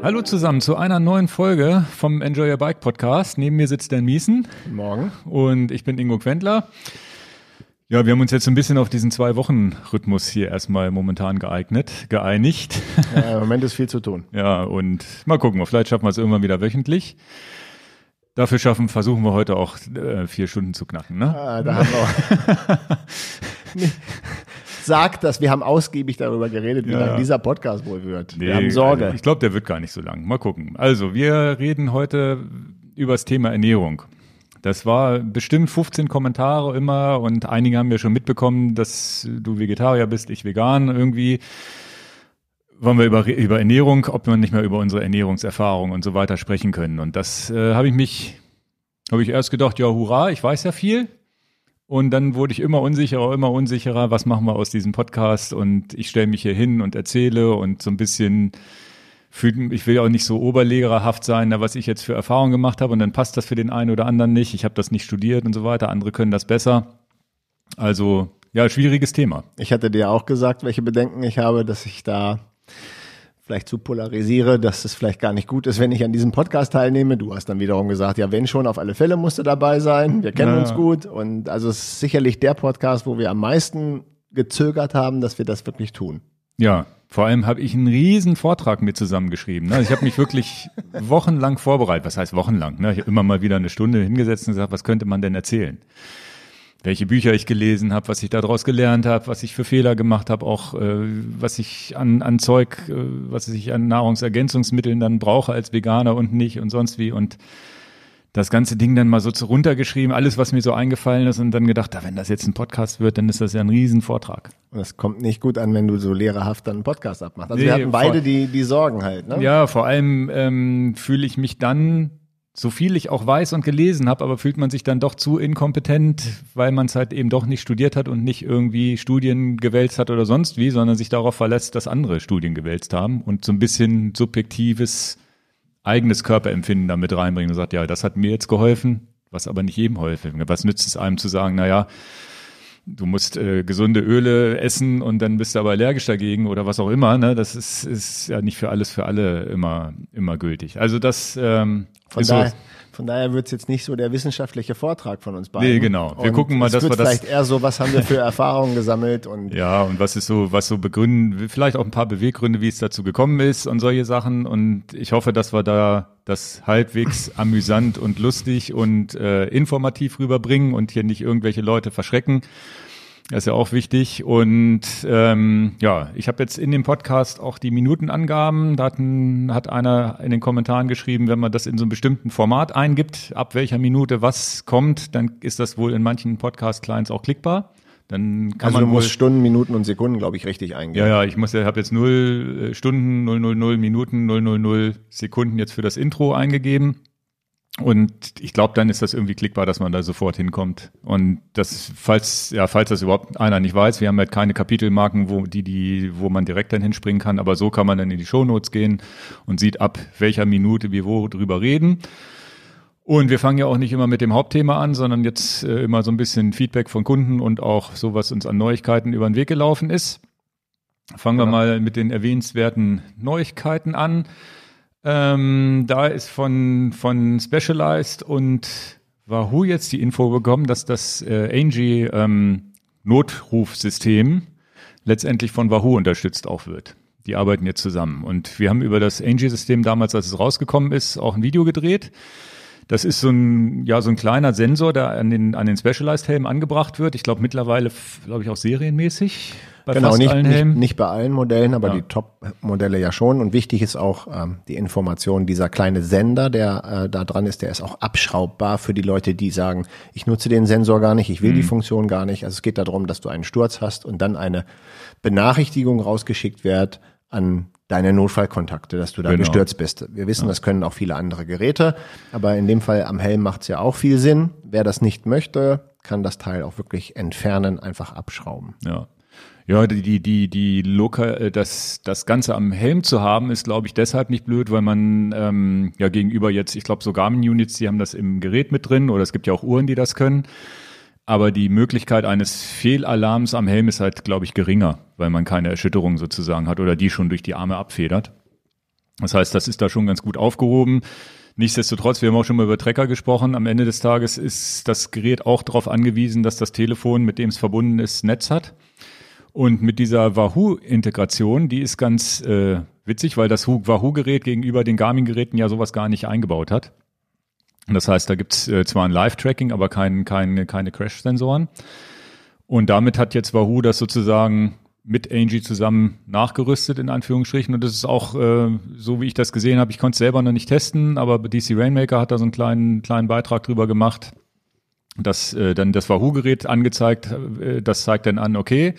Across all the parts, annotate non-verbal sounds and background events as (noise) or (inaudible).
Hallo zusammen zu einer neuen Folge vom Enjoy Your Bike Podcast. Neben mir sitzt Dan Miesen. Guten Morgen. Und ich bin Ingo Quentler. Ja, wir haben uns jetzt ein bisschen auf diesen Zwei-Wochen-Rhythmus hier erstmal momentan geeignet, geeinigt. Ja, Im Moment ist viel zu tun. (laughs) Ja, und mal gucken, vielleicht schaffen wir es irgendwann wieder wöchentlich. Dafür schaffen, versuchen wir heute auch äh, vier Stunden zu knacken, ne? Ah, da haben wir (laughs) (laughs) Sagt das, wir haben ausgiebig darüber geredet, wie Ja. lang dieser Podcast wohl wird. wir Nee, haben Sorge. Also ich glaube, der wird gar nicht so lang. Mal gucken. Also, wir reden heute über das Thema Ernährung. Das war bestimmt 15 Kommentare immer und einige haben ja schon mitbekommen, dass du Vegetarier bist, ich vegan irgendwie. Wollen wir über, über Ernährung, ob wir nicht mehr über unsere Ernährungserfahrung und so weiter sprechen können. Und das äh, habe ich mich, habe ich erst gedacht, ja, hurra, ich weiß ja viel. Und dann wurde ich immer unsicherer, immer unsicherer, was machen wir aus diesem Podcast? Und ich stelle mich hier hin und erzähle und so ein bisschen fühlt, ich will ja auch nicht so oberlegerhaft sein, na, was ich jetzt für Erfahrungen gemacht habe und dann passt das für den einen oder anderen nicht. Ich habe das nicht studiert und so weiter, andere können das besser. Also ja, schwieriges Thema. Ich hatte dir auch gesagt, welche Bedenken ich habe, dass ich da vielleicht zu polarisiere, dass es vielleicht gar nicht gut ist, wenn ich an diesem Podcast teilnehme. Du hast dann wiederum gesagt, ja, wenn schon, auf alle Fälle musst du dabei sein. Wir kennen Ja. uns gut. Und also es ist sicherlich der Podcast, wo wir am meisten gezögert haben, dass wir das wirklich tun. Ja, vor allem habe ich einen riesen Vortrag mir zusammengeschrieben. Ne? Ich habe mich wirklich (laughs) wochenlang vorbereitet. Was heißt wochenlang? Ne? Ich habe immer mal wieder eine Stunde hingesetzt und gesagt, was könnte man denn erzählen? Welche Bücher ich gelesen habe, was ich daraus gelernt habe, was ich für Fehler gemacht habe, auch äh, was ich an, an Zeug, äh, was ich an Nahrungsergänzungsmitteln dann brauche als Veganer und nicht und sonst wie. Und das ganze Ding dann mal so zu runtergeschrieben, alles, was mir so eingefallen ist und dann gedacht, ah, wenn das jetzt ein Podcast wird, dann ist das ja ein Riesenvortrag. Und es kommt nicht gut an, wenn du so lehrerhaft dann einen Podcast abmachst. Also Nee, wir hatten beide die, die Sorgen halt. Ne? Ja, vor allem ähm, fühle ich mich dann, so viel ich auch weiß und gelesen habe, aber fühlt man sich dann doch zu inkompetent, weil man es halt eben doch nicht studiert hat und nicht irgendwie Studien gewälzt hat oder sonst wie, sondern sich darauf verlässt, dass andere Studien gewälzt haben und so ein bisschen subjektives eigenes Körperempfinden damit reinbringen und sagt, ja, das hat mir jetzt geholfen, was aber nicht jedem geholfen. Was nützt es einem zu sagen, naja, du musst äh, gesunde Öle essen und dann bist du aber allergisch dagegen oder was auch immer. Ne? Das ist, ist ja nicht für alles, für alle immer, immer gültig. Also das ähm, Von daher, so. Von daher wird es jetzt nicht so der wissenschaftliche Vortrag von uns beiden. Nee, genau. Wir Und gucken mal, dass wir das- vielleicht eher so, was haben wir für (laughs) Erfahrungen gesammelt und Ja, und was ist so, was so begründen, vielleicht auch ein paar Beweggründe, wie es dazu gekommen ist und solche Sachen. Und ich hoffe, dass wir da das halbwegs (laughs) amüsant und lustig und äh, informativ rüberbringen und hier nicht irgendwelche Leute verschrecken. Das ist ja auch wichtig. Und ähm, ja, ich habe jetzt in dem Podcast auch die Minutenangaben. Da hat, ein, hat einer in den Kommentaren geschrieben, wenn man das in so einem bestimmten Format eingibt, ab welcher Minute was kommt, dann ist das wohl in manchen Podcast-Clients auch klickbar. Dann kann also man du wohl musst Stunden, Minuten und Sekunden, glaube ich, richtig eingeben. ja, ja, ich muss ja, habe jetzt null äh, Stunden, 000 Minuten, 000 Sekunden jetzt für das Intro eingegeben. Und ich glaube, dann ist das irgendwie klickbar, dass man da sofort hinkommt. Und das, falls, ja, falls das überhaupt einer nicht weiß, wir haben halt keine Kapitelmarken, wo die, die, wo man direkt dann hinspringen kann, aber so kann man dann in die Shownotes gehen und sieht ab welcher Minute wir wo drüber reden. Und wir fangen ja auch nicht immer mit dem Hauptthema an, sondern jetzt äh, immer so ein bisschen Feedback von Kunden und auch so, was uns an Neuigkeiten über den Weg gelaufen ist. Fangen wir Genau. mal mit den erwähnenswerten Neuigkeiten an. Ähm, da ist von, von Specialized und Wahoo jetzt die Info bekommen, dass das äh, Angie ähm, Notrufsystem letztendlich von Wahoo unterstützt auch wird. Die arbeiten jetzt zusammen. Und wir haben über das Angie-System damals, als es rausgekommen ist, auch ein Video gedreht. Das ist so ein, ja, so ein kleiner Sensor, der an den, an den Specialized-Helmen angebracht wird. Ich glaube mittlerweile, glaube ich, auch serienmäßig bei Genau, fast nicht, allen nicht, Helmen. nicht bei allen Modellen, aber Ja. die Top-Modelle ja schon. Und wichtig ist auch ähm, die Information, dieser kleine Sender, der äh, da dran ist, der ist auch abschraubbar für die Leute, die sagen, ich nutze den Sensor gar nicht, ich will die Mhm. Funktion gar nicht. Also es geht darum, dass du einen Sturz hast und dann eine Benachrichtigung rausgeschickt wird an deine Notfallkontakte, dass du da Genau. gestürzt bist. Wir wissen, das können auch viele andere Geräte, aber in dem Fall am Helm macht es ja auch viel Sinn. Wer das nicht möchte, kann das Teil auch wirklich entfernen, einfach abschrauben. Ja. Ja, die, die, die, die lokal, äh, das, das Ganze am Helm zu haben, ist, glaube ich, deshalb nicht blöd, weil man ähm, ja gegenüber jetzt, ich glaube, so Garmin-Units, die haben das im Gerät mit drin oder es gibt ja auch Uhren, die das können. Aber die Möglichkeit eines Fehlalarms am Helm ist halt, glaube ich, geringer, weil man keine Erschütterung sozusagen hat oder die schon durch die Arme abfedert. Das heißt, das ist da schon ganz gut aufgehoben. Nichtsdestotrotz, wir haben auch schon mal über Trecker gesprochen. Am Ende des Tages ist das Gerät auch darauf angewiesen, dass das Telefon, mit dem es verbunden ist, Netz hat. Und mit dieser Wahoo-Integration, die ist ganz äh, witzig, weil das Wahoo-Gerät gegenüber den Garmin-Geräten ja sowas gar nicht eingebaut hat. Das heißt, da gibt's äh, zwar ein Live-Tracking, aber kein, kein, keine Crash-Sensoren. Und damit hat jetzt Wahoo das sozusagen mit Angie zusammen nachgerüstet, in Anführungsstrichen. Und das ist auch, äh, so wie ich das gesehen habe, ich konnte es selber noch nicht testen, aber DC Rainmaker hat da so einen kleinen, kleinen Beitrag drüber gemacht, dass äh, dann das Wahoo-Gerät angezeigt, äh, das zeigt dann an, okay,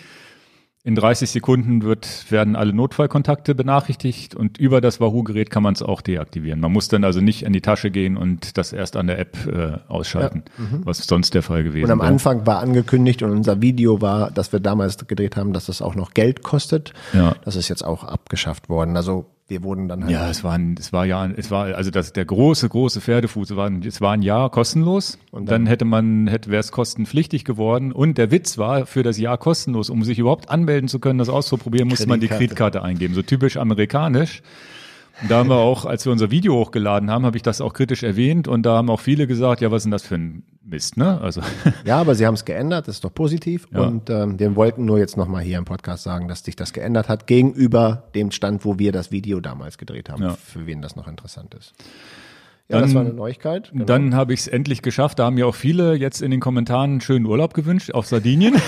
in 30 Sekunden wird, werden alle Notfallkontakte benachrichtigt und über das Wahoo-Gerät kann man es auch deaktivieren. Man muss dann also nicht in die Tasche gehen und das erst an der App äh, ausschalten, ja. mhm. was sonst der Fall gewesen wäre. Und am Anfang war angekündigt und unser Video war, dass wir damals gedreht haben, dass das auch noch Geld kostet. Ja. Das ist jetzt auch abgeschafft worden. Also wir wurden dann halt. Ja, es war ein, es war ja, es war, also das, der große, große Pferdefuß, es war, ein, es war ein Jahr kostenlos. Und dann, dann hätte man, hätte, wäre es kostenpflichtig geworden. Und der Witz war, für das Jahr kostenlos, um sich überhaupt anmelden zu können, das auszuprobieren, musste man die Kreditkarte eingeben. So typisch amerikanisch. Da haben wir auch, als wir unser Video hochgeladen haben, habe ich das auch kritisch erwähnt und da haben auch viele gesagt, ja, was ist denn das für ein Mist, ne? Also (laughs) ja, aber sie haben es geändert, das ist doch positiv ja. und ähm, wir wollten nur jetzt nochmal hier im Podcast sagen, dass sich das geändert hat gegenüber dem Stand, wo wir das Video damals gedreht haben, ja. für wen das noch interessant ist. Ja, dann, das war eine Neuigkeit. Genau. Dann habe ich es endlich geschafft. Da haben mir auch viele jetzt in den Kommentaren einen schönen Urlaub gewünscht auf Sardinien. (laughs)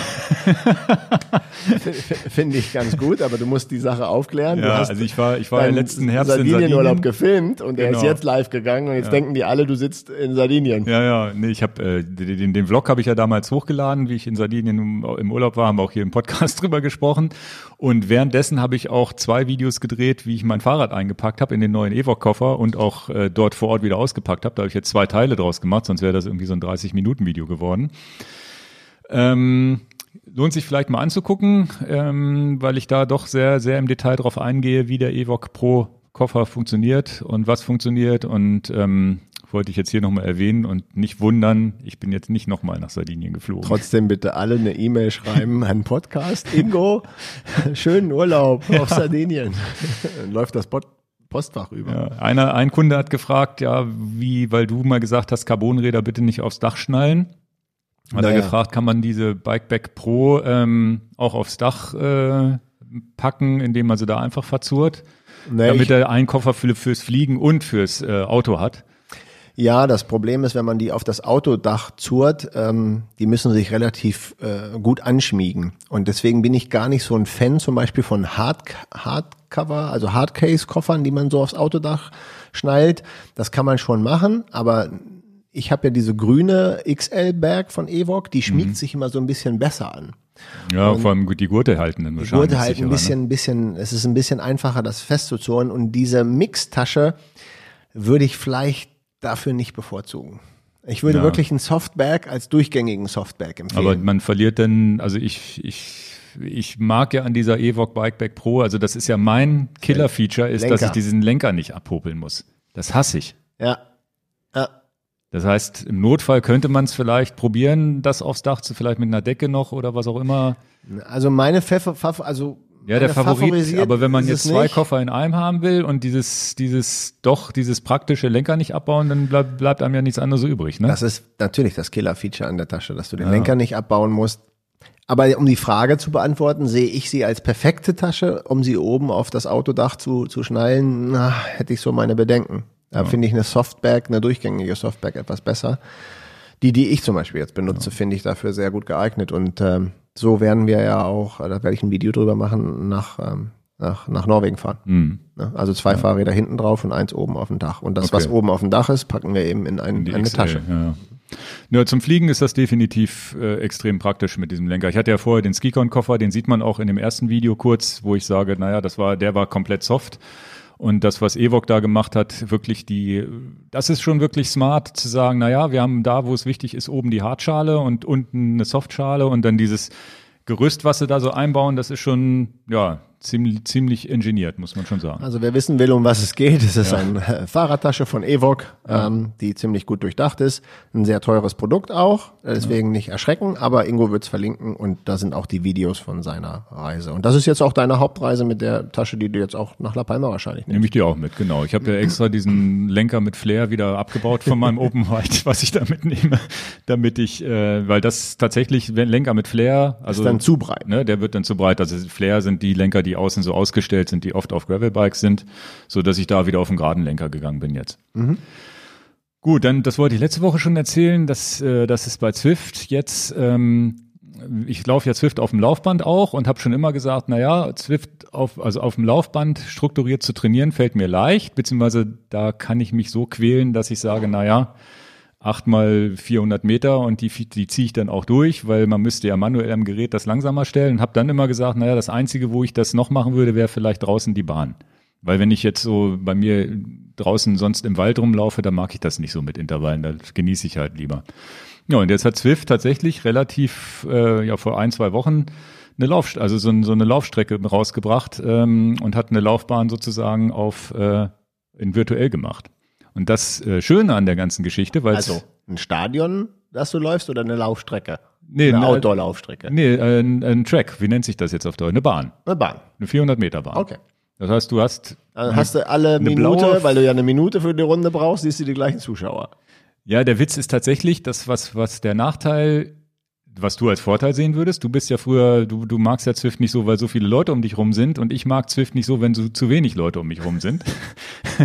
Finde ich ganz gut, aber du musst die Sache aufklären. Ja, also ich war, ich war letzten Herbst Sardinien in Sardinien. Urlaub gefilmt und der genau. ist jetzt live gegangen und jetzt ja. denken die alle, du sitzt in Sardinien. Ja, ja, nee, ich habe äh, den, den Vlog habe ich ja damals hochgeladen, wie ich in Sardinien im, im Urlaub war, haben wir auch hier im Podcast (laughs) drüber gesprochen. Und währenddessen habe ich auch zwei Videos gedreht, wie ich mein Fahrrad eingepackt habe in den neuen Evoc-Koffer und auch äh, dort vor Ort wieder ausgepackt habe. Da habe ich jetzt zwei Teile draus gemacht, sonst wäre das irgendwie so ein 30-Minuten-Video geworden. Ähm, lohnt sich vielleicht mal anzugucken, ähm, weil ich da doch sehr, sehr im Detail drauf eingehe, wie der Evoc Pro Koffer funktioniert und was funktioniert und ähm, wollte ich jetzt hier nochmal erwähnen und nicht wundern, ich bin jetzt nicht nochmal nach Sardinien geflogen. Trotzdem bitte alle eine E-Mail schreiben an Podcast. Ingo, (laughs) schönen Urlaub ja. auf Sardinien. (laughs) Läuft das Pod Postfach über. Ja, einer, ein Kunde hat gefragt, ja, wie, weil du mal gesagt hast, Carbonräder bitte nicht aufs Dach schnallen. Hat naja. er gefragt, kann man diese Bikeback Pro ähm, auch aufs Dach äh, packen, indem man sie da einfach verzurrt, naja, damit er einen Koffer für, fürs Fliegen und fürs äh, Auto hat. Ja, das Problem ist, wenn man die auf das Autodach zurrt, ähm, die müssen sich relativ äh, gut anschmiegen. Und deswegen bin ich gar nicht so ein Fan zum Beispiel von Hard, Hardcover, also Hardcase-Koffern, die man so aufs Autodach schnallt. Das kann man schon machen, aber ich habe ja diese grüne XL-Bag von Evoc, die schmiegt mhm. sich immer so ein bisschen besser an. Ja, und vor allem die Gurte halten dann wahrscheinlich. Die Gurte halten ein bisschen, ne? ein bisschen, es ist ein bisschen einfacher, das festzuzurren. Und diese Mixtasche würde ich vielleicht dafür nicht bevorzugen. Ich würde ja. wirklich ein Softback als durchgängigen Softback empfehlen. Aber man verliert dann, also ich, ich, ich mag ja an dieser Evoque Bikeback Pro, also das ist ja mein Killer-Feature, ist, Lenker. dass ich diesen Lenker nicht abhobeln muss. Das hasse ich. Ja. Ja. Das heißt, im Notfall könnte man es vielleicht probieren, das aufs Dach zu, vielleicht mit einer Decke noch oder was auch immer. Also meine Pfeffer, also ja, der Favorit, aber wenn man jetzt zwei nicht. Koffer in einem haben will und dieses, dieses, doch, dieses praktische Lenker nicht abbauen, dann bleib, bleibt einem ja nichts anderes übrig, ne? Das ist natürlich das Killer-Feature an der Tasche, dass du den ja. Lenker nicht abbauen musst. Aber um die Frage zu beantworten, sehe ich sie als perfekte Tasche, um sie oben auf das Autodach zu, zu schnallen, na, hätte ich so meine Bedenken. Da ja. finde ich eine Softbag, eine durchgängige Softbag etwas besser. Die, die ich zum Beispiel jetzt benutze, ja. finde ich dafür sehr gut geeignet und ähm, so werden wir ja auch, da werde ich ein Video drüber machen, nach, ähm, nach, nach Norwegen fahren. Mhm. Also zwei ja. Fahrräder hinten drauf und eins oben auf dem Dach. Und das, okay. was oben auf dem Dach ist, packen wir eben in, ein, in eine XL, Tasche. Ja. Ja, zum Fliegen ist das definitiv äh, extrem praktisch mit diesem Lenker. Ich hatte ja vorher den Skicon-Koffer, den sieht man auch in dem ersten Video kurz, wo ich sage, naja, das war, der war komplett soft. Und das, was Evoc da gemacht hat, wirklich die, das ist schon wirklich smart zu sagen, na ja, wir haben da, wo es wichtig ist, oben die Hartschale und unten eine Softschale und dann dieses Gerüst, was sie da so einbauen, das ist schon, ja, ziemlich, ziemlich ingeniert, muss man schon sagen. Also wer wissen will, um was es geht, es ist eine äh, (laughs) Fahrradtasche von Evoc, ähm, die ziemlich gut durchdacht ist. Ein sehr teures Produkt auch, deswegen nicht erschrecken, aber Ingo wird's verlinken und da sind auch die Videos von seiner Reise. Und das ist jetzt auch deine Hauptreise mit der Tasche, die du jetzt auch nach La Palma wahrscheinlich nimmst. Nehme ich die auch mit, genau. Ich habe ja (clears throat) extra diesen Lenker mit Flair wieder abgebaut von meinem Open White, (laughs) was ich da mitnehme, damit ich, äh, weil das tatsächlich, wenn Lenker mit Flair, also ist dann zu breit. ne, der wird dann zu breit. Also Flair sind die Lenker, die die außen so ausgestellt sind, die oft auf Gravelbikes sind, so dass ich da wieder auf den geraden Lenker gegangen bin jetzt. Mhm. Gut, dann das wollte ich letzte Woche schon erzählen, dass äh, das ist bei Zwift jetzt ähm, ich laufe ja Zwift auf dem Laufband auch und habe schon immer gesagt, naja, Zwift auf, also auf dem Laufband strukturiert zu trainieren, fällt mir leicht, beziehungsweise da kann ich mich so quälen, dass ich sage, naja, äh, 8 mal 400 Meter und die, die ziehe ich dann auch durch, weil man müsste ja manuell am Gerät das langsamer stellen und habe dann immer gesagt, naja, das Einzige, wo ich das noch machen würde, wäre vielleicht draußen die Bahn. Weil wenn ich jetzt so bei mir draußen sonst im Wald rumlaufe, dann mag ich das nicht so mit Intervallen, das genieße ich halt lieber. Ja, und jetzt hat Zwift tatsächlich relativ, äh, ja, vor ein, zwei Wochen eine Lauf, also so, so eine Laufstrecke rausgebracht ähm, und hat eine Laufbahn sozusagen auf äh, in virtuell gemacht. Und das äh, Schöne an der ganzen Geschichte, weil Also ein Stadion, das du läufst oder eine Laufstrecke? Nee, eine ne- Outdoor-Laufstrecke. nee, ein, ein Track, wie nennt sich das jetzt auf Deutsch? Eine Bahn, Eine Bahn. eine 400 Meter Bahn. Okay. Das heißt, du hast Dann hast du alle Eine Minute, weil du ja eine Minute für die Runde brauchst, siehst du die gleichen Zuschauer. Ja, der Witz ist tatsächlich, das, was, was der Nachteil, was du als Vorteil sehen würdest, du bist ja früher, du, du magst ja Zwift nicht so, weil so viele Leute um dich rum sind und ich mag Zwift nicht so, wenn so zu wenig Leute um mich rum sind. (laughs)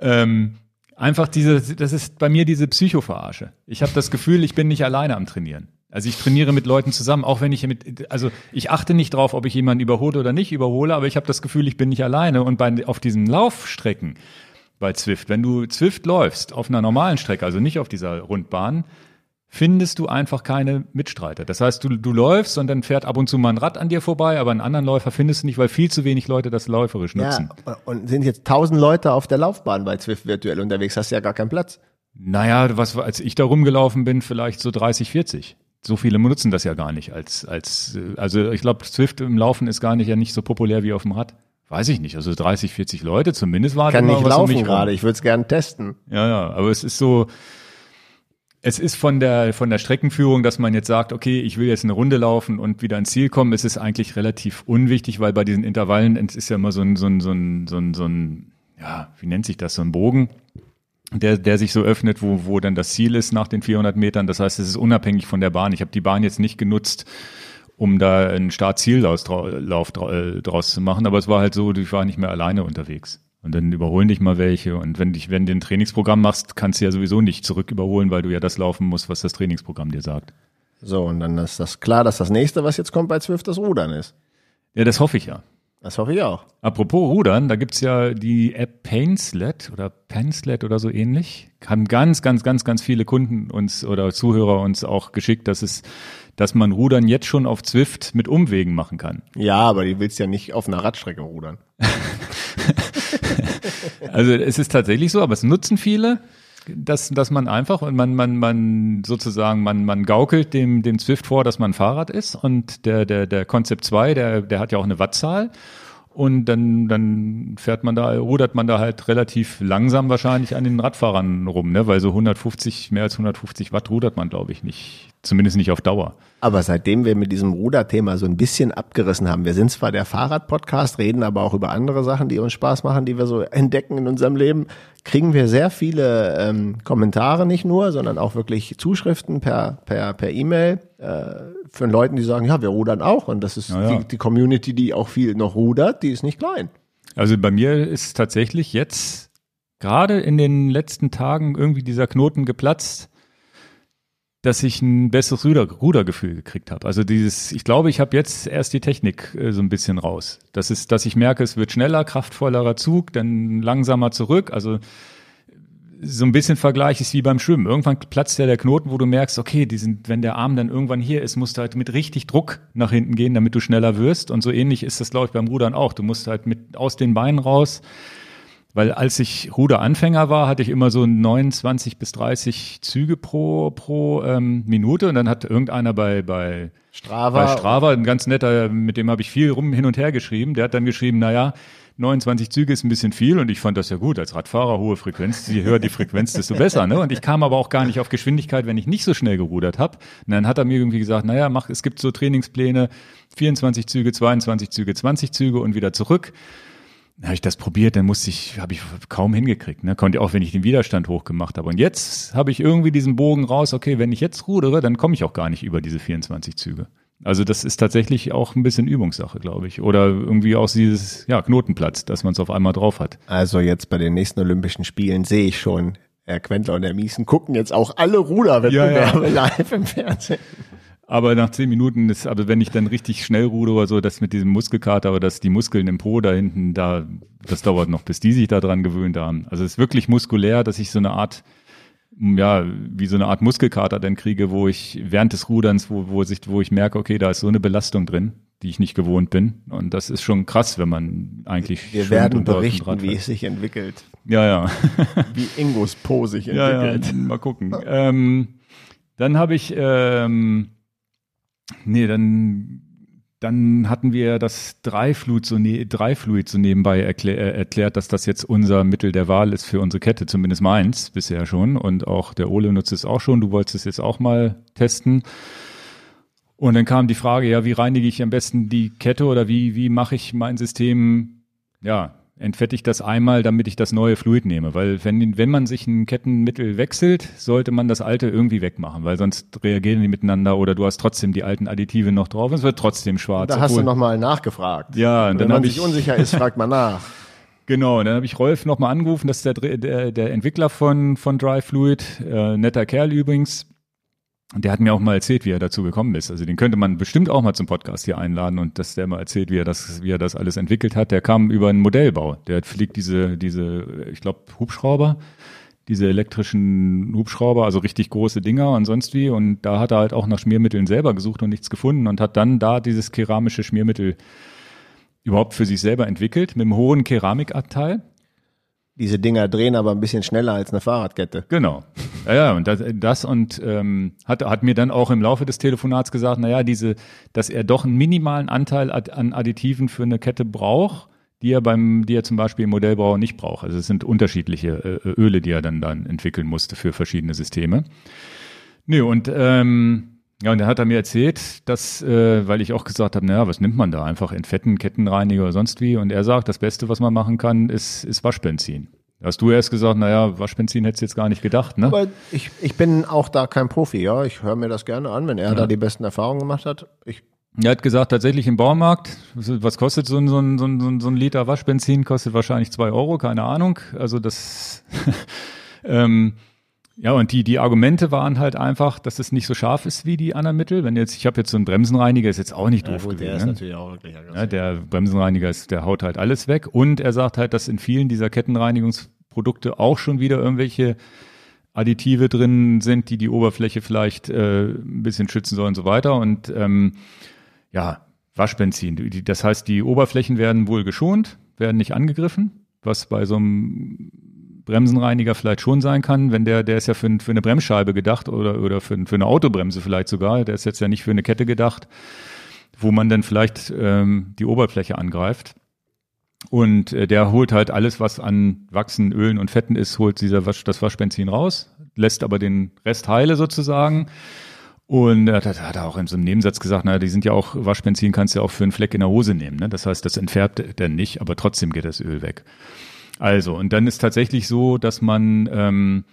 ähm, einfach diese, das ist bei mir diese Psychoverarsche. Ich habe das Gefühl, ich bin nicht alleine am Trainieren. Also ich trainiere mit Leuten zusammen, auch wenn ich mit, also ich achte nicht drauf, ob ich jemanden überhole oder nicht überhole, aber ich habe das Gefühl, ich bin nicht alleine. Und bei, auf diesen Laufstrecken, bei Zwift. Wenn du Zwift läufst auf einer normalen Strecke, also nicht auf dieser Rundbahn, findest du einfach keine Mitstreiter. Das heißt, du, du läufst und dann fährt ab und zu mal ein Rad an dir vorbei, aber einen anderen Läufer findest du nicht, weil viel zu wenig Leute das läuferisch nutzen. Ja, und sind jetzt tausend Leute auf der Laufbahn bei Zwift virtuell unterwegs, hast du ja gar keinen Platz. Naja, was, als ich da rumgelaufen bin, vielleicht so 30, 40. So viele nutzen das ja gar nicht als, als, äh, also ich glaube, Zwift im Laufen ist gar nicht ja nicht so populär wie auf dem Rad. Weiß ich nicht. Also 30, 40 Leute zumindest waren Kann nicht um laufen rum. gerade, ich würde es gerne testen. Ja, ja, aber es ist so, es ist von der, von der Streckenführung, dass man jetzt sagt, okay, ich will jetzt eine Runde laufen und wieder ans Ziel kommen. Es ist eigentlich relativ unwichtig, weil bei diesen Intervallen, ist ja immer so ein, so ein, so ein, so ein, so ein ja, wie nennt sich das, so ein Bogen, der, der sich so öffnet, wo, wo dann das Ziel ist nach den 400 Metern. Das heißt, es ist unabhängig von der Bahn. Ich habe die Bahn jetzt nicht genutzt, um da einen Start-Ziel-Lauf äh, draus zu machen, aber es war halt so, ich war nicht mehr alleine unterwegs. Und dann überholen dich mal welche. Und wenn dich, wenn du ein Trainingsprogramm machst, kannst du ja sowieso nicht zurück überholen, weil du ja das laufen musst, was das Trainingsprogramm dir sagt. So, und dann ist das klar, dass das nächste, was jetzt kommt bei Zwift, das Rudern ist. Ja, das hoffe ich ja. Das hoffe ich auch. Apropos Rudern, da gibt's ja die App Painslet oder Penslet oder so ähnlich. Haben ganz, ganz, ganz, ganz viele Kunden uns oder Zuhörer uns auch geschickt, dass es, dass man Rudern jetzt schon auf Zwift mit Umwegen machen kann. Ja, aber die willst ja nicht auf einer Radstrecke rudern. (laughs) Also es ist tatsächlich so, aber es nutzen viele, dass, dass man einfach und man, man, man sozusagen, man, man gaukelt dem, dem Zwift vor, dass man Fahrrad ist und der, der, der Concept 2, der, der hat ja auch eine Wattzahl. Und dann, dann fährt man da, rudert man da halt relativ langsam wahrscheinlich an den Radfahrern rum, ne? Weil so 150, mehr als 150 Watt rudert man, glaube ich, nicht. Zumindest nicht auf Dauer. Aber seitdem wir mit diesem Ruderthema so ein bisschen abgerissen haben, wir sind zwar der Fahrrad-Podcast, reden aber auch über andere Sachen, die uns Spaß machen, die wir so entdecken in unserem Leben, kriegen wir sehr viele ähm, Kommentare nicht nur, sondern auch wirklich Zuschriften per per per E-Mail äh, von Leuten, die sagen, ja, wir rudern auch und das ist Ja, ja. Die, die Community, die auch viel noch rudert, die ist nicht klein. Also bei mir ist tatsächlich jetzt gerade in den letzten Tagen irgendwie dieser Knoten geplatzt, dass ich ein besseres Ruder, Rudergefühl gekriegt habe. Also dieses, ich glaube, ich habe jetzt erst die Technik äh, so ein bisschen raus. Das ist, dass ich merke, es wird schneller, kraftvollerer Zug, dann langsamer zurück. Also so ein bisschen Vergleich ist wie beim Schwimmen. Irgendwann platzt ja der Knoten, wo du merkst, okay, die sind, wenn der Arm dann irgendwann hier ist, musst du halt mit richtig Druck nach hinten gehen, damit du schneller wirst. Und so ähnlich ist das, glaube ich, beim Rudern auch. Du musst halt mit aus den Beinen raus Weil als ich Ruderanfänger war, hatte ich immer so 29 bis 30 Züge pro, pro ähm, Minute und dann hat irgendeiner bei, bei Strava. bei Strava, ein ganz netter, mit dem habe ich viel rum hin und her geschrieben, der hat dann geschrieben, na ja, 29 Züge ist ein bisschen viel und ich fand das ja gut als Radfahrer, hohe Frequenz, je höher die Frequenz, desto besser. Ne? Und ich kam aber auch gar nicht auf Geschwindigkeit, wenn ich nicht so schnell gerudert habe. Und dann hat er mir irgendwie gesagt, naja, mach, es gibt so Trainingspläne, 24 Züge, 22 Züge, 20 Züge und wieder zurück. Habe ich das probiert, dann musste ich, habe ich kaum hingekriegt. Ne? Konnte auch, wenn ich den Widerstand hochgemacht habe. Und jetzt habe ich irgendwie diesen Bogen raus, okay, wenn ich jetzt rudere, dann komme ich auch gar nicht über diese 24 Züge. Also das ist tatsächlich auch ein bisschen Übungssache, glaube ich. Oder irgendwie auch dieses ja, Knotenplatz, dass man es auf einmal drauf hat. Also jetzt bei den nächsten Olympischen Spielen sehe ich schon, Herr Quentler und Herr Miesen gucken jetzt auch alle Ruderwettbewerbe Ja, live im Fernsehen. Aber nach zehn Minuten ist, aber wenn ich dann richtig schnell ruder oder so, das mit diesem Muskelkater, aber dass die Muskeln im Po da hinten, da, das dauert noch, bis die sich da dran gewöhnt haben. Also es ist wirklich muskulär, dass ich so eine Art, ja, wie so eine Art Muskelkater dann kriege, wo ich während des Ruderns, wo, wo sich, wo ich merke, okay, da ist so eine Belastung drin, die ich nicht gewohnt bin. Und das ist schon krass, wenn man eigentlich Wir werden berichten, wie es sich entwickelt. Ja, ja. Wie Ingos Po sich (laughs) Ja, ja, entwickelt. mal gucken. ähm, dann habe ich, ähm, nee, dann, dann hatten wir das Dreifluid so, ne Dreifluid so nebenbei erklär, äh, erklärt, dass das jetzt unser Mittel der Wahl ist für unsere Kette, zumindest meins bisher schon. Und auch der Ole nutzt es auch schon. Du wolltest es jetzt auch mal testen. Und dann kam die Frage, ja, wie reinige ich am besten die Kette oder wie, wie mache ich mein System, ja, entfette ich das einmal, damit ich das neue Fluid nehme. Weil wenn, wenn man sich ein Kettenmittel wechselt, sollte man das alte irgendwie wegmachen, weil sonst reagieren die miteinander oder du hast trotzdem die alten Additive noch drauf und es wird trotzdem schwarz. Da hast du obwohl- nochmal nachgefragt. Ja, und Wenn dann man habe sich ich unsicher ist, fragt man nach. (laughs) Genau, dann habe ich Rolf nochmal angerufen, das ist der, der, der Entwickler von, von Dry Fluid, äh, netter Kerl übrigens. Und der hat mir auch mal erzählt, wie er dazu gekommen ist. Also den könnte man bestimmt auch mal zum Podcast hier einladen und dass der mal erzählt, wie er das, wie er das alles entwickelt hat. Der kam über einen Modellbau. Der fliegt diese, diese, ich glaube, Hubschrauber, diese elektrischen Hubschrauber, also richtig große Dinger und sonst wie. Und da hat er halt auch nach Schmiermitteln selber gesucht und nichts gefunden und hat dann da dieses keramische Schmiermittel überhaupt für sich selber entwickelt, mit einem hohen Keramikabteil. Diese Dinger drehen aber ein bisschen schneller als eine Fahrradkette. Genau. Ja, ja und das, das und ähm, hat, hat mir dann auch im Laufe des Telefonats gesagt, naja, diese, dass er doch einen minimalen Anteil an Additiven für eine Kette braucht, die er beim, die er zum Beispiel im Modellbau nicht braucht. Also es sind unterschiedliche äh, Öle, die er dann dann entwickeln musste für verschiedene Systeme. Nee, und ähm, ja, und dann hat er mir erzählt, dass, äh, weil ich auch gesagt habe, naja, was nimmt man da? Einfach entfetten, Kettenreiniger oder sonst wie. Und er sagt, das Beste, was man machen kann, ist, ist Waschbenzin. Hast du erst gesagt, naja, Waschbenzin hättest du jetzt gar nicht gedacht, ne? Aber ich, ich bin auch da kein Profi, ja. Ich höre mir das gerne an, wenn er da die besten Erfahrungen gemacht hat. Ich, Er hat gesagt, tatsächlich im Baumarkt, was kostet so ein, so ein, so ein, so ein Liter Waschbenzin? Kostet wahrscheinlich zwei Euro, keine Ahnung. Also das, (laughs) ähm, ja, und die, die Argumente waren halt einfach, dass es nicht so scharf ist wie die anderen Mittel. Wenn jetzt, ich habe jetzt so einen Bremsenreiniger, ist jetzt auch nicht doof gewesen. ne? natürlich auch wirklich Ja, der Bremsenreiniger ist, der haut halt alles weg. Und er sagt halt, dass in vielen dieser Kettenreinigungsprodukte auch schon wieder irgendwelche Additive drin sind, die die Oberfläche vielleicht äh, ein bisschen schützen sollen und so weiter. Und ähm, ja, Waschbenzin. Das heißt, die Oberflächen werden wohl geschont, werden nicht angegriffen, was bei so einem Bremsenreiniger vielleicht schon sein kann, wenn der, der ist ja für, für eine Bremsscheibe gedacht oder, oder für, für eine Autobremse vielleicht sogar. Der ist jetzt ja nicht für eine Kette gedacht, wo man dann vielleicht ähm, die Oberfläche angreift. Und äh, der holt halt alles, was an Wachsen, Ölen und Fetten ist, holt dieser Wasch, das Waschbenzin raus, lässt aber den Rest heile sozusagen. Und er hat, hat er auch in so einem Nebensatz gesagt, naja, die sind ja auch, Waschbenzin kannst du ja auch für einen Fleck in der Hose nehmen. Ne? Das heißt, das entfärbt dann nicht, aber trotzdem geht das Öl weg. Also, und dann ist tatsächlich so, dass man ähm,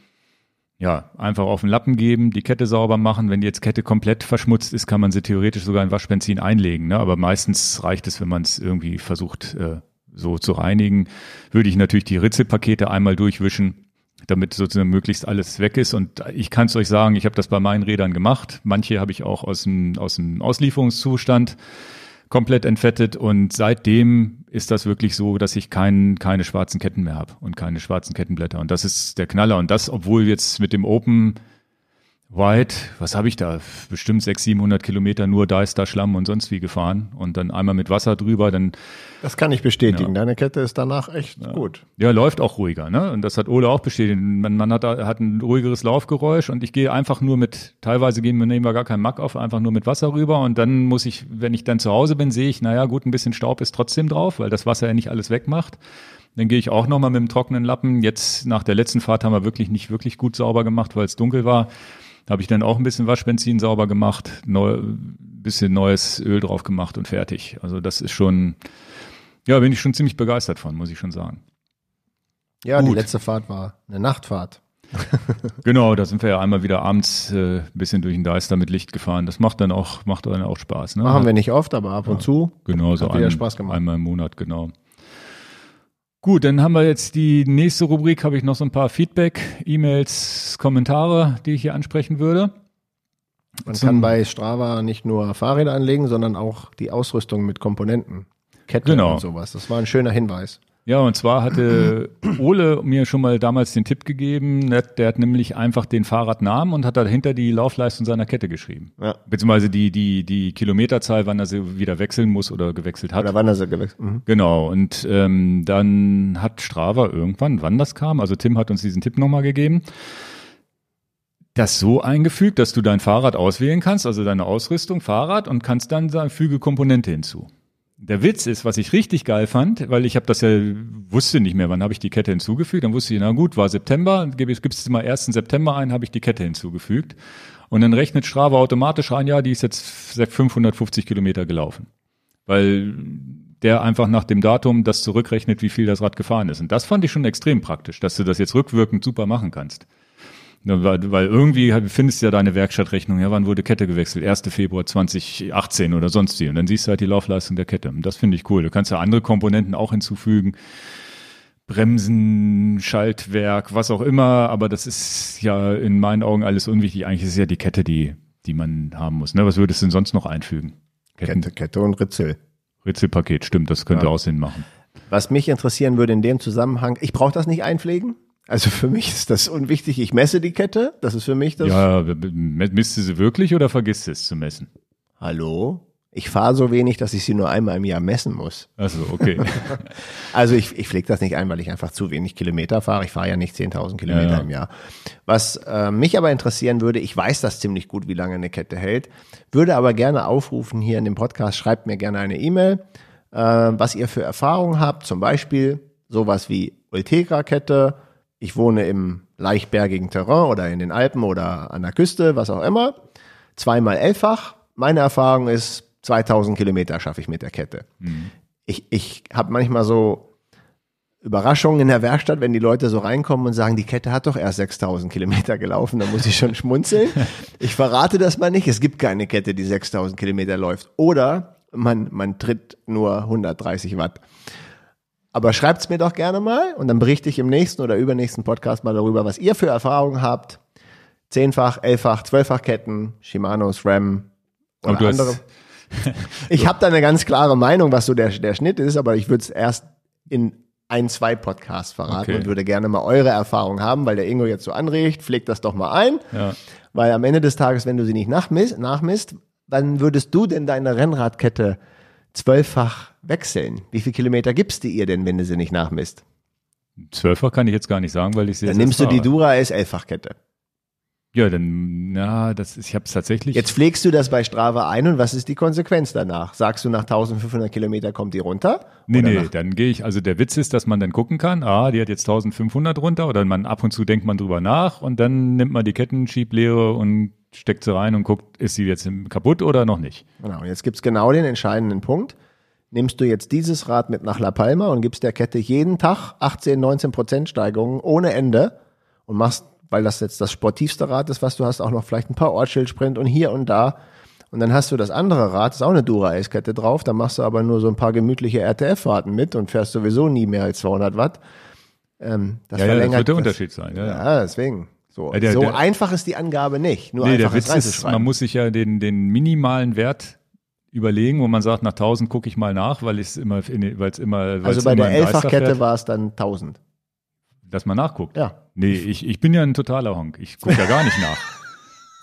ja einfach auf den Lappen geben, die Kette sauber machen. Wenn die jetzt Kette komplett verschmutzt ist, kann man sie theoretisch sogar in Waschbenzin einlegen. Ne? Aber meistens reicht es, wenn man es irgendwie versucht äh, so zu reinigen. Würde ich natürlich die Ritzelpakete einmal durchwischen, damit sozusagen möglichst alles weg ist. Und ich kann es euch sagen, ich habe das bei meinen Rädern gemacht. Manche habe ich auch aus dem, aus dem Auslieferungszustand komplett entfettet und seitdem ist das wirklich so, dass ich kein, keine schwarzen Ketten mehr habe und keine schwarzen Kettenblätter. Und das ist der Knaller. Und das, obwohl jetzt mit dem Open White, was habe ich da? Bestimmt 600, 700 Kilometer nur Deister, Schlamm und sonst wie gefahren und dann einmal mit Wasser drüber, dann. Das kann ich bestätigen. Ja. Deine Kette ist danach echt ja. gut. Ja, läuft auch ruhiger, ne? Und das hat Ole auch bestätigt. Man, man hat, hat ein ruhigeres Laufgeräusch und ich gehe einfach nur mit, teilweise gehen wir, nehmen wir gar keinen Mack auf, einfach nur mit Wasser rüber und dann muss ich, wenn ich dann zu Hause bin, sehe ich, naja, gut, ein bisschen Staub ist trotzdem drauf, weil das Wasser ja nicht alles wegmacht. Dann gehe ich auch nochmal mit dem trockenen Lappen. Jetzt nach der letzten Fahrt haben wir wirklich nicht wirklich gut sauber gemacht, weil es dunkel war. Da habe ich dann auch ein bisschen Waschbenzin sauber gemacht, neu, bisschen neues Öl drauf gemacht und fertig. Also das ist schon, ja, bin ich schon ziemlich begeistert von, muss ich schon sagen. Ja, Gut. die letzte Fahrt war eine Nachtfahrt. (laughs) genau, da sind wir ja einmal wieder abends äh, ein bisschen durch den Deister mit Licht gefahren. Das macht dann auch, macht dann auch Spaß. Ne? Machen wir nicht oft, aber ab und ja, zu. Genau, so ein, Spaß gemacht. einmal im Monat, genau. Gut, dann haben wir jetzt die nächste Rubrik, habe ich noch so ein paar Feedback, E-Mails, Kommentare, die ich hier ansprechen würde. Man Zum, kann bei Strava nicht nur Fahrräder anlegen, sondern auch die Ausrüstung mit Komponenten, Kette genau. und sowas. Das war ein schöner Hinweis. Ja, und zwar hatte (clears throat) Ole mir schon mal damals den Tipp gegeben, der hat nämlich einfach den Fahrradnamen und hat dahinter die Laufleistung seiner Kette geschrieben. Ja. Beziehungsweise die, die, die Kilometerzahl, wann er sie wieder wechseln muss oder gewechselt hat. Oder wann er sie gewechselt mhm. Genau. Und ähm, dann hat Strava irgendwann, wann das kam, also Tim hat uns diesen Tipp nochmal gegeben, das so eingefügt, dass du dein Fahrrad auswählen kannst, also deine Ausrüstung, Fahrrad, und kannst dann sagen, füge Komponente hinzu. Der Witz ist, was ich richtig geil fand, weil ich habe das ja wusste nicht mehr, wann habe ich die Kette hinzugefügt. Dann wusste ich, na gut, war September, gibt es mal 1. September ein, habe ich die Kette hinzugefügt. Und dann rechnet Strava automatisch ein, ja, die ist jetzt 550 Kilometer gelaufen. Weil der einfach nach dem Datum das zurückrechnet, wie viel das Rad gefahren ist. Und das fand ich schon extrem praktisch, dass du das jetzt rückwirkend super machen kannst. Weil, weil irgendwie findest du ja deine Werkstattrechnung, ja, wann wurde Kette gewechselt? 1. Februar 2018 oder sonst wie. Und dann siehst du halt die Laufleistung der Kette. Und das finde ich cool. Du kannst ja andere Komponenten auch hinzufügen. Bremsen, Schaltwerk, was auch immer, aber das ist ja in meinen Augen alles unwichtig. Eigentlich ist es ja die Kette, die, die man haben muss. Ne? Was würdest du denn sonst noch einfügen? Ketten. Kette, Kette und Ritzel. Ritzelpaket, stimmt, das könnte ja. auch Sinn machen. Was mich interessieren würde in dem Zusammenhang, ich brauche das nicht einpflegen? Also für mich ist das unwichtig. Ich messe die Kette. Das ist für mich das. Ja, misst du sie wirklich oder vergisst du es zu messen? Hallo? Ich fahre so wenig, dass ich sie nur einmal im Jahr messen muss. Also okay. (laughs) also ich, ich pflege das nicht ein, weil ich einfach zu wenig Kilometer fahre. Ich fahre ja nicht 10.000 Kilometer ja, ja. im Jahr. Was äh, mich aber interessieren würde, ich weiß das ziemlich gut, wie lange eine Kette hält, würde aber gerne aufrufen hier in dem Podcast, schreibt mir gerne eine E-Mail, äh, was ihr für Erfahrungen habt, zum Beispiel sowas wie Ultegra-Kette, ich wohne im leichtbergigen Terrain oder in den Alpen oder an der Küste, was auch immer. Zweimal elffach. Meine Erfahrung ist, 2000 Kilometer schaffe ich mit der Kette. Mhm. Ich, ich habe manchmal so Überraschungen in der Werkstatt, wenn die Leute so reinkommen und sagen, die Kette hat doch erst 6000 Kilometer gelaufen, da muss ich schon schmunzeln. (laughs) Ich verrate das mal nicht. Es gibt keine Kette, die 6000 Kilometer läuft. Oder man, man tritt nur 130 Watt. Aber schreibt's mir doch gerne mal und dann berichte ich im nächsten oder übernächsten Podcast mal darüber, was ihr für Erfahrungen habt. Zehnfach, elffach, zwölffach Ketten, Shimanos, RAM oder und andere. (laughs) ich habe da eine ganz klare Meinung, was so der, der Schnitt ist, aber ich würde es erst in ein, zwei Podcasts verraten okay. und würde gerne mal eure Erfahrung haben, weil der Ingo jetzt so anregt, pflegt das doch mal ein. Ja. Weil am Ende des Tages, wenn du sie nicht nachmisst, nachmisst, wann würdest du denn deine Rennradkette zwölffach wechseln. Wie viele Kilometer gibst du ihr denn, wenn du sie nicht nachmisst? Zwölffach kann ich jetzt gar nicht sagen, weil ich sie Dann nimmst du die Dura S Elffachkette. Ja, dann, ja, das ist, ich habe es tatsächlich. Jetzt pflegst du das bei Strava ein und was ist die Konsequenz danach? Sagst du, nach 1500 Kilometer kommt die runter? Nee, nee, dann gehe ich, also der Witz ist, dass man dann gucken kann, ah, die hat jetzt 1500 runter oder man ab und zu denkt man drüber nach und dann nimmt man die Kettenschieblehre und steckt sie rein und guckt, ist sie jetzt kaputt oder noch nicht. Genau, und jetzt gibt's genau den entscheidenden Punkt nimmst du jetzt dieses Rad mit nach La Palma und gibst der Kette jeden Tag 18, 19 Prozent Steigerungen ohne Ende und machst, weil das jetzt das sportivste Rad ist, was du hast, auch noch vielleicht ein paar Ortsschild-Sprint und hier und da. Und dann hast du das andere Rad, ist auch eine Dura-Ace-Kette drauf, da machst du aber nur so ein paar gemütliche RTF-Fahrten mit und fährst sowieso nie mehr als 200 Watt. Ähm, das ja. Ja, das wird der Unterschied sein. Ja, ja deswegen. So, ja, der, so der, einfach ist die Angabe nicht. Nur nee, der Witz ist, man muss sich ja den, den minimalen Wert überlegen, wo man sagt, nach 1000 gucke ich mal nach, weil es immer, weil es immer, also bei der Elffachkette war es dann 1000. Dass man nachguckt. Ja. Nee, ich, ich bin ja ein totaler Honk. Ich gucke ja gar nicht nach. (laughs)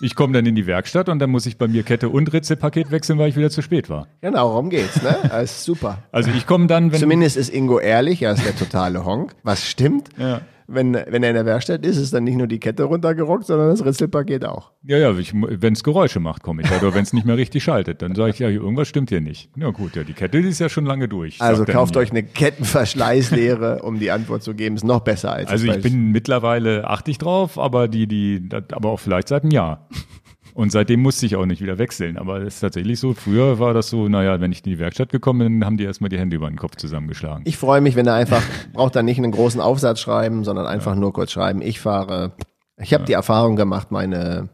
Ich komme dann in die Werkstatt und dann muss ich bei mir Kette und Ritzelpaket wechseln, weil ich wieder zu spät war. Genau, darum geht's, ne? (laughs) Das ist super. Also ich komme dann, wenn Zumindest ist Ingo ehrlich, er ist der totale Honk, was stimmt. Ja. Wenn, wenn er in der Werkstatt ist, ist dann nicht nur die Kette runtergerockt, sondern das Ritzelpaket auch. ja, ja, wenn es Geräusche macht, komme ich oder wenn es nicht mehr richtig schaltet, dann sage ich ja, irgendwas stimmt hier nicht. Ja gut, ja, die Kette die ist ja schon lange durch. Also kauft euch eine Kettenverschleißlehre, um die Antwort zu geben. Ist noch besser als Also ich bin mittlerweile achte ich drauf, aber die, die, aber auch vielleicht seit einem Jahr. Und seitdem musste ich auch nicht wieder wechseln. Aber es ist tatsächlich so, früher war das so, naja, wenn ich in die Werkstatt gekommen bin, haben die erstmal die Hände über den Kopf zusammengeschlagen. Ich freue mich, wenn er einfach, (laughs) braucht dann nicht einen großen Aufsatz schreiben, sondern einfach nur kurz schreiben. Ich fahre, ich habe die Erfahrung gemacht, meine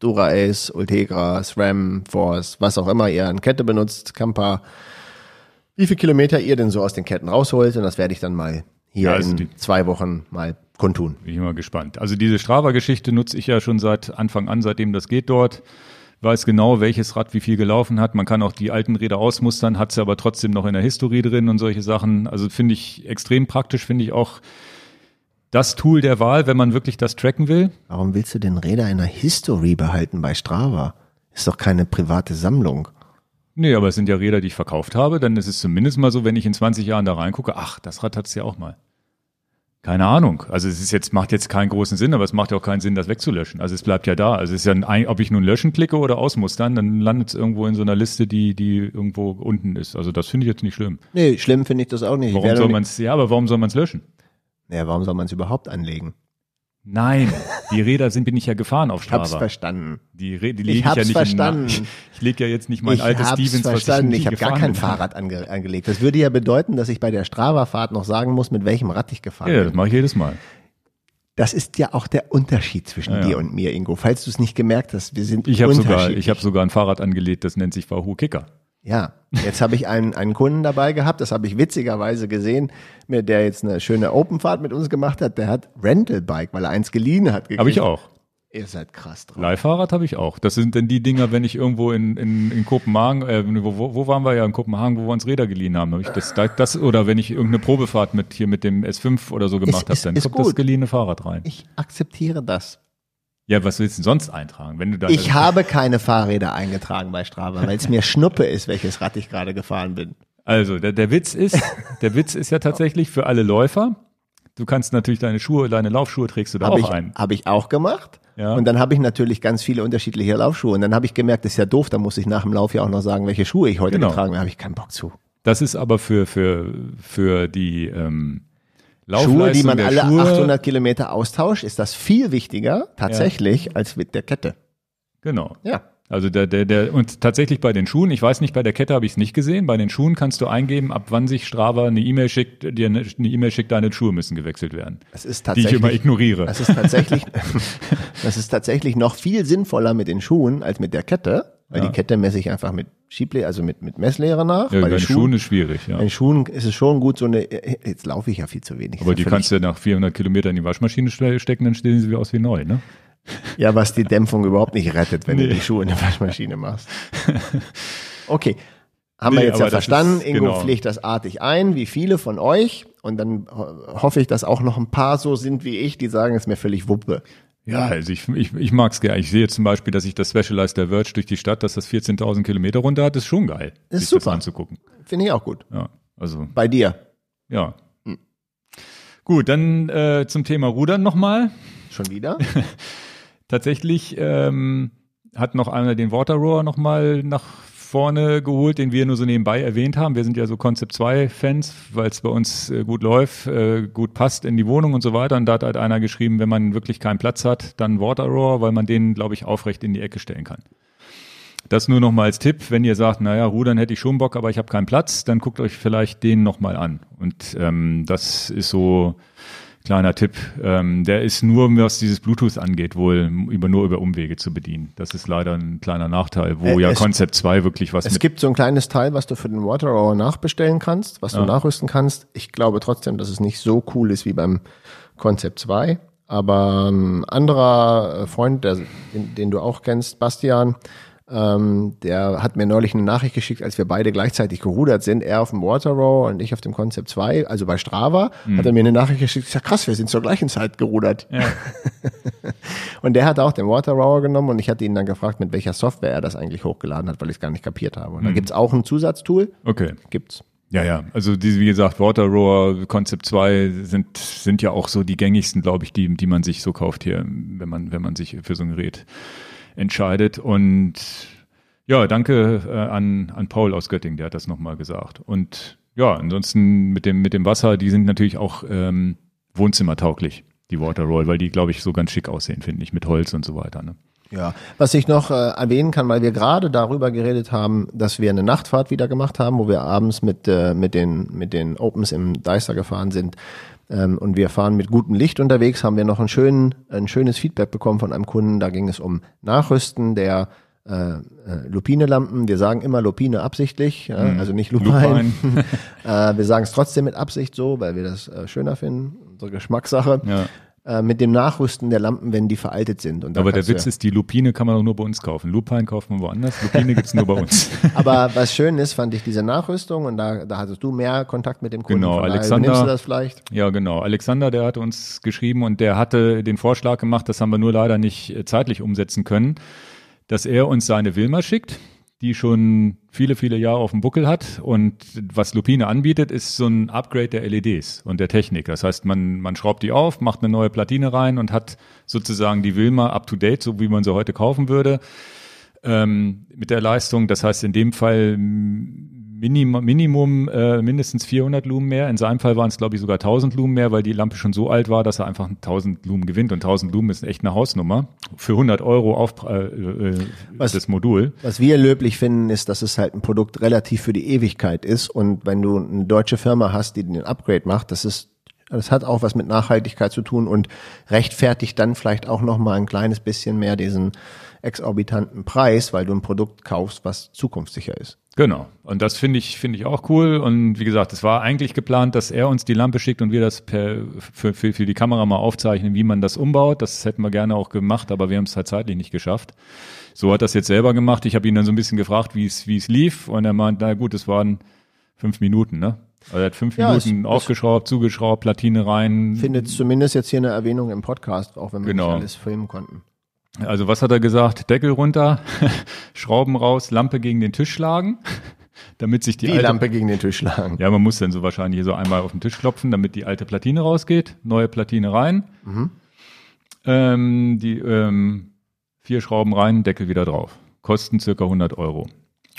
Dura Ace, Ultegra, SRAM, Force, was auch immer ihr an Kette benutzt, Camper, wie viele Kilometer ihr denn so aus den Ketten rausholt und das werde ich dann mal hier Ja, also in zwei Wochen mal kundtun. Bin ich mal gespannt. Also diese Strava-Geschichte nutze ich ja schon seit Anfang an, seitdem das geht dort. Weiß genau, welches Rad wie viel gelaufen hat. Man kann auch die alten Räder ausmustern, hat sie aber trotzdem noch in der Historie drin und solche Sachen. Also finde ich extrem praktisch, finde ich auch das Tool der Wahl, wenn man wirklich das tracken will. Warum willst du den Räder in der History behalten bei Strava? Ist doch keine private Sammlung. Nee, aber es sind ja Räder, die ich verkauft habe. Dann ist es zumindest mal so, wenn ich in 20 Jahren da reingucke, ach, das Rad hat es ja auch mal. Keine Ahnung. Also es ist jetzt, macht jetzt keinen großen Sinn, aber es macht ja auch keinen Sinn, das wegzulöschen. Also es bleibt ja da. Also es ist ja ein, ob ich nun löschen klicke oder ausmustern, dann landet es irgendwo in so einer Liste, die, die irgendwo unten ist. Also das finde ich jetzt nicht schlimm. Nee, schlimm finde ich das auch nicht. Ich Warum soll man es, ja, aber warum soll man es löschen? Ja, warum soll man es überhaupt anlegen? Nein, die Räder sind bin ich ja gefahren auf Ich hab's Strava. verstanden. Die, Rä- die Ich lege ich, ja hab's nicht verstanden. in (laughs) Ich, ich lege ja jetzt nicht mein ich altes hab's Stevens, verstanden. ich, Ich habe gar kein bin. Fahrrad ange angelegt. Das würde ja bedeuten, dass ich bei der Strava-Fahrt noch sagen muss, mit welchem Rad ich gefahren Ja, das bin. mache ich jedes Mal. Das ist ja auch der Unterschied zwischen Ja, ja. dir und mir, Ingo. Falls du es nicht gemerkt hast, wir sind Ich habe sogar, unterschiedlich. ich habe sogar ein Fahrrad angelegt, das nennt sich Wahoo Kicker. Ja, jetzt habe ich einen, einen Kunden dabei gehabt, das habe ich witzigerweise gesehen, mit der jetzt eine schöne Openfahrt mit uns gemacht hat. Der hat Rental Bike, weil er eins geliehen hat. Habe ich auch. Ihr seid krass drauf. Leihfahrrad habe ich auch. Das sind dann die Dinger, wenn ich irgendwo in, in, in Kopenhagen, äh, wo, wo, wo waren wir ja in Kopenhagen, wo wir uns Räder geliehen haben, hab ich das, das, das oder wenn ich irgendeine Probefahrt mit hier mit dem S5 oder so gemacht habe, dann ist kommt das gut. geliehene Fahrrad rein. Ich akzeptiere das. Ja, was willst du denn sonst eintragen, wenn du da Ich (laughs) habe keine Fahrräder eingetragen bei Strava, weil es mir Schnuppe ist, welches Rad ich gerade gefahren bin. Also, der, der Witz ist, (laughs) der Witz ist ja tatsächlich für alle Läufer. Du kannst natürlich deine Schuhe, deine Laufschuhe trägst du da Habe auch ich, ein. hab ich auch gemacht. Ja. Und dann habe ich natürlich ganz viele unterschiedliche Laufschuhe. Und dann habe ich gemerkt, das ist ja doof, da muss ich nach dem Lauf ja auch noch sagen, welche Schuhe ich heute Genau. getragen habe. Da habe ich keinen Bock zu. Das ist aber für, für, für die ähm, Schuhe, die man alle Schuhe, 800 Kilometer austauscht, ist das viel wichtiger tatsächlich als mit der Kette. Genau. Ja. Also der, der, der, und tatsächlich bei den Schuhen, ich weiß nicht, bei der Kette habe ich es nicht gesehen, bei den Schuhen kannst du eingeben, ab wann sich Strava eine E-Mail schickt, dir eine E-Mail schickt, deine Schuhe müssen gewechselt werden. Es ist Die ich tatsächlich, immer ignoriere. das ist tatsächlich, (laughs) das ist tatsächlich noch viel sinnvoller mit den Schuhen als mit der Kette, weil Ja. die Kette messe ich einfach mit Schieble, also mit, mit Messlehre nach. Ja, bei den den Schuhen ist schwierig, ja. Bei den Schuhen ist es schon gut, so eine, jetzt laufe ich ja viel zu wenig. Aber die kannst du ja nach 400 Kilometern in die Waschmaschine ste- stecken, dann stehen sie aus wie neu, ne? Ja, was die Dämpfung überhaupt nicht rettet, wenn du Nee. die Schuhe in der Waschmaschine machst. (laughs) Okay. Haben Nee, wir jetzt ja verstanden. ist- Ingo genau. pflegt das artig ein, wie viele von euch. Und dann ho- hoffe ich, dass auch noch ein paar so sind wie ich, die sagen, es ist mir völlig Wuppe. Ja, also ich, ich, ich mag es gerne. Ich sehe zum Beispiel, dass ich das Specialized der Verge durch die Stadt, dass das 14.000 Kilometer runter hat, ist schon geil. Ist super. Das anzugucken. Finde ich auch gut. Ja, also, Bei dir. ja. Gut, dann äh, zum Thema Rudern nochmal. Schon wieder? (laughs) Tatsächlich ähm, hat noch einer den Water Roar nochmal nach vorne geholt, den wir nur so nebenbei erwähnt haben. Wir sind ja so Concept 2 Fans, weil es bei uns äh, gut läuft, äh, gut passt in die Wohnung und so weiter. Und da hat halt einer geschrieben, wenn man wirklich keinen Platz hat, dann Water Roar, weil man den, glaube ich, aufrecht in die Ecke stellen kann. Das nur noch mal als Tipp, wenn ihr sagt, naja, Rudern hätte ich schon Bock, aber ich habe keinen Platz, dann guckt euch vielleicht den noch mal an. Und ähm, das ist so kleiner Tipp. Ähm, der ist nur, was dieses Bluetooth angeht, wohl über nur über Umwege zu bedienen. Das ist leider ein kleiner Nachteil, wo Äh, ja Concept 2 wirklich was Es gibt so ein kleines Teil, was du für den Water Hour nachbestellen kannst, was du Ja. nachrüsten kannst. Ich glaube trotzdem, dass es nicht so cool ist wie beim Concept 2. Aber ein anderer äh, Freund, der, den, den du auch kennst, Bastian, ähm, der hat mir neulich eine Nachricht geschickt, als wir beide gleichzeitig gerudert sind. Er auf dem Water Row und ich auf dem Concept 2, also bei Strava, Mhm. hat er mir eine Nachricht geschickt. Ich sag, krass, wir sind zur gleichen Zeit gerudert. Ja. (laughs) und der hat auch den Water Rower genommen und ich hatte ihn dann gefragt, mit welcher Software er das eigentlich hochgeladen hat, weil ich es gar nicht kapiert habe. Und da gibt's auch ein Zusatztool. Okay. Gibt's. Ja, ja. Also diese, wie gesagt, Water Rower Concept 2 sind, sind ja auch so die gängigsten, glaube ich, die, die man sich so kauft hier, wenn man, wenn man sich für so ein Gerät entscheidet. Und ja, danke äh, an, an Paul aus Göttingen, der hat das nochmal gesagt. Und ja, ansonsten mit dem, mit dem Wasser, die sind natürlich auch ähm, wohnzimmertauglich, die Water Roll, weil die, glaube ich, so ganz schick aussehen, finde ich, mit Holz und so weiter. Ne? Ja, was ich noch äh, erwähnen kann, weil wir gerade darüber geredet haben, dass wir eine Nachtfahrt wieder gemacht haben, wo wir abends mit, äh, mit, den, mit den Opens im Deister gefahren sind ähm, und wir fahren mit gutem Licht unterwegs, haben wir noch ein, schönen, ein schönes Feedback bekommen von einem Kunden. Da ging es um Nachrüsten der äh, äh, Lupine-Lampen. Wir sagen immer Lupine absichtlich, ja, Mhm. also nicht Lupine. Lupine. (laughs) (laughs) äh, wir sagen es trotzdem mit Absicht so, weil wir das äh, schöner finden, unsere Geschmackssache. Ja. Äh, mit dem Nachrüsten der Lampen, wenn die veraltet sind. Aber der Witz ist, die Lupine kann man auch nur bei uns kaufen. Lupine kauft man woanders, Lupine gibt's nur bei uns. (laughs) Aber was schön ist, fand ich diese Nachrüstung und da, da hattest du mehr Kontakt mit dem Kunden. Genau, Alexander- Nimmst du das vielleicht? Ja, genau. Alexander, der hat uns geschrieben und der hatte den Vorschlag gemacht, das haben wir nur leider nicht äh, zeitlich umsetzen können, dass er uns seine Wilma schickt, die schon viele, viele Jahre auf dem Buckel hat. Und was Lupine anbietet, ist so ein Upgrade der LEDs und der Technik. Das heißt, man, man schraubt die auf, macht eine neue Platine rein und hat sozusagen die Wilma up to date, so wie man sie heute kaufen würde ähm, mit der Leistung. Das heißt in dem Fall Minimum, Minimum äh, mindestens 400 Lumen mehr. In seinem Fall waren es, glaube ich, sogar 1000 Lumen mehr, weil die Lampe schon so alt war, dass er einfach 1000 Lumen gewinnt. Und 1000 Lumen ist echt eine Hausnummer. Für 100 Euro auf äh, äh, Was- das Modul. Was wir löblich finden, ist, dass es halt ein Produkt relativ für die Ewigkeit ist und wenn du eine deutsche Firma hast, die den Upgrade macht, das ist das hat auch was mit Nachhaltigkeit zu tun und rechtfertigt dann vielleicht auch noch mal ein kleines bisschen mehr diesen exorbitanten Preis, weil du ein Produkt kaufst, was zukunftssicher ist. Genau. Und das finde ich, finde ich auch cool. Und wie gesagt, es war eigentlich geplant, dass er uns die Lampe schickt und wir das per, für, für, für die Kamera mal aufzeichnen, wie man das umbaut. Das hätten wir gerne auch gemacht, aber wir haben es halt zeitlich nicht geschafft. So hat das jetzt selber gemacht. Ich habe ihn dann so ein bisschen gefragt, wie es, wie es lief. Und er meint, na gut, es waren fünf Minuten, ne? Also er hat fünf Ja, Minuten es- aufgeschraubt, zugeschraubt, Platine rein. Findet zumindest jetzt hier eine Erwähnung im Podcast, auch wenn wir Genau. nicht alles filmen konnten. Also was hat er gesagt? Deckel runter, (laughs) Schrauben raus, Lampe gegen den Tisch schlagen, (laughs) damit sich die, Die alte Lampe gegen den Tisch schlagen. Ja, man muss dann so wahrscheinlich hier so einmal auf den Tisch klopfen, damit die alte Platine rausgeht, neue Platine rein, ähm, die ähm, vier Schrauben rein, Deckel wieder drauf. Kosten circa 100 Euro.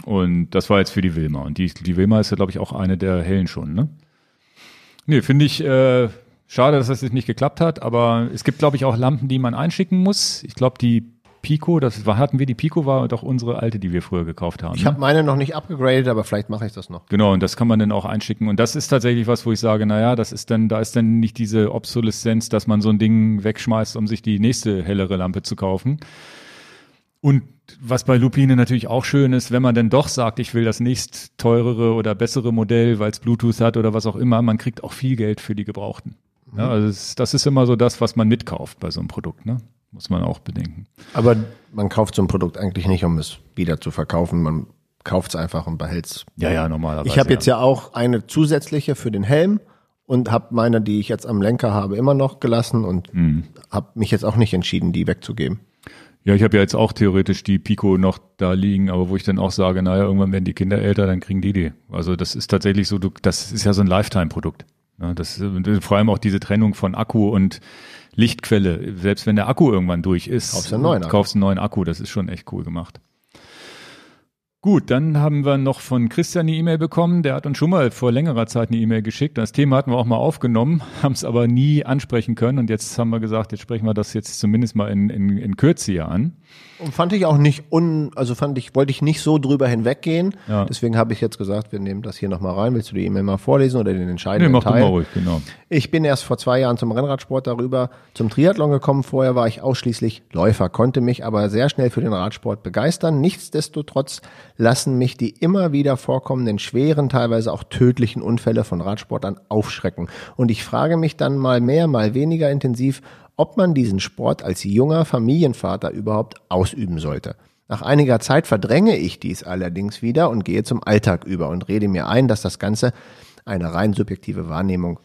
Und das war jetzt für die Wilma. Und die, die Wilma ist ja, glaube ich, auch eine der hellen schon, ne? Nee, finde ich äh, schade, dass das jetzt nicht geklappt hat, aber es gibt, glaube ich, auch Lampen, die man einschicken muss. Ich glaube, die Pico, das war, hatten wir, die Pico war doch unsere alte, die wir früher gekauft haben. Ich ne? habe meine noch nicht abgegradet, aber vielleicht mache ich das noch. Genau, und das kann man dann auch einschicken. Und das ist tatsächlich was, wo ich sage, naja, das ist dann, da ist dann nicht diese Obsoleszenz, dass man so ein Ding wegschmeißt, um sich die nächste hellere Lampe zu kaufen. Und was bei Lupine natürlich auch schön ist, wenn man dann doch sagt, ich will das nächst teurere oder bessere Modell, weil es Bluetooth hat oder was auch immer, man kriegt auch viel Geld für die Gebrauchten. Ja, also es, das ist immer so das, was man mitkauft bei so einem Produkt, ne? Muss man auch bedenken. Aber man kauft so ein Produkt eigentlich nicht, um es wieder zu verkaufen. Man kauft es einfach und behält es. Ja, ja, normalerweise. Ich habe jetzt ja auch eine zusätzliche für den Helm und habe meine, die ich jetzt am Lenker habe, immer noch gelassen und Mhm. habe mich jetzt auch nicht entschieden, die wegzugeben. Ja, ich habe ja jetzt auch theoretisch die Pico noch da liegen, aber wo ich dann auch sage, naja, irgendwann werden die Kinder älter, dann kriegen die die. Also das ist tatsächlich so, das ist ja so ein Lifetime-Produkt. Ja, das, vor allem auch diese Trennung von Akku und Lichtquelle. Selbst wenn der Akku irgendwann durch ist, Kaufst du einen neuen Akku. kaufst einen neuen Akku. Das ist schon echt cool gemacht. Gut, dann haben wir noch von Christian eine E-Mail bekommen. Der hat uns schon mal vor längerer Zeit eine E-Mail geschickt. Das Thema hatten wir auch mal aufgenommen, (laughs) haben es aber nie ansprechen können. Und jetzt haben wir gesagt, jetzt sprechen wir das jetzt zumindest mal in, in, in Kürze hier an. Und fand ich auch nicht un, also fand ich, wollte ich nicht so drüber hinweggehen. Ja. Deswegen habe ich jetzt gesagt, wir nehmen das hier nochmal rein. Willst du die E-Mail mal vorlesen oder den Nee, entscheidenden mach du Teil? mal ruhig, genau. Ich bin erst vor zwei Jahren zum Rennradsport darüber zum Triathlon gekommen. Vorher war ich ausschließlich Läufer, konnte mich aber sehr schnell für den Radsport begeistern. Nichtsdestotrotz lassen mich die immer wieder vorkommenden schweren, teilweise auch tödlichen Unfälle von Radsportern aufschrecken. Und ich frage mich dann mal mehr, mal weniger intensiv, ob man diesen Sport als junger Familienvater überhaupt ausüben sollte. Nach einiger Zeit verdränge ich dies allerdings wieder und gehe zum Alltag über und rede mir ein, dass das Ganze eine rein subjektive Wahrnehmung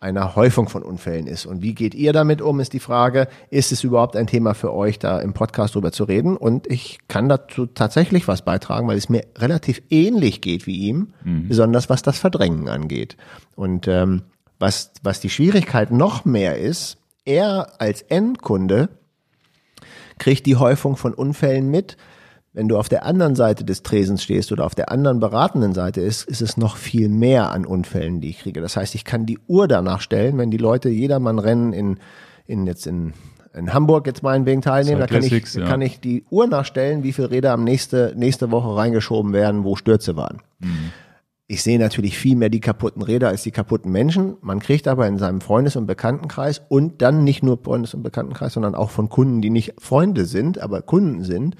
einer Häufung von Unfällen ist. Und wie geht ihr damit um, ist die Frage. Ist es überhaupt ein Thema für euch, da im Podcast drüber zu reden? Und ich kann dazu tatsächlich was beitragen, weil es mir relativ ähnlich geht wie ihm, mhm. besonders was das Verdrängen angeht. Und ähm, was, was die Schwierigkeit noch mehr ist, er als Endkunde kriegt die Häufung von Unfällen mit, wenn du auf der anderen Seite des Tresens stehst oder auf der anderen beratenden Seite ist, ist es noch viel mehr an Unfällen, die ich kriege. Das heißt, ich kann die Uhr danach stellen, wenn die Leute jedermann rennen in, in jetzt in, in Hamburg jetzt meinetwegen teilnehmen, da kann ich, ja. kann ich die Uhr nachstellen, wie viele Räder am nächste, nächste Woche reingeschoben werden, wo Stürze waren. Mhm. Ich sehe natürlich viel mehr die kaputten Räder als die kaputten Menschen. Man kriegt aber in seinem Freundes- und Bekanntenkreis und dann nicht nur Freundes- und Bekanntenkreis, sondern auch von Kunden, die nicht Freunde sind, aber Kunden sind,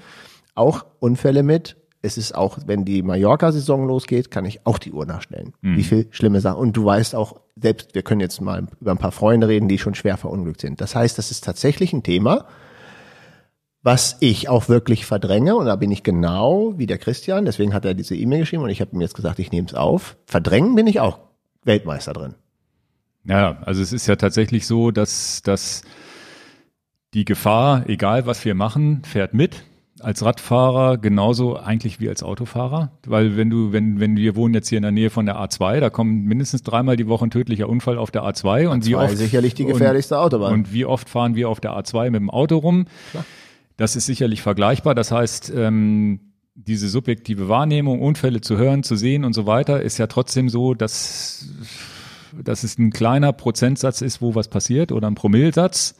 auch Unfälle mit. Es ist auch, wenn die Mallorca-Saison losgeht, kann ich auch die Uhr nachstellen. Mhm. Wie viel schlimme Sachen. Und du weißt auch, selbst, wir können jetzt mal über ein paar Freunde reden, die schon schwer verunglückt sind. Das heißt, das ist tatsächlich ein Thema, was ich auch wirklich verdränge. Und da bin ich genau wie der Christian. Deswegen hat er diese E-Mail geschrieben und ich habe ihm jetzt gesagt, ich nehme es auf. Verdrängen bin ich auch Weltmeister drin. Ja, also es ist ja tatsächlich so, dass, dass die Gefahr, egal was wir machen, fährt mit als Radfahrer genauso eigentlich wie als Autofahrer, weil wenn du, wenn, wenn wir wohnen jetzt hier in der Nähe von der A2, da kommt mindestens dreimal die Woche ein tödlicher Unfall auf der A2 und A2 wie oft sicherlich die gefährlichste und, Autobahn. Und wie oft fahren wir auf der A2 mit dem Auto rum? Klar. Das ist sicherlich vergleichbar. Das heißt, ähm, diese subjektive Wahrnehmung, Unfälle zu hören, zu sehen und so weiter, ist ja trotzdem so, dass, dass es ein kleiner Prozentsatz ist, wo was passiert oder ein Promillsatz.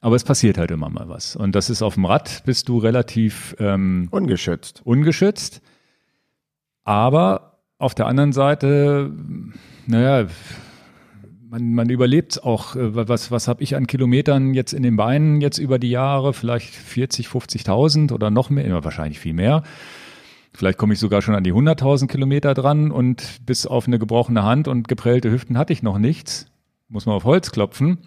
Aber es passiert halt immer mal was. Und das ist auf dem Rad, bist du relativ ähm, ungeschützt. Ungeschützt. Aber auf der anderen Seite, naja, man, man überlebt auch. Äh, was, was habe ich an Kilometern jetzt in den Beinen jetzt über die Jahre? Vielleicht 40, 50.000 oder noch mehr, wahrscheinlich viel mehr. Vielleicht komme ich sogar schon an die 100.000 Kilometer dran und bis auf eine gebrochene Hand und geprellte Hüften hatte ich noch nichts. Muss man auf Holz klopfen.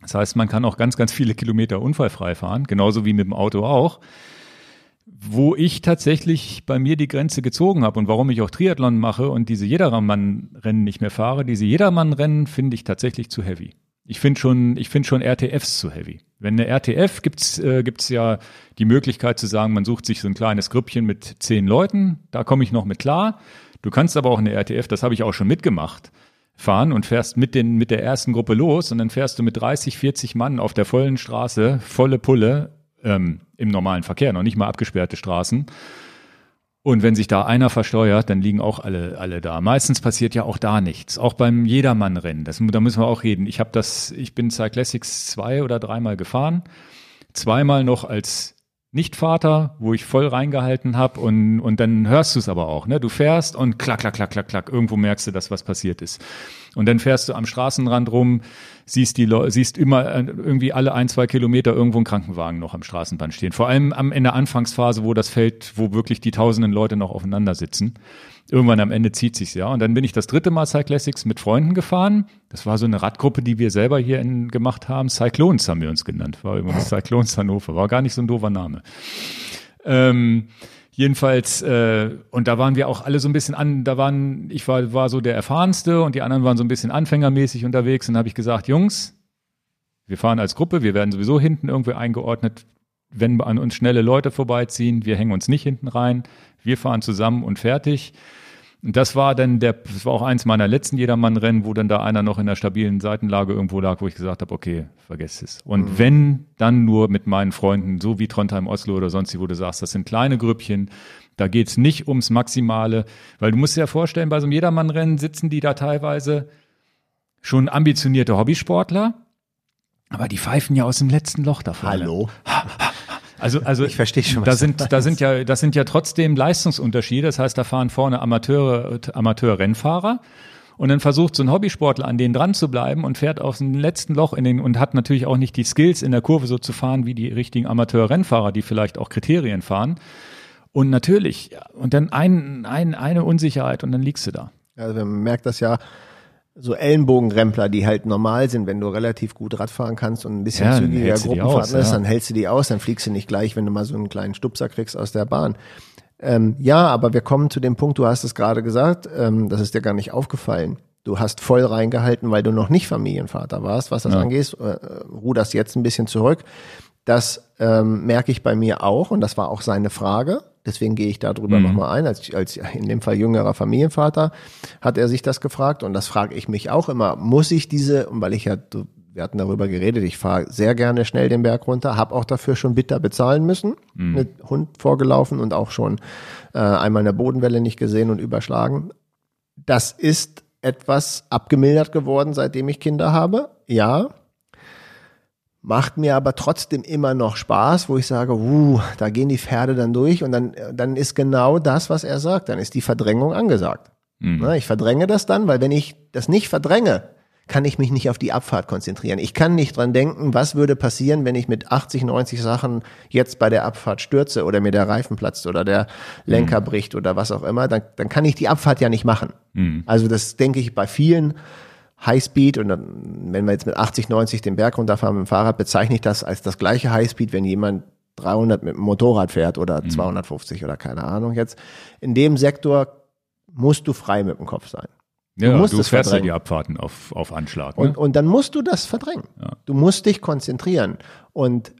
Das heißt, man kann auch ganz, ganz viele Kilometer unfallfrei fahren, genauso wie mit dem Auto auch. Wo ich tatsächlich bei mir die Grenze gezogen habe und warum ich auch Triathlon mache und diese Jedermann-Rennen nicht mehr fahre, diese Jedermann-Rennen finde ich tatsächlich zu heavy. Ich finde schon, ich finde schon RTFs zu heavy. Wenn eine RTF gibt's, äh, gibt's ja die Möglichkeit zu sagen, man sucht sich so ein kleines Grüppchen mit zehn Leuten, da komme ich noch mit klar. Du kannst aber auch eine RTF, das habe ich auch schon mitgemacht fahren und fährst mit den mit der ersten Gruppe los und dann fährst du mit 30, 40 Mann auf der vollen Straße, volle Pulle ähm, im normalen Verkehr, noch nicht mal abgesperrte Straßen. Und wenn sich da einer versteuert, dann liegen auch alle alle da. Meistens passiert ja auch da nichts, auch beim Jedermann-Rennen. Das, da müssen wir auch reden. Ich habe das, ich bin Cyclassics zwei oder dreimal gefahren, zweimal noch als nicht-Vater, wo ich voll reingehalten habe und, und dann hörst du es aber auch. Ne? Du fährst und klack, klack, klack, klack, klack, irgendwo merkst du, dass was passiert ist. Und dann fährst du am Straßenrand rum, siehst die Le siehst immer äh, irgendwie alle ein, zwei Kilometer irgendwo ein Krankenwagen noch am Straßenband stehen. Vor allem am, in der Anfangsphase, wo das Feld, wo wirklich die tausenden Leute noch aufeinander sitzen irgendwann am Ende zieht sich's ja. Und dann bin ich das dritte Mal Cyclassics mit Freunden gefahren. Das war so eine Radgruppe, die wir selber hier in, gemacht haben. Cyclones haben wir uns genannt. War übrigens (laughs) Cyclones Hannover. War gar nicht so ein doofer Name. Ähm, jedenfalls, äh, und da waren wir auch alle so ein bisschen an, da waren, ich war, war so der Erfahrenste und die anderen waren so ein bisschen anfängermäßig unterwegs. Und dann habe ich gesagt, Jungs, wir fahren als Gruppe, wir werden sowieso hinten irgendwie eingeordnet, wenn an uns schnelle Leute vorbeiziehen, wir hängen uns nicht hinten rein, wir fahren zusammen und fertig. Und das war dann der, das war auch eins meiner letzten Jedermann-Rennen, wo dann da einer noch in der stabilen Seitenlage irgendwo lag, wo ich gesagt habe, okay, vergesst es. Und mhm. wenn, dann nur mit meinen Freunden, so wie Trondheim, Oslo oder sonst wo du sagst, das sind kleine Grüppchen, da geht's nicht ums Maximale, weil du musst dir ja vorstellen, bei so einem Jedermann-Rennen sitzen die da teilweise schon ambitionierte Hobbysportler, aber die pfeifen ja aus dem letzten Loch davon. Hallo. (laughs) Also, also ich verstehe schon, was da sind, da sind ja, das sind ja trotzdem Leistungsunterschiede. Das heißt, da fahren vorne Amateure, Amateur-Rennfahrer. Und dann versucht so ein Hobbysportler an denen dran zu bleiben und fährt aus dem letzten Loch in den und hat natürlich auch nicht die Skills in der Kurve so zu fahren wie die richtigen Amateur-Rennfahrer, die vielleicht auch Kriterien fahren. Und natürlich, und dann ein, ein, eine Unsicherheit und dann liegst du da. Also man merkt das ja so Ellenbogenrempler, die halt normal sind, wenn du relativ gut Radfahren kannst und ein bisschen ja, zügiger Gruppenfahrt ist, ja. dann hältst du die aus, dann fliegst du nicht gleich, wenn du mal so einen kleinen Stupser kriegst aus der Bahn. Ähm, ja, aber wir kommen zu dem Punkt, du hast es gerade gesagt, ähm, das ist dir gar nicht aufgefallen. du hast voll reingehalten, weil du noch nicht Familienvater warst, was das Ja. angeht, äh, ruderst jetzt ein bisschen zurück. Das ähm, merke ich bei mir auch und das war auch seine Frage. Deswegen gehe ich darüber Mhm. nochmal ein. Als, als in dem Fall jüngerer Familienvater hat er sich das gefragt und das frage ich mich auch immer. Muss ich diese, und weil ich ja, du, wir hatten darüber geredet, ich fahre sehr gerne schnell den Berg runter, habe auch dafür schon bitter bezahlen müssen, mit Hund vorgelaufen und auch schon äh, einmal eine Bodenwelle nicht gesehen und überschlagen. Das ist etwas abgemildert geworden, seitdem ich Kinder habe. Ja. Macht mir aber trotzdem immer noch Spaß, wo ich sage, uh, da gehen die Pferde dann durch und dann, dann ist genau das, was er sagt. Dann ist die Verdrängung angesagt. Na, ich verdränge das dann, weil wenn ich das nicht verdränge, kann ich mich nicht auf die Abfahrt konzentrieren. Ich kann nicht dran denken, was würde passieren, wenn ich mit 80, 90 Sachen jetzt bei der Abfahrt stürze oder mir der Reifen platzt oder der Lenker bricht oder was auch immer. Dann, dann kann ich die Abfahrt ja nicht machen. Also das denke ich bei vielen Highspeed und dann, wenn wir jetzt mit 80, 90 den Berg runterfahren mit dem Fahrrad, bezeichne ich das als das gleiche Highspeed, wenn jemand 300 mit dem Motorrad fährt oder 250 oder keine Ahnung jetzt. In dem Sektor musst du frei mit dem Kopf sein. Ja, Du du, musst es fährst ja die Abfahrten auf, auf Anschlag. Ne? Und, und dann musst du das verdrängen. Du musst dich konzentrieren. Und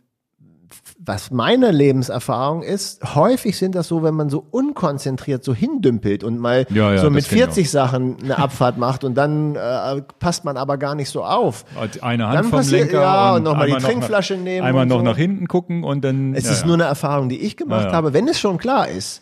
was meine Lebenserfahrung ist, häufig sind das so, wenn man so unkonzentriert so hindümpelt und mal Ja, ja, so mit das kenn ich 40 Sachen eine Abfahrt macht und dann äh, passt man aber gar nicht so auf. Eine Hand Dann vom passiert- Lenker ja, und noch mal die Trinkflasche nach, nehmen Einmal noch so. nach hinten gucken und dann. Es ja, ist nur eine Erfahrung, die ich gemacht habe, wenn es schon klar ist.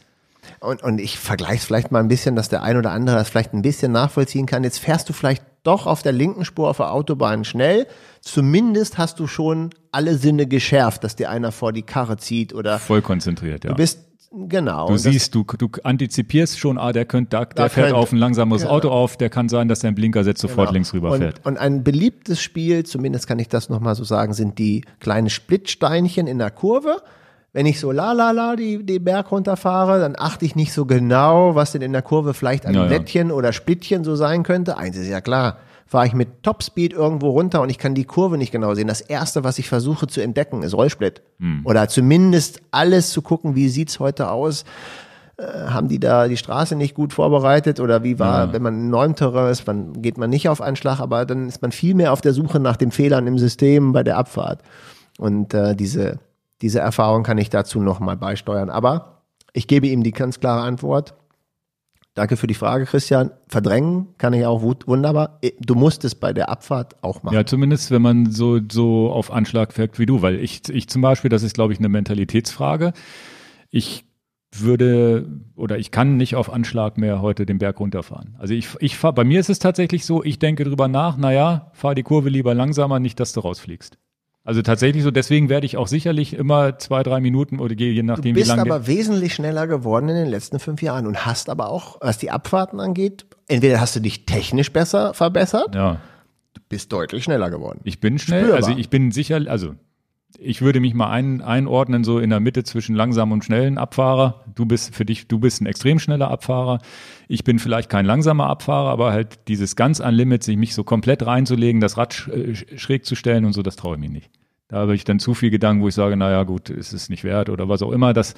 Und, und ich vergleiche es vielleicht mal ein bisschen, dass der ein oder andere das vielleicht ein bisschen nachvollziehen kann. Jetzt fährst du vielleicht doch auf der linken Spur auf der Autobahn schnell. Zumindest hast du schon alle Sinne geschärft, dass dir einer vor die Karre zieht oder voll konzentriert, ja. du bist genau. Du siehst, du, du antizipierst schon, ah, der könnte, da, der fährt könnte. auf ein langsames Genau. Auto auf, der kann sein, dass der Blinker setzt, sofort Genau. links rüber fährt. Und, und ein beliebtes Spiel, zumindest kann ich das nochmal so sagen, sind die kleinen Splittsteinchen in der Kurve. Wenn ich so la la la die, die Berg runterfahre, dann achte ich nicht so genau, was denn in der Kurve vielleicht an Ja, ja. Blättchen oder Splittchen so sein könnte. Eins ist ja klar, fahre ich mit Topspeed irgendwo runter und ich kann die Kurve nicht genau sehen. Das erste, was ich versuche zu entdecken, ist Rollsplit. Hm. Oder zumindest alles zu gucken, wie sieht's heute aus haben die da die Straße nicht gut vorbereitet oder wie war, wenn man neuem Terrain ist, dann geht man nicht auf Anschlag, aber dann ist man viel mehr auf der Suche nach den Fehlern im System bei der Abfahrt. Und äh, diese, diese Erfahrung kann ich dazu nochmal beisteuern. Aber ich gebe ihm die ganz klare Antwort. Danke für die Frage, Christian. Verdrängen kann ich auch wunderbar. Du musst es bei der Abfahrt auch machen. Ja, zumindest wenn man so, so auf Anschlag fährt wie du, weil ich, ich zum Beispiel, das ist glaube ich eine Mentalitätsfrage. Ich würde oder ich kann nicht auf Anschlag mehr heute den Berg runterfahren. Also ich, ich fahr, bei mir ist es tatsächlich so, ich denke drüber nach, naja, fahr die Kurve lieber langsamer, nicht, dass du rausfliegst. Also tatsächlich so, deswegen werde ich auch sicherlich immer zwei, drei Minuten oder gehe je Du nachdem, wie bist lange. aber wesentlich schneller geworden in den letzten fünf Jahren und hast aber auch, was die Abfahrten angeht, entweder hast du dich technisch besser verbessert, Ja. du bist deutlich schneller geworden. Ich bin schnell, Spürbar. also ich bin sicher, also ich würde mich mal ein, einordnen, so in der Mitte zwischen langsam und schnellen Abfahrer. Du bist für dich, du bist ein extrem schneller Abfahrer. Ich bin vielleicht kein langsamer Abfahrer, aber halt dieses ganz an Limit, sich mich so komplett reinzulegen, das Rad sch äh, schräg zu stellen und so, das traue ich mir nicht. Da habe ich dann zu viel Gedanken, wo ich sage, naja, gut, ist es nicht wert oder was auch immer. Das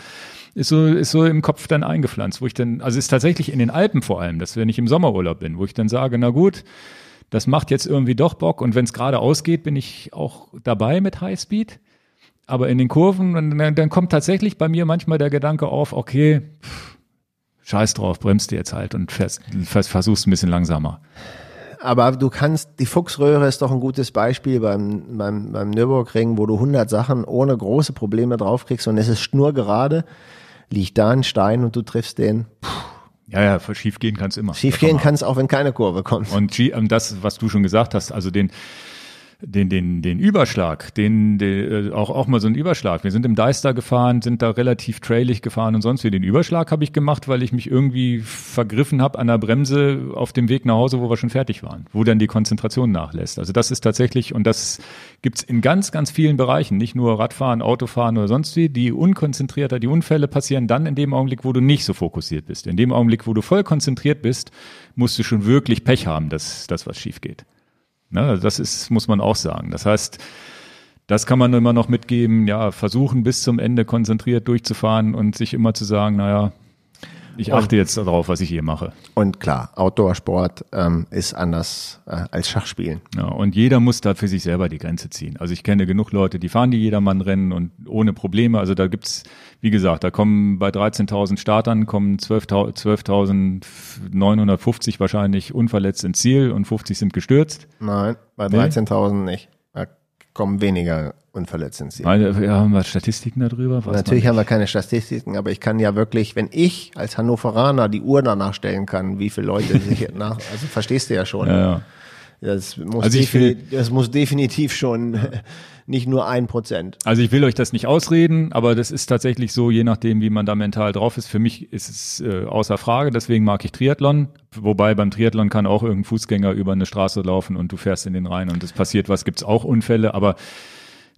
ist so, ist so im Kopf dann eingepflanzt, wo ich dann, also ist tatsächlich in den Alpen vor allem, dass wenn ich im Sommerurlaub bin, wo ich dann sage, na gut, das macht jetzt irgendwie doch Bock und wenn es gerade ausgeht, bin ich auch dabei mit Highspeed. Aber in den Kurven, dann, dann kommt tatsächlich bei mir manchmal der Gedanke auf, okay, scheiß drauf, bremst du jetzt halt und fährst, vers- versuchst ein bisschen langsamer. Aber du kannst, die Fuchsröhre ist doch ein gutes Beispiel beim, beim, beim Nürburgring, wo du 100 Sachen ohne große Probleme draufkriegst und es ist schnurgerade, liegt da ein Stein und du triffst den. Ja, ja, schief gehen kann es immer. Schiefgehen kann es auch, wenn keine Kurve kommt. Und ähm, das, was du schon gesagt hast, also den, den, den, den Überschlag, den, den äh, auch, auch mal so einen Überschlag. Wir sind im Deister gefahren, sind da relativ trailig gefahren und sonst wie. Den Überschlag habe ich gemacht, weil ich mich irgendwie vergriffen habe an der Bremse auf dem Weg nach Hause, wo wir schon fertig waren, wo dann die Konzentration nachlässt. Also das ist tatsächlich, und das gibt's in ganz, ganz vielen Bereichen, nicht nur Radfahren, Autofahren oder sonst wie, die unkonzentrierter, die Unfälle passieren dann in dem Augenblick, wo du nicht so fokussiert bist. In dem Augenblick, wo du voll konzentriert bist, musst du schon wirklich Pech haben, dass, dass was schief geht. Ne, das ist, muss man auch sagen. Das heißt, das kann man immer noch mitgeben, ja, versuchen bis zum Ende konzentriert durchzufahren und sich immer zu sagen, naja, Ich achte jetzt darauf, was ich hier mache. Und klar, Outdoor-Sport ähm, ist anders äh, als Schachspielen. Ja, und jeder muss da für sich selber die Grenze ziehen. Also ich kenne genug Leute, die fahren die Jedermann-Rennen und ohne Probleme. Also da gibt's, wie gesagt, da kommen bei 13.000 Startern kommen 12.950 wahrscheinlich unverletzt ins Ziel und 50 sind gestürzt. Nein, bei Nee? 13.000 nicht. Da kommen weniger unverletzt ins. Weil, wir haben wir Statistiken darüber? Man Natürlich haben wir keine Statistiken, aber ich kann ja wirklich, wenn ich als Hannoveraner die Uhr danach stellen kann, wie viele Leute (laughs) sich nach, also verstehst du ja schon. Ja, ja. Das muss, Also ich defini das muss definitiv schon (laughs) nicht nur ein Prozent. Also ich will euch das nicht ausreden, aber das ist tatsächlich so, je nachdem, wie man da mental drauf ist. Für mich ist es äh, außer Frage, deswegen mag ich Triathlon. Wobei beim Triathlon kann auch irgendein Fußgänger über eine Straße laufen und du fährst in den Rhein und es passiert was, gibt's auch Unfälle, aber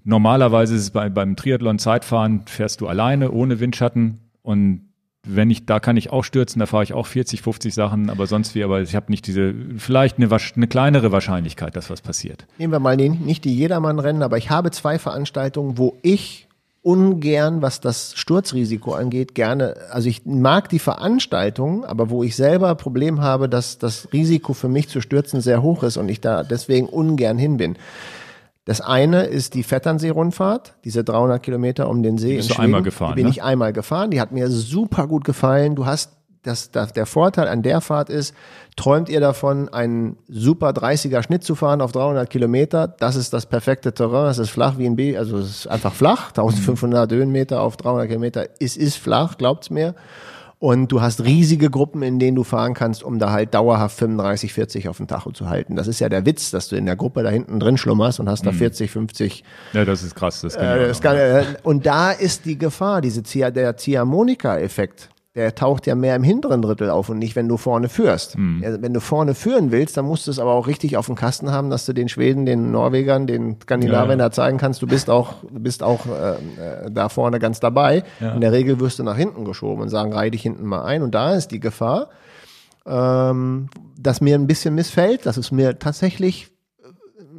normalerweise ist es bei, beim Triathlon Zeitfahren, fährst du alleine, ohne Windschatten und wenn ich, da kann ich auch stürzen, da fahre ich auch 40, 50 Sachen, aber sonst wie, aber ich habe nicht diese, vielleicht eine, eine kleinere Wahrscheinlichkeit, dass was passiert. Nehmen wir mal den, nicht die Jedermann-Rennen, aber ich habe zwei Veranstaltungen, wo ich ungern, was das Sturzrisiko angeht, gerne, also ich mag die Veranstaltung, aber wo ich selber Problem habe, dass das Risiko für mich zu stürzen sehr hoch ist und ich da deswegen ungern hin bin. Das eine ist die Vetternsee-Rundfahrt, diese 300 Kilometer um den See bist in du einmal Schweden. gefahren, Die bin ne? ich einmal gefahren. Die hat mir super gut gefallen. Du hast das, das, der Vorteil an der Fahrt ist, träumt ihr davon, einen super 30er Schnitt zu fahren auf 300 Kilometer. Das ist das perfekte Terrain. Es ist flach wie ein B, also es ist einfach flach. (laughs) 1500 Höhenmeter auf 300 Kilometer. Es ist flach, glaubt's mir. Und du hast riesige Gruppen, in denen du fahren kannst, um da halt dauerhaft 35, 40 auf dem Tacho zu halten. Das ist ja der Witz, dass du in der Gruppe da hinten drin schlummerst und hast da 40, 50 Ja, das ist krass. Das äh, das kann, äh, und da ist die Gefahr, diese Zia, der Ziehharmonika-Effekt, der taucht ja mehr im hinteren Drittel auf und nicht, wenn du vorne führst. Hm. Ja, wenn du vorne führen willst, dann musst du es aber auch richtig auf dem Kasten haben, dass du den Schweden, den Norwegern, den Skandinaviern da zeigen kannst, du bist auch, du bist auch äh, äh, da vorne ganz dabei. In der Regel wirst du nach hinten geschoben und sagen, reih dich hinten mal ein. Und da ist die Gefahr, ähm, dass mir ein bisschen missfällt, dass es mir tatsächlich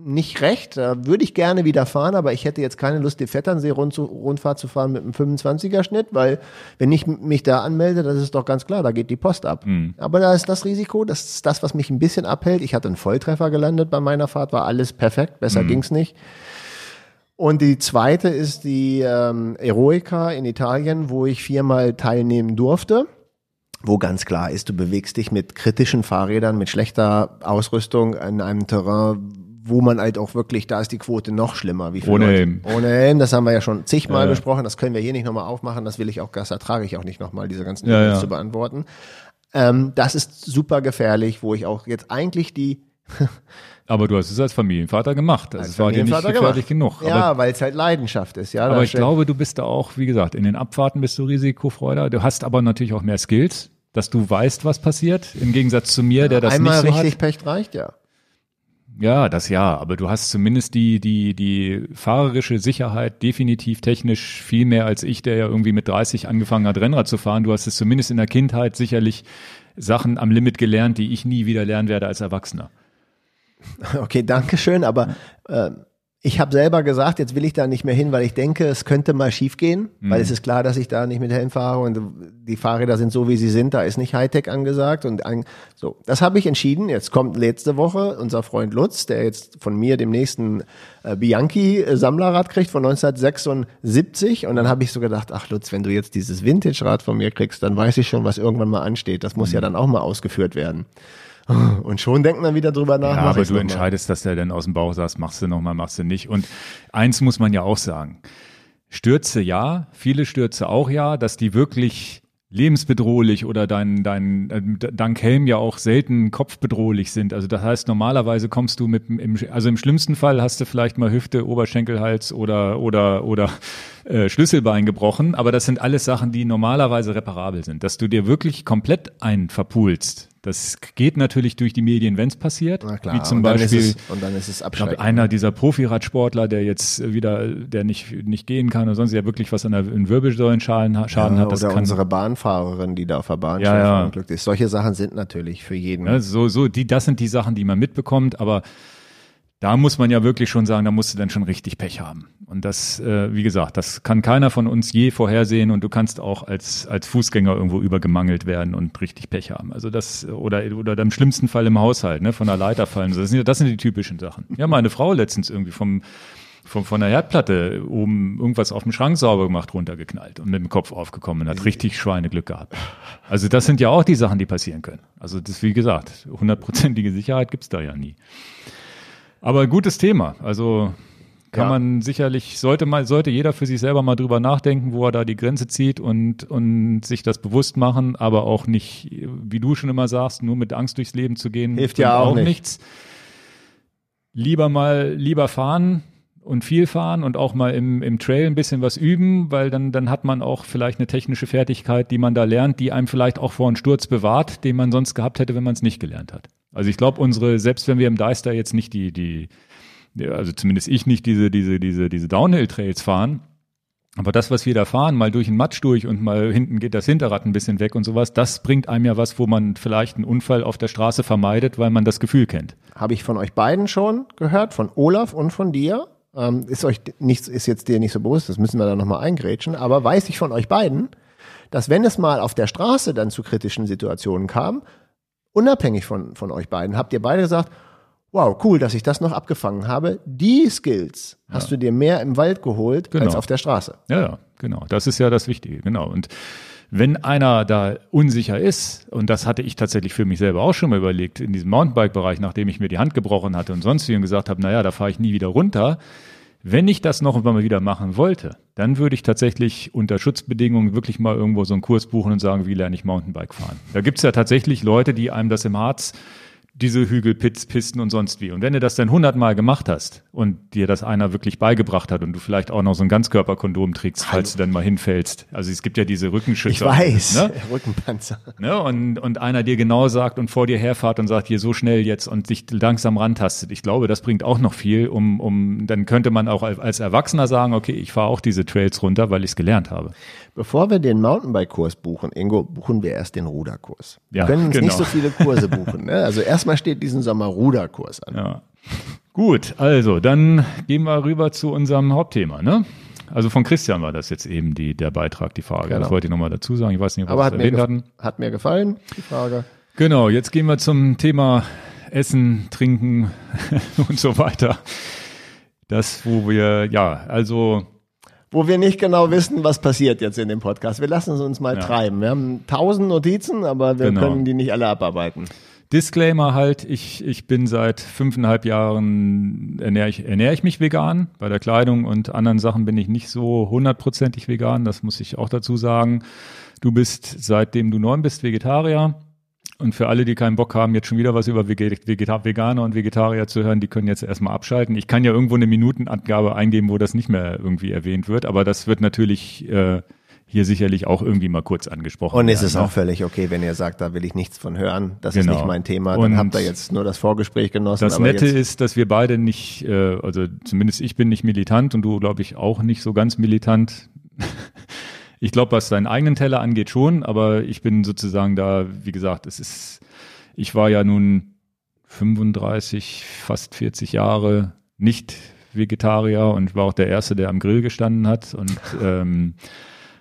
nicht recht. Da würde ich gerne wieder fahren, aber ich hätte jetzt keine Lust, die Vetternsee-Rundfahrt zu fahren mit einem 25er-Schnitt, weil wenn ich mich da anmelde, das ist doch ganz klar, da geht die Post ab. Aber da ist das Risiko, das ist das, was mich ein bisschen abhält. Ich hatte einen Volltreffer gelandet bei meiner Fahrt, war alles perfekt, besser ging's nicht. Und die zweite ist die ähm, Eroica in Italien, wo ich viermal teilnehmen durfte wo ganz klar ist, du bewegst dich mit kritischen Fahrrädern, mit schlechter Ausrüstung in einem Terrain, wo man halt auch wirklich, da ist die Quote noch schlimmer. Wie Ohne Leute- Helm. Ohne Helm, das haben wir ja schon zigmal Ja. besprochen, das können wir hier nicht nochmal aufmachen, das will ich auch, das ertrage ich auch nicht nochmal, diese ganzen Ja, ja. zu beantworten. Ähm, das ist super gefährlich, wo ich auch jetzt eigentlich die (laughs) Aber du hast es als Familienvater gemacht. Also es war dir nicht gefährlich genug. Ja, weil es halt Leidenschaft ist, ja. aber ich glaube, du bist da auch, wie gesagt, in den Abfahrten bist du risikofreuder. Du hast aber natürlich auch mehr Skills, dass du weißt, was passiert. Im Gegensatz zu mir, der das einmal nicht so richtig hat. Pech reicht, ja. Ja, das ja. Aber du hast zumindest die, die, die fahrerische Sicherheit definitiv technisch viel mehr als ich, der ja irgendwie mit 30 angefangen hat, Rennrad zu fahren. Du hast es zumindest in der Kindheit sicherlich Sachen am Limit gelernt, die ich nie wieder lernen werde als Erwachsener. (laughs) Okay, danke schön, aber äh, ich habe selber gesagt, jetzt will ich da nicht mehr hin, weil ich denke, es könnte mal schiefgehen, weil es ist klar, dass ich da nicht mit Helm fahre und die Fahrräder sind so, wie sie sind, da ist nicht Hightech angesagt und an, so, das habe ich entschieden. Jetzt kommt letzte Woche unser Freund Lutz, der jetzt von mir dem nächsten äh, Bianchi äh, Sammlerrad kriegt von 1976 und dann habe ich so gedacht, ach Lutz, wenn du jetzt dieses Vintage-Rad von mir kriegst, dann weiß ich schon, was irgendwann mal ansteht. Das muss ja dann auch mal ausgeführt werden. (laughs) Und schon denkt man wieder drüber nach. Ja, aber du entscheidest, dass der dann aus dem Bauch sagst, machst du nochmal, machst du nicht. Und eins muss man ja auch sagen. Stürze ja, viele Stürze auch ja, dass die wirklich lebensbedrohlich oder dein, dein, äh, dank Helm ja auch selten kopfbedrohlich sind. Also das heißt, normalerweise kommst du mit, im, also im schlimmsten Fall hast du vielleicht mal Hüfte, Oberschenkelhals oder, oder, oder äh, Schlüsselbein gebrochen, aber das sind alles Sachen, die normalerweise reparabel sind. Dass du dir wirklich komplett einen verpulst, das geht natürlich durch die Medien, wenn es passiert. Na klar, Wie zum und Beispiel es, und dann ist es abschreckend. einer dieser Profiradsportler, der jetzt wieder, der nicht, nicht gehen kann oder sonst, der wirklich was an der in Wirbelsäulenschaden ha- Schaden ja, hat, das oder kann unsere Bahnfahrerin, die da auf der Bahn Ja, ja. verunglückt ist. Solche Sachen sind natürlich für jeden. Ne, so, so, die, das sind die Sachen, die man mitbekommt, aber da muss man ja wirklich schon sagen, da musst du dann schon richtig Pech haben. Und das, äh, wie gesagt, das kann keiner von uns je vorhersehen und du kannst auch als, als Fußgänger irgendwo übergemangelt werden und richtig Pech haben. Also das, oder, oder im schlimmsten Fall im Haushalt, ne, von der Leiter fallen. Das sind, das sind die typischen Sachen. Ja, meine Frau letztens irgendwie vom, vom, von der Herdplatte oben irgendwas auf dem Schrank sauber gemacht, runtergeknallt und mit dem Kopf aufgekommen und hat richtig Schweineglück gehabt. Also das sind ja auch die Sachen, die passieren können. Also das, wie gesagt, hundertprozentige Sicherheit gibt's da ja nie. Aber ein gutes Thema. Also kann ja. man sicherlich, sollte mal, sollte jeder für sich selber mal drüber nachdenken, wo er da die Grenze zieht und, und sich das bewusst machen, aber auch nicht, wie du schon immer sagst, nur mit Angst durchs Leben zu gehen. Hilft ja auch, auch nicht. nichts. Lieber mal, lieber fahren und viel fahren und auch mal im, im Trail ein bisschen was üben, weil dann, dann hat man auch vielleicht eine technische Fertigkeit, die man da lernt, die einem vielleicht auch vor einem Sturz bewahrt, den man sonst gehabt hätte, wenn man es nicht gelernt hat. Also ich glaube, unsere, selbst wenn wir im Deister jetzt nicht die, die, also zumindest ich nicht diese, diese, diese, diese Downhill-Trails fahren, aber das, was wir da fahren, mal durch den Matsch durch und mal hinten geht das Hinterrad ein bisschen weg und sowas, das bringt einem ja was, wo man vielleicht einen Unfall auf der Straße vermeidet, weil man das Gefühl kennt. Habe ich von euch beiden schon gehört, von Olaf und von dir. Ähm, ist euch nichts, ist jetzt dir nicht so bewusst, das müssen wir dann nochmal eingrätschen, aber weiß ich von euch beiden, dass wenn es mal auf der Straße dann zu kritischen Situationen kam, unabhängig von, von euch beiden, habt ihr beide gesagt, wow, cool, dass ich das noch abgefangen habe. Die Skills ja. hast du dir mehr im Wald geholt genau. als auf der Straße. Ja, ja, genau. Das ist ja das Wichtige, genau. Und wenn einer da unsicher ist, und das hatte ich tatsächlich für mich selber auch schon mal überlegt, in diesem Mountainbike-Bereich, nachdem ich mir die Hand gebrochen hatte und sonst wie und gesagt habe, naja, da fahre ich nie wieder runter, wenn ich das noch mal wieder machen wollte, dann würde ich tatsächlich unter Schutzbedingungen wirklich mal irgendwo so einen Kurs buchen und sagen, wie lerne ich Mountainbike fahren. Da gibt es ja tatsächlich Leute, die einem das im Harz diese Hügelpisten und sonst wie. Und wenn du das dann hundertmal gemacht hast und dir das einer wirklich beigebracht hat und du vielleicht auch noch so ein Ganzkörperkondom trägst, falls du dann mal hinfällst. Also es gibt ja diese Rückenschützer. Ich weiß, ne? (laughs) Rückenpanzer. Ne? Und, und einer dir genau sagt und vor dir herfahrt und sagt, hier so schnell jetzt und dich langsam rantastet. Ich glaube, das bringt auch noch viel, um, um dann könnte man auch als Erwachsener sagen, okay, ich fahre auch diese Trails runter, weil ich es gelernt habe. Bevor wir den Mountainbike-Kurs buchen, Ingo, buchen wir erst den Ruderkurs. Wir ja, können uns genau. nicht so viele Kurse buchen. Ne? Also erstmal steht diesen Sommer Ruderkurs an. Ja. Gut, also dann gehen wir rüber zu unserem Hauptthema. Ne? Also von Christian war das jetzt eben die, der Beitrag, die Frage. Genau. Das wollte ich nochmal dazu sagen. Ich weiß nicht, ob wir das erwähnt hatten. Hat mir gefallen, die Frage. Genau, jetzt gehen wir zum Thema Essen, Trinken (laughs) und so weiter. Das, wo wir, ja, also wo wir nicht genau wissen, was passiert jetzt in dem Podcast. Wir lassen es uns mal ja. treiben. Wir haben tausend Notizen, aber wir genau. können die nicht alle abarbeiten. Disclaimer halt, ich, ich bin seit fünfeinhalb Jahren, ernähre ich, ernähre ich mich vegan. Bei der Kleidung und anderen Sachen bin ich nicht so hundertprozentig vegan, das muss ich auch dazu sagen. Du bist, seitdem du neun bist, Vegetarier. Und für alle, die keinen Bock haben, jetzt schon wieder was über Veganer und Vegetarier zu hören, die können jetzt erstmal abschalten. Ich kann ja irgendwo eine Minutenangabe eingeben, wo das nicht mehr irgendwie erwähnt wird, aber das wird natürlich äh, hier sicherlich auch irgendwie mal kurz angesprochen. Und es ist ne? auch völlig okay, wenn ihr sagt, da will ich nichts von hören, das genau. ist nicht mein Thema, dann und habt ihr jetzt nur das Vorgespräch genossen. Das Nette ist, dass wir beide nicht, äh, also zumindest ich bin nicht militant und du, glaube ich, auch nicht so ganz militant. Ich glaube, was deinen eigenen Teller angeht schon, aber ich bin sozusagen da, wie gesagt, es ist, ich war ja nun 35, fast 40 Jahre nicht Vegetarier und war auch der Erste, der am Grill gestanden hat und ähm,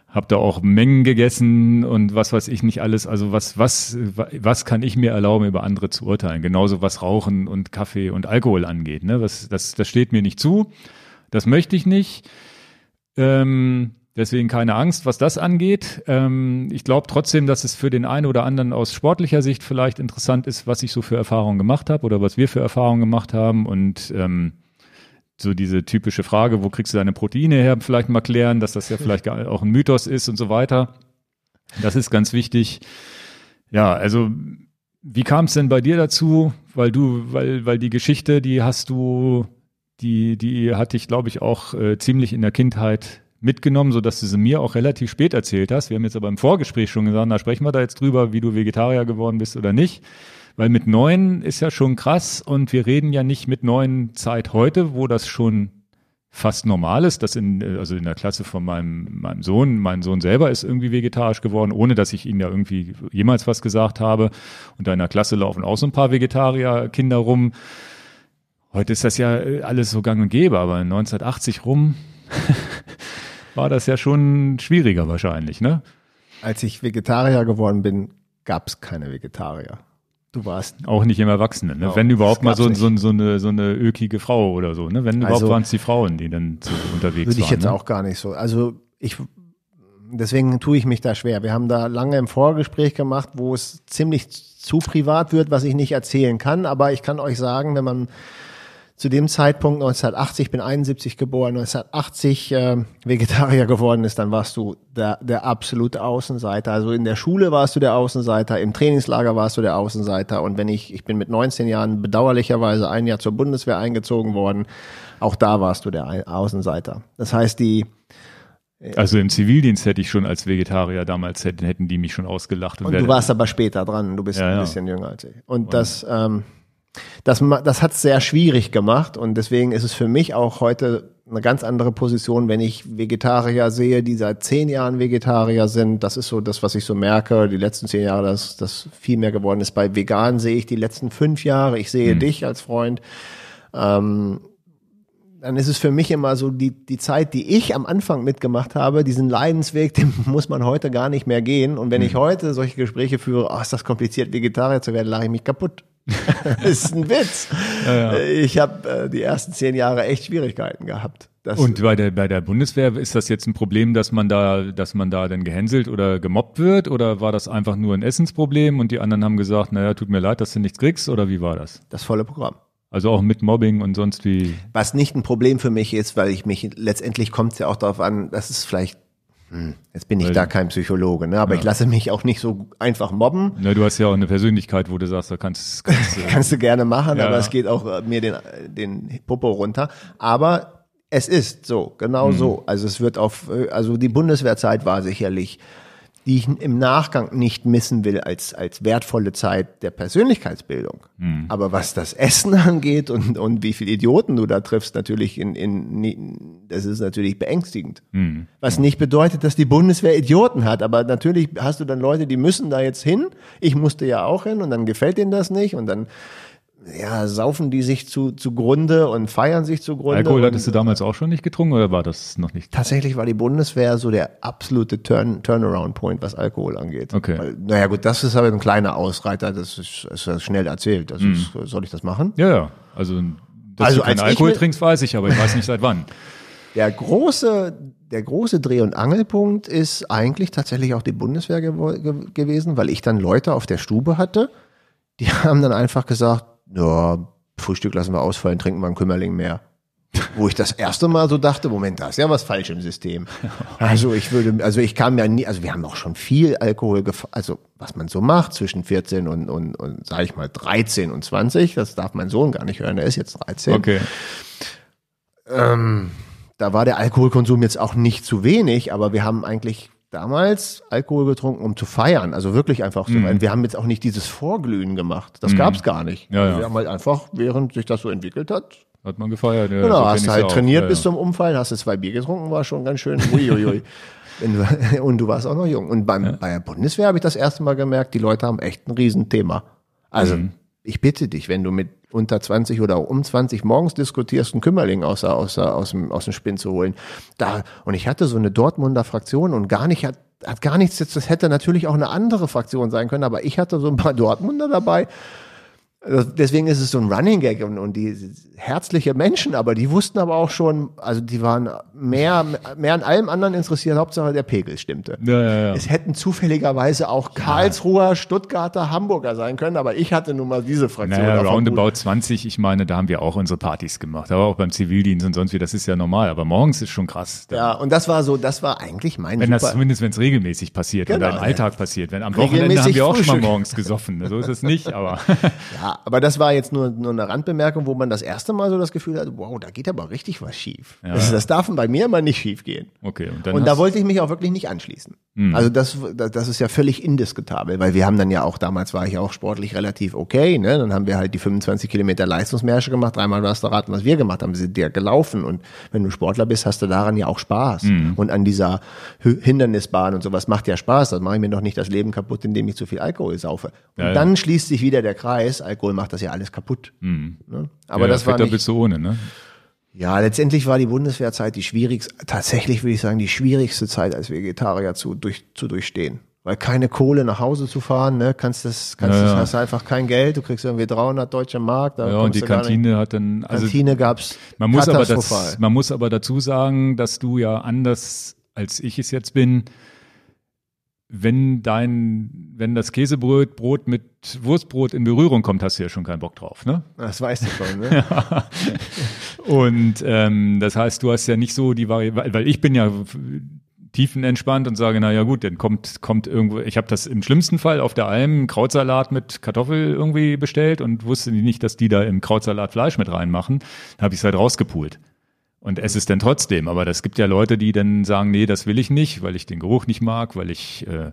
habe da auch Mengen gegessen und was weiß ich nicht alles. Also was, was, was kann ich mir erlauben, über andere zu urteilen? Genauso was Rauchen und Kaffee und Alkohol angeht. Ne? Was, das, das steht mir nicht zu. Das möchte ich nicht. Ähm, Deswegen keine Angst, was das angeht. Ähm, ich glaube trotzdem, dass es für den einen oder anderen aus sportlicher Sicht vielleicht interessant ist, was ich so für Erfahrungen gemacht habe oder was wir für Erfahrungen gemacht haben. Und ähm, so diese typische Frage, wo kriegst du deine Proteine her, vielleicht mal klären, dass das ja vielleicht auch ein Mythos ist und so weiter. Das ist ganz wichtig. Ja, also wie kam es denn bei dir dazu? Weil du, weil, weil die Geschichte, die hast du, die, die hatte ich, glaube ich, auch äh, ziemlich in der Kindheit mitgenommen, so dass du sie mir auch relativ spät erzählt hast. Wir haben jetzt aber im Vorgespräch schon gesagt, da sprechen wir da jetzt drüber, wie du Vegetarier geworden bist oder nicht. Weil mit neun ist ja schon krass und wir reden ja nicht mit neun Zeit heute, wo das schon fast normal ist, dass in, also in der Klasse von meinem, meinem Sohn, mein Sohn selber ist irgendwie vegetarisch geworden, ohne dass ich ihm ja irgendwie jemals was gesagt habe. Und da in der Klasse laufen auch so ein paar Vegetarier-Kinder rum. Heute ist das ja äh, alles so gang und gäbe, aber 1980 rum (laughs) war das ja schon schwieriger wahrscheinlich, ne? Als ich Vegetarier geworden bin, gab es keine Vegetarier. Du warst Auch nicht im Erwachsenen, ne? Genau, Wenn überhaupt mal so, so, so, eine, so eine ökige Frau oder so, ne? Wenn überhaupt Also- waren es die Frauen, die dann so unterwegs Würde ich waren. jetzt ne? auch gar nicht so. Also ich, deswegen tue ich mich da schwer. Wir haben da lange im Vorgespräch gemacht, wo es ziemlich zu privat wird, was ich nicht erzählen kann. Aber ich kann euch sagen, wenn man zu dem Zeitpunkt 1980, ich bin 71 geboren, 1980 äh, Vegetarier geworden ist, dann warst du der, der absolute Außenseiter. Also in der Schule warst du der Außenseiter, im Trainingslager warst du der Außenseiter. Und wenn ich, ich bin mit 19 Jahren bedauerlicherweise ein Jahr zur Bundeswehr eingezogen worden, auch da warst du der Ei- Außenseiter. Das heißt, die, Also im Zivildienst hätte ich schon als Vegetarier damals hätten, hätten die mich schon ausgelacht. Und wäre- du warst aber später dran, du bist Ja, ein ja. bisschen jünger als ich. Und das, ähm, das, das hat es sehr schwierig gemacht und deswegen ist es für mich auch heute eine ganz andere Position, wenn ich Vegetarier sehe, die seit zehn Jahren Vegetarier sind. Das ist so das, was ich so merke. Die letzten zehn Jahre, dass das viel mehr geworden ist. Bei Veganen sehe ich die letzten fünf Jahre. Ich sehe dich als Freund. Ähm, dann ist es für mich immer so die, die Zeit, die ich am Anfang mitgemacht habe, diesen Leidensweg, den (laughs) muss man heute gar nicht mehr gehen. Und wenn ich heute solche Gespräche führe, oh, ist das kompliziert, Vegetarier zu werden, lache ich mich kaputt. Das (laughs) ist ein Witz. Ich habe äh, die ersten zehn Jahre echt Schwierigkeiten gehabt. Und bei der, bei der Bundeswehr ist das jetzt ein Problem, dass man da, dass man da dann gehänselt oder gemobbt wird? Oder war das einfach nur ein Essensproblem und die anderen haben gesagt, naja, tut mir leid, dass du nichts kriegst? Oder wie war das? das volle Programm. Also auch mit Mobbing und sonst wie? Was nicht ein Problem für mich ist, weil ich mich, letztendlich kommt es ja auch darauf an, das ist vielleicht, jetzt bin ich Weil- da kein Psychologe, ne? aber ich lasse mich auch nicht so einfach mobben. Na, du hast ja auch eine Persönlichkeit, wo du sagst, da kannst, kannst du (laughs) Kannst du gerne machen, Ja. aber es geht auch äh, mir den, den Popo runter. Aber es ist so, genau Hm. so. Also es wird auf, äh, also die Bundeswehrzeit war sicherlich, die ich im Nachgang nicht missen will als, als wertvolle Zeit der Persönlichkeitsbildung. Hm. Aber was das Essen (laughs) angeht und, und wie viele Idioten du da triffst, natürlich in, in, das ist natürlich beängstigend. Hm. Was nicht bedeutet, dass die Bundeswehr Idioten hat, aber natürlich hast du dann Leute, die müssen da jetzt hin. Ich musste ja auch hin und dann gefällt denen das nicht und dann ja, saufen die sich zu, zugrunde und feiern sich zugrunde. Alkohol hattest du damals auch schon nicht getrunken oder war das noch nicht? Tatsächlich war die Bundeswehr so der absolute Turn, Turnaround-Point, was Alkohol angeht. Okay. Weil, naja gut, das ist aber ein kleiner Ausreiter, das ist, ist schnell erzählt. Das ist, soll ich das machen? Ja, ja. Also, dass Also du keinen Alkohol trinkst, weiß ich, aber ich weiß nicht seit wann. Der große, der große Dreh- und Angelpunkt ist eigentlich tatsächlich auch die Bundeswehr gewo- ge gewesen, weil ich dann Leute auf der Stube hatte, die (laughs) haben dann einfach gesagt, ja, Frühstück lassen wir ausfallen, trinken wir einen Kümmerling mehr. Wo ich das erste Mal so dachte, Moment, da ist ja was falsch im System. (laughs) Also ich würde, also ich kam ja nie, also wir haben auch schon viel Alkohol, also was man so macht zwischen 14 und, und, und sage ich mal 13 und 20, das darf mein Sohn gar nicht hören, er ist jetzt 13 Okay. ähm, da war der Alkoholkonsum jetzt auch nicht zu wenig, aber wir haben eigentlich damals Alkohol getrunken, um zu feiern. Also wirklich einfach Mhm. so. weil Wir haben jetzt auch nicht dieses Vorglühen gemacht. Das gab's gar nicht. Ja, ja. Wir haben halt einfach, während sich das so entwickelt hat, Hat man gefeiert. Ja, genau, so hast halt ja trainiert ja, bis ja. zum Umfallen, hast du zwei Bier getrunken, war schon ganz schön uiuiui. (laughs) (laughs) Und du warst auch noch jung. Und beim, bei der Bundeswehr habe ich das erste Mal gemerkt, die Leute haben echt ein Riesenthema. Also, Mhm. ich bitte dich, wenn du mit unter 20 oder um 20 morgens diskutierst, einen Kümmerling aus, aus, aus, dem, aus dem Spinn zu holen. Da, und ich hatte so eine Dortmunder Fraktion und gar nicht, hat, hat gar nichts das hätte natürlich auch eine andere Fraktion sein können, aber ich hatte so ein paar Dortmunder dabei. Also Deswegen ist es so ein Running Gag und, und die herzliche Menschen, aber die wussten aber auch schon, also die waren mehr, mehr an allem anderen interessiert, Hauptsache der Pegel stimmte. Ja, ja, ja. Es hätten zufälligerweise auch Karlsruher, Stuttgarter, Hamburger sein können, aber ich hatte nun mal diese Fraktion. Naja, roundabout Hut. 20, ich meine, da haben wir auch unsere Partys gemacht, aber auch beim Zivildienst und sonst wie, das ist ja normal, aber morgens ist schon krass. Ja, und das war so, das war eigentlich mein Wenn das super. zumindest, wenn es regelmäßig passiert Genau, oder im ja. Alltag passiert. Wenn am Wochenende haben wir auch schon mal morgens gesoffen. So ist es nicht, aber (laughs) Ja, aber das war jetzt nur, nur eine Randbemerkung, wo man das erste Mal so das Gefühl hat, wow, da geht aber richtig was schief. Das, das darf bei mir immer nicht schief gehen. okay. Und, Und da wollte ich mich auch wirklich nicht anschließen. Hm. Also das, das ist ja völlig indiskutabel, weil wir haben dann ja auch, damals war ich auch sportlich relativ okay, ne? Dann haben wir halt die 25 Kilometer Leistungsmärsche gemacht, dreimal warst du raten, was wir gemacht haben. Wir sind ja gelaufen und wenn du Sportler bist, hast du daran ja auch Spaß. Hm. Und an dieser Hindernisbahn und sowas macht ja Spaß. Das mache ich mir doch nicht das Leben kaputt, indem ich zu viel Alkohol saufe. Und Ja, ja. dann schließt sich wieder der Kreis, Alkohol macht das ja alles kaputt. Mhm. Ne? Aber ja, das war Fetter nicht, bist du ohne, ne? ja, letztendlich war die Bundeswehrzeit die schwierigste, tatsächlich würde ich sagen, die schwierigste Zeit als Vegetarier zu, durch, zu durchstehen. Weil keine Kohle nach Hause zu fahren, ne, kannst das, kannst Ja, das, ja. hast einfach kein Geld, du kriegst irgendwie 300 deutsche Mark, da Ja, und die Kantine hat dann, also Kantine gab's man muss aber das, man muss aber dazu sagen, dass du ja anders als ich es jetzt bin, wenn dein, wenn das Käsebrot Brot mit Wurstbrot in Berührung kommt, hast du ja schon keinen Bock drauf, ne? das weißt du schon, ne? (laughs) Und ähm, das heißt, du hast ja nicht so die Variante, weil, ich bin ja tiefenentspannt und sage, na ja gut, dann kommt kommt irgendwo, ich habe das im schlimmsten Fall auf der Alm Krautsalat mit Kartoffel irgendwie bestellt und wusste nicht, dass die da im Krautsalat Fleisch mit reinmachen. Da habe ich es halt rausgepult. Und esse es dann trotzdem. Aber das gibt ja Leute, die dann sagen, nee, das will ich nicht, weil ich den Geruch nicht mag, weil ich äh,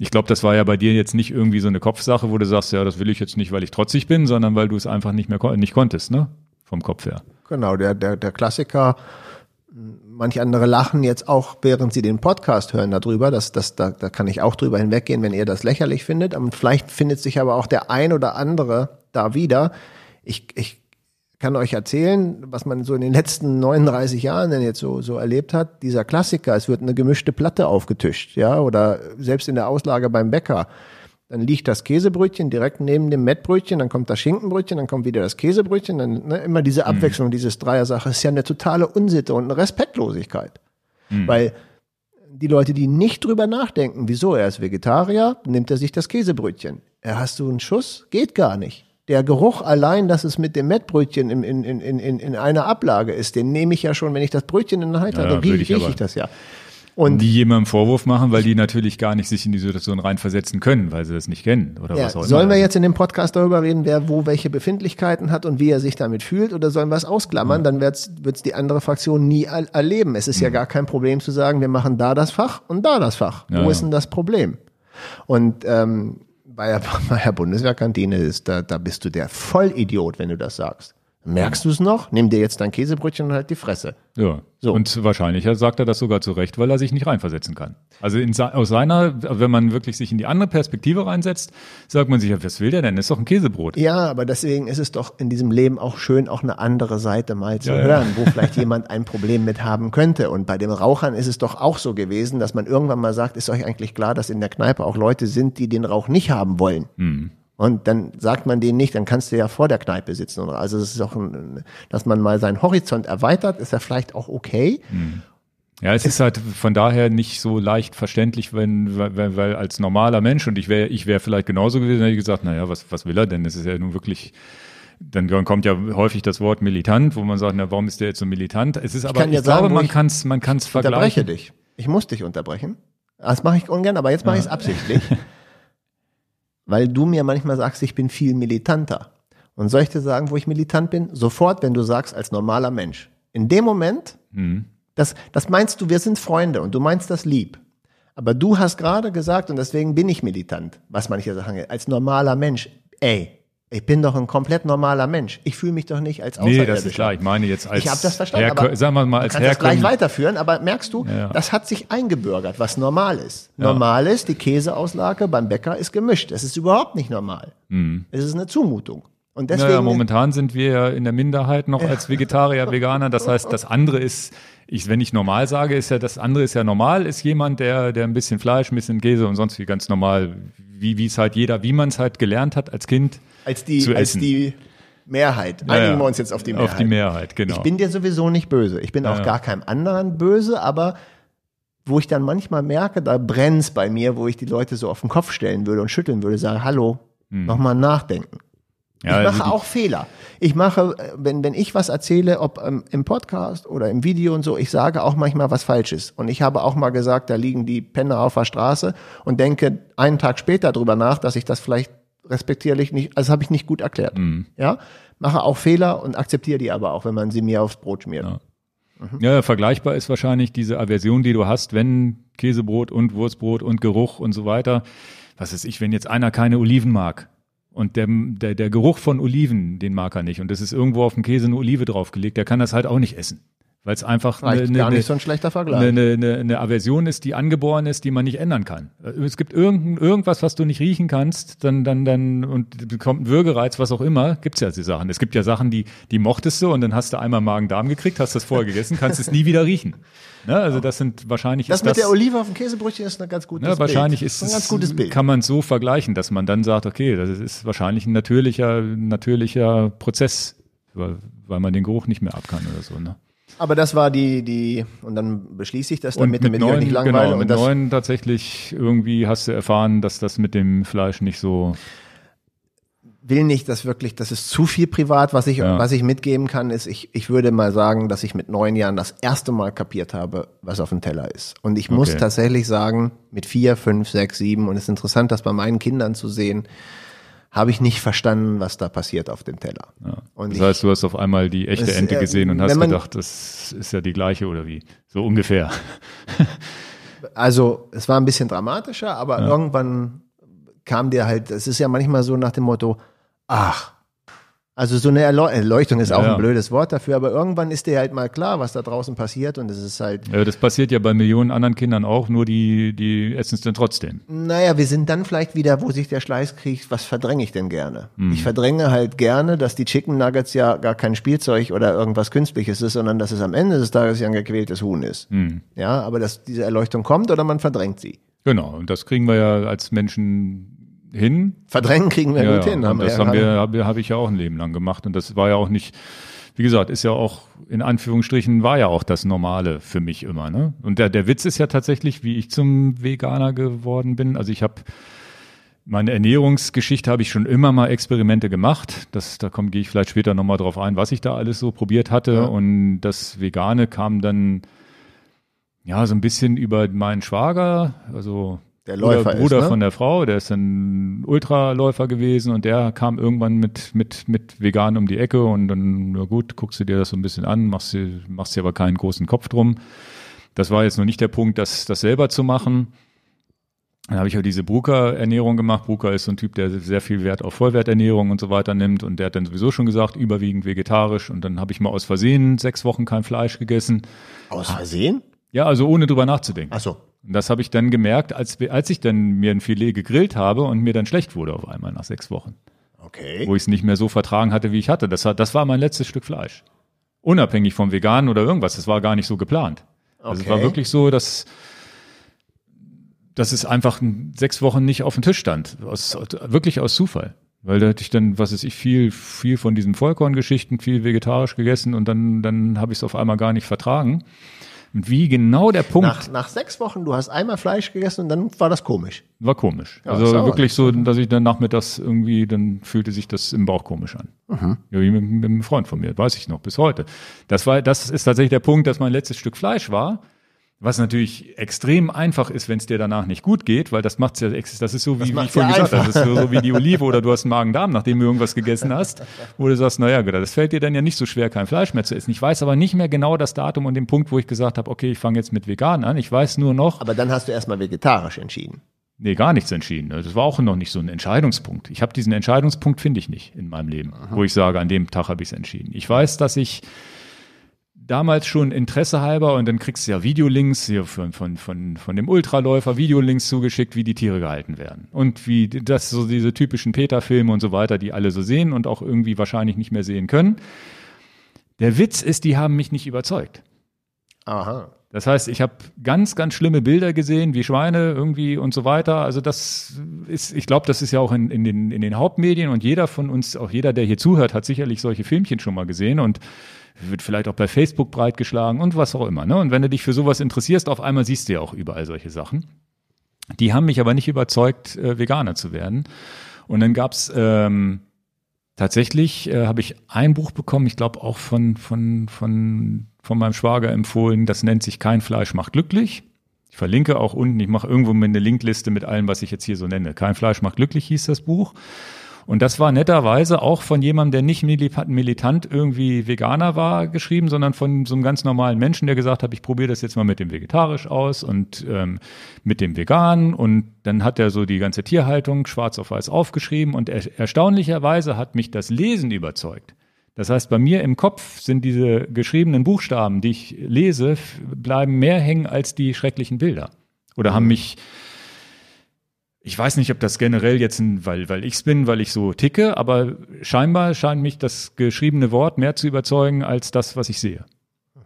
ich glaube, das war ja bei dir jetzt nicht irgendwie so eine Kopfsache, wo du sagst, ja, das will ich jetzt nicht, weil ich trotzig bin, sondern weil du es einfach nicht mehr nicht konntest, ne? Vom Kopf her. Genau, der, der, der Klassiker. Manche andere lachen jetzt auch, während sie den Podcast hören, darüber. Das, das, da, da kann ich auch drüber hinweggehen, wenn ihr das lächerlich findet. Und vielleicht findet sich aber auch der ein oder andere da wieder. Ich, ich kann euch erzählen, was man so in den letzten 39 Jahren denn jetzt so, so erlebt hat. Dieser Klassiker, es wird eine gemischte Platte aufgetischt, ja, oder selbst in der Auslage beim Bäcker. Dann liegt das Käsebrötchen direkt neben dem Mettbrötchen, dann kommt das Schinkenbrötchen, dann kommt wieder das Käsebrötchen, dann ne, immer diese Abwechslung, dieses Dreier-Sache, ist ja eine totale Unsitte und eine Respektlosigkeit. Weil die Leute, die nicht drüber nachdenken, wieso er ist Vegetarier, nimmt er sich das Käsebrötchen. Er hast du einen Schuss? Geht gar nicht. Der Geruch allein, dass es mit dem Mettbrötchen in, in, in, in, in einer Ablage ist, den nehme ich ja schon, wenn ich das Brötchen in der Hand Ja, habe, würde riech, ich riech ich das ja. Und die jemandem Vorwurf machen, weil die natürlich gar nicht sich in die Situation reinversetzen können, weil sie das nicht kennen oder Ja, was auch sollen immer. wir jetzt in dem Podcast darüber reden, wer wo welche Befindlichkeiten hat und wie er sich damit fühlt, oder sollen wir es ausklammern? Dann wird es die andere Fraktion nie er erleben. Es ist ja gar kein Problem zu sagen, wir machen da das Fach und da das Fach. Ja, wo ja. ist denn das Problem? Und ähm, bei, der, bei der Bundeswehrkantine ist, da, da bist du der Vollidiot, wenn du das sagst. Merkst du es noch? Nimm dir jetzt dein Käsebrötchen und halt die Fresse. Ja. So. Und wahrscheinlich sagt er das sogar zu Recht, weil er sich nicht reinversetzen kann. Also in, aus seiner, wenn man wirklich sich in die andere Perspektive reinsetzt, sagt man sich, ja, was will der denn? Das ist doch ein Käsebrot. Ja, aber deswegen ist es doch in diesem Leben auch schön, auch eine andere Seite mal zu Ja, ja. hören, wo vielleicht jemand ein Problem mit haben könnte. Und bei den Rauchern ist es doch auch so gewesen, dass man irgendwann mal sagt, ist euch eigentlich klar, dass in der Kneipe auch Leute sind, die den Rauch nicht haben wollen. Hm. Und dann sagt man denen nicht, dann kannst du ja vor der Kneipe sitzen. Oder also es ist auch, ein, dass man mal seinen Horizont erweitert, ist ja vielleicht auch okay. Ja, es ist halt von daher nicht so leicht verständlich, wenn, weil, weil als normaler Mensch und ich wäre, ich wäre vielleicht genauso gewesen, hätte ich gesagt, naja, was, was will er denn? Das ist ja nun wirklich, dann kommt ja häufig das Wort militant, wo man sagt, na, warum ist der jetzt so militant? Es ist aber, kann ich, dir sagen, glaube, wo man ich kann es, man kann es Unterbreche vergleichen. dich. Ich muss dich unterbrechen. Das mache ich ungern, aber jetzt mache ich es absichtlich. (laughs) Weil du mir manchmal sagst, ich bin viel militanter. Und soll ich dir sagen, wo ich militant bin? Sofort, wenn du sagst, als normaler Mensch. In dem Moment, Mhm. das, das meinst du, wir sind Freunde und du meinst das lieb. Aber du hast gerade gesagt, und deswegen bin ich militant, was manche sagen, als normaler Mensch, ey, ich bin doch ein komplett normaler Mensch. Ich fühle mich doch nicht als Nee, Außerirdischer. das ist klar. Ich meine jetzt als Ich habe das verstanden, Herkö- aber sagen wir mal als das gleich Herkunft. weiterführen, aber merkst du, Ja. das hat sich eingebürgert, was normal ist. Ja. Normal ist, die Käseauslage beim Bäcker ist gemischt. Es ist überhaupt nicht normal. Es ist eine Zumutung. Und deswegen, Mhm. Naja, momentan sind wir ja in der Minderheit noch als Vegetarier, Veganer. Das heißt, das andere ist, ich, wenn ich normal sage, ist ja das andere ist ja normal, ist jemand, der, der ein bisschen Fleisch, ein bisschen Käse und sonst wie ganz normal, wie, wie es halt jeder, wie man es halt gelernt hat als Kind. Als die, zu als essen. die Mehrheit. Einigen ja. wir uns jetzt auf die Mehrheit. Auf die Mehrheit, genau. Ich bin dir sowieso nicht böse. Ich bin auch Ja. gar keinem anderen böse, aber wo ich dann manchmal merke, da brennt's bei mir, wo ich die Leute so auf den Kopf stellen würde und schütteln würde, sage, hallo, nochmal nachdenken. Hm. Ich also mache die- auch Fehler. Ich mache, äh, wenn, wenn ich was erzähle, ob ähm, im Podcast oder im Video und so, ich sage auch manchmal was Falsches. Und ich habe auch mal gesagt, da liegen die Penner auf der Straße und denke einen Tag später drüber nach, dass ich das vielleicht respektierlich nicht, also habe ich nicht gut erklärt. Hm. Ja, mache auch Fehler und akzeptiere die aber auch, wenn man sie mir aufs Brot schmiert. Ja. Ja, vergleichbar ist wahrscheinlich diese Aversion, die du hast, wenn Käsebrot und Wurstbrot und Geruch und so weiter. Was weiß ich, wenn jetzt einer keine Oliven mag und der, der, der Geruch von Oliven, den mag er nicht und es ist irgendwo auf dem Käse eine Olive draufgelegt, der kann das halt auch nicht essen. Weil es einfach Vielleicht eine, gar eine, nicht so ein schlechter Vergleich. eine, eine, eine Aversion ist, die angeboren ist, die man nicht ändern kann. Es gibt irgend, irgendwas, was du nicht riechen kannst, dann, dann, dann, und bekommt ein Würgereiz, was auch immer, gibt's ja die Sachen. Es gibt ja Sachen, die, die mochtest du und dann hast du einmal Magen-Darm gekriegt, hast das vorher gegessen, kannst es nie wieder riechen. Ne? Also das sind wahrscheinlich das ist mit das, der Olive auf dem Käsebrötchen ist ein ganz gutes ja, wahrscheinlich Bild. ist ein es, ganz gutes Bild. kann man so vergleichen, dass man dann sagt, okay, das ist wahrscheinlich ein natürlicher, natürlicher Prozess, weil, weil man den Geruch nicht mehr ab kann oder so. Ne? Aber das war die, die, und dann beschließe ich das damit, damit ich euch neun, nicht langweile. genau, und mit das, neun tatsächlich irgendwie hast du erfahren, dass das mit dem Fleisch nicht so. will nicht, dass wirklich, das ist zu viel privat. Was ich, Ja. was ich mitgeben kann, ist, ich, ich würde mal sagen, dass ich mit neun Jahren das erste Mal kapiert habe, was auf dem Teller ist. Und ich muss Okay. tatsächlich sagen, mit vier, fünf, sechs, sieben, und es ist interessant, das bei meinen Kindern zu sehen, habe ich nicht verstanden, was da passiert auf dem Teller. Und Das ich, heißt, du hast auf einmal die echte Es, Ente äh, gesehen und hast man- gedacht, das ist ja die gleiche oder wie? So ungefähr. (laughs) also es war ein bisschen dramatischer, aber irgendwann kam dir halt, es ist ja manchmal so nach dem Motto, ach, also so eine Erleu Erleuchtung ist auch ja. ein blödes Wort dafür, aber irgendwann ist dir halt mal klar, was da draußen passiert und es ist halt, Ja, das passiert ja bei Millionen anderen Kindern auch, nur die, die essen es dann trotzdem. naja, wir sind dann vielleicht wieder, wo sich der Schleiß kriegt, was verdränge ich denn gerne? Hm. Ich verdränge halt gerne, dass die Chicken Nuggets ja gar kein Spielzeug oder irgendwas Künstliches ist, sondern dass es am Ende des Tages ja ein gequältes Huhn ist. Hm. Ja, aber dass diese Erleuchtung kommt oder man verdrängt sie. Genau, und das kriegen wir ja als Menschen hin. Verdrängen kriegen wir Ja, gut ja. hin. wir das haben wir, habe hab ich ja auch ein Leben lang gemacht. Und das war ja auch nicht, wie gesagt, ist ja auch, in Anführungsstrichen, war ja auch das Normale für mich immer. Ne? Und der, der Witz ist ja tatsächlich, wie ich zum Veganer geworden bin. Also ich habe meine Ernährungsgeschichte habe ich schon immer mal Experimente gemacht. Das, da komm, gehe ich vielleicht später nochmal drauf ein, was ich da alles so probiert hatte. Ja. Und das Vegane kam dann ja so ein bisschen über meinen Schwager, also Der Bruder, Läufer ist, Bruder ne? von der Frau, der ist ein Ultraläufer gewesen und der kam irgendwann mit, mit, mit vegan um die Ecke und dann, na gut, guckst du dir das so ein bisschen an, machst dir, machst dir aber keinen großen Kopf drum. Das war jetzt noch nicht der Punkt, das, das selber zu machen. Dann habe ich halt diese Bruker-Ernährung gemacht. Bruker ist so ein Typ, der sehr viel Wert auf Vollwerternährung und so weiter nimmt und der hat dann sowieso schon gesagt, überwiegend vegetarisch und dann habe ich mal aus Versehen sechs Wochen kein Fleisch gegessen. Aus Versehen? Ja, also ohne drüber nachzudenken. Ach so. Und das habe ich dann gemerkt, als, als ich dann mir ein Filet gegrillt habe und mir dann schlecht wurde auf einmal nach sechs Wochen, Okay. wo ich es nicht mehr so vertragen hatte, wie ich hatte. Das, war- das war mein letztes Stück Fleisch. Unabhängig vom Veganen oder irgendwas. Das war gar nicht so geplant. Also es war Okay. wirklich so, dass, dass es einfach sechs Wochen nicht auf dem Tisch stand. Aus, wirklich aus Zufall. Weil da hatte ich dann, was weiß ich, viel, viel von diesen Vollkorngeschichten, viel vegetarisch gegessen und dann, dann habe ich es auf einmal gar nicht vertragen. Und wie genau der Punkt Nach, nach sechs Wochen, du hast einmal Fleisch gegessen und dann war das komisch. war komisch. Ja, also wirklich so, dass ich dann nachmittags irgendwie, dann fühlte sich das im Bauch komisch an. Mhm. Ja, wie mit, mit einem Freund von mir, weiß ich noch, bis heute. Das war, das ist tatsächlich der Punkt, dass mein letztes Stück Fleisch war. Was natürlich extrem einfach ist, wenn es dir danach nicht gut geht, weil das macht's ja, das ist so wie, wie ich vorhin gesagt habe, das ist so, so wie die (laughs) Olive oder du hast einen Magen-Darm, nachdem du irgendwas gegessen hast, wo du sagst, naja, das fällt dir dann ja nicht so schwer, kein Fleisch mehr zu essen. Ich weiß aber nicht mehr genau das Datum und den Punkt, wo ich gesagt habe, okay, ich fange jetzt mit vegan an. Ich weiß nur noch, Aber dann hast du erstmal vegetarisch entschieden. Nee, gar nichts entschieden. Das war auch noch nicht so ein Entscheidungspunkt. Ich habe diesen Entscheidungspunkt, finde ich nicht in meinem Leben, wo ich sage, an dem Tag habe ich es entschieden. Ich weiß, dass ich damals schon Interesse halber und dann kriegst du ja Videolinks hier von, von, von, von dem Ultraläufer, Videolinks zugeschickt, wie die Tiere gehalten werden. Und wie das so diese typischen Peter-Filme und so weiter, die alle so sehen und auch irgendwie wahrscheinlich nicht mehr sehen können. Der Witz ist, die haben mich nicht überzeugt. Aha. Das heißt, ich habe ganz, ganz schlimme Bilder gesehen, wie Schweine irgendwie und so weiter. Also das ist, ich glaube, das ist ja auch in, in, den, in den Hauptmedien und jeder von uns, auch jeder, der hier zuhört, hat sicherlich solche Filmchen schon mal gesehen und wird vielleicht auch bei Facebook breitgeschlagen und was auch immer. Ne? Und wenn du dich für sowas interessierst, auf einmal siehst du ja auch überall solche Sachen. Die haben mich aber nicht überzeugt, äh, Veganer zu werden. Und dann gab's ähm, tatsächlich, äh, habe ich ein Buch bekommen, ich glaube auch von, von, von, von meinem Schwager empfohlen, das nennt sich Kein Fleisch macht glücklich. Ich verlinke auch unten, ich mache irgendwo eine Linkliste mit allem, was ich jetzt hier so nenne. Kein Fleisch macht glücklich hieß das Buch. Und das war netterweise auch von jemandem, der nicht milita- militant irgendwie Veganer war, geschrieben, sondern von so einem ganz normalen Menschen, der gesagt hat, ich probiere das jetzt mal mit dem Vegetarisch aus und ähm, mit dem Vegan. Und dann hat er so die ganze Tierhaltung schwarz auf weiß aufgeschrieben. Und er, erstaunlicherweise hat mich das Lesen überzeugt. Das heißt, bei mir im Kopf sind diese geschriebenen Buchstaben, die ich lese, bleiben mehr hängen als die schrecklichen Bilder. Oder haben mich, ich weiß nicht, ob das generell jetzt, ein, weil, weil ich's bin, weil ich so ticke, aber scheinbar scheint mich das geschriebene Wort mehr zu überzeugen als das, was ich sehe.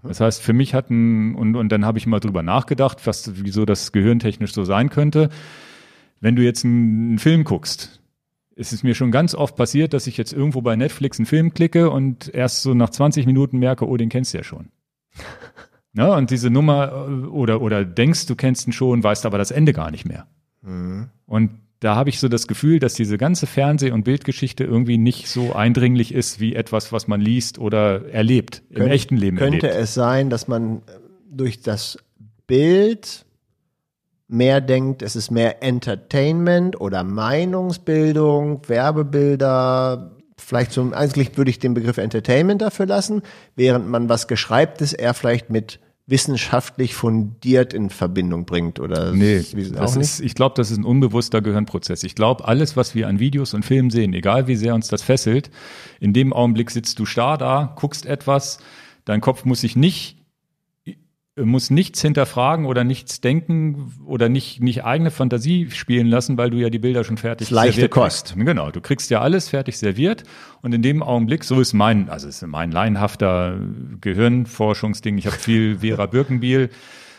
Das heißt, für mich hatten, und, und dann habe ich mal drüber nachgedacht, was, wieso das gehirntechnisch so sein könnte. Wenn du jetzt einen, Film guckst, es ist mir schon ganz oft passiert, dass ich jetzt irgendwo bei Netflix einen Film klicke und erst so nach 20 Minuten merke, oh, den kennst du ja schon. (laughs) Na, und diese Nummer äh, oder, oder denkst, du kennst ihn schon, weißt aber das Ende gar nicht mehr. Mhm. Und da habe ich so das Gefühl, dass diese ganze Fernseh- und Bildgeschichte irgendwie nicht so eindringlich ist wie etwas, was man liest oder erlebt, im Könnt, echten Leben Könnte erlebt. es sein, dass man durch das Bild mehr denkt, es ist mehr Entertainment oder Meinungsbildung, Werbebilder. Vielleicht so, eigentlich würde ich den Begriff Entertainment dafür lassen, während man was Geschreibtes eher vielleicht mit wissenschaftlich fundiert in Verbindung bringt oder Nee, das ist, ich glaube, das ist ein unbewusster Gehirnprozess. Ich glaube, alles, was wir an Videos und Filmen sehen, egal wie sehr uns das fesselt, in dem Augenblick sitzt du starr da, guckst etwas, dein Kopf muss sich nicht muss nichts hinterfragen oder nichts denken oder nicht, nicht eigene Fantasie spielen lassen, weil du ja die Bilder schon fertig Das leichte serviert Kost. kriegst. Genau, du kriegst ja alles fertig serviert und in dem Augenblick, so ist mein, also ist mein laienhafter Gehirnforschungsding. Ich habe viel Vera Birkenbiel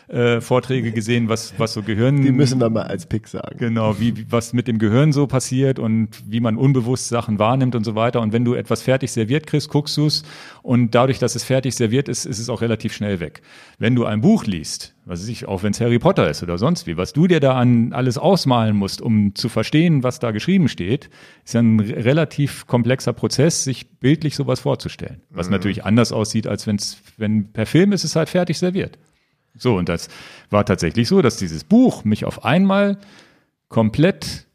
äh, Vorträge gesehen, was, was so Gehirn. Die müssen wir mal als Pick sagen. Genau, wie, wie- was mit dem Gehirn so passiert und wie man unbewusst Sachen wahrnimmt und so weiter. Und wenn du etwas fertig serviert kriegst, guckst du es und dadurch, dass es fertig serviert ist, ist es auch relativ schnell weg. Wenn du ein Buch liest, was weiß ich, auch wenn es Harry Potter ist oder sonst wie, was du dir da an alles ausmalen musst, um zu verstehen, was da geschrieben steht, ist ja ein re- relativ komplexer Prozess, sich bildlich sowas vorzustellen. Was natürlich anders aussieht, als wenn's, wenn per Film ist es halt fertig serviert. So, und das war tatsächlich so, dass dieses Buch mich auf einmal komplett,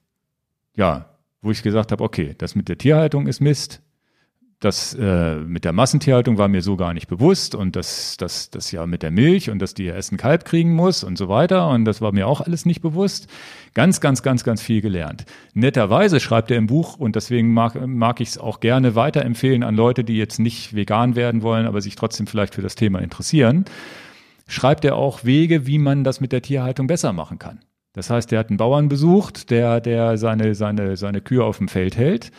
ja, wo ich gesagt habe, okay, das mit der Tierhaltung ist Mist. Das äh, mit der Massentierhaltung war mir so gar nicht bewusst und das, das, das ja mit der Milch und dass die ja erst ein Kalb kriegen muss und so weiter und das war mir auch alles nicht bewusst. Ganz, ganz, ganz, ganz viel gelernt. Netterweise schreibt er im Buch und deswegen mag, mag ich es auch gerne weiterempfehlen an Leute, die jetzt nicht vegan werden wollen, aber sich trotzdem vielleicht für das Thema interessieren schreibt er auch Wege, wie man das mit der Tierhaltung besser machen kann. Das heißt, er hat einen Bauern besucht, der, der seine, seine, seine Kühe auf dem Feld hält,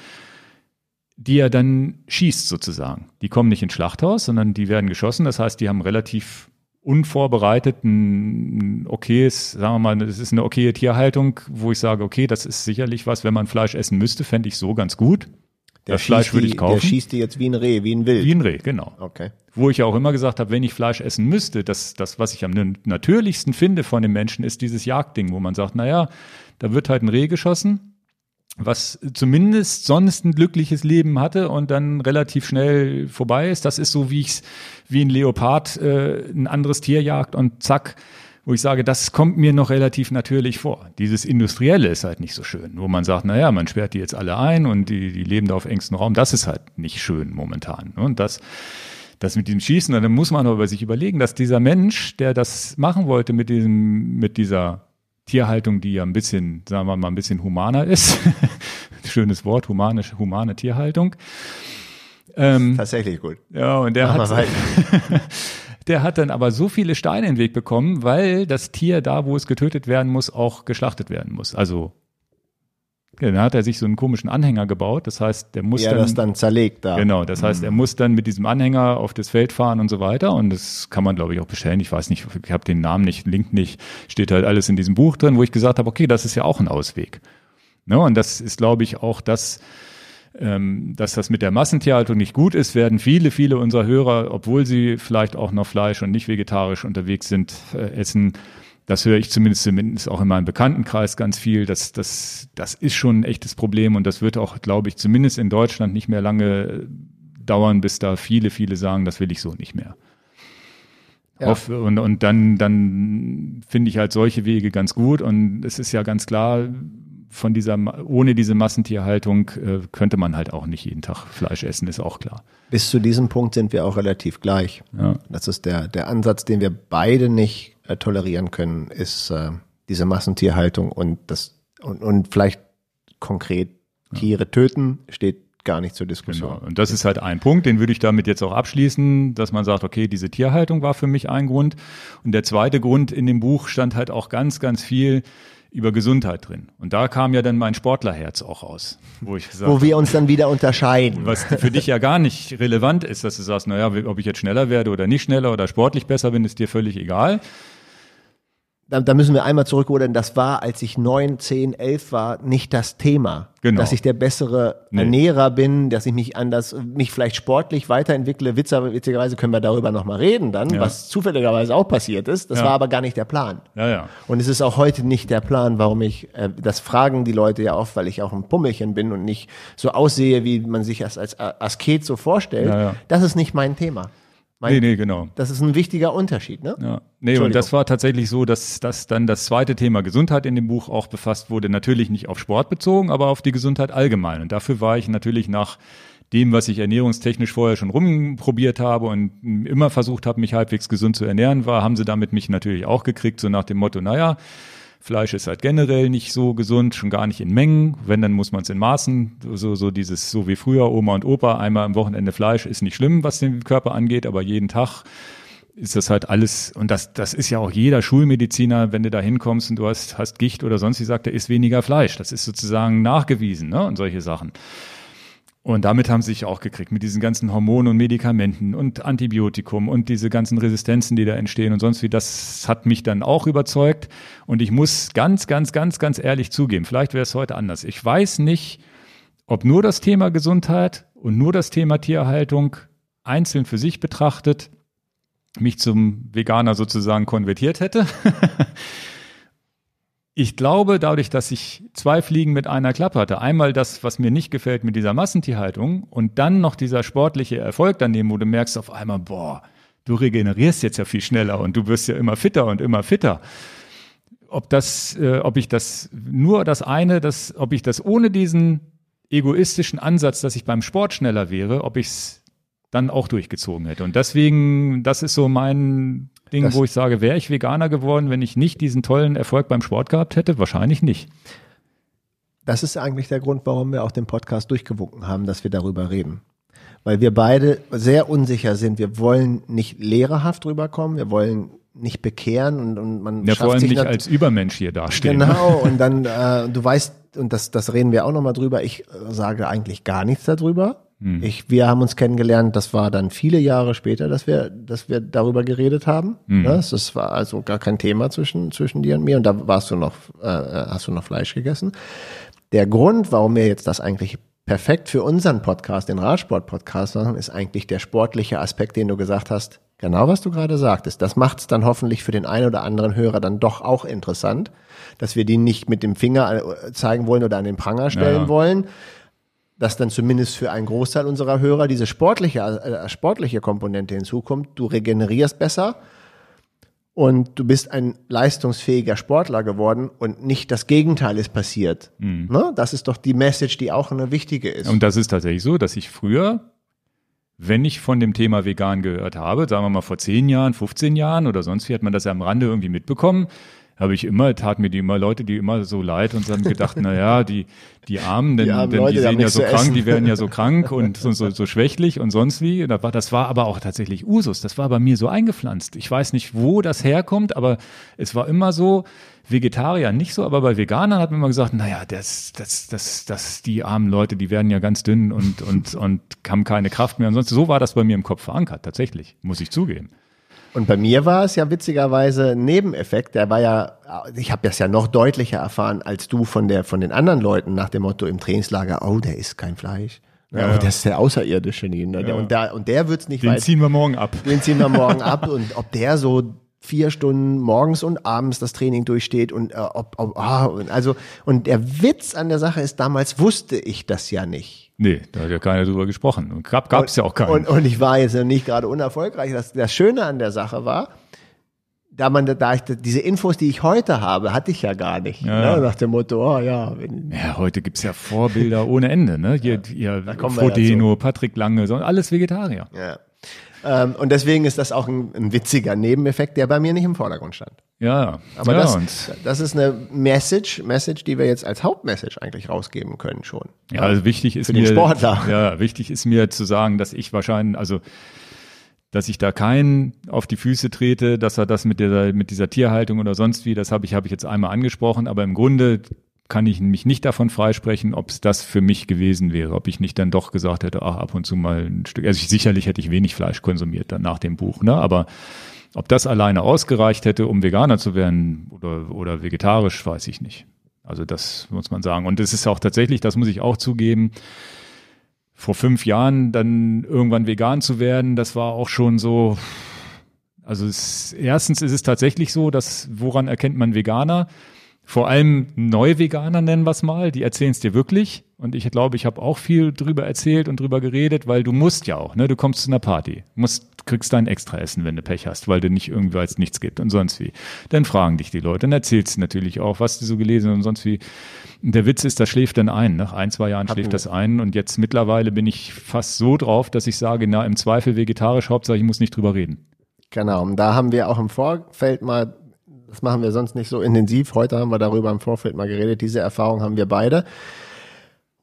die er dann schießt sozusagen. Die kommen nicht ins Schlachthaus, sondern die werden geschossen. Das heißt, die haben relativ unvorbereitet ein okayes, sagen wir mal, das ist eine okaye Tierhaltung, wo ich sage, okay, das ist sicherlich was, wenn man Fleisch essen müsste, fände ich so ganz gut. Der das Fleisch würde ich kaufen. Der schießt die jetzt wie ein Reh, wie ein Wild. Wie ein Reh, genau. okay. Wo ich ja auch immer gesagt habe, wenn ich Fleisch essen müsste, das, das, was ich am natürlichsten finde von dem Menschen, ist dieses Jagdding, wo man sagt, naja, da wird halt ein Reh geschossen, was zumindest sonst ein glückliches Leben hatte und dann relativ schnell vorbei ist. Das ist so, wie ich wie ein Leopard äh, ein anderes Tier jagt und zack, wo ich sage, das kommt mir noch relativ natürlich vor. Dieses Industrielle ist halt nicht so schön, wo man sagt, naja, man sperrt die jetzt alle ein und die, die leben da auf engstem Raum. Das ist halt nicht schön momentan. Und das, das mit dem Schießen, dann muss man aber sich überlegen, dass dieser Mensch, der das machen wollte mit diesem, mit dieser Tierhaltung, die ja ein bisschen, sagen wir mal, ein bisschen humaner ist. (laughs) Schönes Wort, humane, humane Tierhaltung. Ähm, Tatsächlich gut. ja, und der Mach hat. (laughs) der hat dann aber so viele Steine in den Weg bekommen, weil das Tier da, wo es getötet werden muss, auch geschlachtet werden muss. Also, dann hat er sich so einen komischen Anhänger gebaut. Das heißt, der muss Ja, dann, das dann zerlegt da. Genau, das heißt, er muss dann mit diesem Anhänger auf das Feld fahren und so weiter. Und das kann man, glaube ich, auch bestellen. Ich weiß nicht, ich habe den Namen nicht, Link nicht, steht halt alles in diesem Buch drin, wo ich gesagt habe, okay, das ist ja auch ein Ausweg. Ne? Und das ist, glaube ich, auch das, ähm, dass das mit der Massentierhaltung nicht gut ist, werden viele, viele unserer Hörer, obwohl sie vielleicht auch noch Fleisch und nicht vegetarisch unterwegs sind, äh, essen. Das höre ich zumindest, zumindest auch in meinem Bekanntenkreis ganz viel. Das, das, das ist schon ein echtes Problem und das wird auch, glaube ich, zumindest in Deutschland nicht mehr lange dauern, bis da viele, viele sagen, das will ich so nicht mehr. Ja. Auf, und, und dann, dann finde ich halt solche Wege ganz gut. Und es ist ja ganz klar, von dieser, ohne diese Massentierhaltung äh, könnte man halt auch nicht jeden Tag Fleisch essen, ist auch klar. Bis zu diesem Punkt sind wir auch relativ gleich. Ja. Das ist der, der Ansatz, den wir beide nicht äh, tolerieren können, ist äh, diese Massentierhaltung und das und, und vielleicht konkret Tiere töten steht gar nicht zur Diskussion. Genau. Und das ist halt ein Punkt, den würde ich damit jetzt auch abschließen, dass man sagt, okay, diese Tierhaltung war für mich ein Grund. Und der zweite Grund in dem Buch stand halt auch ganz, ganz viel über Gesundheit drin. Und da kam ja dann mein Sportlerherz auch raus, wo ich gesagt Wo wir uns dann wieder unterscheiden. was für dich ja gar nicht relevant ist, dass du sagst, naja, ob ich jetzt schneller werde oder nicht schneller oder sportlich besser bin, ist dir völlig egal. Da, da müssen wir einmal zurückrudern, das war, als ich neun, zehn, elf war, nicht das Thema. Genau. Dass ich der bessere Nee. Ernährer bin, dass ich mich anders, mich vielleicht sportlich weiterentwickle. Witzer, witzigerweise können wir darüber nochmal reden dann, Ja. was zufälligerweise auch passiert ist. Das Ja. war aber gar nicht der Plan. Ja, ja. Und es ist auch heute nicht der Plan, warum ich, äh, das fragen die Leute ja oft, weil ich auch ein Pummelchen bin und nicht so aussehe, wie man sich das als Asket so vorstellt. Ja, ja. Das ist nicht mein Thema. Mein, Nee, nee, genau. Das ist ein wichtiger Unterschied, ne? Ja. Nee, und das war tatsächlich so, dass, dass dann das zweite Thema Gesundheit in dem Buch auch befasst wurde. Natürlich nicht auf Sport bezogen, aber auf die Gesundheit allgemein. Und dafür war ich natürlich nach dem, was ich ernährungstechnisch vorher schon rumprobiert habe und immer versucht habe, mich halbwegs gesund zu ernähren, war, haben sie damit mich natürlich auch gekriegt, so nach dem Motto, naja, Fleisch ist halt generell nicht so gesund, schon gar nicht in Mengen. Wenn, dann muss man es in Maßen. So, so dieses, so wie früher, Oma und Opa, einmal am Wochenende Fleisch ist nicht schlimm, was den Körper angeht, aber jeden Tag ist das halt alles, und das, das ist ja auch jeder Schulmediziner, wenn du da hinkommst und du hast, hast Gicht oder sonst, wie sagt, er isst weniger Fleisch. Das ist sozusagen nachgewiesen, ne, und solche Sachen. Und damit haben sie sich auch gekriegt, mit diesen ganzen Hormonen und Medikamenten und Antibiotikum und diese ganzen Resistenzen, die da entstehen und sonst wie. Das hat mich dann auch überzeugt. Und ich muss ganz, ganz, ganz, ganz ehrlich zugeben, vielleicht wäre es heute anders. Ich weiß nicht, ob nur das Thema Gesundheit und nur das Thema Tierhaltung einzeln für sich betrachtet mich zum Veganer sozusagen konvertiert hätte. (laughs) Ich glaube, dadurch, dass ich zwei Fliegen mit einer Klappe hatte, einmal das, was mir nicht gefällt mit dieser Massentierhaltung und dann noch dieser sportliche Erfolg daneben, wo du merkst auf einmal, boah, du regenerierst jetzt ja viel schneller und du wirst ja immer fitter und immer fitter. Ob das, äh, ob ich das nur das eine, das, ob ich das ohne diesen egoistischen Ansatz, dass ich beim Sport schneller wäre, ob ich es dann auch durchgezogen hätte. Und deswegen, das ist so mein Ding, Das- wo ich sage, wäre ich Veganer geworden, wenn ich nicht diesen tollen Erfolg beim Sport gehabt hätte? Wahrscheinlich nicht. Das ist eigentlich der Grund, warum wir auch den Podcast durchgewunken haben, dass wir darüber reden. Weil wir beide sehr unsicher sind. Wir wollen nicht lehrerhaft rüberkommen, wir wollen nicht bekehren und, und man Ja, schafft vor allem sich nicht als Übermensch hier dastehen. Genau, (laughs) und dann, äh, du weißt, und das, das reden wir auch nochmal drüber, ich äh, sage eigentlich gar nichts darüber. Hm. Ich, wir haben uns kennengelernt, das war dann viele Jahre später, dass wir, dass wir darüber geredet haben. Hm. Das, war also gar kein Thema zwischen, zwischen dir und mir und da warst du noch, äh, hast du noch Fleisch gegessen. Der Grund, warum wir jetzt das eigentlich perfekt für unseren Podcast, den Radsport-Podcast machen, ist eigentlich der sportliche Aspekt, den du gesagt hast. Genau, was du gerade sagtest. Das macht es dann hoffentlich für den einen oder anderen Hörer dann doch auch interessant, dass wir die nicht mit dem Finger äh, zeigen wollen oder an den Pranger stellen Ja. wollen, dass dann zumindest für einen Großteil unserer Hörer diese sportliche, äh, sportliche Komponente hinzukommt. Du regenerierst besser und du bist ein leistungsfähiger Sportler geworden und nicht das Gegenteil ist passiert. Ne? Das ist doch die Message, die auch eine wichtige ist. Und das ist tatsächlich so, dass ich früher, wenn ich von dem Thema vegan gehört habe, sagen wir mal vor 10 Jahren, 15 Jahren oder sonst wie, hat man das ja am Rande irgendwie mitbekommen, habe ich immer, tat mir die immer Leute, die immer so leid und haben gedacht, na ja, die, die Armen, denn, Die armen denn Leute, die sehen ja so krank, essen. die werden ja so krank (laughs) und so, so, so schwächlich und sonst wie. Und das war, das war aber auch tatsächlich Usus. Das war bei mir so eingepflanzt. Ich weiß nicht, wo das herkommt, aber es war immer so, Vegetarier nicht so, aber bei Veganern hat man immer gesagt, naja, das, das, das, das, die armen Leute, die werden ja ganz dünn und, und, und haben keine Kraft mehr. Und sonst, so war das bei mir im Kopf verankert, tatsächlich, muss ich zugeben. Und bei mir war es ja witzigerweise ein Nebeneffekt. Der war ja, ich habe das ja noch deutlicher erfahren als du von der von den anderen Leuten nach dem Motto im Trainingslager. Oh, der isst kein Fleisch. Ja, Ja, oh, das ist der Außerirdische. Ne? Ja. Und der und der wird's nicht Den weit. ziehen wir morgen ab. Den ziehen wir morgen (laughs) ab und ob der so vier Stunden morgens und abends das Training durchsteht und äh, ob, ob ah, also und der Witz an der Sache ist, damals wusste ich das ja nicht. Nee, da hat ja keiner drüber gesprochen. Und gab, gab's ja auch keinen. Und, und ich war jetzt noch nicht gerade unerfolgreich. Das, das Schöne an der Sache war, da man da ich diese Infos, die ich heute habe, hatte ich ja gar nicht. Ja. Ne? Nach dem Motto, oh ja, ja, heute gibt's ja Vorbilder ohne Ende, ne? Hier, hier kommen wir Frodeno, Patrick Lange, so, alles Vegetarier. ja. Ähm, und deswegen ist das auch ein, ein, witziger Nebeneffekt, der bei mir nicht im Vordergrund stand. Ja, aber ja, das, das ist eine Message, Message, die wir jetzt als Hauptmessage eigentlich rausgeben können schon. Ja, also wichtig ist Für mir, den Sportler. ja, wichtig ist mir zu sagen, dass ich wahrscheinlich, also dass ich da keinen auf die Füße trete, dass er das mit dieser, mit dieser Tierhaltung oder sonst wie, das habe ich, habe ich jetzt einmal angesprochen, aber im Grunde kann ich mich nicht davon freisprechen, ob es das für mich gewesen wäre, ob ich nicht dann doch gesagt hätte, ach, ab und zu mal ein Stück, also ich, sicherlich hätte ich wenig Fleisch konsumiert dann nach dem Buch, ne, aber ob das alleine ausgereicht hätte, um Veganer zu werden oder, oder vegetarisch, weiß ich nicht. Also das muss man sagen. Und es ist auch tatsächlich, das muss ich auch zugeben, vor fünf Jahren dann irgendwann vegan zu werden, das war auch schon so. Also es, erstens ist es tatsächlich so, dass woran erkennt man Veganer? Vor allem neue Veganer nennen wir es mal, die erzählen es dir wirklich. Und ich glaube, ich habe auch viel drüber erzählt und drüber geredet, weil du musst ja auch, ne? Du kommst zu einer Party, musst, kriegst dein Extraessen, wenn du Pech hast, weil du nicht irgendwie als nichts gibt und sonst wie. Dann fragen dich die Leute, dann erzählst du natürlich auch, was du so gelesen und sonst wie. Der Witz ist, das schläft dann ein. Nach ein, zwei Jahren Hatten schläft wir. das ein. Und jetzt mittlerweile bin ich fast so drauf, dass ich sage, na, im Zweifel vegetarisch, Hauptsache ich muss nicht drüber reden. Genau, und da haben wir auch im Vorfeld mal, das machen wir sonst nicht so intensiv, heute haben wir darüber im Vorfeld mal geredet, diese Erfahrung haben wir beide.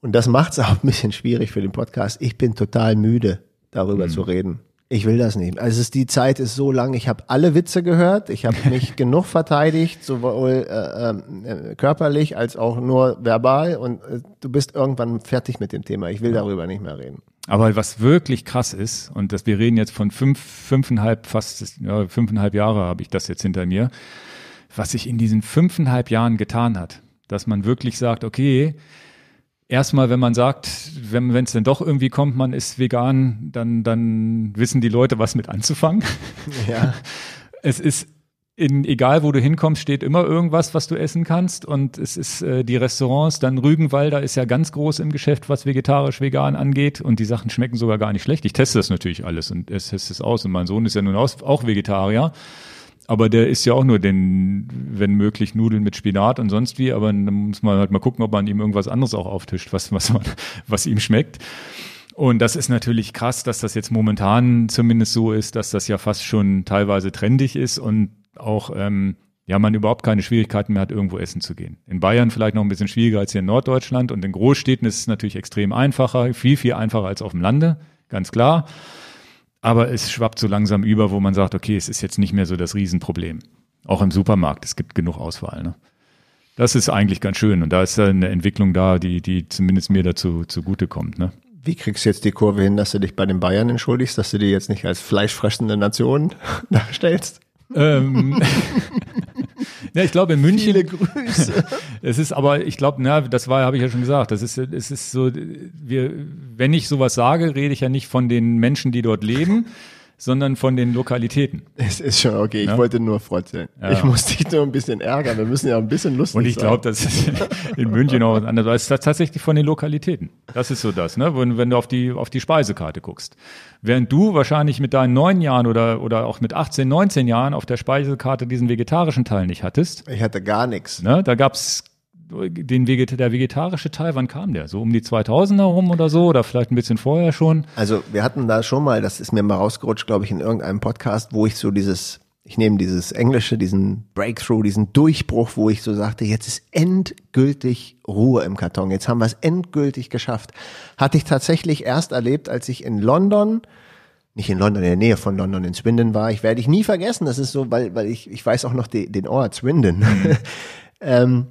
Und das macht es auch ein bisschen schwierig für den Podcast. Ich bin total müde, darüber Mhm. zu reden. Ich will das nicht. Also es ist, die Zeit ist so lang. Ich habe alle Witze gehört. Ich habe (laughs) mich genug verteidigt, sowohl äh, äh, körperlich als auch nur verbal. Und äh, du bist irgendwann fertig mit dem Thema. Ich will darüber nicht mehr reden. Aber was wirklich krass ist, und das, wir reden jetzt von fünf, fünfeinhalb, fast ja, fünfeinhalb Jahre habe ich das jetzt hinter mir, was sich in diesen fünfeinhalb Jahren getan hat, dass man wirklich sagt, okay, erstmal, wenn man sagt, wenn es denn doch irgendwie kommt, man ist vegan, dann, dann wissen die Leute, was mit anzufangen. Ja. (laughs) Es ist in, egal wo du hinkommst, steht immer irgendwas, was du essen kannst. Und es ist äh, die Restaurants, dann Rügenwalder ist ja ganz groß im Geschäft, was vegetarisch, vegan angeht. Und die Sachen schmecken sogar gar nicht schlecht. Ich teste das natürlich alles und es teste es aus. Und mein Sohn ist ja nun aus, auch Vegetarier. Aber der isst ja auch nur den, wenn möglich, Nudeln mit Spinat und sonst wie. Aber dann muss man halt mal gucken, ob man ihm irgendwas anderes auch auftischt, was, was, man, was ihm schmeckt. Und das ist natürlich krass, dass das jetzt momentan zumindest so ist, dass das ja fast schon teilweise trendig ist und auch ähm, ja man überhaupt keine Schwierigkeiten mehr hat, irgendwo essen zu gehen. In Bayern vielleicht noch ein bisschen schwieriger als hier in Norddeutschland und in Großstädten ist es natürlich extrem einfacher, viel, viel einfacher als auf dem Lande, ganz klar. Aber es schwappt so langsam über, wo man sagt, okay, es ist jetzt nicht mehr so das Riesenproblem. Auch im Supermarkt, es gibt genug Auswahl. Ne? Das ist eigentlich ganz schön und da ist eine Entwicklung da, die, die zumindest mir dazu zugutekommt. Ne? Wie kriegst du jetzt die Kurve hin, dass du dich bei den Bayern entschuldigst, dass du die jetzt nicht als fleischfressende Nation (laughs) darstellst? ähm, (laughs) ja, ich glaube in München. Viele Grüße. (laughs) Es ist aber, ich glaube, na, das war, habe ich ja schon gesagt, das ist, es ist so, wir, wenn ich sowas sage, rede ich ja nicht von den Menschen, die dort leben, sondern von den Lokalitäten. Es ist schon okay, ich Ja. wollte nur frotzeln. Ja. Ich muss dich nur ein bisschen ärgern, wir müssen ja ein bisschen lustig Und ich sein. glaube, das ist (laughs) in München auch was anderes. Aber Es ist tatsächlich von den Lokalitäten. Das ist so das, ne? Wenn, wenn du auf die, auf die Speisekarte guckst. Während du wahrscheinlich mit deinen neun Jahren oder, oder auch mit 18, 19 Jahren auf der Speisekarte diesen vegetarischen Teil nicht hattest, Ich hatte gar nichts. ne? Da gab's den Veget der vegetarische Teil, wann kam der? So um die 2000er rum oder so? Oder vielleicht ein bisschen vorher schon? Also wir hatten da schon mal, das ist mir mal rausgerutscht, glaube ich, in irgendeinem Podcast, wo ich so dieses, ich nehme dieses Englische, diesen Breakthrough, diesen Durchbruch, wo ich so sagte, jetzt ist endgültig Ruhe im Karton. Jetzt haben wir es endgültig geschafft. Hatte ich tatsächlich erst erlebt, als ich in London nicht in London, in der Nähe von London, in Swindon war. Ich werde ich nie vergessen. Das ist so, weil, weil ich, ich weiß auch noch die, den Ort Swindon. (laughs) ähm,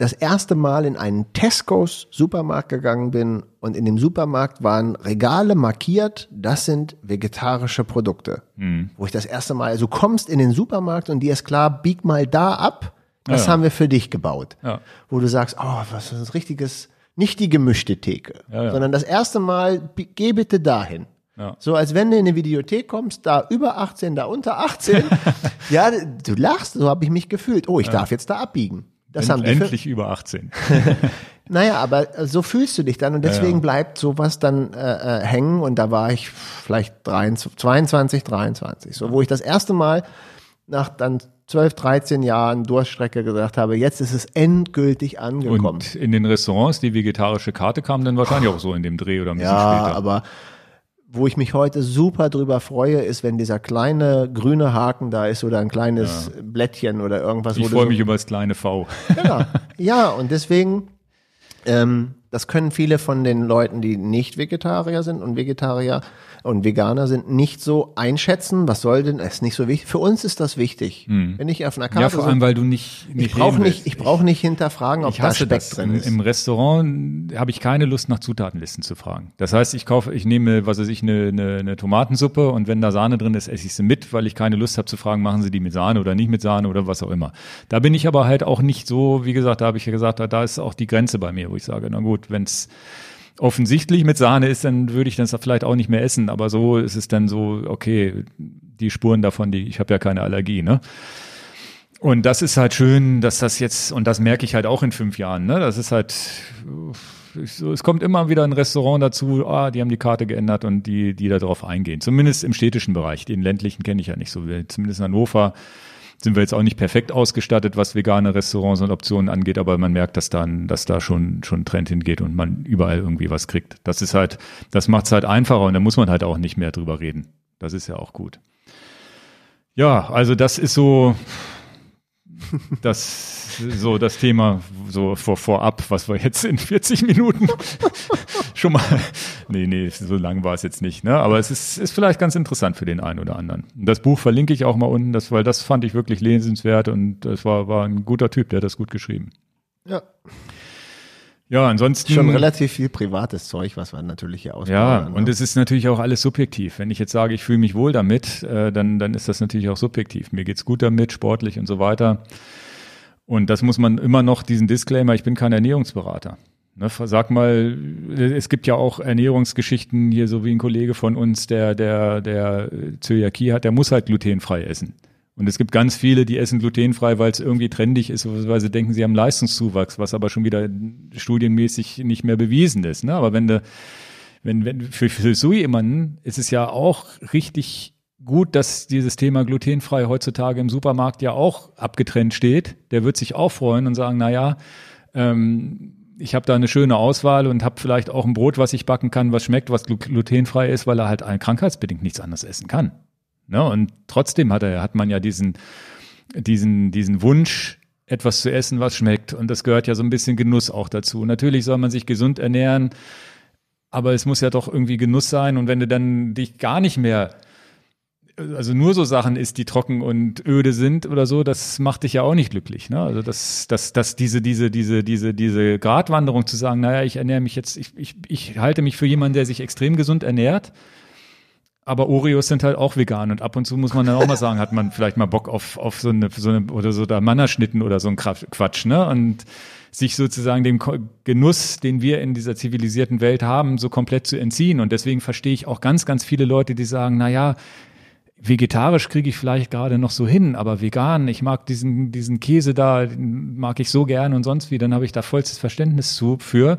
das erste Mal in einen Tesco's Supermarkt gegangen bin und in dem Supermarkt waren Regale markiert, das sind vegetarische Produkte. Wo ich das erste Mal, also du kommst in den Supermarkt und dir ist klar, bieg mal da ab, das Ja, ja. haben wir für dich gebaut. Ja. Wo du sagst, oh, was ist ein richtiges, nicht die gemischte Theke, Ja, ja. sondern das erste Mal, geh bitte dahin. Ja. So als wenn du in eine Videothek kommst, da über 18, da unter 18. (laughs) ja, du lachst, so habe ich mich gefühlt. Oh, ich darf jetzt da abbiegen. Das haben die Endlich über 18. (laughs) naja, aber äh, so fühlst du dich dann und deswegen bleibt sowas dann äh, äh, hängen und da war ich vielleicht 23, 22, 23, so wo ich das erste Mal nach dann 12, 13 Jahren Durststrecke gesagt habe, jetzt ist es endgültig angekommen. Und in den Restaurants, die vegetarische Karte kam dann wahrscheinlich auch so in dem Dreh oder ein bisschen ja, später. aber wo ich mich heute super drüber freue, ist, wenn dieser kleine grüne Haken da ist oder ein kleines ja. Blättchen oder irgendwas. Ich freue so mich über das kleine V. Genau. Ja, und deswegen, ähm, das können viele von den Leuten, die nicht Vegetarier sind und Vegetarier und Veganer sind, nicht so einschätzen. Was soll denn, ist nicht so wichtig. Für uns ist das wichtig. Hm. Wenn ich auf einer Karte. Ja, vor allem, weil du nicht, nicht ich brauche nicht, ich brauche nicht hinterfragen, ob ich da Speck das. drin ist. Im Restaurant habe ich keine Lust, nach Zutatenlisten zu fragen. Das heißt, ich kaufe, ich nehme, was weiß ich, eine, eine, eine Tomatensuppe und wenn da Sahne drin ist, esse ich sie mit, weil ich keine Lust habe zu fragen, machen sie die mit Sahne oder nicht mit Sahne oder was auch immer. Da bin ich aber halt auch nicht so, wie gesagt, da habe ich ja gesagt, da, da ist auch die Grenze bei mir, wo ich sage, na gut, wenn's offensichtlich mit Sahne ist, dann würde ich das vielleicht auch nicht mehr essen. Aber so ist es dann so, okay, die Spuren davon, die, ich habe ja keine Allergie, ne? Und das ist halt schön, dass das jetzt, und das merke ich halt auch in fünf Jahren, ne? Das ist halt, es kommt immer wieder ein Restaurant dazu, ah, die haben die Karte geändert und die, die da drauf eingehen. Zumindest im städtischen Bereich. Den ländlichen kenne ich ja nicht so. Zumindest in Hannover sind wir jetzt auch nicht perfekt ausgestattet, was vegane Restaurants und Optionen angeht, aber man merkt, dass dann, dass da schon schon ein Trend hingeht und man überall irgendwie was kriegt. Das ist halt, das macht es halt einfacher und da muss man halt auch nicht mehr drüber reden. Das ist ja auch gut. Ja, also das ist so (laughs) das so das Thema so vor, vorab, was wir jetzt in 40 Minuten (laughs) schon mal, (laughs) nee, nee, so lang war es jetzt nicht, ne? aber es ist, ist vielleicht ganz interessant für den einen oder anderen. Das Buch verlinke ich auch mal unten, das, weil das fand ich wirklich lesenswert und das war, war ein guter Typ, der hat das gut geschrieben. Ja. Ja, ansonsten. Schon relativ viel privates Zeug, was wir natürlich hier ausbauen. Ja, ne? und es ist natürlich auch alles subjektiv. Wenn ich jetzt sage, ich fühle mich wohl damit, äh, dann, dann ist das natürlich auch subjektiv. Mir geht's gut damit, sportlich und so weiter. Und das muss man immer noch, diesen Disclaimer, ich bin kein Ernährungsberater. Ne, sag mal, es gibt ja auch Ernährungsgeschichten hier, so wie ein Kollege von uns, der, der, der Zöliakie hat, der muss halt glutenfrei essen. Und es gibt ganz viele, die essen glutenfrei, weil es irgendwie trendig ist, weil sie denken, sie haben Leistungszuwachs, was aber schon wieder studienmäßig nicht mehr bewiesen ist. Ne? Aber wenn du, wenn, wenn, für, für so jemanden ist es ja auch richtig gut, dass dieses Thema glutenfrei heutzutage im Supermarkt ja auch abgetrennt steht. Der wird sich auch freuen und sagen, na ja, ähm, ich habe da eine schöne Auswahl und habe vielleicht auch ein Brot, was ich backen kann, was schmeckt, was glutenfrei ist, weil er halt krankheitsbedingt nichts anderes essen kann. Ne? Und trotzdem hat er, hat man ja diesen, diesen, diesen Wunsch, etwas zu essen, was schmeckt. Und das gehört ja so ein bisschen Genuss auch dazu. Natürlich soll man sich gesund ernähren, aber es muss ja doch irgendwie Genuss sein. Und wenn du dann dich gar nicht mehr also nur so Sachen isst, die trocken und öde sind oder so, das macht dich ja auch nicht glücklich. Ne? Also das, das, das, diese, diese, diese, diese, diese Gratwanderung zu sagen, naja, ich ernähre mich jetzt, ich, ich, ich halte mich für jemanden, der sich extrem gesund ernährt. Aber Oreos sind halt auch vegan und ab und zu muss man dann auch mal sagen, hat man vielleicht mal Bock auf, auf so eine, so eine oder so da Mannerschnitten oder so ein Quatsch, ne? Und sich sozusagen dem Genuss, den wir in dieser zivilisierten Welt haben, so komplett zu entziehen. Und deswegen verstehe ich auch ganz, ganz viele Leute, die sagen, na ja, vegetarisch kriege ich vielleicht gerade noch so hin, aber vegan, ich mag diesen, diesen Käse da, mag ich so gern und sonst wie, dann habe ich da vollstes Verständnis zu für,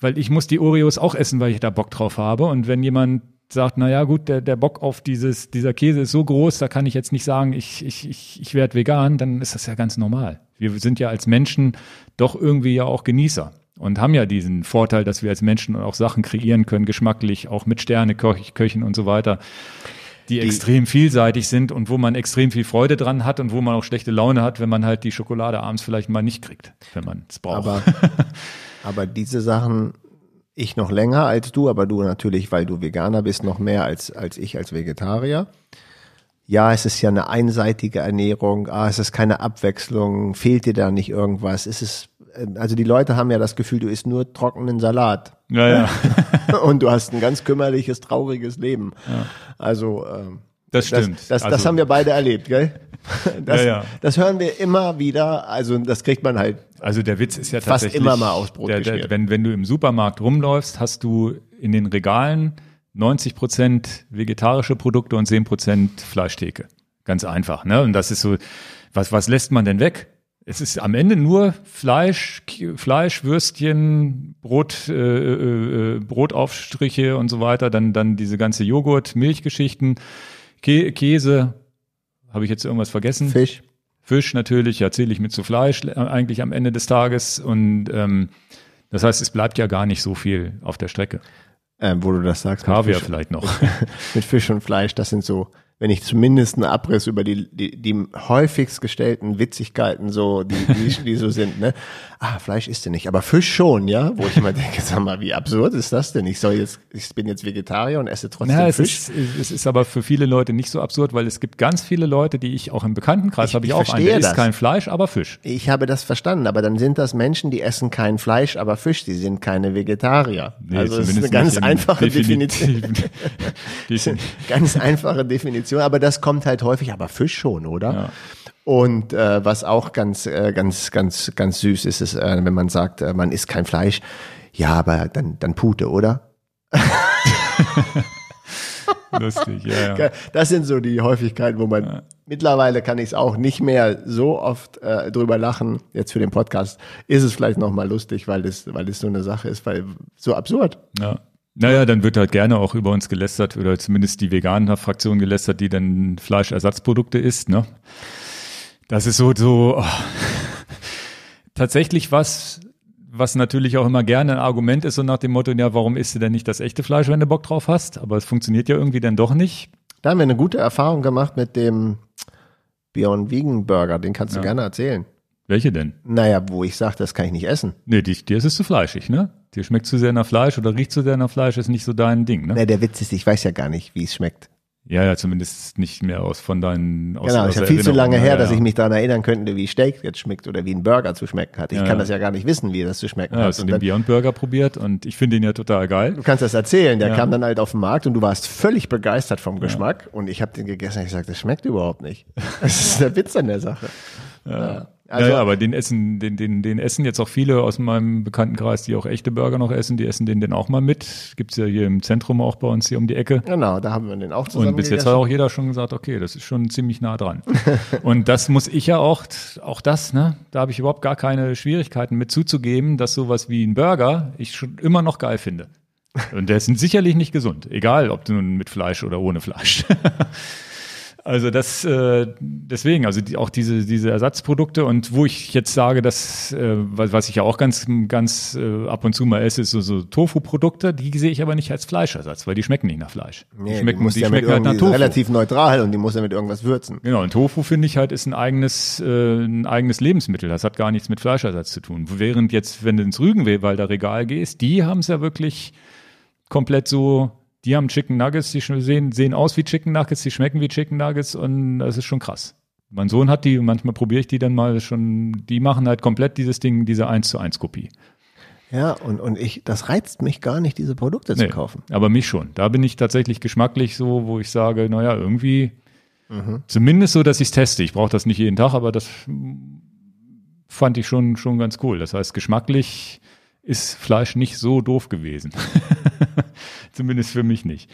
weil ich muss die Oreos auch essen, weil ich da Bock drauf habe. Und wenn jemand sagt, na ja, gut, der, der Bock auf dieses, dieser Käse ist so groß, da kann ich jetzt nicht sagen, ich, ich, ich, ich werde vegan, dann ist das ja ganz normal. Wir sind ja als Menschen doch irgendwie ja auch Genießer und haben ja diesen Vorteil, dass wir als Menschen auch Sachen kreieren können, geschmacklich, auch mit Sterne, Köchen und so weiter die, die extrem vielseitig sind und wo man extrem viel Freude dran hat und wo man auch schlechte Laune hat, wenn man halt die Schokolade abends vielleicht mal nicht kriegt, wenn man es braucht. Aber, (laughs) aber diese Sachen, ich noch länger als du, aber du natürlich, weil du Veganer bist, noch mehr als, als ich als Vegetarier. Ja, es ist ja eine einseitige Ernährung, ah, es ist keine Abwechslung, fehlt dir da nicht irgendwas, es ist äh, also die Leute haben ja das Gefühl, du isst nur trockenen Salat. Ja, ja. (laughs) und du hast ein ganz kümmerliches, trauriges Leben. Ja. Also ähm, das stimmt. Das, das, also, das haben wir beide erlebt, gell? (laughs) Das, ja, ja. das hören wir immer wieder. Also das kriegt man halt. Also der Witz ist ja fast tatsächlich immer mal aus Brot der, der, wenn wenn du im Supermarkt rumläufst, hast du in den Regalen 90 Prozent vegetarische Produkte und 10 Prozent Fleischtheke. Ganz einfach, ne? Und das ist so, was was lässt man denn weg? Es ist am Ende nur Fleisch, Fleisch, Würstchen, Brot, äh, äh, äh, Brotaufstriche und so weiter, dann, dann diese ganze Joghurt, Milchgeschichten, Kä Käse, habe ich jetzt irgendwas vergessen? Fisch. Fisch natürlich, ja, zähle ich mit zu Fleisch äh, eigentlich am Ende des Tages und ähm, das heißt, es bleibt ja gar nicht so viel auf der Strecke. äh, wo du das sagst. mit Kaviar vielleicht noch. (laughs) mit Fisch und Fleisch, das sind so, wenn ich zumindest einen Abriss über die, die, die häufigst gestellten Witzigkeiten so, die, die, die so sind, ne? Ah, Fleisch isst du nicht, aber Fisch schon, ja? Wo ich immer (laughs) denke, sag mal, wie absurd ist das denn? Ich soll jetzt, ich bin jetzt Vegetarier und esse trotzdem Ja, es Fisch. ist, es ist aber für viele Leute nicht so absurd, weil es gibt ganz viele Leute, die ich auch im Bekanntenkreis habe ich, ich auch einen, verstehe der isst das. kein Fleisch, aber Fisch. Ich habe das verstanden, aber dann sind das Menschen, die essen kein Fleisch, aber Fisch, die sind keine Vegetarier. Nee, also es ist eine ganz einfache Definition. (laughs) (laughs) Ganz einfache Definition, aber das kommt halt häufig, aber Fisch schon, oder? Ja. Und äh, was auch ganz, äh, ganz, ganz, ganz süß ist, ist, äh, wenn man sagt, äh, man isst kein Fleisch, ja, aber dann, dann Pute, oder? (laughs) Lustig, ja, ja. Das sind so die Häufigkeiten, wo man mittlerweile kann ich es auch nicht mehr so oft äh, drüber lachen. Jetzt für den Podcast ist es vielleicht noch mal lustig, weil es, weil es so eine Sache ist, weil so absurd. ja. Naja, dann wird halt gerne auch über uns gelästert oder zumindest die veganen Fraktion gelästert, die dann Fleischersatzprodukte isst, ne? Das ist so, so oh. (laughs) tatsächlich was, was natürlich auch immer gerne ein Argument ist, so nach dem Motto, ja, warum isst du denn nicht das echte Fleisch, wenn du Bock drauf hast? Aber es funktioniert ja irgendwie dann doch nicht. Da haben wir eine gute Erfahrung gemacht mit dem Beyond Vegan Burger, den kannst du Ja. gerne erzählen. Welche denn? Naja, wo ich sage, das kann ich nicht essen. Nee, die, dir ist es zu fleischig, ne? Dir schmeckt zu sehr nach Fleisch oder riecht zu sehr nach Fleisch, ist nicht so dein Ding, ne? Nee, der Witz ist, ich weiß ja gar nicht, wie es schmeckt. Ja, ja, zumindest nicht mehr aus von deinen aus, Genau, ist ja viel zu lange her, ja, dass ja. ich mich daran erinnern könnte, wie Steak jetzt schmeckt oder wie ein Burger zu schmecken hat. Ich Ja, kann ja. das ja gar nicht wissen, wie das zu schmecken Ja, hat. hast du den dann, Beyond Burger probiert und ich finde ihn ja total geil. du kannst das erzählen, der Ja. kam dann halt auf den Markt und du warst völlig begeistert vom Geschmack und ich habe den gegessen und ich gesagt, das schmeckt überhaupt nicht. (laughs) Das ist der Witz an der Sache. Ja. Also, ja, ja, aber den essen, den, den, den essen jetzt auch viele aus meinem Bekanntenkreis, die auch echte Burger noch essen, die essen den dann auch mal mit. Gibt's ja hier im Zentrum auch bei uns hier um die Ecke. Genau, da haben wir den auch zusammen Und bis jetzt hat auch jeder schon gesagt, okay, das ist schon ziemlich nah dran. (laughs) und das muss ich ja auch, auch das, ne, da habe ich überhaupt gar keine Schwierigkeiten mit zuzugeben, dass sowas wie ein Burger ich schon immer noch geil finde. Und der ist sicherlich nicht gesund, egal ob nun mit Fleisch oder ohne Fleisch. (laughs) Also das äh, deswegen, also die, auch diese diese Ersatzprodukte und wo ich jetzt sage, dass äh, was, was ich ja auch ganz ganz äh, ab und zu mal esse, ist so, so Tofu-Produkte. Die sehe ich aber nicht als Fleischersatz, weil die schmecken nicht nach Fleisch. Nee, die schmecken, die, die ja schmecken halt nach Tofu. relativ neutral und die muss ja mit irgendwas würzen. Genau, und Tofu finde ich halt ist ein eigenes, äh, ein eigenes Lebensmittel. Das hat gar nichts mit Fleischersatz zu tun. Während jetzt, wenn du ins Rügenwalder Regal gehst, die haben es ja wirklich komplett so, die haben Chicken Nuggets, die sehen, sehen aus wie Chicken Nuggets, die schmecken wie Chicken Nuggets und das ist schon krass. Mein Sohn hat die, manchmal probiere ich die dann mal schon, die machen halt komplett dieses Ding, diese 1 zu 1 Kopie. Ja, und, und ich, das reizt mich gar nicht, diese Produkte zu Nee, kaufen. Aber mich schon. Da bin ich tatsächlich geschmacklich so, wo ich sage, naja, irgendwie, Mhm. zumindest so, dass ich es teste. Ich brauche das nicht jeden Tag, aber das fand ich schon, schon ganz cool. Das heißt, geschmacklich ist Fleisch nicht so doof gewesen. (laughs) (laughs) Zumindest für mich nicht.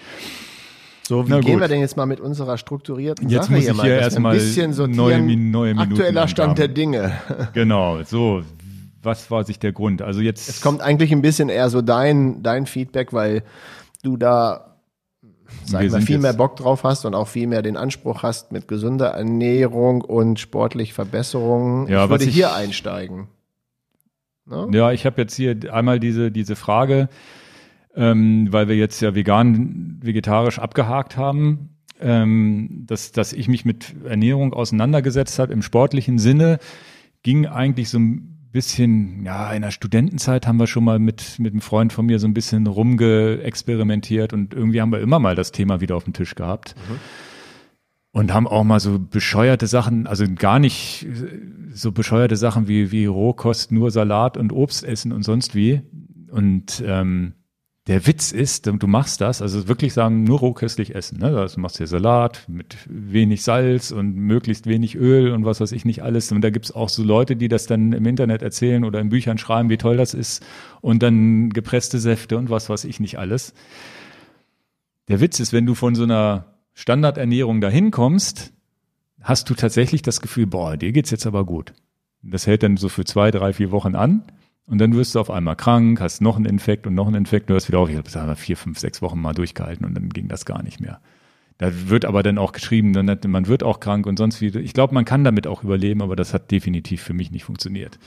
So, wie Na gehen gut. wir denn jetzt mal mit unserer strukturierten Jetzt Sache muss hier ich mal, hier dass wir erstmal ein bisschen sortieren. neue neue Minuten Aktueller Stand der. Dinge. (laughs) Genau, so. Was war sich der Grund? Also jetzt. Es kommt eigentlich ein bisschen eher so dein, dein Feedback, weil du da sag Wir mal, sind viel mehr Bock drauf hast und auch viel mehr den Anspruch hast mit gesunder Ernährung und sportlich Verbesserungen. Ja, ich würde ich- hier einsteigen. Ne? Ja, ich habe jetzt hier einmal diese, diese Frage, ähm, weil wir jetzt ja vegan, vegetarisch abgehakt haben, ähm, dass, dass ich mich mit Ernährung auseinandergesetzt habe im sportlichen Sinne, ging eigentlich so ein bisschen, ja, in der Studentenzeit haben wir schon mal mit, mit einem Freund von mir so ein bisschen rumgeexperimentiert und irgendwie haben wir immer mal das Thema wieder auf dem Tisch gehabt. Und haben auch mal so bescheuerte Sachen, also gar nicht so bescheuerte Sachen wie, wie Rohkost, nur Salat und Obst essen und sonst wie. Und ähm, der Witz ist, du machst das, also wirklich sagen, nur rohköstlich essen. Ne? Also du machst hier Salat mit wenig Salz und möglichst wenig Öl und was weiß ich nicht alles. Und da gibt's auch so Leute, die das dann im Internet erzählen oder in Büchern schreiben, wie toll das ist. Und dann gepresste Säfte und was weiß ich nicht alles. Der Witz ist, wenn du von so einer Standardernährung dahin kommst, hast du tatsächlich das Gefühl, boah, dir geht's jetzt aber gut. Das hält dann so für zwei, drei, vier Wochen an. Und dann wirst du auf einmal krank, hast noch einen Infekt und noch einen Infekt, du hörst wieder auf. Ich habe vier, fünf, sechs Wochen mal durchgehalten und dann ging das gar nicht mehr. Da wird aber dann auch geschrieben, dann, man wird auch krank und sonst wie. Ich glaube, man kann damit auch überleben, aber das hat definitiv für mich nicht funktioniert.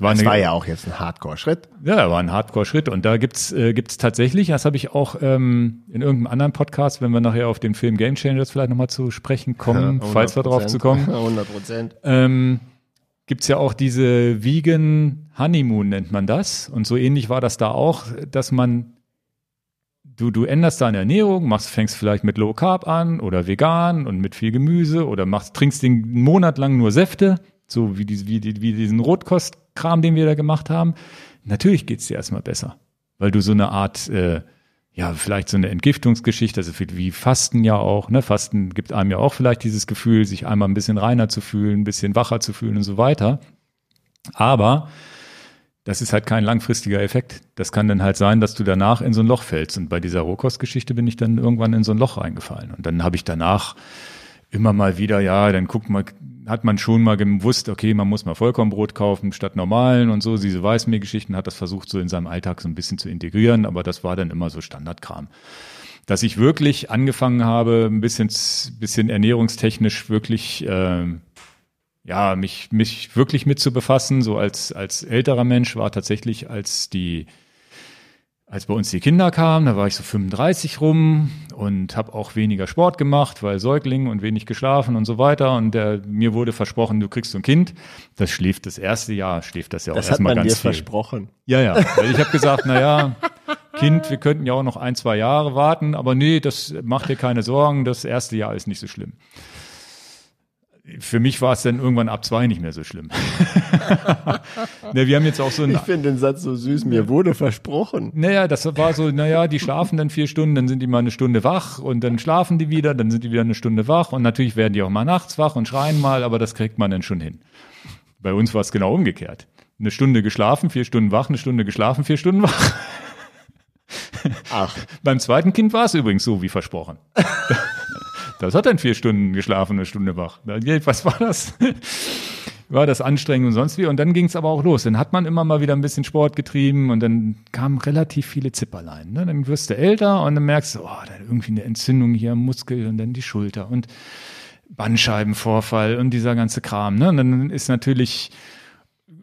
War das eine, war ja auch jetzt ein Hardcore-Schritt. Ja, war ein Hardcore-Schritt. Und da gibt's äh, gibt's tatsächlich, das habe ich auch ähm, in irgendeinem anderen Podcast, wenn wir nachher auf den Film Game Changers vielleicht nochmal zu sprechen kommen, falls wir drauf zu kommen. 100 Prozent. Ähm, gibt's ja auch diese Vegan Honeymoon nennt man das. Und so ähnlich war das da auch, dass man du, du änderst deine Ernährung, machst, fängst vielleicht mit Low Carb an oder vegan und mit viel Gemüse oder machst, trinkst den Monat lang nur Säfte, so wie, die, wie, die, wie diesen Rotkostkram, den wir da gemacht haben. Natürlich geht's dir erstmal besser, weil du so eine Art, äh, ja, vielleicht so eine Entgiftungsgeschichte, also wie Fasten ja auch, ne? Fasten gibt einem ja auch vielleicht dieses Gefühl, sich einmal ein bisschen reiner zu fühlen, ein bisschen wacher zu fühlen und so weiter. Aber das ist halt kein langfristiger Effekt. Das kann dann halt sein, dass du danach in so ein Loch fällst. Und bei dieser Rohkostgeschichte bin ich dann irgendwann in so ein Loch reingefallen. Und dann habe ich danach immer mal wieder, ja, dann guckt man, hat man schon mal gewusst, okay, man muss mal Vollkornbrot kaufen statt normalen und so. Diese Weißmehlgeschichten hat das versucht, so in seinem Alltag so ein bisschen zu integrieren, aber das war dann immer so Standardkram. Dass ich wirklich angefangen habe, ein bisschen, bisschen ernährungstechnisch wirklich äh, ja, mich, mich wirklich mit zu befassen, so als, als älterer Mensch war tatsächlich, als die, als bei uns die Kinder kamen, da war ich so 35 rum und habe auch weniger Sport gemacht, weil Säugling und wenig geschlafen und so weiter. Und der, mir wurde versprochen, du kriegst so ein Kind. Das schläft das erste Jahr, schläft das ja auch erstmal ganz viel. Das hat man dir versprochen. Ja, ja. Weil ich habe gesagt, na ja, Kind, wir könnten ja auch noch ein, zwei Jahre warten, aber nee, das macht dir keine Sorgen, das erste Jahr ist nicht so schlimm für mich war es dann irgendwann ab zwei nicht mehr so schlimm. (laughs) ne, wir haben jetzt auch so. Ich finde den Satz so süß, mir wurde versprochen. Naja, das war so, naja, die schlafen dann vier Stunden, dann sind die mal eine Stunde wach und dann schlafen die wieder, dann sind die wieder eine Stunde wach und natürlich werden die auch mal nachts wach und schreien mal, aber das kriegt man dann schon hin. Bei uns war es genau umgekehrt. Eine Stunde geschlafen, vier Stunden wach, eine Stunde geschlafen, vier Stunden wach. Ach. Beim zweiten Kind war es übrigens so wie versprochen. (laughs) Das hat dann vier Stunden geschlafen, eine Stunde wach. Was war das? (laughs) War das anstrengend und sonst wie. Und dann ging es aber auch los. Dann hat man immer mal wieder ein bisschen Sport getrieben und dann kamen relativ viele Zipperlein. Ne? Dann wirst du älter und dann merkst du, oh, da irgendwie eine Entzündung hier am Muskel und dann die Schulter und Bandscheibenvorfall und dieser ganze Kram. Ne? Und dann ist natürlich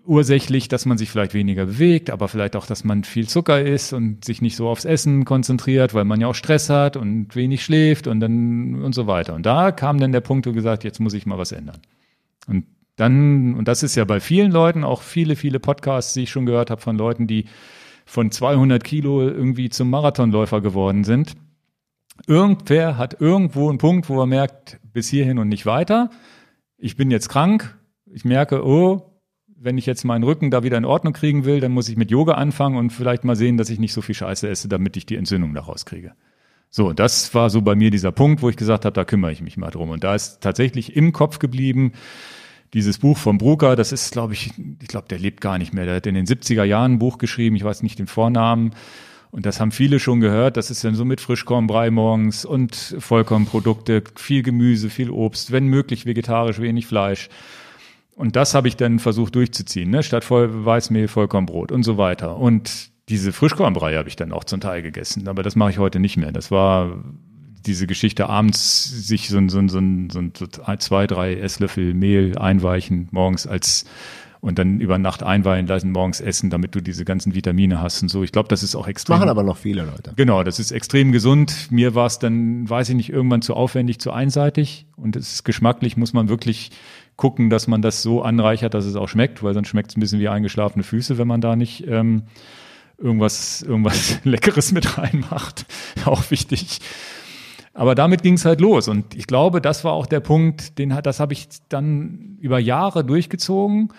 ursächlich, dass man sich vielleicht weniger bewegt, aber vielleicht auch, dass man viel Zucker isst und sich nicht so aufs Essen konzentriert, weil man ja auch Stress hat und wenig schläft und dann und so weiter. Und da kam dann der Punkt, wo gesagt, jetzt muss ich mal was ändern. Und dann, und das ist ja bei vielen Leuten, auch viele, viele Podcasts, die ich schon gehört habe von Leuten, die von 200 Kilo irgendwie zum Marathonläufer geworden sind. Irgendwer hat irgendwo einen Punkt, wo er merkt, bis hierhin und nicht weiter. Ich bin jetzt krank. Ich merke, oh, wenn ich jetzt meinen Rücken da wieder in Ordnung kriegen will, dann muss ich mit Yoga anfangen und vielleicht mal sehen, dass ich nicht so viel Scheiße esse, damit ich die Entzündung daraus kriege. So, das war so bei mir dieser Punkt, wo ich gesagt habe, da kümmere ich mich mal drum. Und da ist tatsächlich im Kopf geblieben, dieses Buch von Brucker, das ist, glaube ich, ich glaube, der lebt gar nicht mehr. Der hat in den 70er Jahren ein Buch geschrieben, ich weiß nicht den Vornamen. Und das haben viele schon gehört. Das ist dann so mit Frischkornbrei morgens und Vollkornprodukte, viel Gemüse, viel Obst, wenn möglich vegetarisch, wenig Fleisch. Und das habe ich dann versucht durchzuziehen, ne? statt voll Weißmehl, Vollkornbrot und so weiter. Und diese Frischkornbrei habe ich dann auch zum Teil gegessen, aber das mache ich heute nicht mehr. Das war diese Geschichte abends sich so, so, so, so, so zwei, drei Esslöffel Mehl einweichen morgens als und dann über Nacht einweihen lassen, morgens essen, damit du diese ganzen Vitamine hast und so. Ich glaube, das ist auch extrem. Machen aber noch viele Leute. Genau, das ist extrem gesund. Mir war es dann, weiß ich nicht, irgendwann zu aufwendig, zu einseitig und es ist geschmacklich, muss man wirklich gucken, dass man das so anreichert, dass es auch schmeckt, weil sonst schmeckt es ein bisschen wie eingeschlafene Füße, wenn man da nicht ähm, irgendwas, irgendwas (laughs) Leckeres mit reinmacht. (laughs) auch wichtig. Aber damit ging es halt los. Und ich glaube, das war auch der Punkt, den das habe ich dann über Jahre durchgezogen.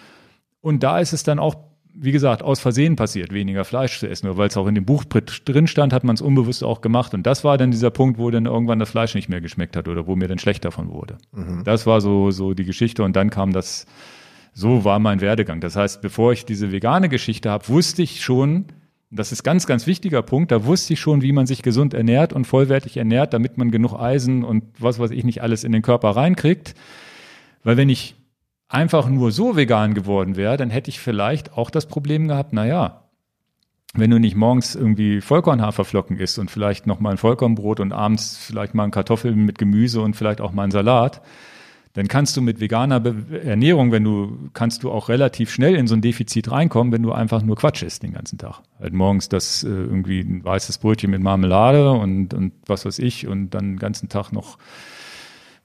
Und da ist es dann auch wie gesagt, aus Versehen passiert, weniger Fleisch zu essen. Nur weil es auch in dem Buch drin stand, hat man es unbewusst auch gemacht. Und das war dann dieser Punkt, wo dann irgendwann das Fleisch nicht mehr geschmeckt hat oder wo mir dann schlecht davon wurde. Mhm. Das war so, so die Geschichte. Und dann kam das, so war mein Werdegang. Das heißt, bevor ich diese vegane Geschichte habe, wusste ich schon, das ist ganz, ganz wichtiger Punkt, da wusste ich schon, wie man sich gesund ernährt und vollwertig ernährt, damit man genug Eisen und was weiß ich nicht alles in den Körper reinkriegt. Weil wenn ich einfach nur so vegan geworden wäre, dann hätte ich vielleicht auch das Problem gehabt, naja, wenn du nicht morgens irgendwie Vollkornhaferflocken isst und vielleicht noch mal ein Vollkornbrot und abends vielleicht mal ein Kartoffeln mit Gemüse und vielleicht auch mal ein Salat, dann kannst du mit veganer Be Ernährung, wenn du, kannst du auch relativ schnell in so ein Defizit reinkommen, wenn du einfach nur Quatsch isst den ganzen Tag. Halt morgens das äh, irgendwie ein weißes Brötchen mit Marmelade und, und was weiß ich und dann den ganzen Tag noch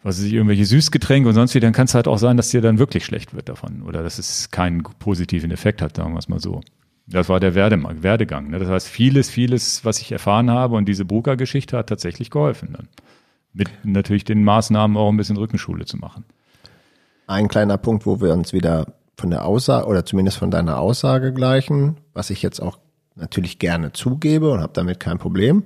was ich, irgendwelche Süßgetränke und sonst wie, dann kann es halt auch sein, dass dir dann wirklich schlecht wird davon oder dass es keinen positiven Effekt hat, sagen wir es mal so. Das war der Werdegang. Ne? Das heißt, vieles, vieles, was ich erfahren habe und diese Brucker-Geschichte hat tatsächlich geholfen. Dann. Mit natürlich den Maßnahmen auch ein bisschen Rückenschule zu machen. Ein kleiner Punkt, wo wir uns wieder von der Aussage oder zumindest von deiner Aussage gleichen, was ich jetzt auch natürlich gerne zugebe und habe damit kein Problem.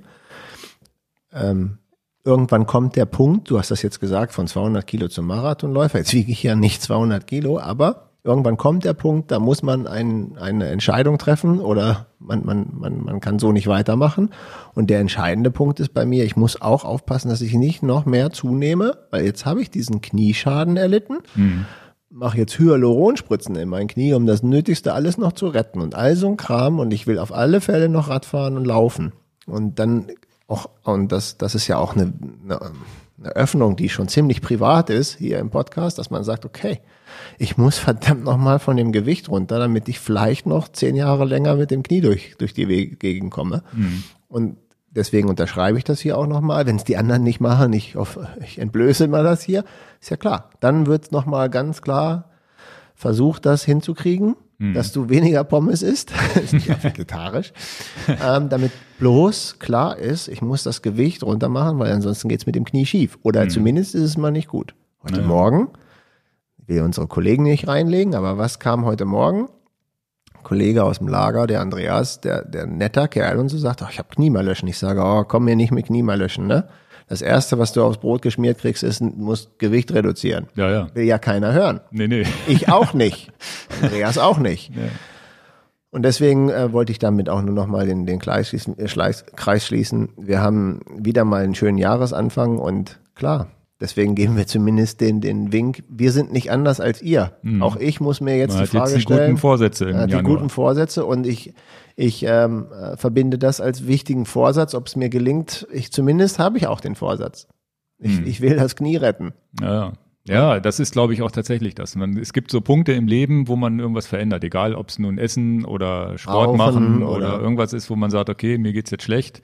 Ähm, irgendwann kommt der Punkt, du hast das jetzt gesagt, von 200 Kilo zum Marathonläufer. Jetzt wiege ich ja nicht 200 Kilo, aber irgendwann kommt der Punkt, da muss man ein, eine Entscheidung treffen oder man, man, man, man kann so nicht weitermachen. Und der entscheidende Punkt ist bei mir, ich muss auch aufpassen, dass ich nicht noch mehr zunehme, weil jetzt habe ich diesen Knieschaden erlitten. Mhm. Mache jetzt Hyaluronspritzen in mein Knie, um das Nötigste alles noch zu retten und all so ein Kram. Und ich will auf alle Fälle noch Radfahren und laufen. Und dann auch, und das, das ist ja auch eine, eine, eine Öffnung, die schon ziemlich privat ist hier im Podcast, dass man sagt, okay, ich muss verdammt nochmal von dem Gewicht runter, damit ich vielleicht noch zehn Jahre länger mit dem Knie durch, durch die Gegend komme. Mhm. Und deswegen unterschreibe ich das hier auch nochmal. Wenn es die anderen nicht machen, ich, auf, ich entblöße mal das hier, ist ja klar. Dann wird nochmal ganz klar versucht, das hinzukriegen, mhm. dass du weniger Pommes isst, (laughs) ist ja (laughs) vegetarisch, ähm, damit bloß klar ist, ich muss das Gewicht runter machen, weil ansonsten geht's mit dem Knie schief. Oder mhm. zumindest ist es mal nicht gut. Heute ja. Morgen will unsere Kollegen nicht reinlegen, aber was kam heute Morgen? Ein Kollege aus dem Lager, der Andreas, der, der netter Kerl und so sagt, oh, ich habe Kniemalöschen. Ich sage, oh, komm mir nicht mit Kniemalöschen, ne? Das erste, was du aufs Brot geschmiert kriegst, ist, musst Gewicht reduzieren. Ja, ja. Will ja keiner hören. Nee, nee. Ich auch nicht. Andreas auch nicht. Ja. Und deswegen äh, wollte ich damit auch nur noch mal den, den Kreis schließen, äh, Kreis schließen. Wir haben wieder mal einen schönen Jahresanfang und klar, Deswegen geben wir zumindest den, den Wink, wir sind nicht anders als ihr. Mhm. Auch ich muss mir jetzt Man die Frage jetzt die stellen. guten Vorsätze im äh, Die Januar. guten Vorsätze und ich, ich ähm, äh, verbinde das als wichtigen Vorsatz, ob es mir gelingt. Ich zumindest habe ich auch den Vorsatz. Ich, mhm. ich will das Knie retten. Ja, ja, das ist, glaube ich, auch tatsächlich das. Man, es gibt so Punkte im Leben, wo man irgendwas verändert, egal ob es nun Essen oder Sport Rauchen machen oder, oder, irgendwas ist, wo man sagt, okay, mir geht's jetzt schlecht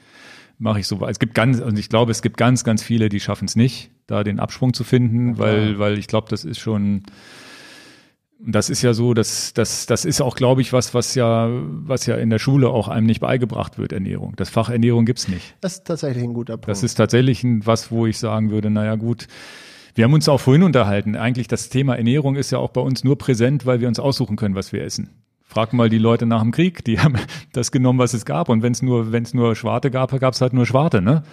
mache ich so. Es gibt ganz, und ich glaube, es gibt ganz, ganz viele, die schaffen es nicht, da den Absprung zu finden, weil, weil ich glaube, das ist schon, das ist ja so, dass das, das ist auch, glaube ich, was, was ja, was ja in der Schule auch einem nicht beigebracht wird, Ernährung. Das Fach Ernährung gibt's nicht. Das ist tatsächlich ein guter Punkt. Das ist tatsächlich ein, was, wo ich sagen würde, naja, gut. Wir haben uns auch vorhin unterhalten. Eigentlich das Thema Ernährung ist ja auch bei uns nur präsent, weil wir uns aussuchen können, was wir essen. Frag mal die Leute nach dem Krieg, die (laughs) haben das genommen, was es gab. Und wenn es nur, wenn es nur Schwarte gab, gab es halt nur Schwarte, ne?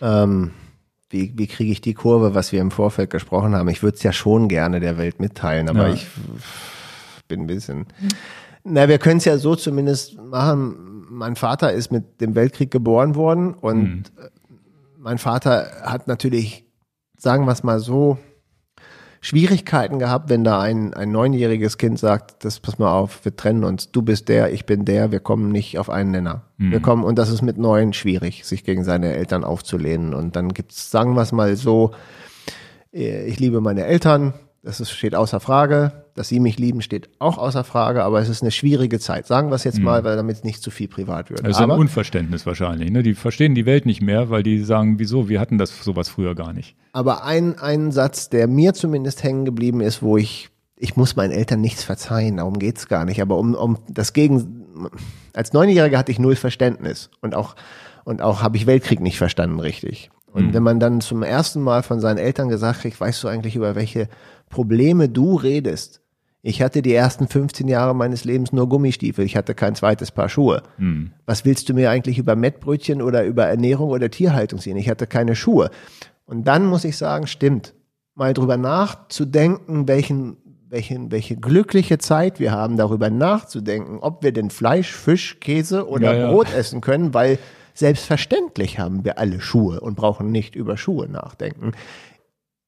Ähm, wie, wie kriege ich die Kurve, was wir im Vorfeld gesprochen haben? Ich würde es ja schon gerne der Welt mitteilen, aber ja. ich bin ein bisschen. Na, wir können es ja so zumindest machen. Mein Vater ist mit dem Weltkrieg geboren worden und mhm. mein Vater hat natürlich, sagen wir es mal so, Schwierigkeiten gehabt, wenn da ein, ein neunjähriges Kind sagt, das pass mal auf, wir trennen uns, du bist der, ich bin der, wir kommen nicht auf einen Nenner. Mhm. Wir kommen, und das ist mit neun schwierig, sich gegen seine Eltern aufzulehnen. Und dann gibt's, sagen wir es mal so, äh, ich liebe meine Eltern, das ist, steht außer Frage. Dass sie mich lieben, steht auch außer Frage, aber es ist eine schwierige Zeit. Sagen wir es jetzt mhm. mal, weil damit nicht zu viel privat wird. Ist aber, ein Unverständnis wahrscheinlich. Ne? Die verstehen die Welt nicht mehr, weil die sagen, wieso, wir hatten das sowas früher gar nicht. Aber ein, ein Satz, der mir zumindest hängen geblieben ist, wo ich, ich muss meinen Eltern nichts verzeihen, darum geht's gar nicht. Aber um, um das Gegen, als Neunjähriger hatte ich null Verständnis und auch, und auch habe ich Weltkrieg nicht verstanden richtig. Und mhm. wenn man dann zum ersten Mal von seinen Eltern gesagt kriegt, weißt du eigentlich über welche Probleme du redest. Ich hatte die ersten 15 Jahre meines Lebens nur Gummistiefel. Ich hatte kein zweites Paar Schuhe. Hm. Was willst du mir eigentlich über Mettbrötchen oder über Ernährung oder Tierhaltung sehen? Ich hatte keine Schuhe. Und dann muss ich sagen, stimmt. Mal drüber nachzudenken, welchen, welchen, welche glückliche Zeit wir haben, darüber nachzudenken, ob wir denn Fleisch, Fisch, Käse oder ja, ja. Brot essen können, weil selbstverständlich haben wir alle Schuhe und brauchen nicht über Schuhe nachdenken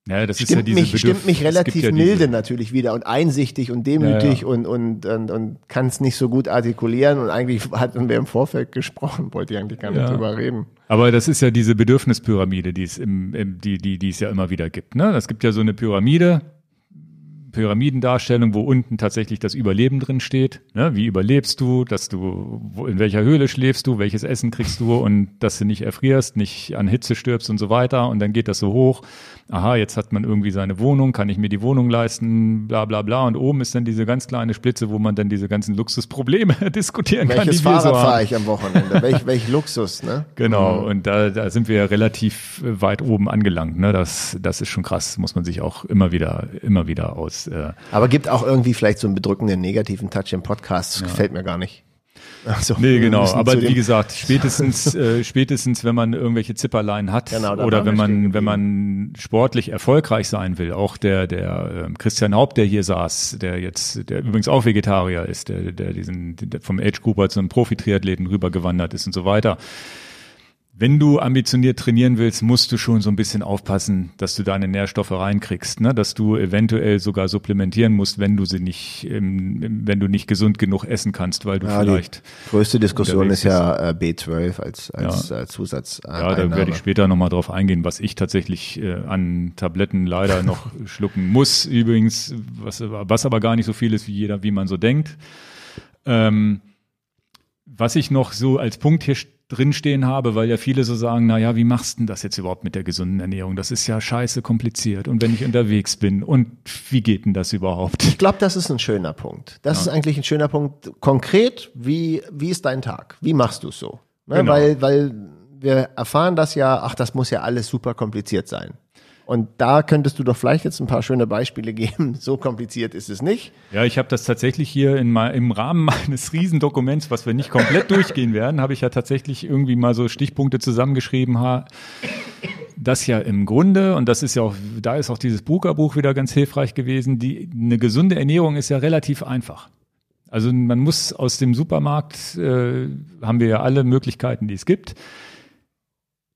Ja, das stimmt ist ja diese mich, stimmt mich relativ ja milde natürlich wieder und einsichtig und demütig Ja, ja. und, und, und, und kann es nicht so gut artikulieren und eigentlich hatten wir im Vorfeld gesprochen, (laughs) wollte ich eigentlich gar nicht drüber reden. Aber das ist ja diese Bedürfnispyramide, die es im, im die, die, die es ja immer wieder gibt. Ne? Es gibt ja so eine Pyramide, Pyramidendarstellung, wo unten tatsächlich das Überleben drin steht. Ne? Wie überlebst du, dass du, wo, in welcher Höhle schläfst du, welches Essen kriegst du und dass du nicht erfrierst, nicht an Hitze stirbst und so weiter. Und dann geht das so hoch. Aha, jetzt hat man irgendwie seine Wohnung, kann ich mir die Wohnung leisten, bla bla bla. Und oben ist dann diese ganz kleine Spitze, wo man dann diese ganzen Luxusprobleme (laughs) diskutieren kann, Welches die wir Fahrrad so fahre ich am Wochenende? welch, welch Luxus, ne? Genau, und da, da sind wir ja relativ weit oben angelangt. Ne? Das, das ist schon krass, muss man sich auch immer wieder, immer wieder aus. Äh, Aber gibt auch irgendwie vielleicht so einen bedrückenden negativen Touch im Podcast. Das gefällt mir gar nicht. Also, nee, genau. Aber wie gesagt, spätestens, (laughs) äh, spätestens, wenn man irgendwelche Zipperlein hat Genau, oder wenn man, wenn man sportlich erfolgreich sein will, auch der, der ähm, Christian Haupt, der hier saß, der jetzt, der übrigens auch Vegetarier ist, der, der diesen der vom Age Grouper zu einem Profi-Triathleten rübergewandert ist und so weiter. Wenn du ambitioniert trainieren willst, musst du schon so ein bisschen aufpassen, dass du deine Nährstoffe reinkriegst, ne? dass du eventuell sogar supplementieren musst, wenn du sie nicht, ähm, wenn du nicht gesund genug essen kannst, weil du Ja, die vielleicht größte Diskussion ist ja äh, B12 als, als äh, Zusatz. Ja, da werde ich später nochmal drauf eingehen, was ich tatsächlich äh, an Tabletten leider (laughs) noch schlucken muss. Übrigens, was, was aber gar nicht so viel ist, wie jeder, wie man so denkt. Ähm, was ich noch so als Punkt hier drinstehen habe, weil ja viele so sagen, na ja, wie machst du denn das jetzt überhaupt mit der gesunden Ernährung? Das ist ja scheiße kompliziert. Und wenn ich unterwegs bin und wie geht denn das überhaupt? Ich glaube, das ist ein schöner Punkt. Das ist eigentlich ein schöner Punkt. Konkret, wie, wie ist dein Tag? Wie machst du es so? Ne? Genau. Weil, weil wir erfahren das ja, ach, das muss ja alles super kompliziert sein. Und da könntest du doch vielleicht jetzt ein paar schöne Beispiele (laughs) geben. So kompliziert ist es nicht. Ja, ich habe das tatsächlich hier in, im Rahmen (laughs) meines Riesendokuments, was wir nicht komplett (laughs) durchgehen werden, habe ich ja tatsächlich irgendwie mal so Stichpunkte zusammengeschrieben, ha, das ja im Grunde, und das ist ja auch, da ist auch dieses Buka-Buch wieder ganz hilfreich gewesen, die, eine gesunde Ernährung ist ja relativ einfach. Also man muss aus dem Supermarkt, äh, haben wir ja alle Möglichkeiten, die es gibt.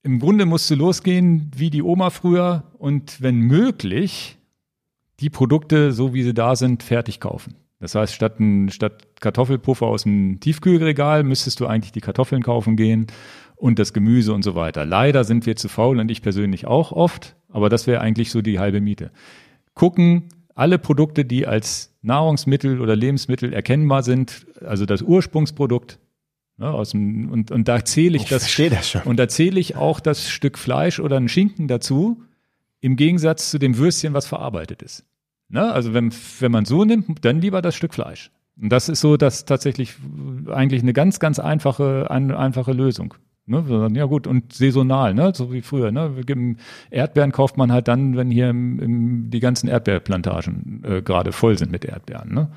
Im Grunde musst du losgehen wie die Oma früher und wenn möglich die Produkte, so wie sie da sind, fertig kaufen. Das heißt, statt, ein, statt Kartoffelpuffer aus dem Tiefkühlregal müsstest du eigentlich die Kartoffeln kaufen gehen und das Gemüse und so weiter. Leider sind wir zu faul und ich persönlich auch oft, aber das wäre eigentlich so die halbe Miete. Gucken, alle Produkte, die als Nahrungsmittel oder Lebensmittel erkennbar sind, also das Ursprungsprodukt, ne, aus dem, und, und da zähle ich, Ich das, das schon. und da zähle ich auch das Stück Fleisch oder einen Schinken dazu, im Gegensatz zu dem Würstchen, was verarbeitet ist. Ne? Also wenn, wenn man so nimmt, dann lieber das Stück Fleisch. Und das ist so, dass tatsächlich eigentlich eine ganz, ganz einfache, eine einfache Lösung. Ne? Ja gut, und saisonal, ne? so wie früher. Ne? Erdbeeren kauft man halt dann, wenn hier im, im, die ganzen Erdbeerplantagen äh, gerade voll sind mit Erdbeeren. Ne?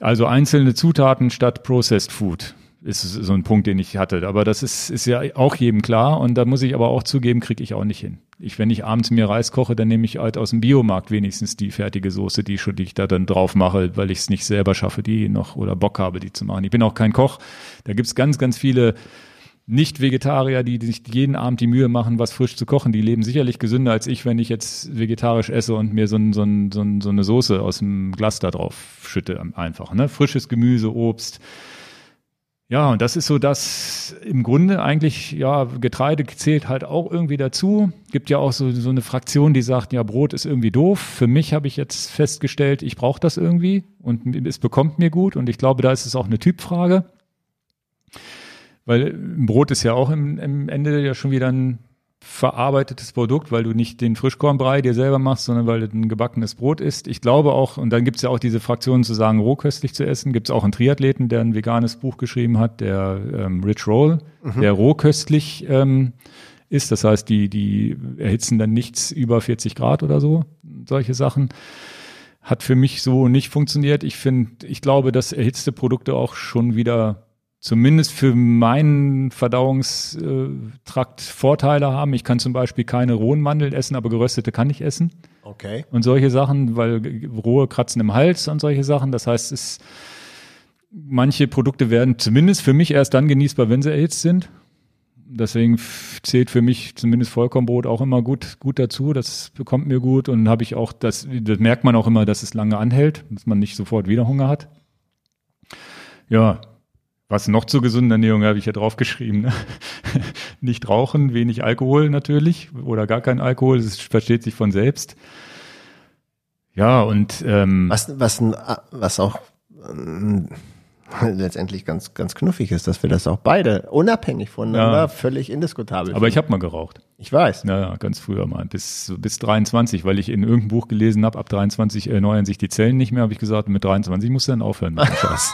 Also einzelne Zutaten statt Processed Food ist so ein Punkt, den ich hatte. Aber das ist, ist ja auch jedem klar. Und da muss ich aber auch zugeben, kriege ich auch nicht hin. Ich, wenn ich abends mir Reis koche, dann nehme ich halt aus dem Biomarkt wenigstens die fertige Soße, die, schon, die ich da dann drauf mache, weil ich es nicht selber schaffe, die noch oder Bock habe, die zu machen. Ich bin auch kein Koch. Da gibt's ganz, ganz viele nicht-Vegetarier, die sich jeden Abend die Mühe machen, was frisch zu kochen, die leben sicherlich gesünder als ich, wenn ich jetzt vegetarisch esse und mir so, so, so, so eine Soße aus dem Glas da drauf schütte einfach. Ne? Frisches Gemüse, Obst. Ja, und das ist so das im Grunde eigentlich, ja, Getreide zählt halt auch irgendwie dazu. Gibt ja auch so, so eine Fraktion, die sagt, ja, Brot ist irgendwie doof. Für mich habe ich jetzt festgestellt, ich brauche das irgendwie und es bekommt mir gut. Und ich glaube, da ist es auch eine Typfrage. Weil Brot ist ja auch im, im Ende ja schon wieder ein verarbeitetes Produkt, weil du nicht den Frischkornbrei dir selber machst, sondern weil du ein gebackenes Brot isst. Ich glaube auch, und dann gibt's ja auch diese Fraktion zu sagen, rohköstlich zu essen, gibt's auch einen Triathleten, der ein veganes Buch geschrieben hat, der ähm, Rich Roll, der rohköstlich ähm, ist. Das heißt, die, die erhitzen dann nichts über 40 Grad oder so, solche Sachen. Hat für mich so nicht funktioniert. Ich finde, ich glaube, dass erhitzte Produkte auch schon wieder zumindest für meinen Verdauungstrakt Vorteile haben. Ich kann zum Beispiel keine rohen Mandeln essen, aber geröstete kann ich essen. Okay. Und solche Sachen, weil rohe kratzen im Hals und solche Sachen. Das heißt, es, manche Produkte werden zumindest für mich erst dann genießbar, wenn sie erhitzt sind. Deswegen zählt für mich zumindest Vollkornbrot auch immer gut, gut dazu. Das bekommt mir gut und habe ich auch, das, das merkt man auch immer, dass es lange anhält, dass man nicht sofort wieder Hunger hat. Ja, was noch zur gesunden Ernährung habe ich ja draufgeschrieben. Ne? (laughs) nicht rauchen, wenig Alkohol natürlich oder gar kein Alkohol, das versteht sich von selbst. Ja, und ähm, was, was, was auch ähm, (laughs) letztendlich ganz, ganz knuffig ist, dass wir das auch beide unabhängig voneinander ja. völlig indiskutabel Aber finden. ich habe mal geraucht. Ich weiß. Ja, ja, ganz früher mal, bis, bis 23, weil ich in irgendeinem Buch gelesen habe, ab 23 erneuern sich die Zellen nicht mehr, habe ich gesagt, mit 23 musst du dann aufhören mit dem (laughs) Scheiß.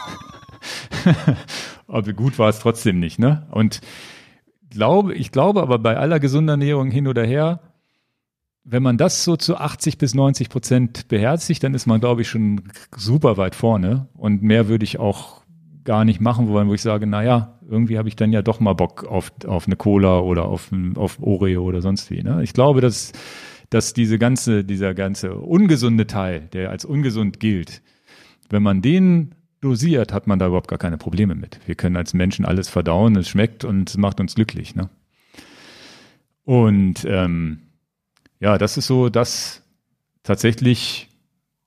(laughs) aber gut war es trotzdem nicht, ne? Und glaube, ich glaube aber bei aller gesunder Ernährung hin oder her, wenn man das so zu 80 bis 90 Prozent beherzigt, dann ist man, glaube ich, schon super weit vorne. Und mehr würde ich auch gar nicht machen wollen, wo ich sage, naja, irgendwie habe ich dann ja doch mal Bock auf, auf eine Cola oder auf, auf Oreo oder sonst wie. Ne? Ich glaube, dass, dass diese ganze, dieser ganze ungesunde Teil, der als ungesund gilt, wenn man den dosiert, hat man da überhaupt gar keine Probleme mit. Wir können als Menschen alles verdauen, es schmeckt und es macht uns glücklich. Ne? Und ähm, ja, das ist so das tatsächlich,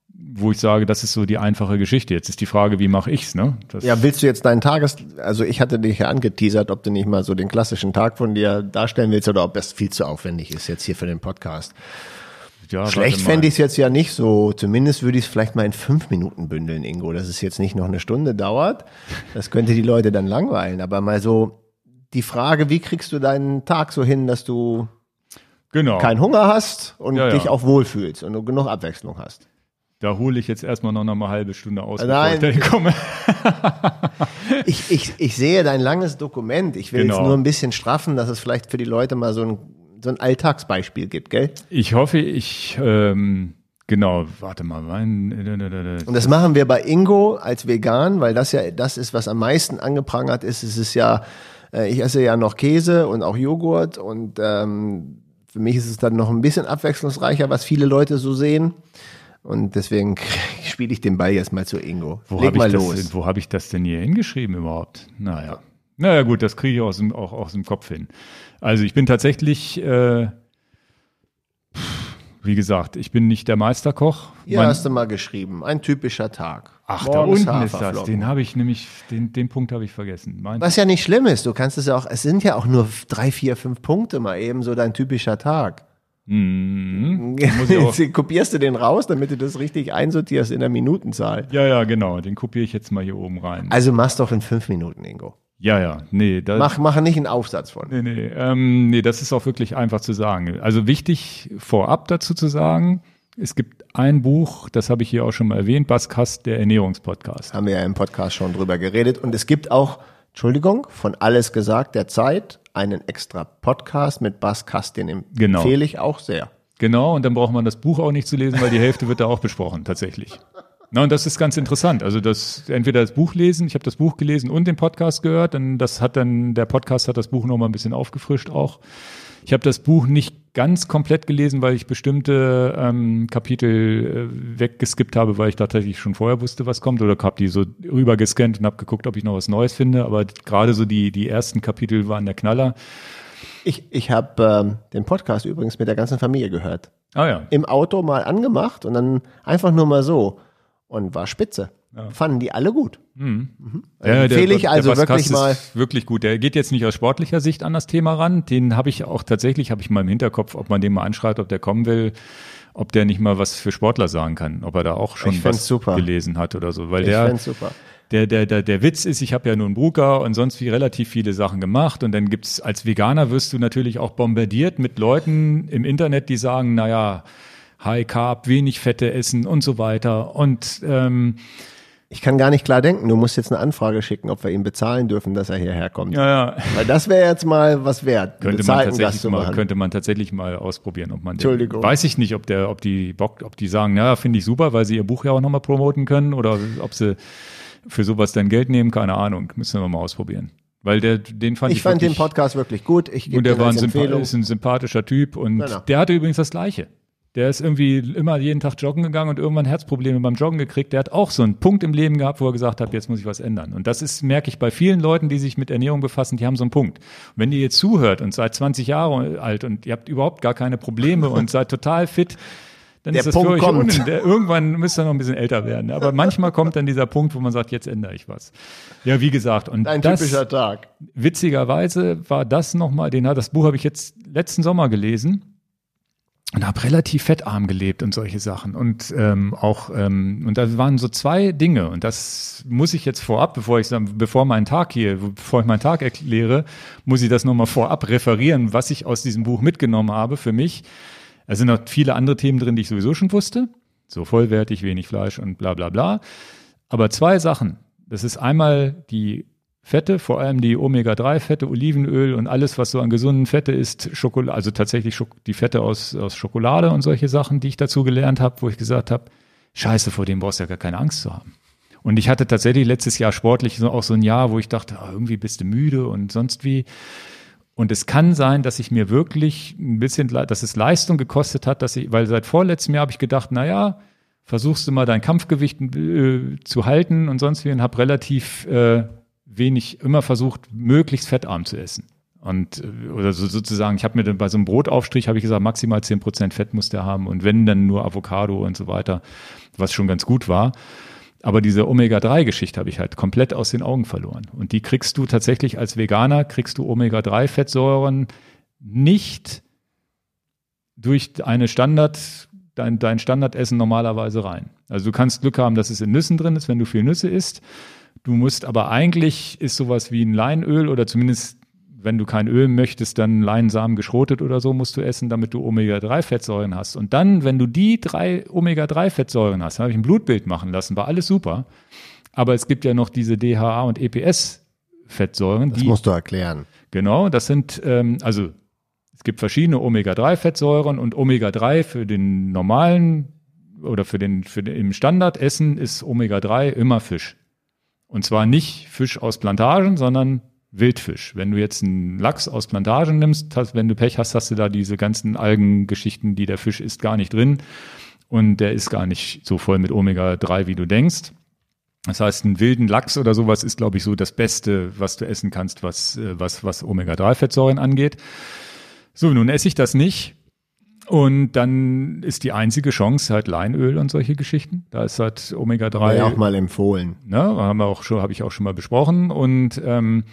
wo ich sage, das ist so die einfache Geschichte. Jetzt ist die Frage, wie mache ich's, ne? Ja, willst du jetzt deinen Tages, also ich hatte dich ja angeteasert, ob du nicht mal so den klassischen Tag von dir darstellen willst oder ob das viel zu aufwendig ist jetzt hier für den Podcast. Ja, Schlecht fände ich es jetzt ja nicht so. Zumindest würde ich es vielleicht mal in fünf Minuten bündeln, Ingo, dass es jetzt nicht noch eine Stunde dauert. Das könnte die Leute dann langweilen. Aber mal so die Frage, wie kriegst du deinen Tag so hin, dass du genau. keinen Hunger hast und ja, dich auch wohlfühlst und du genug Abwechslung hast. Da hole ich jetzt erstmal noch eine halbe Stunde aus, Nein. bevor ich komme. (laughs) ich, ich, ich sehe dein langes Dokument. Ich will genau. jetzt nur ein bisschen straffen, dass es vielleicht für die Leute mal so ein, so ein Alltagsbeispiel gibt, gell? Ich hoffe, ich, ähm, genau, warte mal. Mein, und das machen wir bei Ingo als vegan, weil das ja das ist, was am meisten angeprangert ist. Es ist ja, äh, ich esse ja noch Käse und auch Joghurt und ähm, für mich ist es dann noch ein bisschen abwechslungsreicher, was viele Leute so sehen. Und deswegen (laughs) spiele ich den Ball jetzt mal zu Ingo. Wo los. Denn, wo habe ich das denn hier hingeschrieben überhaupt? Naja. Naja, gut, das kriege ich aus dem, auch aus dem Kopf hin. Also ich bin tatsächlich äh, wie gesagt, ich bin nicht der Meisterkoch. Hier mein, hast du mal geschrieben, ein typischer Tag. Ach, Morgens da unten ist das. Den habe ich nämlich, den, den Punkt habe ich vergessen. Mein Was ja nicht schlimm ist, du kannst es ja auch, es sind ja auch nur drei, vier, fünf Punkte mal eben so dein typischer Tag. Mhm. (laughs) Jetzt kopierst du den raus, damit du das richtig einsortierst in der Minutenzahl. Ja, ja, genau. Den kopiere ich jetzt mal hier oben rein. Also machst doch in fünf Minuten, Ingo. Ja, ja, nee. Das, mach, mach nicht einen Aufsatz von. Nee, nee, ähm, nee, das ist auch wirklich einfach zu sagen. Also wichtig vorab dazu zu sagen, es gibt ein Buch, das habe ich hier auch schon mal erwähnt, Baskast, der Ernährungspodcast. Haben wir ja im Podcast schon drüber geredet. Und es gibt auch, Entschuldigung, von Alles gesagt der Zeit, einen extra Podcast mit Baskast, den genau. empfehle ich auch sehr. Genau, und dann braucht man das Buch auch nicht zu lesen, weil die Hälfte wird da auch besprochen, tatsächlich. (laughs) Na, und das ist ganz interessant. Also das entweder das Buch lesen, ich habe das Buch gelesen und den Podcast gehört, dann das hat dann der Podcast hat das Buch noch mal ein bisschen aufgefrischt auch. Ich habe das Buch nicht ganz komplett gelesen, weil ich bestimmte ähm, Kapitel äh, weggeskippt habe, weil ich tatsächlich schon vorher wusste, was kommt oder habe die so rüber gescannt und habe geguckt, ob ich noch was Neues finde. Aber gerade so die die ersten Kapitel waren der Knaller. Ich, ich habe ähm, den Podcast übrigens mit der ganzen Familie gehört. Ah ja. Im Auto mal angemacht und dann einfach nur mal so und war spitze. Ja. Fanden die alle gut. Mhm. Mhm. Ja, empfehle ich also wirklich mal. wirklich gut. Der geht jetzt nicht aus sportlicher Sicht an das Thema ran. Den habe ich auch tatsächlich, habe ich mal im Hinterkopf, ob man den mal anschreibt, ob der kommen will, ob der nicht mal was für Sportler sagen kann, ob er da auch schon was super. gelesen hat oder so. Weil ich der, super. Der, der, der, der Witz ist, ich habe ja nun Bruka und sonst wie relativ viele Sachen gemacht und dann gibt's als Veganer wirst du natürlich auch bombardiert mit Leuten im Internet, die sagen, naja, High Carb, wenig Fette essen und so weiter. Und ähm, ich kann gar nicht klar denken. Du musst jetzt eine Anfrage schicken, ob wir ihm bezahlen dürfen, dass er hierher kommt. Ja, ja. Weil das wäre jetzt mal was wert. Könnte man, tatsächlich mal, könnte man tatsächlich mal ausprobieren, ob man. Entschuldigung. Den, weiß ich nicht, ob der, ob die Bock, ob die sagen, ja, finde ich super, weil sie ihr Buch ja auch nochmal promoten können oder ob sie für sowas dann Geld nehmen, keine Ahnung. Müssen wir mal ausprobieren. Weil der, den fand ich. Ich fand wirklich, den Podcast wirklich gut. Ich und der war ein, ist ein sympathischer Typ und genau. der hatte übrigens das Gleiche der ist irgendwie immer jeden Tag joggen gegangen und irgendwann Herzprobleme beim Joggen gekriegt. Der hat auch so einen Punkt im Leben gehabt, wo er gesagt hat, jetzt muss ich was ändern. Und das ist, merke ich bei vielen Leuten, die sich mit Ernährung befassen, die haben so einen Punkt. Und wenn ihr jetzt zuhört und seid 20 Jahre alt und ihr habt überhaupt gar keine Probleme (laughs) und seid total fit, dann Der ist das Punkt für euch kommt. der, Irgendwann müsst ihr noch ein bisschen älter werden. Aber manchmal kommt dann dieser Punkt, wo man sagt, jetzt ändere ich was. Ja, wie gesagt, und Ein das, typischer Tag. witzigerweise war das nochmal, den das Buch habe ich jetzt letzten Sommer gelesen und habe relativ fettarm gelebt und solche Sachen und ähm, auch ähm, und da waren so zwei Dinge und das muss ich jetzt vorab, bevor ich bevor mein Tag hier, bevor ich meinen Tag erkläre, muss ich das nochmal vorab referieren, was ich aus diesem Buch mitgenommen habe für mich. Da sind noch viele andere Themen drin, die ich sowieso schon wusste, so vollwertig, wenig Fleisch und bla bla bla. Aber zwei Sachen. Das ist einmal die Fette, vor allem die Omega-3-Fette, Olivenöl und alles, was so an gesunden Fette ist, Schokolade, also tatsächlich Schok die Fette aus, aus Schokolade und solche Sachen, die ich dazu gelernt habe, wo ich gesagt habe, scheiße, vor dem brauchst du ja gar keine Angst zu haben. Und ich hatte tatsächlich letztes Jahr sportlich so auch so ein Jahr, wo ich dachte, ah, irgendwie bist du müde und sonst wie. Und es kann sein, dass ich mir wirklich ein bisschen, dass es Leistung gekostet hat, dass ich, weil seit vorletztem Jahr habe ich gedacht, na ja, versuchst du mal dein Kampfgewicht äh, zu halten und sonst wie und habe relativ äh, wenig immer versucht, möglichst fettarm zu essen. Und äh, oder so, sozusagen, ich habe mir dann bei so einem Brotaufstrich habe ich gesagt, maximal 10% Fett muss der haben und wenn dann nur Avocado und so weiter, was schon ganz gut war. Aber diese Omega-3-Geschichte habe ich halt komplett aus den Augen verloren. Und die kriegst du tatsächlich als Veganer, kriegst du Omega-3-Fettsäuren nicht durch eine Standard, dein, dein Standardessen normalerweise rein. Also du kannst Glück haben, dass es in Nüssen drin ist, wenn du viel Nüsse isst. Du musst aber eigentlich ist sowas wie ein Leinöl oder zumindest wenn du kein Öl möchtest, dann Leinsamen geschrotet oder so musst du essen, damit du Omega-3-Fettsäuren hast. Und dann, wenn du die drei Omega-3-Fettsäuren hast, habe ich ein Blutbild machen lassen, war alles super. Aber es gibt ja noch diese DHA und EPS-Fettsäuren, Das die musst du erklären. Genau, das sind, ähm, also es gibt verschiedene Omega-3-Fettsäuren und Omega-3 für den normalen oder für den, für den im Standardessen ist Omega-3 immer Fisch. Und zwar nicht Fisch aus Plantagen, sondern Wildfisch. Wenn du jetzt einen Lachs aus Plantagen nimmst, hast, wenn du Pech hast, hast du da diese ganzen Algengeschichten, die der Fisch isst, gar nicht drin. Und der ist gar nicht so voll mit Omega-3, wie du denkst. Das heißt, einen wilden Lachs oder sowas ist, glaube ich, so das Beste, was du essen kannst, was, äh, was, was Omega-3-Fettsäuren angeht. So, nun esse ich das nicht. Und dann ist die einzige Chance halt Leinöl und solche Geschichten. Da ist halt Omega-3. War ja auch mal empfohlen. Ne, haben wir auch schon, habe ich auch schon mal besprochen. Und ähm,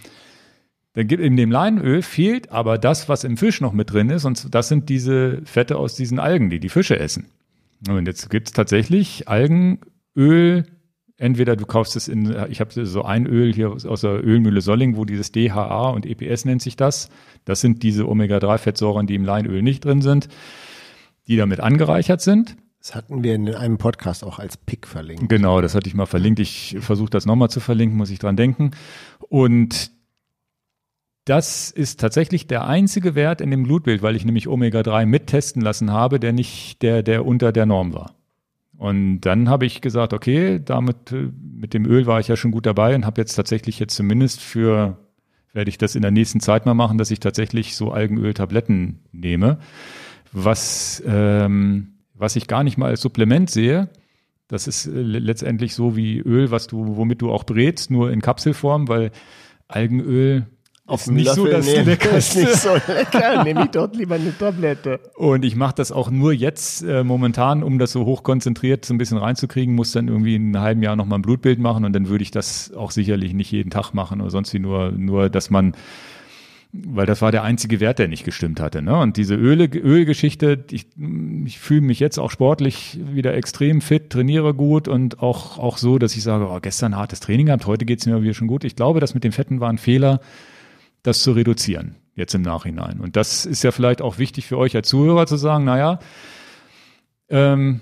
dann gibt in dem Leinöl fehlt aber das, was im Fisch noch mit drin ist. Und das sind diese Fette aus diesen Algen, die die Fische essen. Und jetzt gibt es tatsächlich Algenöl. Entweder du kaufst es in, ich habe so ein Öl hier aus aus der Ölmühle Solling, wo dieses DHA und EPS nennt sich das. Das sind diese Omega-3-Fettsäuren, die im Leinöl nicht drin sind, die damit angereichert sind. Das hatten wir in einem Podcast auch als Pick verlinkt. Genau, das hatte ich mal verlinkt. Ich versuche das nochmal zu verlinken, muss ich dran denken. Und das ist tatsächlich der einzige Wert in dem Blutbild, weil ich nämlich Omega-3 mittesten lassen habe, der nicht, der, der unter der Norm war. Und dann habe ich gesagt, okay, damit, äh, mit dem Öl war ich ja schon gut dabei und habe jetzt tatsächlich jetzt zumindest für, werde ich das in der nächsten Zeit mal machen, dass ich tatsächlich so Algenöltabletten nehme, was, ähm, was ich gar nicht mal als Supplement sehe. Das ist äh, letztendlich so wie Öl, was du, womit du auch brätst, nur in Kapselform, weil Algenöl ist nicht so das nehmen. Leckerste. Ist nicht so lecker. (laughs) Nehme ich dort lieber eine Tablette. Und ich mache das auch nur jetzt äh, momentan, um das so hochkonzentriert so ein bisschen reinzukriegen, muss dann irgendwie in einem halben Jahr nochmal ein Blutbild machen und dann würde ich das auch sicherlich nicht jeden Tag machen oder sonst wie nur, nur, dass man, weil das war der einzige Wert, der nicht gestimmt hatte. Ne? Und diese Öle, Ölgeschichte, ich, ich fühle mich jetzt auch sportlich wieder extrem fit, trainiere gut und auch, auch so, dass ich sage, oh, gestern hartes Training gehabt, heute geht's mir wieder schon gut. Ich glaube, das mit den Fetten war ein Fehler, das zu reduzieren, jetzt im Nachhinein. Und das ist ja vielleicht auch wichtig für euch als Zuhörer zu sagen, naja, ähm,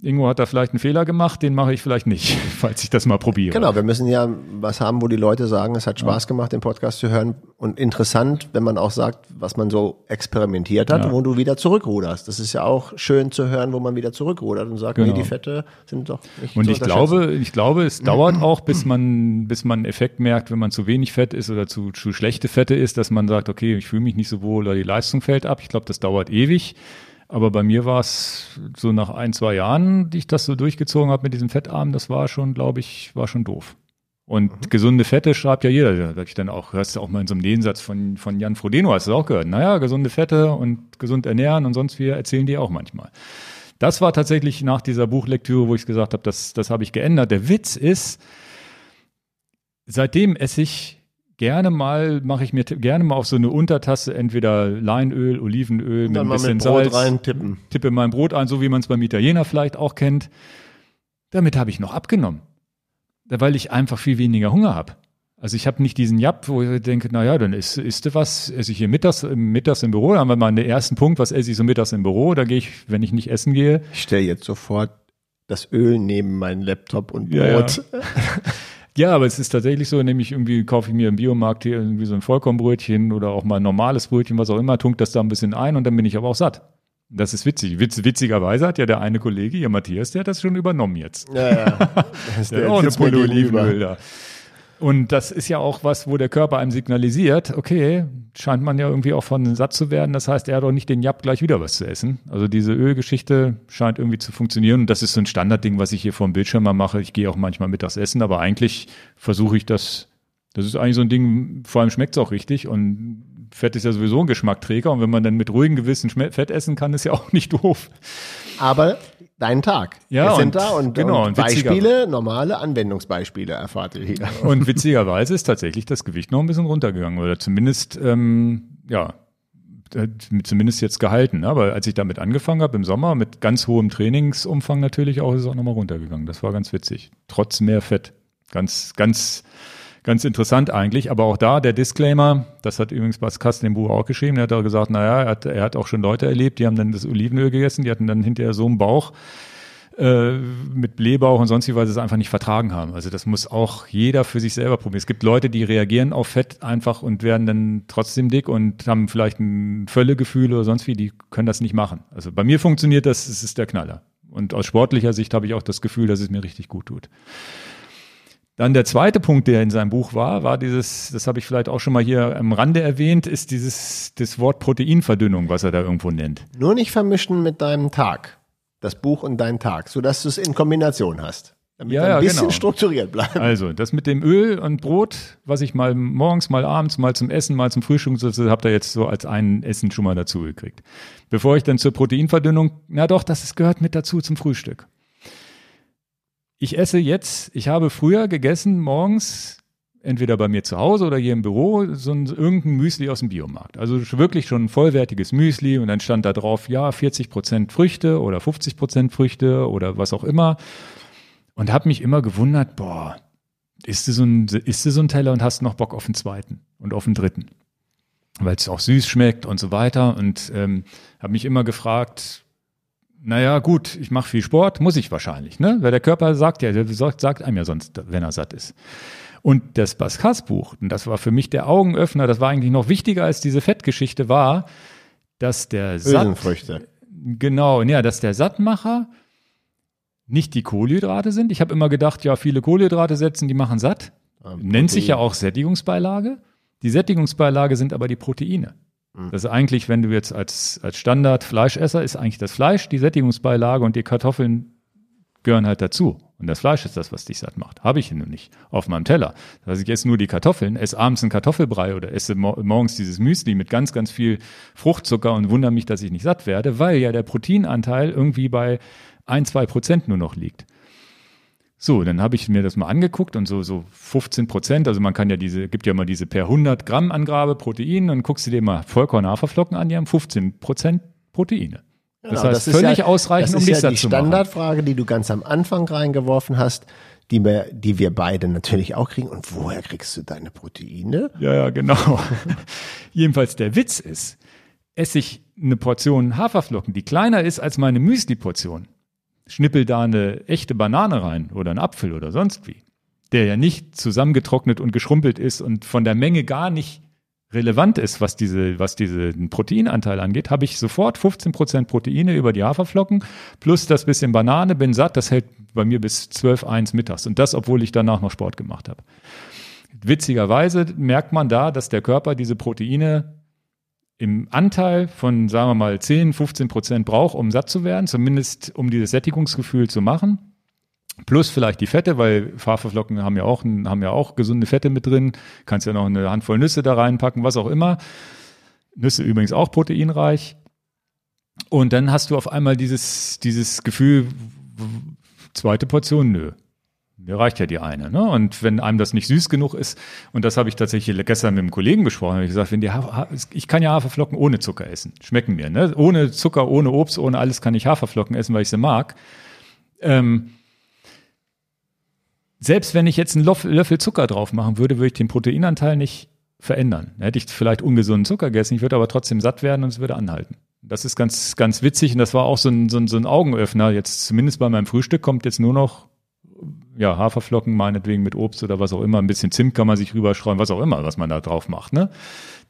Ingo hat da vielleicht einen Fehler gemacht, den mache ich vielleicht nicht, (laughs) falls ich das mal probiere. Genau, wir müssen ja was haben, wo die Leute sagen, es hat Spaß gemacht, den Podcast zu hören. Und interessant, wenn man auch sagt, was man so experimentiert hat, Ja. wo du wieder zurückruderst. Das ist ja auch schön zu hören, wo man wieder zurückrudert und sagt, Genau. nee, die Fette sind doch nicht Und ich glaube, ich glaube, es dauert (clears throat) auch, bis man, bis man einen Effekt merkt, wenn man zu wenig Fett ist oder zu, zu schlechte Fette ist, dass man sagt, okay, ich fühle mich nicht so wohl oder die Leistung fällt ab. Ich glaube, das dauert ewig. Aber bei mir war es so nach ein, zwei Jahren, die ich das so durchgezogen habe mit diesem Fettarm, das war schon, glaube ich, war schon doof. Und mhm. gesunde Fette schreibt ja jeder. Da ich dann auch, hörst du auch mal in so einem Nebensatz von, von Jan Frodeno, hast du auch gehört. Naja, gesunde Fette und gesund ernähren und sonst wie erzählen die auch manchmal. Das war tatsächlich nach dieser Buchlektüre, wo ich gesagt habe, das, das habe ich geändert. Der Witz ist, seitdem esse ich gerne mal, mache ich mir gerne mal auf so eine Untertasse entweder Leinöl, Olivenöl mit ein bisschen mit Salz. Rein tippen. Tippe mein Brot ein, so wie man es beim Italiener vielleicht auch kennt. Damit habe ich noch abgenommen. Weil ich einfach viel weniger Hunger habe. Also ich habe nicht diesen Jap, wo ich denke, na ja, dann isst, isst du was, esse ich hier mittags, mittags im Büro, da haben wir mal den ersten Punkt, was esse ich so mittags im Büro, da gehe ich, wenn ich nicht essen gehe. Ich stelle jetzt sofort das Öl neben meinen Laptop und Brot. Ja, ja. (laughs) Ja, aber es ist tatsächlich so, nämlich irgendwie kaufe ich mir im Biomarkt hier irgendwie so ein Vollkornbrötchen oder auch mal ein normales Brötchen, was auch immer, tunkt das da ein bisschen ein und dann bin ich aber auch satt. Das ist witzig. Witz, witzigerweise hat ja der eine Kollege, hier Matthias, der hat das schon übernommen jetzt. Ja, ja. (laughs) Das ist der, der auch eine Pulle Olivenöl da. Und das ist ja auch was, wo der Körper einem signalisiert, okay, scheint man ja irgendwie auch von satt zu werden. Das heißt, er hat auch nicht den Jab gleich wieder was zu essen. Also diese Ölgeschichte scheint irgendwie zu funktionieren. Und das ist so ein Standardding, was ich hier vor dem Bildschirm mal mache. Ich gehe auch manchmal mittags essen, aber eigentlich versuche ich das, das ist eigentlich so ein Ding, vor allem schmeckt es auch richtig und Fett ist ja sowieso ein Geschmackträger und wenn man dann mit ruhigem Gewissen Fett essen kann, ist ja auch (laughs) nicht doof. Aber deinen Tag. Ja, Wir sind da und, genau, und Beispiele, normale Anwendungsbeispiele erfahrt ihr hier. (laughs) Und witzigerweise ist tatsächlich das Gewicht noch ein bisschen runtergegangen oder zumindest, ähm, ja, äh, zumindest jetzt gehalten. Aber als ich damit angefangen habe im Sommer mit ganz hohem Trainingsumfang natürlich auch, ist es auch nochmal runtergegangen. Das war ganz witzig. Trotz mehr Fett. Ganz, ganz Ganz interessant eigentlich, aber auch da der Disclaimer, das hat übrigens Bas Kasten im Buch auch geschrieben, er hat auch gesagt, naja, er hat, er hat auch schon Leute erlebt, die haben dann das Olivenöl gegessen, die hatten dann hinterher so einen Bauch äh, mit Blähbauch und sonst wie, weil sie es einfach nicht vertragen haben. Also das muss auch jeder für sich selber probieren. Es gibt Leute, die reagieren auf Fett einfach und werden dann trotzdem dick und haben vielleicht ein Völlegefühl oder sonst wie, die können das nicht machen. Also bei mir funktioniert das, es ist der Knaller. Und aus sportlicher Sicht habe ich auch das Gefühl, dass es mir richtig gut tut. Dann der zweite Punkt, der in seinem Buch war, war dieses, das habe ich vielleicht auch schon mal hier am Rande erwähnt, ist dieses das Wort Proteinverdünnung, was er da irgendwo nennt. Nur nicht vermischen mit deinem Tag. Das Buch und dein Tag, sodass du es in Kombination hast. Damit ja, ein bisschen genau. strukturiert bleibt. Also, das mit dem Öl und Brot, was ich mal morgens, mal abends, mal zum Essen, mal zum Frühstück, das habt ihr jetzt so als ein Essen schon mal dazu gekriegt. Bevor ich dann zur Proteinverdünnung, na doch, das gehört mit dazu zum Frühstück ich esse jetzt, ich habe früher gegessen morgens, entweder bei mir zu Hause oder hier im Büro, so ein, irgendein Müsli aus dem Biomarkt. Also wirklich schon ein vollwertiges Müsli und dann stand da drauf, ja, 40 Prozent Früchte oder 50 Prozent Früchte oder was auch immer. Und habe mich immer gewundert, boah, isst du, so ein, isst du so einen Teller und hast noch Bock auf den zweiten und auf den dritten? Weil es auch süß schmeckt und so weiter. Und ähm, habe mich immer gefragt, naja, gut, ich mache viel Sport, muss ich wahrscheinlich, ne? Weil der Körper sagt ja, der sagt, sagt einem ja sonst, wenn er satt ist. Und das Baskas-Buch, und das war für mich der Augenöffner, das war eigentlich noch wichtiger als diese Fettgeschichte, war, dass der Satt, genau, ja, dass der Sattmacher nicht die Kohlenhydrate sind. Ich habe immer gedacht, ja, viele Kohlenhydrate setzen, die machen satt. Nennt sich ja auch Sättigungsbeilage. Die Sättigungsbeilage sind aber die Proteine. Mhm. Das ist eigentlich, wenn du jetzt als, als Standard Fleischesser, ist eigentlich das Fleisch die Sättigungsbeilage und die Kartoffeln gehören halt dazu. Und das Fleisch ist das, was dich satt macht. Habe ich nur nicht auf meinem Teller. Das heißt, ich esse nur die Kartoffeln, esse abends einen Kartoffelbrei oder esse morgens dieses Müsli mit ganz, ganz viel Fruchtzucker und wundere mich, dass ich nicht satt werde, weil ja der Proteinanteil irgendwie bei ein, zwei Prozent nur noch liegt. So, dann habe ich mir das mal angeguckt und so, so 15 Prozent, also man kann ja diese, gibt ja mal diese per 100 Gramm Angabe Protein und guckst du dir mal Vollkorn-Haferflocken an, die haben 15 Prozent Proteine. Genau, das heißt das völlig ja, ausreichend, um dich ja satt zu machen. Das ist die Standardfrage, die du ganz am Anfang reingeworfen hast, die wir, die wir beide natürlich auch kriegen. Und woher kriegst du deine Proteine? Ja, ja, genau. (laughs) Jedenfalls der Witz ist, esse ich eine Portion Haferflocken, die kleiner ist als meine Müsli-Portion, schnippel da eine echte Banane rein oder einen Apfel oder sonst wie, der ja nicht zusammengetrocknet und geschrumpelt ist und von der Menge gar nicht relevant ist, was diese, was diesen Proteinanteil angeht, habe ich sofort 15 Prozent Proteine über die Haferflocken plus das bisschen Banane, bin satt, das hält bei mir bis 12, 1 mittags und das, obwohl ich danach noch Sport gemacht habe. Witzigerweise merkt man da, dass der Körper diese Proteine im Anteil von, sagen wir mal, 10, 15 Prozent brauche, um satt zu werden, zumindest um dieses Sättigungsgefühl zu machen. Plus vielleicht die Fette, weil Haferflocken haben ja auch, haben ja auch gesunde Fette mit drin. Kannst ja noch eine Handvoll Nüsse da reinpacken, was auch immer. Nüsse übrigens auch proteinreich. Und dann hast du auf einmal dieses, dieses Gefühl, zweite Portion, nö. Mir reicht ja die eine. Ne? Und wenn einem das nicht süß genug ist, und das habe ich tatsächlich gestern mit einem Kollegen besprochen, habe ich gesagt, wenn die Hafer, ich kann ja Haferflocken ohne Zucker essen. Schmecken mir. Ne? Ohne Zucker, ohne Obst, ohne alles kann ich Haferflocken essen, weil ich sie mag. Ähm, selbst wenn ich jetzt einen Löffel Zucker drauf machen würde, würde ich den Proteinanteil nicht verändern. Hätte ich vielleicht ungesunden Zucker gegessen, ich würde aber trotzdem satt werden und es würde anhalten. Das ist ganz, ganz witzig und das war auch so ein, so ein, so ein Augenöffner. Jetzt zumindest bei meinem Frühstück kommt jetzt nur noch ja, Haferflocken meinetwegen mit Obst oder was auch immer, ein bisschen Zimt kann man sich rüberstreuen, was auch immer, was man da drauf macht, ne?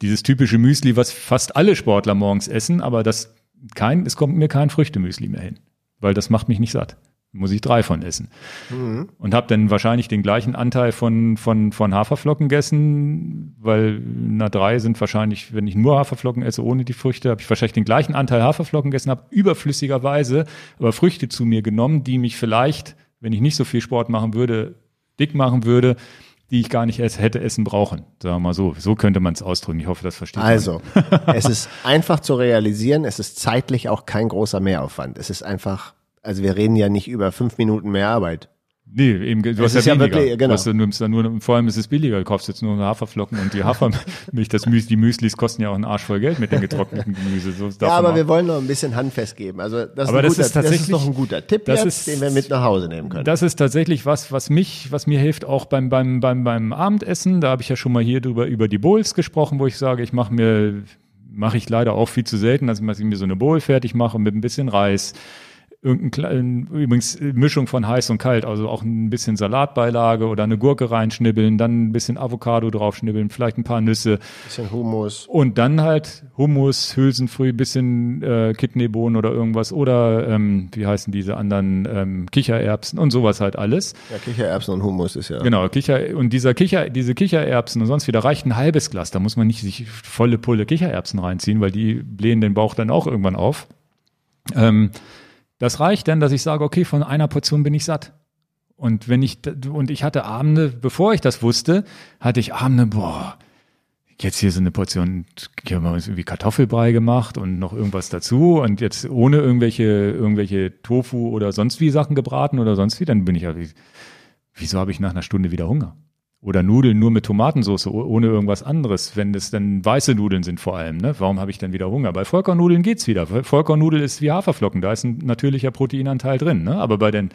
Dieses typische Müsli, was fast alle Sportler morgens essen, aber das kein, es kommt mir kein Früchtemüsli mehr hin, weil das macht mich nicht satt. Muss ich drei von essen. Mhm. Und habe dann wahrscheinlich den gleichen Anteil von, von, von Haferflocken gegessen, weil na drei sind wahrscheinlich, wenn ich nur Haferflocken esse, ohne die Früchte, habe ich wahrscheinlich den gleichen Anteil Haferflocken gegessen, habe überflüssigerweise aber Früchte zu mir genommen, die mich vielleicht wenn ich nicht so viel Sport machen würde, dick machen würde, die ich gar nicht ess, hätte essen brauchen. Sagen wir mal so. So könnte man es ausdrücken. Ich hoffe, das versteht. Also, es ist einfach zu realisieren. Es ist zeitlich auch kein großer Mehraufwand. Es ist einfach, also wir reden ja nicht über fünf Minuten mehr Arbeit. Nee, eben, du es hast ja, ja weniger. Wirklich, genau. du nimmst dann nur, vor allem ist es billiger. Du kaufst jetzt nur Haferflocken und die Hafermilch, (laughs) das Müsli, die Müslis kosten ja auch einen Arsch voll Geld mit den getrockneten Gemüse. So ja, aber wir wollen noch ein bisschen handfest geben. Also das, aber ist, das guter, ist tatsächlich, das ist noch ein guter Tipp das jetzt, ist, den wir mit nach Hause nehmen können. Das ist tatsächlich was, was mich, was mir hilft, auch beim, beim, beim, beim Abendessen. Da habe ich ja schon mal hier drüber, über die Bowls gesprochen, wo ich sage, ich mache mir, mache ich leider auch viel zu selten, dass ich mir so eine Bowl fertig mache mit ein bisschen Reis, irgendein übrigens Mischung von heiß und kalt, also auch ein bisschen Salatbeilage oder eine Gurke reinschnibbeln, dann ein bisschen Avocado draufschnibbeln, vielleicht ein paar Nüsse. Bisschen Hummus. Und dann halt Hummus, Hülsenfrüh, bisschen äh, Kidneybohnen oder irgendwas oder ähm, wie heißen diese anderen ähm, Kichererbsen und sowas halt alles. Ja, Kichererbsen und Hummus ist ja. Genau, Kicher und dieser Kicher, diese Kichererbsen und sonst wieder reicht ein halbes Glas. Da muss man nicht sich volle Pulle Kichererbsen reinziehen, weil die blähen den Bauch dann auch irgendwann auf. Ähm, das reicht dann, dass ich sage, okay, von einer Portion bin ich satt. Und wenn ich, und ich hatte Abende, bevor ich das wusste, hatte ich Abende, boah, jetzt hier so eine Portion, hier haben wir uns irgendwie Kartoffelbrei gemacht und noch irgendwas dazu und jetzt ohne irgendwelche, irgendwelche Tofu oder sonst wie Sachen gebraten oder sonst wie, dann bin ich ja, wieso habe ich nach einer Stunde wieder Hunger? Oder Nudeln nur mit Tomatensauce, ohne irgendwas anderes, wenn das dann weiße Nudeln sind vor allem. Ne? Warum habe ich dann wieder Hunger? Bei Vollkornnudeln geht's wieder. Vollkornnudel ist wie Haferflocken, da ist ein natürlicher Proteinanteil drin, ne? aber bei den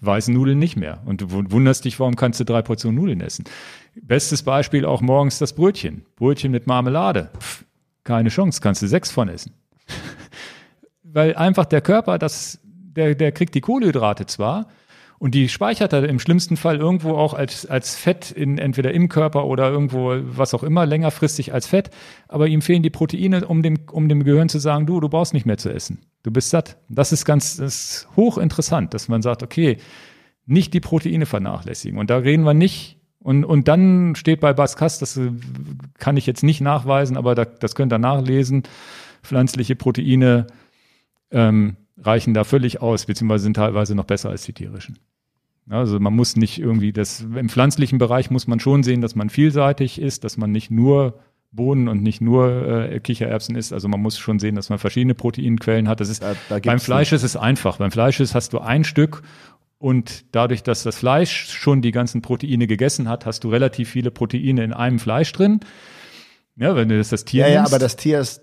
weißen Nudeln nicht mehr. Und du wunderst dich, warum kannst du drei Portionen Nudeln essen? Bestes Beispiel auch morgens das Brötchen. Brötchen mit Marmelade. Pff, keine Chance, kannst du sechs von essen. (laughs) Weil einfach der Körper, das, der, der kriegt die Kohlenhydrate zwar, und die speichert er im schlimmsten Fall irgendwo auch als, als Fett in, entweder im Körper oder irgendwo, was auch immer, längerfristig als Fett. Aber ihm fehlen die Proteine, um dem, um dem Gehirn zu sagen, du, du brauchst nicht mehr zu essen. Du bist satt. Das ist ganz, das ist hochinteressant, dass man sagt, okay, nicht die Proteine vernachlässigen. Und da reden wir nicht, und, und dann steht bei Baskas, das kann ich jetzt nicht nachweisen, aber da, das könnt ihr nachlesen, pflanzliche Proteine ähm, reichen da völlig aus, beziehungsweise sind teilweise noch besser als die tierischen. Also man muss nicht irgendwie das, im pflanzlichen Bereich muss man schon sehen, dass man vielseitig ist, dass man nicht nur Bohnen und nicht nur äh, Kichererbsen isst. Also man muss schon sehen, dass man verschiedene Proteinquellen hat. Das ist, da, da beim Fleisch ist es einfach. Beim Fleisch ist, hast du ein Stück und dadurch, dass das Fleisch schon die ganzen Proteine gegessen hat, hast du relativ viele Proteine in einem Fleisch drin. Ja, wenn du das, das Tier Ja, nimmst, ja, aber das Tier ist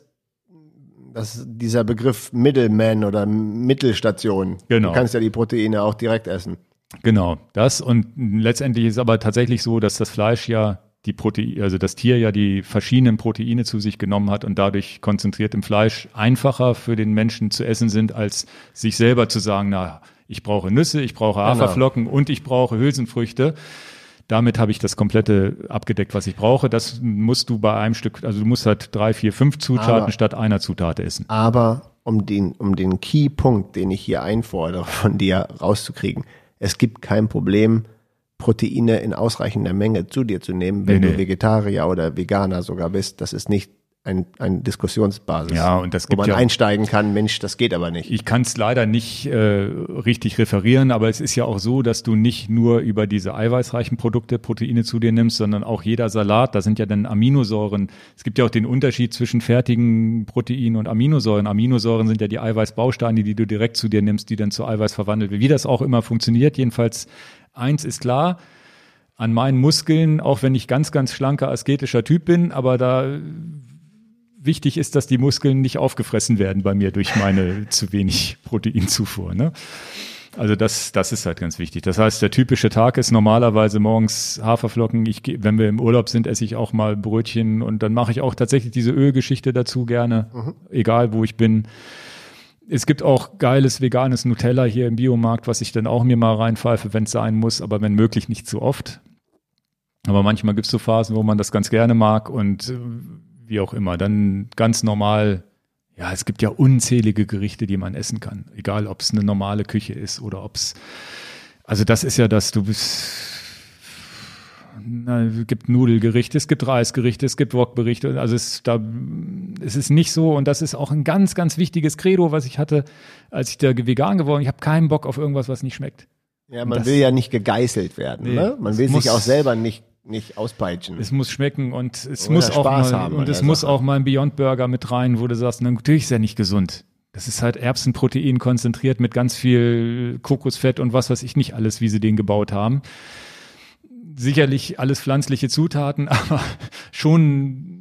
das, dieser Begriff Middleman oder Mittelstation. Genau. Du kannst ja die Proteine auch direkt essen. Genau, das und letztendlich ist aber tatsächlich so, dass das Fleisch ja die Proteine, also das Tier ja die verschiedenen Proteine zu sich genommen hat und dadurch konzentriert im Fleisch einfacher für den Menschen zu essen sind, als sich selber zu sagen, na, ich brauche Nüsse, ich brauche Genau. Haferflocken und ich brauche Hülsenfrüchte. Damit habe ich das komplette abgedeckt, was ich brauche. Das musst du bei einem Stück, also du musst halt drei, vier, fünf Zutaten Aber- statt einer Zutat essen. Aber um den, um den Key-Punkt, den ich hier einfordere, von dir rauszukriegen, es gibt kein Problem, Proteine in ausreichender Menge zu dir zu nehmen, wenn Nee, du nee. Vegetarier oder Veganer sogar bist. Das ist nicht ein, ein Diskussionsbasis. Ja, und das wo gibt man ja einsteigen kann, Mensch, das geht aber nicht. Ich kann es leider nicht äh, richtig referieren, aber es ist ja auch so, dass du nicht nur über diese eiweißreichen Produkte Proteine zu dir nimmst, sondern auch jeder Salat, da sind ja dann Aminosäuren. Es gibt ja auch den Unterschied zwischen fertigen Proteinen und Aminosäuren. Aminosäuren sind ja die Eiweißbausteine, die du direkt zu dir nimmst, die dann zu Eiweiß verwandelt werden. Wie das auch immer funktioniert, jedenfalls eins ist klar, an meinen Muskeln, auch wenn ich ganz, ganz schlanker, asketischer Typ bin, aber da wichtig ist, dass die Muskeln nicht aufgefressen werden bei mir durch meine (laughs) zu wenig Proteinzufuhr. Ne? Also das, das ist halt ganz wichtig. Das heißt, der typische Tag ist normalerweise morgens Haferflocken. Ich, wenn wir im Urlaub sind, esse ich auch mal Brötchen und dann mache ich auch tatsächlich diese Ölgeschichte dazu gerne, mhm. egal wo ich bin. Es gibt auch geiles veganes Nutella hier im Biomarkt, was ich dann auch mir mal reinpfeife, wenn es sein muss, aber wenn möglich nicht zu oft. Aber manchmal gibt es so Phasen, wo man das ganz gerne mag und äh, wie auch immer. Dann ganz normal, ja, es gibt ja unzählige Gerichte, die man essen kann. Egal, ob es eine normale Küche ist oder ob es, also das ist ja das, du bist, na, es gibt Nudelgerichte, es gibt Reisgerichte, es gibt Wokberichte. Also es, da, es ist nicht so und das ist auch ein ganz, ganz wichtiges Credo, was ich hatte, als ich da vegan geworden. bin. Ich habe keinen Bock auf irgendwas, was nicht schmeckt. Ja, man das, will ja nicht gegeißelt werden. Nee, ne? Man will sich auch selber nicht nicht auspeitschen. Es muss schmecken und es Oder muss auch Spaß mal, haben und es muss Sache. auch mal ein Beyond Burger mit rein, wo du sagst, na, natürlich ist er nicht gesund. Das ist halt Erbsenprotein konzentriert mit ganz viel Kokosfett und was weiß ich nicht alles, wie sie den gebaut haben. Sicherlich alles pflanzliche Zutaten, (laughs) aber schon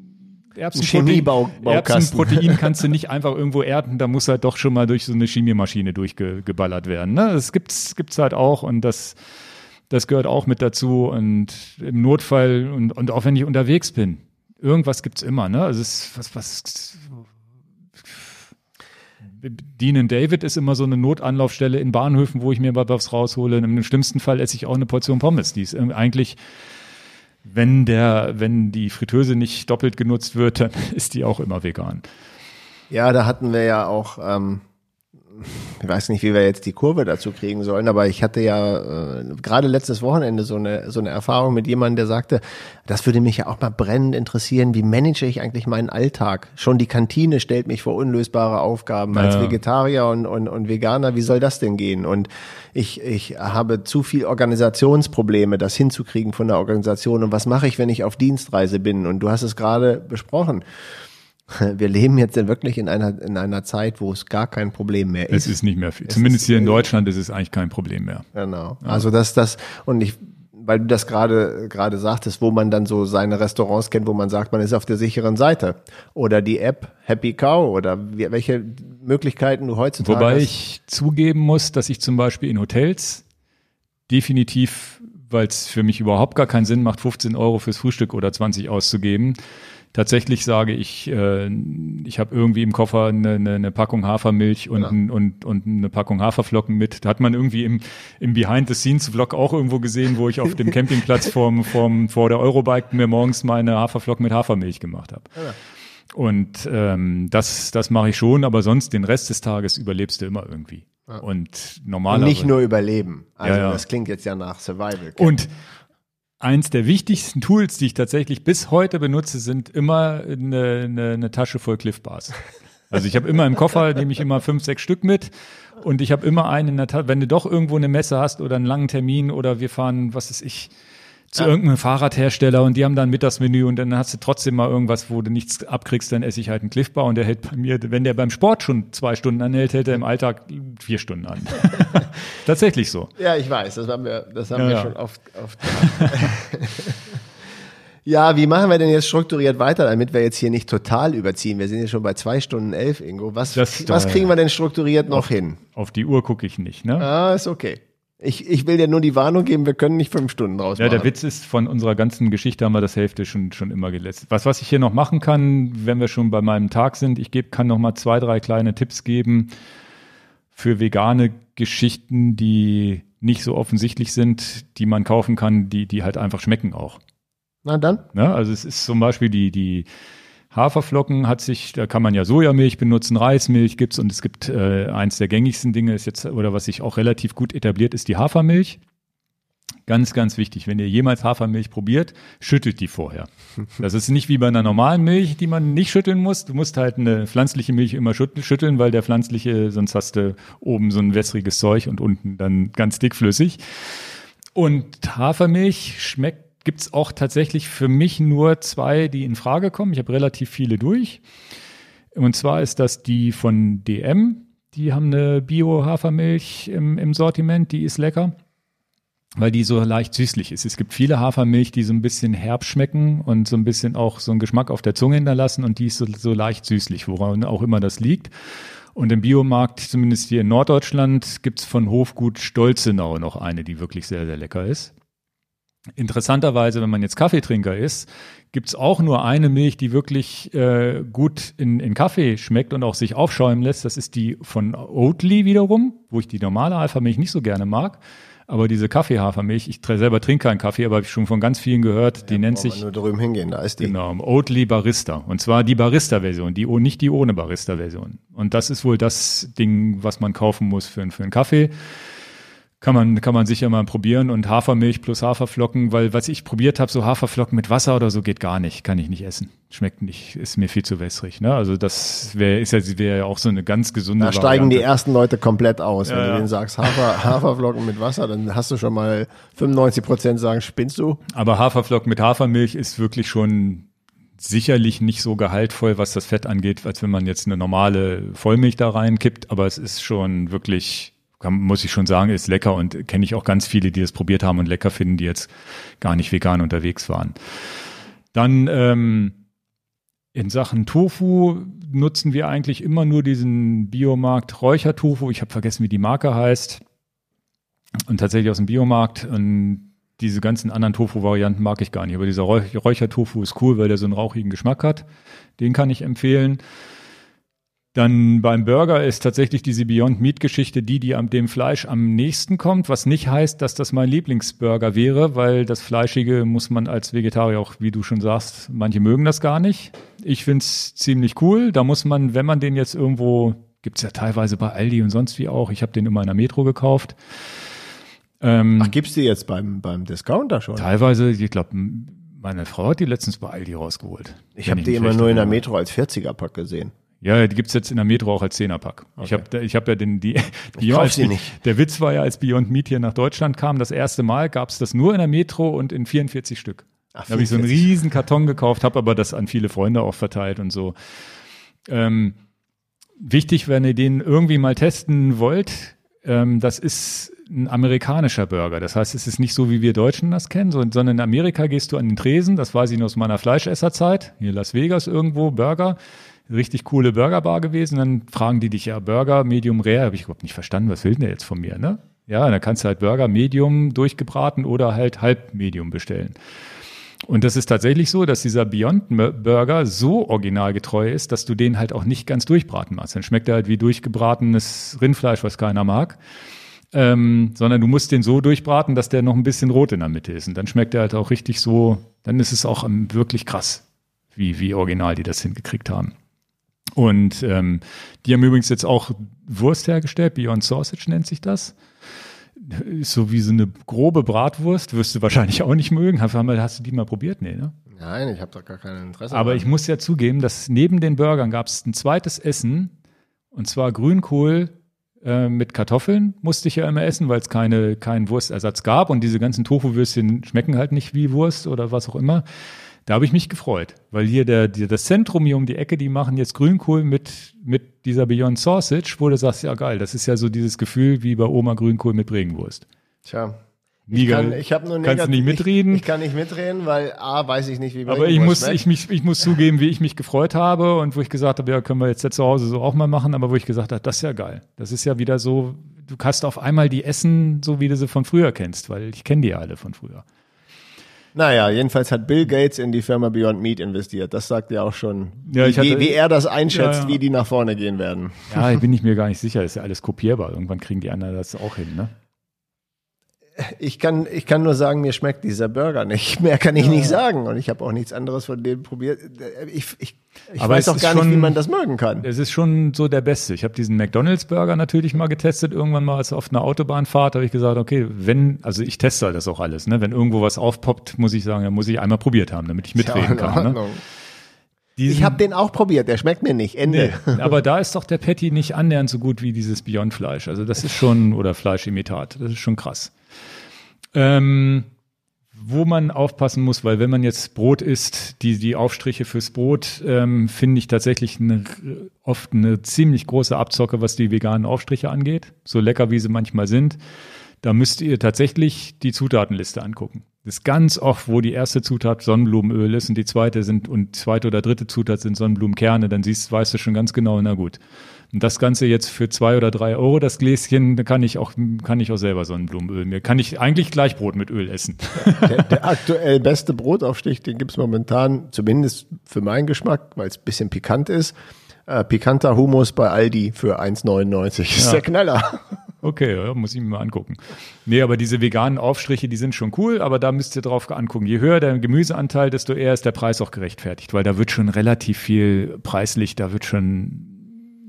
Erbsenprotein, Erbsenprotein kannst du nicht einfach irgendwo ernten, da muss halt doch schon mal durch so eine Chemiemaschine durchgeballert werden. Ne? Das gibt's, gibt's halt auch und das das gehört auch mit dazu. Und im Notfall und, und auch wenn ich unterwegs bin, irgendwas gibt's immer. Ne? Also es ist was, was Dean David ist immer so eine Notanlaufstelle in Bahnhöfen, wo ich mir was raushole. Im schlimmsten Fall esse ich auch eine Portion Pommes. Die ist eigentlich, wenn der, wenn die Fritteuse nicht doppelt genutzt wird, dann (laughs) ist die auch immer vegan. Ja, da hatten wir ja auch ähm, ich weiß nicht, wie wir jetzt die Kurve dazu kriegen sollen, aber ich hatte ja äh, gerade letztes Wochenende so eine, so eine Erfahrung mit jemandem, der sagte, das würde mich ja auch mal brennend interessieren, wie manage ich eigentlich meinen Alltag? Schon die Kantine stellt mich vor unlösbare Aufgaben als ja. Vegetarier und, und, und Veganer, wie soll das denn gehen? Und ich, ich habe zu viel Organisationsprobleme, das hinzukriegen von der Organisation. Und was mache ich, wenn ich auf Dienstreise bin? Und du hast es gerade besprochen (laughs) wir leben jetzt wirklich in einer, in einer Zeit, wo es gar kein Problem mehr ist. Es ist nicht mehr viel. Es Zumindest hier in Deutschland ist es eigentlich kein Problem mehr. Genau. Ja. Also das, das, und ich, weil du das gerade, gerade sagtest, wo man dann so seine Restaurants kennt, wo man sagt, man ist auf der sicheren Seite. Oder die App Happy Cow oder welche Möglichkeiten du heutzutage Wobei hast. ich zugeben muss, dass ich zum Beispiel in Hotels definitiv, weil es für mich überhaupt gar keinen Sinn macht, 15 Euro fürs Frühstück oder 20 auszugeben, tatsächlich sage ich, äh, ich habe irgendwie im Koffer eine, eine, eine Packung Hafermilch und, ja. und, und eine Packung Haferflocken mit. Da hat man irgendwie im, im Behind-the-Scenes-Vlog auch irgendwo gesehen, wo ich auf dem (laughs) Campingplatz vorm, vorm, vor der Eurobike mir morgens meine Haferflocken mit Hafermilch gemacht habe. Ja. Und ähm, das, das mache ich schon, aber sonst den Rest des Tages überlebst du immer irgendwie. Ja. Und normalerweise. Und nicht nur überleben. Also ja, ja. das klingt jetzt ja nach Survival. -Camp. Und eins der wichtigsten Tools, die ich tatsächlich bis heute benutze, sind immer eine, eine, eine Tasche voll Cliff Bars. Also ich habe immer im Koffer, nehme ich immer fünf, sechs Stück mit und ich habe immer einen in der Tasche. Wenn du doch irgendwo eine Messe hast oder einen langen Termin oder wir fahren, was ist ich, zu ja. irgendeinem Fahrradhersteller und die haben dann Mittagsmenü und dann hast du trotzdem mal irgendwas, wo du nichts abkriegst, dann esse ich halt einen Cliffbar und der hält bei mir, wenn der beim Sport schon zwei Stunden anhält, hält er im Alltag vier Stunden an. (laughs) Tatsächlich so. Ja, ich weiß, das haben wir, das haben ja, wir ja. schon oft, oft (laughs) Ja, wie machen wir denn jetzt strukturiert weiter, damit wir jetzt hier nicht total überziehen? Wir sind ja schon bei zwei Stunden elf, Ingo. Was, was kriegen wir denn strukturiert noch auf, hin? Auf die Uhr gucke ich nicht, ne? Ah, ist okay. Ich, ich will dir nur die Warnung geben, wir können nicht fünf Stunden draus Ja, der Witz ist, von unserer ganzen Geschichte haben wir das Hälfte schon, schon immer geletzt. Was, was ich hier noch machen kann, wenn wir schon bei meinem Tag sind, ich geb, kann noch mal zwei, drei kleine Tipps geben für vegane Geschichten, die nicht so offensichtlich sind, die man kaufen kann, die, die halt einfach schmecken auch. Na dann. Ja, also es ist zum Beispiel die, die, Haferflocken hat sich, da kann man ja Sojamilch benutzen, Reismilch gibt's und es gibt äh, eins der gängigsten Dinge ist jetzt oder was sich auch relativ gut etabliert ist die Hafermilch. Ganz, ganz wichtig. Wenn ihr jemals Hafermilch probiert, schüttelt die vorher. Das ist nicht wie bei einer normalen Milch, die man nicht schütteln muss. Du musst halt eine pflanzliche Milch immer schütteln, weil der pflanzliche, sonst hast du oben so ein wässriges Zeug und unten dann ganz dickflüssig. Und Hafermilch schmeckt, gibt's auch tatsächlich für mich nur zwei, die in Frage kommen. Ich habe relativ viele durch. Und zwar ist das die von DM. Die haben eine Bio-Hafermilch im, im Sortiment, die ist lecker weil die so leicht süßlich ist. Es gibt viele Hafermilch, die so ein bisschen herb schmecken und so ein bisschen auch so einen Geschmack auf der Zunge hinterlassen und die ist so, so leicht süßlich, woran auch immer das liegt. Und im Biomarkt, zumindest hier in Norddeutschland, gibt's von Hofgut Stolzenau noch eine, die wirklich sehr, sehr lecker ist. Interessanterweise, wenn man jetzt Kaffeetrinker ist, gibt's auch nur eine Milch, die wirklich äh, gut in, in Kaffee schmeckt und auch sich aufschäumen lässt. Das ist die von Oatly wiederum, wo ich die normale Alpha-Milch nicht so gerne mag. Aber diese Kaffeehafermilch, ich selber trinke keinen Kaffee, aber habe ich schon von ganz vielen gehört, die ja, nennt sich. nur drüben hingehen, da ist die. Genau, Oatly Barista. Und zwar die Barista-Version, die nicht die ohne Barista-Version. Und das ist wohl das Ding, was man kaufen muss für, für einen Kaffee kann man, kann man sicher mal probieren. Und Hafermilch plus Haferflocken, weil was ich probiert habe, so Haferflocken mit Wasser oder so geht gar nicht, kann ich nicht essen. Schmeckt nicht, ist mir viel zu wässrig. Ne? Also das wäre ist ja, wäre ja auch so eine ganz gesunde. Da steigen Variante. die ersten Leute komplett aus. Wenn ja, du denen sagst, Hafer, (laughs) Haferflocken mit Wasser, dann hast du schon mal 95 Prozent sagen, spinnst du. Aber Haferflocken mit Hafermilch ist wirklich schon sicherlich nicht so gehaltvoll, was das Fett angeht, als wenn man jetzt eine normale Vollmilch da reinkippt, aber es ist schon wirklich muss ich schon sagen, ist lecker und kenne ich auch ganz viele, die das probiert haben und lecker finden, die jetzt gar nicht vegan unterwegs waren. Dann ähm, in Sachen Tofu nutzen wir eigentlich immer nur diesen Biomarkt Räuchertofu. Ich habe vergessen, wie die Marke heißt. Und tatsächlich aus dem Biomarkt. Und diese ganzen anderen Tofu-Varianten mag ich gar nicht. Aber dieser Räuchertofu ist cool, weil der so einen rauchigen Geschmack hat. Den kann ich empfehlen. Dann beim Burger ist tatsächlich diese Beyond Meat Geschichte die, die am dem Fleisch am nächsten kommt, was nicht heißt, dass das mein Lieblingsburger wäre, weil das Fleischige muss man als Vegetarier auch, wie du schon sagst, manche mögen das gar nicht. Ich find's ziemlich cool. Da muss man, wenn man den jetzt irgendwo, gibt's ja teilweise bei Aldi und sonst wie auch, ich habe den immer in der Metro gekauft. Ähm, Ach, gibt's die jetzt beim, beim Discounter schon? Teilweise, ich glaube, meine Frau hat die letztens bei Aldi rausgeholt. Ich habe die immer nur in der Metro als 40er-Pack gesehen. Ja, die gibt's jetzt in der Metro auch als Zehnerpack. Okay. Ich habe ich hab ja den, die, die ich als, nicht. Der Witz war ja, als Beyond Meat hier nach Deutschland kam, das erste Mal gab's das nur in der Metro und in 44 Stück. Ach, da habe ich so einen riesen Karton gekauft, habe aber das an viele Freunde auch verteilt und so. Ähm, wichtig, wenn ihr den irgendwie mal testen wollt, ähm, das ist ein amerikanischer Burger. Das heißt, es ist nicht so, wie wir Deutschen das kennen, sondern in Amerika gehst du an den Tresen, das weiß ich noch aus meiner Fleischesserzeit, hier Las Vegas irgendwo, Burger richtig coole Burgerbar gewesen. Dann fragen die dich ja Burger, Medium Rare. Habe ich überhaupt nicht verstanden, was will denn der jetzt von mir, ne? Ja, dann kannst du halt Burger Medium durchgebraten oder halt halb Medium bestellen. Und das ist tatsächlich so, dass dieser Beyond Burger so originalgetreu ist, dass du den halt auch nicht ganz durchbraten machst. Dann schmeckt er halt wie durchgebratenes Rindfleisch, was keiner mag. Ähm, sondern du musst den so durchbraten, dass der noch ein bisschen rot in der Mitte ist. Und dann schmeckt er halt auch richtig so, dann ist es auch wirklich krass, wie, wie original die das hingekriegt haben. Und ähm, die haben übrigens jetzt auch Wurst hergestellt, Beyond Sausage nennt sich das. Ist so wie so eine grobe Bratwurst, wirst du wahrscheinlich auch nicht mögen. Hast du die mal probiert? Nee, ne? Nein, ich habe da gar kein Interesse. Aber daran. ich muss ja zugeben, dass neben den Burgern gab es ein zweites Essen, und zwar Grünkohl äh, mit Kartoffeln musste ich ja immer essen, weil es keine, keinen Wurstersatz gab und diese ganzen Tofu-Würstchen schmecken halt nicht wie Wurst oder was auch immer. Da habe ich mich gefreut, weil hier der, der, das Zentrum hier um die Ecke, die machen jetzt Grünkohl mit, mit dieser Beyond Sausage, wo du sagst, ja geil, das ist ja so dieses Gefühl wie bei Oma Grünkohl mit Bregenwurst. Tja. Ich kann, ich hab nur Kannst du nicht mitreden? Ich, ich, kann nicht mitreden, weil A, weiß ich nicht, wie Aber ich muss, ich, mich, ich muss zugeben, wie ich mich gefreut habe und wo ich gesagt habe, ja, können wir jetzt ja zu Hause so auch mal machen, aber wo ich gesagt habe, das ist ja geil. Das ist ja wieder so, du hast auf einmal die Essen, so wie du sie von früher kennst, weil ich kenne die ja alle von früher. Naja, jedenfalls hat Bill Gates in die Firma Beyond Meat investiert. Das sagt ja auch schon, ja, wie, hatte, wie, er das einschätzt, ja, ja. wie die nach vorne gehen werden. Ja, bin ich mir gar nicht sicher. Ist ja alles kopierbar. Irgendwann kriegen die anderen das auch hin, ne? Ich kann, ich kann nur sagen, mir schmeckt dieser Burger nicht. (laughs) Mehr kann ich nicht sagen. Und ich habe auch nichts anderes von dem probiert. Ich, ich, ich Aber weiß auch gar nicht, schon- wie man das mögen kann. Es ist schon so der Beste. Ich habe diesen McDonalds-Burger natürlich mal getestet, irgendwann mal als auf einer Autobahnfahrt, habe ich gesagt, okay, wenn, also ich teste halt das auch alles, ne? Wenn irgendwo was aufpoppt, muss ich sagen, dann muss ich einmal probiert haben, damit ich mitreden Ja, kann. Ne? Diesen- Ich habe den auch probiert, der schmeckt mir nicht. Ende. Nee, aber da ist doch der Patty nicht annähernd so gut wie dieses Beyond Fleisch. Also das ist schon, oder Fleischimitat, das ist schon krass. Ähm, wo man aufpassen muss, weil wenn man jetzt Brot isst, die, die Aufstriche fürs Brot, ähm, finde ich tatsächlich eine, oft eine ziemlich große Abzocke, was die veganen Aufstriche angeht. So lecker, wie sie manchmal sind. Da müsst ihr tatsächlich die Zutatenliste angucken. Das ist ganz oft, wo die erste Zutat Sonnenblumenöl ist und die zweite sind und zweite oder dritte Zutat sind Sonnenblumenkerne, dann siehst, weißt du schon ganz genau, na gut. Und das Ganze jetzt für zwei oder drei Euro, das Gläschen, da kann ich auch, kann ich auch selber Sonnenblumenöl mir. Kann ich eigentlich gleich Brot mit Öl essen. (laughs) Der, der aktuell beste Brotaufstich, den gibt's momentan, zumindest für meinen Geschmack, weil es ein bisschen pikant ist. Äh, pikanter Hummus bei Aldi für 1,99. Ist der Knaller. Okay, ja, muss ich mir mal angucken. Nee, aber diese veganen Aufstriche, die sind schon cool, aber da müsst ihr drauf angucken. Je höher der Gemüseanteil, desto eher ist der Preis auch gerechtfertigt, weil da wird schon relativ viel preislich, da wird schon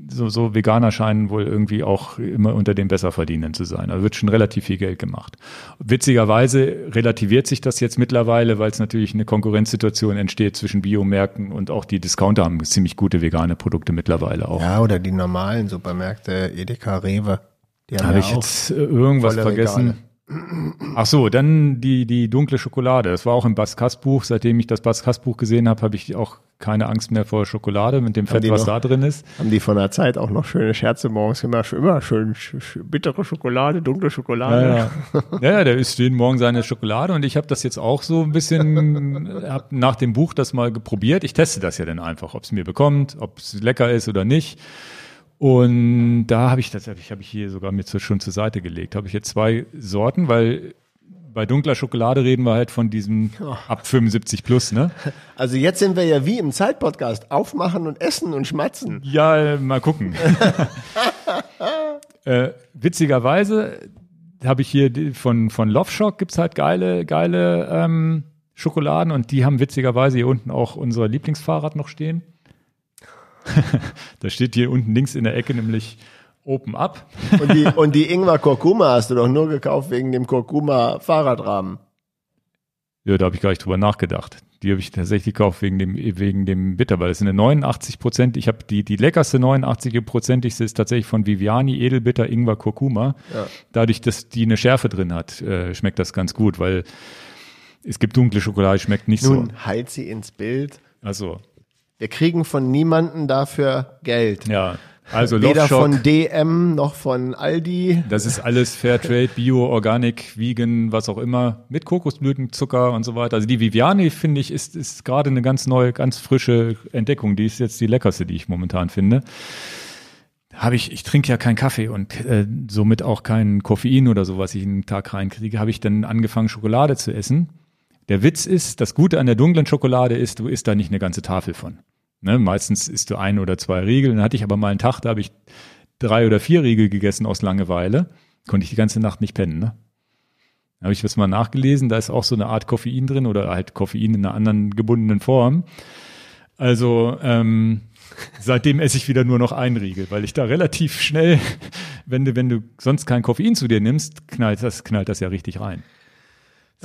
so, so Veganer scheinen wohl irgendwie auch immer unter den Besserverdienenden zu sein. Da wird schon relativ viel Geld gemacht. Witzigerweise relativiert sich das jetzt mittlerweile, weil es natürlich eine Konkurrenzsituation entsteht zwischen Biomärkten und auch die Discounter haben ziemlich gute vegane Produkte mittlerweile auch. Ja, oder die normalen Supermärkte, Edeka, Rewe. Die haben Habe ja ich jetzt irgendwas vergessen? Ach so, dann die, die dunkle Schokolade. Das war auch im Bas-Kass-Buch. Seitdem ich das Bas-Kass-Buch gesehen habe, habe ich auch keine Angst mehr vor Schokolade mit dem Fett, die was noch- da drin ist. haben die von der Zeit auch noch schöne Scherze morgens gemacht. Immer schön sch sch bittere Schokolade, dunkle Schokolade. Ja, ja. ja, ja, der isst jeden Morgen seine Schokolade und ich habe das jetzt auch so ein bisschen, habe nach dem Buch das mal probiert. Ich teste das ja dann einfach, ob es mir bekommt, ob es lecker ist oder nicht. Und da habe ich das, habe ich, hier sogar mir zu, schon zur Seite gelegt. Habe ich jetzt zwei Sorten, weil bei dunkler Schokolade reden wir halt von diesem ab 75 plus, ne? Also jetzt sind wir ja wie im Zeitpodcast. Aufmachen und essen und schmatzen. Ja, mal gucken. (laughs) äh, witzigerweise habe ich hier von, von Love Shock gibt's halt geile, geile ähm, Schokoladen und die haben witzigerweise hier unten auch unser Lieblingsfahrrad noch stehen. (laughs) da steht hier unten links in der Ecke nämlich Open Up. Und die, und die Ingwer Kurkuma hast du doch nur gekauft wegen dem Kurkuma Fahrradrahmen. Ja, da habe ich gar nicht drüber nachgedacht. Die habe ich tatsächlich gekauft wegen dem, wegen dem Bitter, weil das sind eine 89 Prozent. Ich habe die, die leckerste 89 prozentigste ist tatsächlich von Viviani Edelbitter Ingwer Kurkuma. Ja. Dadurch, dass die eine Schärfe drin hat, äh, schmeckt das ganz gut, weil es gibt dunkle Schokolade, schmeckt nicht Nun, halt sie ins Bild. so. Also, Wir kriegen von niemandem dafür Geld. ja. Also Love Weder Shock, von DM noch von Aldi. das ist alles Fairtrade, Bio, Organic, Vegan, was auch immer, mit Kokosblütenzucker und so weiter. Also die Viviani, finde ich, ist, ist gerade eine ganz neue, ganz frische Entdeckung. Die ist jetzt die leckerste, die ich momentan finde. Habe ich, ich trinke ja keinen Kaffee und äh, somit auch kein Koffein oder so, was ich in den Tag reinkriege, habe ich dann angefangen, Schokolade zu essen. Der Witz ist, das Gute an der dunklen Schokolade ist, du isst da nicht eine ganze Tafel von. Ne? Meistens isst du ein oder zwei Riegel. Dann hatte ich aber mal einen Tag, da habe ich drei oder vier Riegel gegessen aus Langeweile. Konnte ich die ganze Nacht nicht pennen. Ne? Da habe ich was mal nachgelesen, da ist auch so eine Art Koffein drin oder halt Koffein in einer anderen gebundenen Form. Also ähm, seitdem esse ich wieder nur noch einen Riegel, weil ich da relativ schnell, (laughs) wenn du, wenn du sonst kein Koffein zu dir nimmst, knallt das, knallt das ja richtig rein.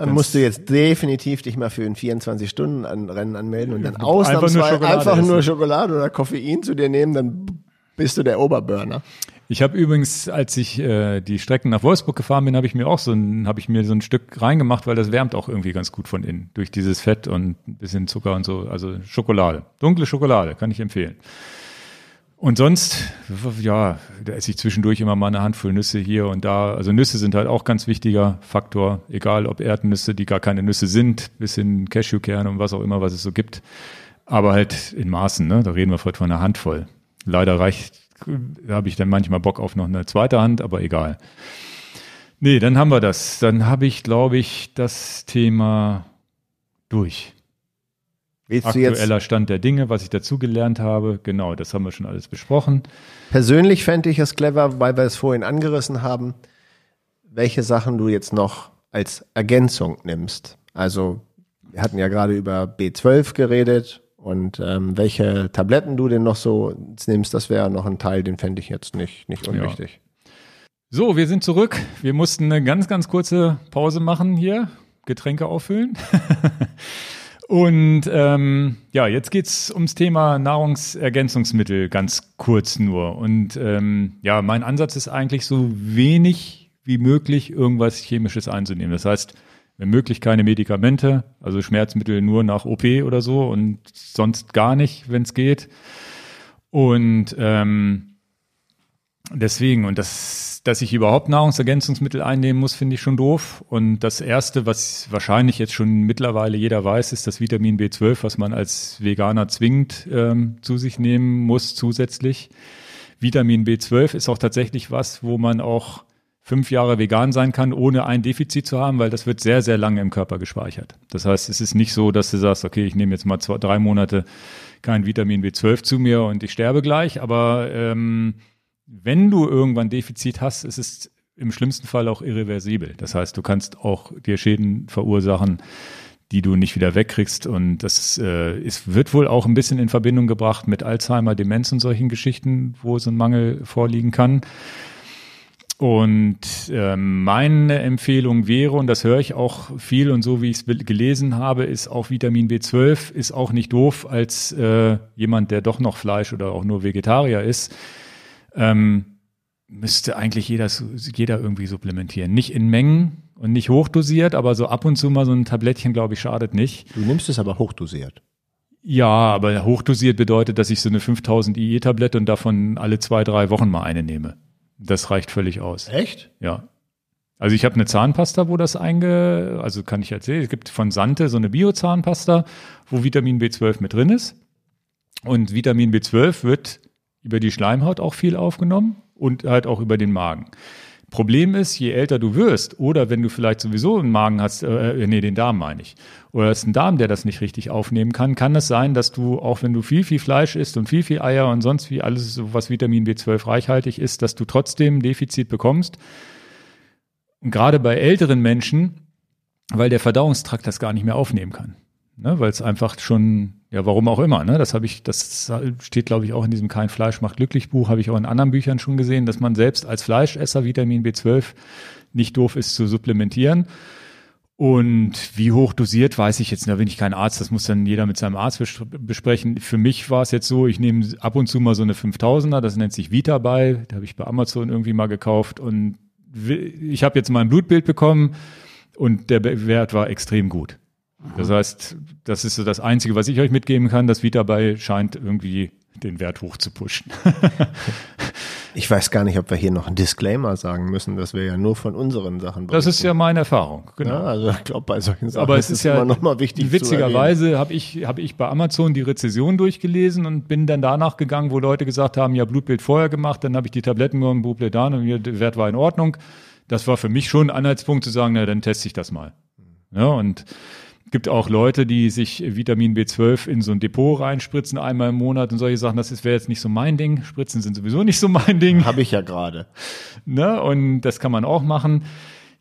Dann musst du jetzt definitiv dich mal für ein 24-Stunden-Rennen anmelden und dann Einfach nur ausnahmsweise einfach nur. Schokolade oder Koffein zu dir nehmen, dann bist du der Oberburner. Ich habe übrigens, als ich äh, die Strecken nach Wolfsburg gefahren bin, habe ich mir auch so ein, habe ich mir so ein Stück reingemacht, weil das wärmt auch irgendwie ganz gut von innen durch dieses Fett und ein bisschen Zucker und so. Also Schokolade, dunkle Schokolade, kann ich empfehlen. Und sonst, ja, da esse ich zwischendurch immer mal eine Handvoll Nüsse hier und da. Also Nüsse sind halt auch ganz wichtiger Faktor, egal ob Erdnüsse, die gar keine Nüsse sind, bis hin Cashewkerne und was auch immer, was es so gibt. Aber halt in Maßen, ne? Da reden wir heute von einer Handvoll. Leider reicht, da habe ich dann manchmal Bock auf noch eine zweite Hand, aber egal. Nee, dann haben wir das. Dann habe ich, glaube ich, das Thema durch. Willst Aktueller Stand der Dinge, was ich dazugelernt habe. Genau, das haben wir schon alles besprochen. persönlich fände ich es clever, weil wir es vorhin angerissen haben, welche Sachen du jetzt noch als Ergänzung nimmst. Also wir hatten ja gerade über B12 geredet und ähm, welche Tabletten du denn noch so nimmst, das wäre noch ein Teil, den fände ich jetzt nicht, nicht unwichtig. Ja. So, wir sind zurück. Wir mussten eine ganz, ganz kurze Pause machen hier, Getränke auffüllen. (laughs) und ähm, ja, jetzt geht's ums Thema Nahrungsergänzungsmittel ganz kurz nur. Und ähm, ja, mein Ansatz ist eigentlich so wenig wie möglich irgendwas Chemisches einzunehmen. Das heißt, wenn möglich keine Medikamente, also Schmerzmittel nur nach OP oder so und sonst gar nicht, wenn es geht. Und ähm, deswegen, und das, dass ich überhaupt Nahrungsergänzungsmittel einnehmen muss, finde ich schon doof. Und das Erste, was wahrscheinlich jetzt schon mittlerweile jeder weiß, ist das Vitamin B12, was man als Veganer zwingend ähm, zu sich nehmen muss zusätzlich. Vitamin B12 ist auch tatsächlich was, wo man auch fünf Jahre vegan sein kann, ohne ein Defizit zu haben, weil das wird sehr, sehr lange im Körper gespeichert. Das heißt, es ist nicht so, dass du sagst, okay, ich nehme jetzt mal zwei, drei Monate kein Vitamin B12 zu mir und ich sterbe gleich. Aber ähm, wenn du irgendwann Defizit hast, ist es im schlimmsten Fall auch irreversibel. Das heißt, du kannst auch dir Schäden verursachen, die du nicht wieder wegkriegst. Und das äh, ist, wird wohl auch ein bisschen in Verbindung gebracht mit Alzheimer, Demenz und solchen Geschichten, wo so ein Mangel vorliegen kann. Und ähm, meine Empfehlung wäre, und das höre ich auch viel und so wie ich es gelesen habe, ist auch Vitamin B12 ist auch nicht doof als äh, jemand, der doch noch Fleisch oder auch nur Vegetarier ist. Ähm, müsste eigentlich jeder, jeder irgendwie supplementieren. Nicht in Mengen und nicht hochdosiert, aber so ab und zu mal so ein Tablettchen, glaube ich, schadet nicht. Du nimmst es aber hochdosiert. Ja, aber hochdosiert bedeutet, dass ich so eine 5000 IE-Tablette und davon alle zwei, drei Wochen mal eine nehme. Das reicht völlig aus. Echt? Ja. Also ich habe eine Zahnpasta, wo das einge, also kann ich erzählen, es gibt von Sante so eine Biozahnpasta, wo Vitamin B12 mit drin ist. Und Vitamin B12 wird über die Schleimhaut auch viel aufgenommen und halt auch über den Magen. Problem ist, je älter du wirst oder wenn du vielleicht sowieso einen Magen hast, äh, nee, den Darm meine ich, oder hast einen Darm, der das nicht richtig aufnehmen kann, kann es sein, dass du, auch wenn du viel, viel Fleisch isst und viel, viel Eier und sonst wie alles, was Vitamin B12 reichhaltig ist, dass du trotzdem ein Defizit bekommst. Und gerade bei älteren Menschen, weil der Verdauungstrakt das gar nicht mehr aufnehmen kann ne? weil es einfach schon, ja, warum auch immer, ne? Das habe ich, das steht, glaube ich, auch in diesem Kein Fleisch macht glücklich Buch, habe ich auch in anderen Büchern schon gesehen, dass man selbst als Fleischesser Vitamin B12 nicht doof ist zu supplementieren. Und wie hoch dosiert, weiß ich jetzt, da bin ich kein Arzt, das muss dann jeder mit seinem Arzt besprechen. Für mich war es jetzt so, ich nehme ab und zu mal so eine 5000er, das nennt sich Vita bei, da habe ich bei Amazon irgendwie mal gekauft und ich habe jetzt mal ein Blutbild bekommen und der Wert war extrem gut. Das heißt, das ist so das Einzige, was ich euch mitgeben kann. Das Vitabei scheint irgendwie den Wert hoch zu pushen. (laughs) ich weiß gar nicht, ob wir hier noch einen Disclaimer sagen müssen, dass wir ja nur von unseren Sachen berichten. Das ist ja meine Erfahrung, genau. Ja, also ich glaube, bei solchen Sachen Aber es ist, ist ja noch mal wichtig Witzigerweise habe ich, hab ich bei Amazon die Rezession durchgelesen und bin dann danach gegangen, wo Leute gesagt haben, ja, Blutbild vorher gemacht, dann habe ich die Tabletten genommen, Blutbild da und der Wert war in Ordnung. Das war für mich schon ein Anhaltspunkt zu sagen, na, dann teste ich das mal. Ja, und gibt auch Leute, die sich Vitamin B12 in so ein Depot reinspritzen einmal im Monat und solche Sachen. Das wäre jetzt nicht so mein Ding. Spritzen sind sowieso nicht so mein Ding. Habe ich ja gerade. Ne? Und das kann man auch machen.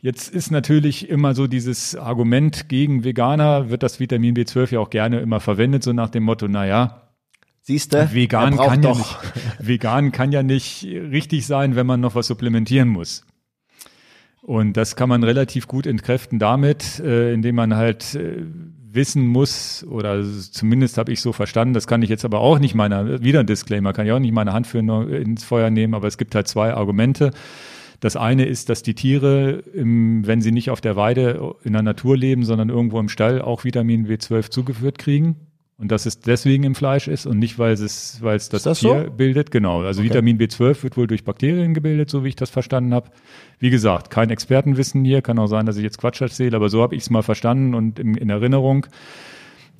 Jetzt ist natürlich immer so dieses Argument gegen Veganer, wird das Vitamin B12 ja auch gerne immer verwendet, so nach dem Motto, na ja, Siehste, vegan kann ja nicht, vegan kann ja nicht richtig sein, wenn man noch was supplementieren muss. Und das kann man relativ gut entkräften damit, äh, indem man halt äh, wissen muss, oder zumindest habe ich so verstanden, das kann ich jetzt aber auch nicht meiner, wieder ein Disclaimer, kann ich auch nicht meine Hand für ins Feuer nehmen, aber es gibt halt zwei Argumente. Das eine ist, dass die Tiere, im, wenn sie nicht auf der Weide in der Natur leben, sondern irgendwo im Stall, auch Vitamin B12 zugeführt kriegen. Und dass es deswegen im Fleisch ist und nicht, weil es, weil es das, das Tier so? bildet. Genau. Also okay. Vitamin B12 wird wohl durch Bakterien gebildet, so wie ich das verstanden habe. Wie gesagt, kein Expertenwissen hier. Kann auch sein, dass ich jetzt Quatsch erzähle, aber so habe ich es mal verstanden und in, in, Erinnerung.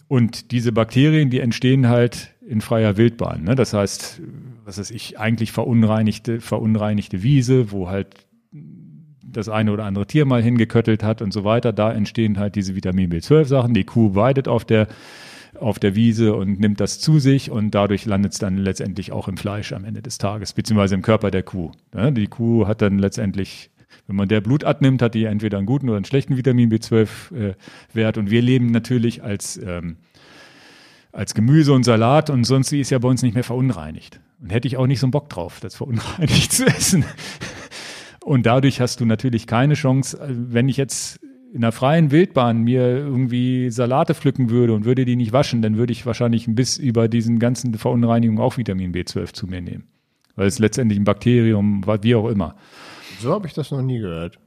Und diese Bakterien, die entstehen halt in freier Wildbahn. Ne? Das heißt, was weiß ich, eigentlich verunreinigte, verunreinigte Wiese, wo halt das eine oder andere Tier mal hingeköttelt hat und so weiter. Da entstehen halt diese Vitamin B12 Sachen. Die Kuh weidet auf der auf der Wiese und nimmt das zu sich und dadurch landet es dann letztendlich auch im Fleisch am Ende des Tages, beziehungsweise im Körper der Kuh. Die Kuh hat dann letztendlich Wenn man der Blut abnimmt, hat die entweder einen guten oder einen schlechten Vitamin B12-Wert. Äh, und wir leben natürlich als, ähm, als Gemüse und Salat und sonst ist ja bei uns nicht mehr verunreinigt. Und hätte ich auch nicht so einen Bock drauf, das verunreinigt (laughs) zu essen. Und dadurch hast du natürlich keine Chance, äh, wenn ich jetzt in der freien Wildbahn mir irgendwie Salate pflücken würde und würde die nicht waschen, dann würde ich wahrscheinlich bis über diesen ganzen Verunreinigungen auch Vitamin B12 zu mir nehmen. Weil es letztendlich ein Bakterium, wie auch immer. So habe ich das noch nie gehört.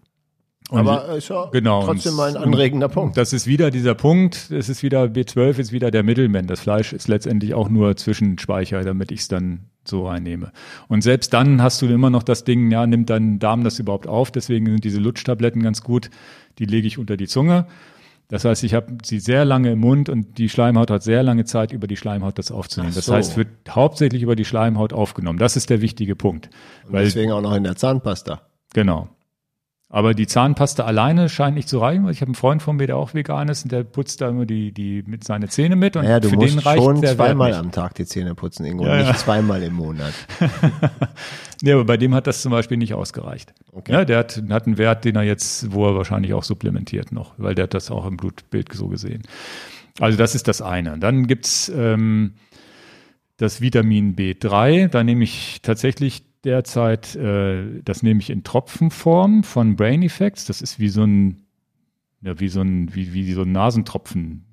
Und Aber ist ja genau, trotzdem mal ein anregender Punkt. Das ist wieder dieser Punkt, es ist wieder, B12 ist wieder der Mittelmann. Das Fleisch ist letztendlich auch nur Zwischenspeicher, damit ich es dann so einnehme. Und selbst dann hast du immer noch das Ding, ja, nimmt dein Darm das überhaupt auf? Deswegen sind diese Lutschtabletten ganz gut. Die lege ich unter die Zunge. Das heißt, ich habe sie sehr lange im Mund und die Schleimhaut hat sehr lange Zeit, über die Schleimhaut das aufzunehmen. Ach Das so. heißt, wird hauptsächlich über die Schleimhaut aufgenommen. Das ist der wichtige Punkt. Und Weil, deswegen auch noch in der Zahnpasta. genau. Aber die Zahnpasta alleine scheint nicht zu reichen, weil ich habe einen Freund von mir, der auch vegan ist und der putzt da immer die, die mit seine Zähne mit und Naja, du für musst den reicht schon zweimal nicht. am Tag die Zähne putzen, Ingo, Ja, nicht ja. zweimal im Monat. (laughs) Ja, aber bei dem hat das zum Beispiel nicht ausgereicht. Okay. Ja, der hat, hat einen Wert, den er jetzt, wo er wahrscheinlich auch supplementiert noch, weil der hat das auch im Blutbild so gesehen. Also das ist das eine. Dann gibt's ähm, das Vitamin B3. Da nehme ich tatsächlich derzeit, äh, das nehme ich in Tropfenform von Brain Effects. Das ist wie so ein, ja, wie so ein, wie, wie so ein Nasentropfen.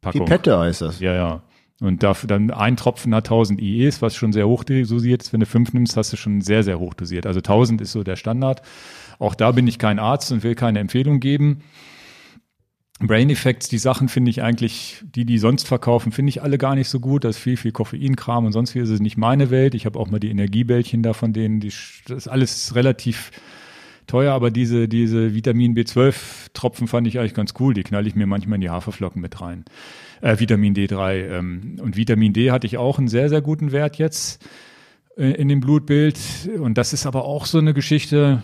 Pipette heißt das. Ja, ja. Und dafür dann ein Tropfen hat 1000 IEs, was schon sehr hoch dosiert ist. Wenn du fünf nimmst, hast du schon sehr, sehr hoch dosiert. Also 1000 ist so der Standard. Auch da bin ich kein Arzt und will keine Empfehlung geben. Brain Effects, die Sachen finde ich eigentlich, die die sonst verkaufen, finde ich alle gar nicht so gut. Das ist viel, viel Koffeinkram und sonst viel ist es nicht meine Welt. Ich habe auch mal die Energiebällchen da von denen, die, das ist alles relativ teuer, aber diese, diese Vitamin B12 Tropfen fand ich eigentlich ganz cool. Die knall ich mir manchmal in die Haferflocken mit rein. Äh, Vitamin D3. Ähm, und Vitamin D hatte ich auch einen sehr, sehr guten Wert jetzt in dem Blutbild. Und das ist aber auch so eine Geschichte,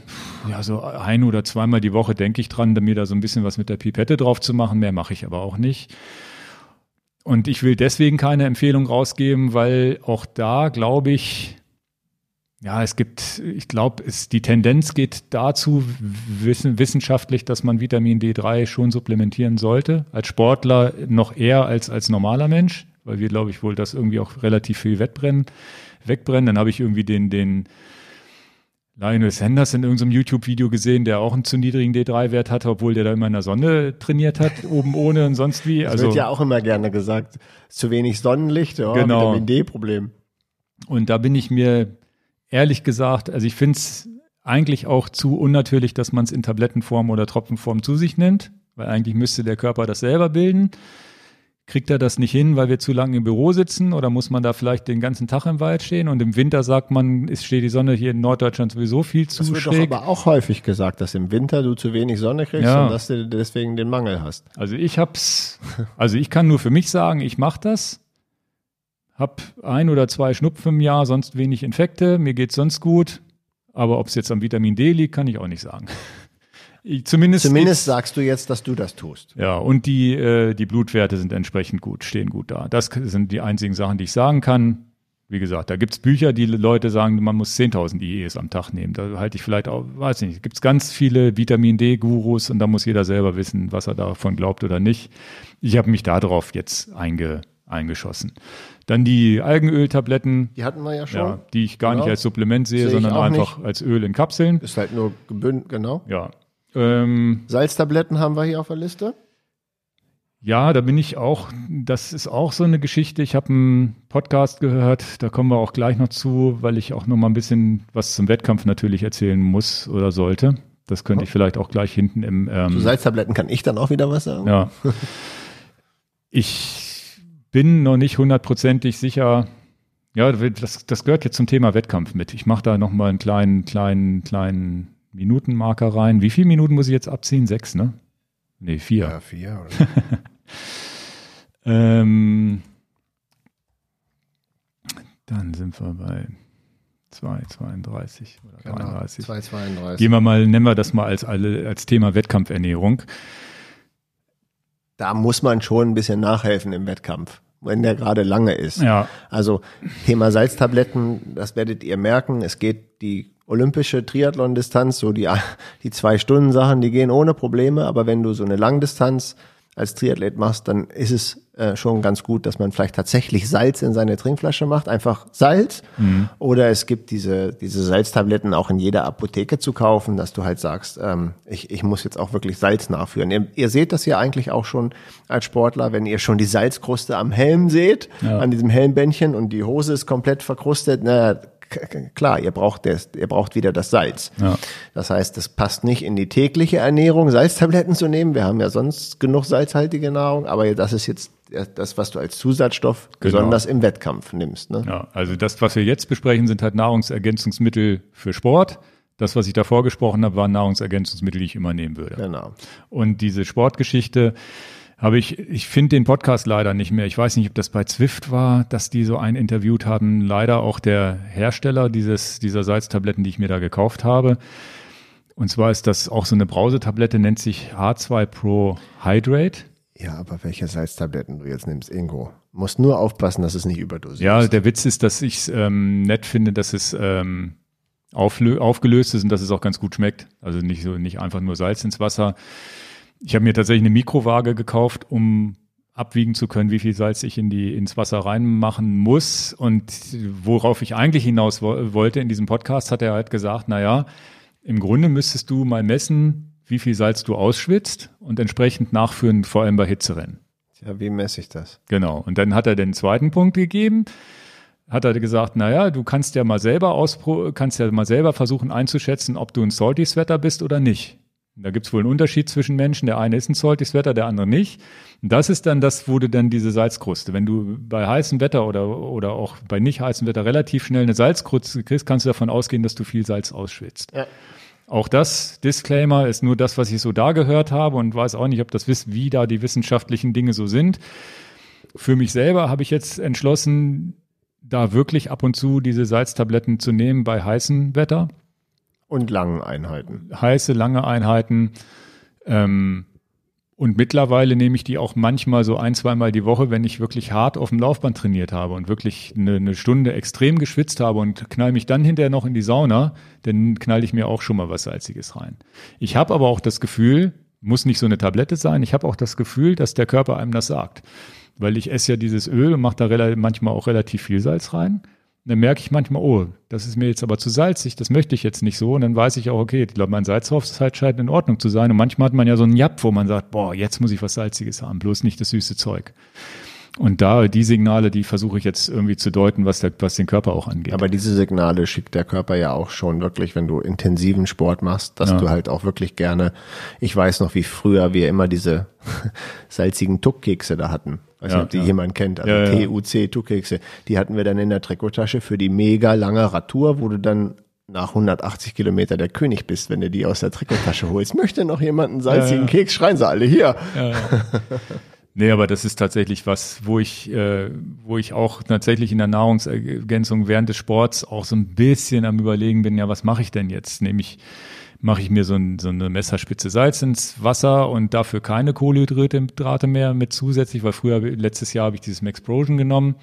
ja, so ein oder zweimal die Woche denke ich dran, mir da so ein bisschen was mit der Pipette drauf zu machen. Mehr mache ich aber auch nicht. Und ich will deswegen keine Empfehlung rausgeben, weil auch da glaube ich, ja, es gibt, ich glaube, die Tendenz geht dazu, wissen, wissenschaftlich, dass man Vitamin D3 schon supplementieren sollte. Als Sportler noch eher als als normaler Mensch, weil wir, glaube ich, wohl das irgendwie auch relativ viel wettbrennen, wegbrennen. Dann habe ich irgendwie den, den Lionel Sanders in irgendeinem YouTube-Video gesehen, der auch einen zu niedrigen D3-Wert hatte, obwohl der da immer in der Sonne trainiert hat, (laughs) oben ohne und sonst wie. Es Also, wird ja auch immer gerne gesagt, zu wenig Sonnenlicht, ja, Genau. Vitamin D-Problem. Und da bin ich mir ehrlich gesagt, also ich finde es eigentlich auch zu unnatürlich, dass man es in Tablettenform oder Tropfenform zu sich nimmt, weil eigentlich müsste der Körper das selber bilden. Kriegt er das nicht hin, weil wir zu lange im Büro sitzen oder muss man da vielleicht den ganzen Tag im Wald stehen? Und im Winter sagt man, es steht die Sonne hier in Norddeutschland sowieso viel zu Das wird doch schräg. aber auch häufig gesagt, dass im Winter du zu wenig Sonne kriegst Ja. und dass du deswegen den Mangel hast. Also ich hab's, also ich kann nur für mich sagen, ich mache das. Hab ein oder zwei Schnupfen im Jahr, sonst wenig Infekte, mir geht's sonst gut. Aber ob es jetzt am Vitamin D liegt, kann ich auch nicht sagen. Zumindest Zumindest sagst du jetzt, dass du das tust. ja, und die, äh, die Blutwerte sind entsprechend gut, stehen gut da. Das sind die einzigen Sachen, die ich sagen kann. Wie gesagt, da gibt's Bücher, die Leute sagen, man muss 10.000 IEs am Tag nehmen. Da halte ich vielleicht auch, weiß nicht, gibt's ganz viele Vitamin D-Gurus und da muss jeder selber wissen, was er davon glaubt oder nicht. Ich habe mich darauf jetzt einge, eingeschossen. Dann die Algenöltabletten, Die hatten wir ja schon. ja, die ich gar Genau. nicht als Supplement sehe, Sehe sondern einfach als Öl in Kapseln. Ist halt nur gebündelt, genau. Ja. Ähm, Salztabletten haben wir hier auf der Liste. Ja, da bin ich auch, das ist auch so eine Geschichte. Ich habe einen Podcast gehört, da kommen wir auch gleich noch zu, weil ich auch noch mal ein bisschen was zum Wettkampf natürlich erzählen muss oder sollte. Das könnte ich vielleicht auch gleich hinten im Zu ähm, Salztabletten kann ich dann auch wieder was sagen. ja. Ich bin noch nicht hundertprozentig sicher. Ja, das, das gehört jetzt zum Thema Wettkampf mit. Ich mache da noch mal einen kleinen, kleinen, kleinen Minutenmarker rein. Wie viele Minuten muss ich jetzt abziehen? Sechs, ne? Nee, vier. vier. Oder? (laughs) Ähm, dann sind wir bei 2,32 oder genau. 33. 2,32. Gehen wir mal, nennen wir das mal als, als Thema Wettkampfernährung. Da muss man schon ein bisschen nachhelfen im Wettkampf, wenn der gerade lange ist. Ja, Also Thema Salztabletten, das werdet ihr merken. Es geht die olympische Triathlon-Distanz, so die, (laughs) die zwei Stunden Sachen, die gehen ohne Probleme, aber wenn du so eine Langdistanz als Triathlet machst, dann ist es äh, schon ganz gut, dass man vielleicht tatsächlich Salz in seine Trinkflasche macht, einfach Salz. Mhm. Oder es gibt diese, diese Salztabletten auch in jeder Apotheke zu kaufen, dass du halt sagst, ähm, ich, ich muss jetzt auch wirklich Salz nachführen. Ihr, ihr seht das ja eigentlich auch schon als Sportler, wenn ihr schon die Salzkruste am Helm seht, ja. an diesem Helmbändchen und die Hose ist komplett verkrustet, naja, klar, ihr braucht, das, ihr braucht wieder das Salz. Ja. Das heißt, es passt nicht in die tägliche Ernährung, Salztabletten zu nehmen. Wir haben ja sonst genug salzhaltige Nahrung, aber das ist jetzt das, was du als Zusatzstoff genau. besonders im Wettkampf nimmst. Ne? Ja, also das, was wir jetzt besprechen, sind halt Nahrungsergänzungsmittel für Sport. Das, was ich davor gesprochen habe, waren Nahrungsergänzungsmittel, die ich immer nehmen würde. Genau. Und diese Sportgeschichte, habe ich, ich finde den Podcast leider nicht mehr. Ich weiß nicht, ob das bei Zwift war, dass die so einen interviewt haben. Leider auch der Hersteller dieses, dieser Salztabletten, die ich mir da gekauft habe. Und zwar ist das auch so eine Brausetablette, nennt sich H2 Pro Hydrate. Ja, aber welche Salztabletten du jetzt nimmst, Ingo? Musst nur aufpassen, dass es nicht überdosiert Ja, der Witz ist, dass ich es ähm, nett finde, dass es ähm, aufgelöst ist und dass es auch ganz gut schmeckt. Also nicht so nicht einfach nur Salz ins Wasser. Ich habe mir tatsächlich eine Mikrowaage gekauft, um abwiegen zu können, wie viel Salz ich in die, ins Wasser reinmachen muss. Und worauf ich eigentlich hinaus wo wollte in diesem Podcast, hat er halt gesagt, na ja, im Grunde müsstest du mal messen, wie viel Salz du ausschwitzt und entsprechend nachführen, vor allem bei Hitzerennen. Ja, wie messe ich das? Genau. Und dann hat er den zweiten Punkt gegeben. Hat er gesagt, na ja, du kannst ja mal selber auspro kannst ja mal selber versuchen einzuschätzen, ob du ein Salty Sweater bist oder nicht. Da gibt es wohl einen Unterschied zwischen Menschen. Der eine ist ein saltiges Wetter, der andere nicht. Und das ist dann das, wo du dann diese Salzkruste. Wenn du bei heißem Wetter oder, oder auch bei nicht heißem Wetter relativ schnell eine Salzkruste kriegst, kannst du davon ausgehen, dass du viel Salz ausschwitzt. Ja. Auch das Disclaimer ist nur das, was ich so da gehört habe und weiß auch nicht, ob das wisst, wie da die wissenschaftlichen Dinge so sind. Für mich selber habe ich jetzt entschlossen, da wirklich ab und zu diese Salztabletten zu nehmen bei heißem Wetter und langen Einheiten. Heiße, lange Einheiten. Ähm, und mittlerweile nehme ich die auch manchmal so ein, zweimal die Woche, wenn ich wirklich hart auf dem Laufband trainiert habe und wirklich eine, eine Stunde extrem geschwitzt habe und knall mich dann hinterher noch in die Sauna, dann knall ich mir auch schon mal was Salziges rein. Ich habe aber auch das Gefühl, muss nicht so eine Tablette sein, ich habe auch das Gefühl, dass der Körper einem das sagt. Weil ich esse ja dieses Öl und mache da manchmal auch relativ viel Salz rein dann merke ich manchmal, oh, das ist mir jetzt aber zu salzig, das möchte ich jetzt nicht so. Und dann weiß ich auch, okay, ich glaube, mein Salzhaushalt scheint in Ordnung zu sein. Und manchmal hat man ja so einen Japp, wo man sagt, boah, jetzt muss ich was Salziges haben, bloß nicht das süße Zeug. Und da die Signale, die versuche ich jetzt irgendwie zu deuten, was, der, was den Körper auch angeht. Aber diese Signale schickt der Körper ja auch schon wirklich, wenn du intensiven Sport machst, dass ja. du halt auch wirklich gerne, ich weiß noch, wie früher wir immer diese (laughs) salzigen Tuckkekse da hatten. Weiß ja, nicht, ob die ja. jemand kennt, also ja, TUC Tuckkekse. Die hatten wir dann in der Trikottasche für die mega lange Radtour, wo du dann nach 180 Kilometer der König bist, wenn du die aus der Trikottasche holst. Möchte noch jemand einen salzigen Keks? Schreien sie alle hier. (laughs) Nee, aber das ist tatsächlich was, wo ich, äh, wo ich auch tatsächlich in der Nahrungsergänzung während des Sports auch so ein bisschen am überlegen bin, ja, was mache ich denn jetzt? Nämlich mache ich mir so, ein, so eine Messerspitze Salz ins Wasser und dafür keine Kohlenhydrate mehr mit zusätzlich, weil früher, letztes Jahr habe ich dieses Maxplosion genommen,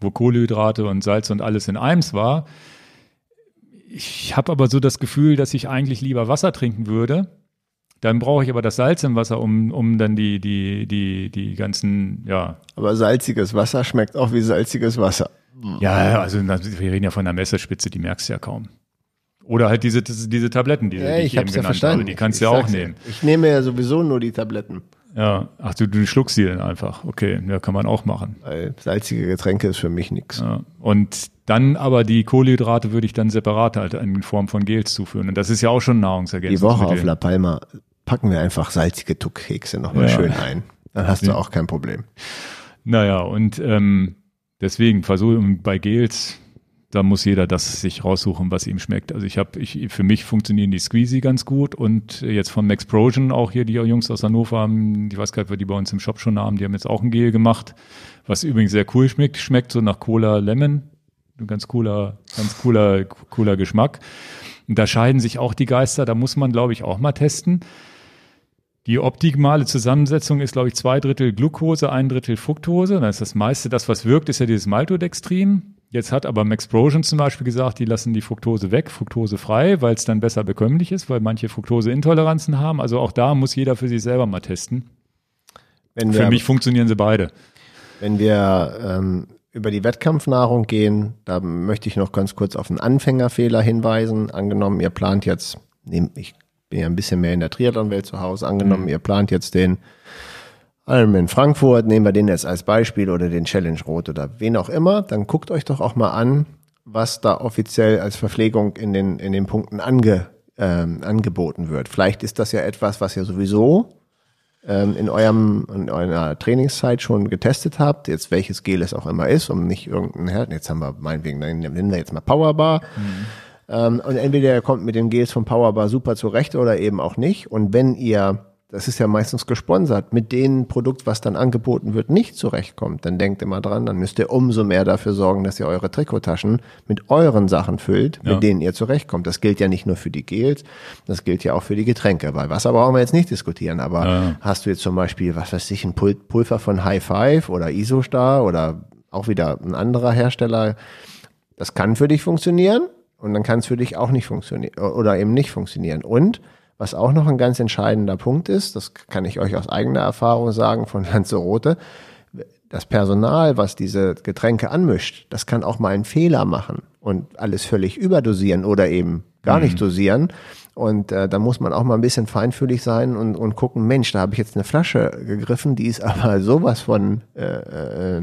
wo Kohlenhydrate und Salz und alles in eins war. Ich habe aber so das Gefühl, dass ich eigentlich lieber Wasser trinken würde dann brauche ich aber das Salz im Wasser, um, um dann die, die, die, die ganzen, ja. Aber salziges Wasser schmeckt auch wie salziges Wasser. Ja, also wir reden ja von einer Messerspitze, die merkst du ja kaum. Oder halt diese, diese Tabletten, die, ja, die ich, ich eben genannt verstanden. habe, die kannst du ja auch nehmen. Ich nehme ja sowieso nur die Tabletten. Ja, ach du, du schluckst sie dann einfach. Okay, ja, kann man auch machen. Weil salzige Getränke ist für mich nichts. Ja. Und dann aber die Kohlenhydrate würde ich dann separat halt in Form von Gels zuführen. Und das ist ja auch schon Nahrungsergänzung. Die Woche auf La Palma packen wir einfach salzige Tuckkekse nochmal ja. schön ein. Dann hast du auch kein Problem. Naja, und ähm, deswegen versuche bei Gels, da muss jeder das sich raussuchen, was ihm schmeckt. Also ich habe, ich, für mich funktionieren die Squeezy ganz gut und jetzt von Maxplosion auch hier die Jungs aus Hannover haben, ich weiß gar nicht, die bei uns im Shop schon haben, die haben jetzt auch ein Gel gemacht, was übrigens sehr cool schmeckt, schmeckt so nach Cola Lemon, ein ganz cooler, ganz cooler, cooler Geschmack. Und da scheiden sich auch die Geister, da muss man, glaube ich, auch mal testen. Die optimale Zusammensetzung ist, glaube ich, zwei Drittel Glucose, ein Drittel Fructose. Das ist das meiste, das was wirkt, ist ja dieses Maltodextrin. Jetzt hat aber Maxplosion zum Beispiel gesagt, die lassen die Fructose weg, Fructose frei, weil es dann besser bekömmlich ist, weil manche Fructoseintoleranzen haben. Also auch da muss jeder für sich selber mal testen. Wenn Für wir, mich funktionieren sie beide. wenn wir ähm, über die Wettkampfnahrung gehen, da möchte ich noch ganz kurz auf einen Anfängerfehler hinweisen. Angenommen, ihr plant jetzt, ich bin ja ein bisschen mehr in der Triathlon-Welt zu Hause, angenommen, Mhm. ihr plant jetzt den Ironman Frankfurt, nehmen wir den jetzt als Beispiel oder den Challenge Rot oder wen auch immer, dann guckt euch doch auch mal an, was da offiziell als Verpflegung in den, in den Punkten ange, ähm, angeboten wird. Vielleicht ist das ja etwas, was ihr sowieso ähm, in eurem in eurer Trainingszeit schon getestet habt, jetzt welches Gel es auch immer ist, um nicht irgendein Her jetzt haben wir meinetwegen, dann nennen wir jetzt mal Powerbar. Ähm, und entweder ihr kommt mit den Gels von Powerbar super zurecht oder eben auch nicht. Und wenn ihr, das ist ja meistens gesponsert, mit dem Produkt, was dann angeboten wird, nicht zurechtkommt, dann denkt immer dran, dann müsst ihr umso mehr dafür sorgen, dass ihr eure Trikottaschen mit euren Sachen füllt, Ja. mit denen ihr zurechtkommt. Das gilt ja nicht nur für die Gels, das gilt ja auch für die Getränke. Bei Wasser brauchen wir jetzt nicht diskutieren, aber Ja. hast du jetzt zum Beispiel, was weiß ich, ein Pul Pulver von High Five oder Isostar oder auch wieder ein anderer Hersteller, das kann für dich funktionieren und dann kann es für dich auch nicht funktionieren oder eben nicht funktionieren. Und was auch noch ein ganz entscheidender Punkt ist, das kann ich euch aus eigener Erfahrung sagen von Lanzarote, das Personal, was diese Getränke anmischt, das kann auch mal einen Fehler machen und alles völlig überdosieren oder eben gar nicht dosieren. Und äh, da muss man auch mal ein bisschen feinfühlig sein und, und gucken, Mensch, da habe ich jetzt eine Flasche gegriffen, die ist (laughs) aber sowas von äh, äh,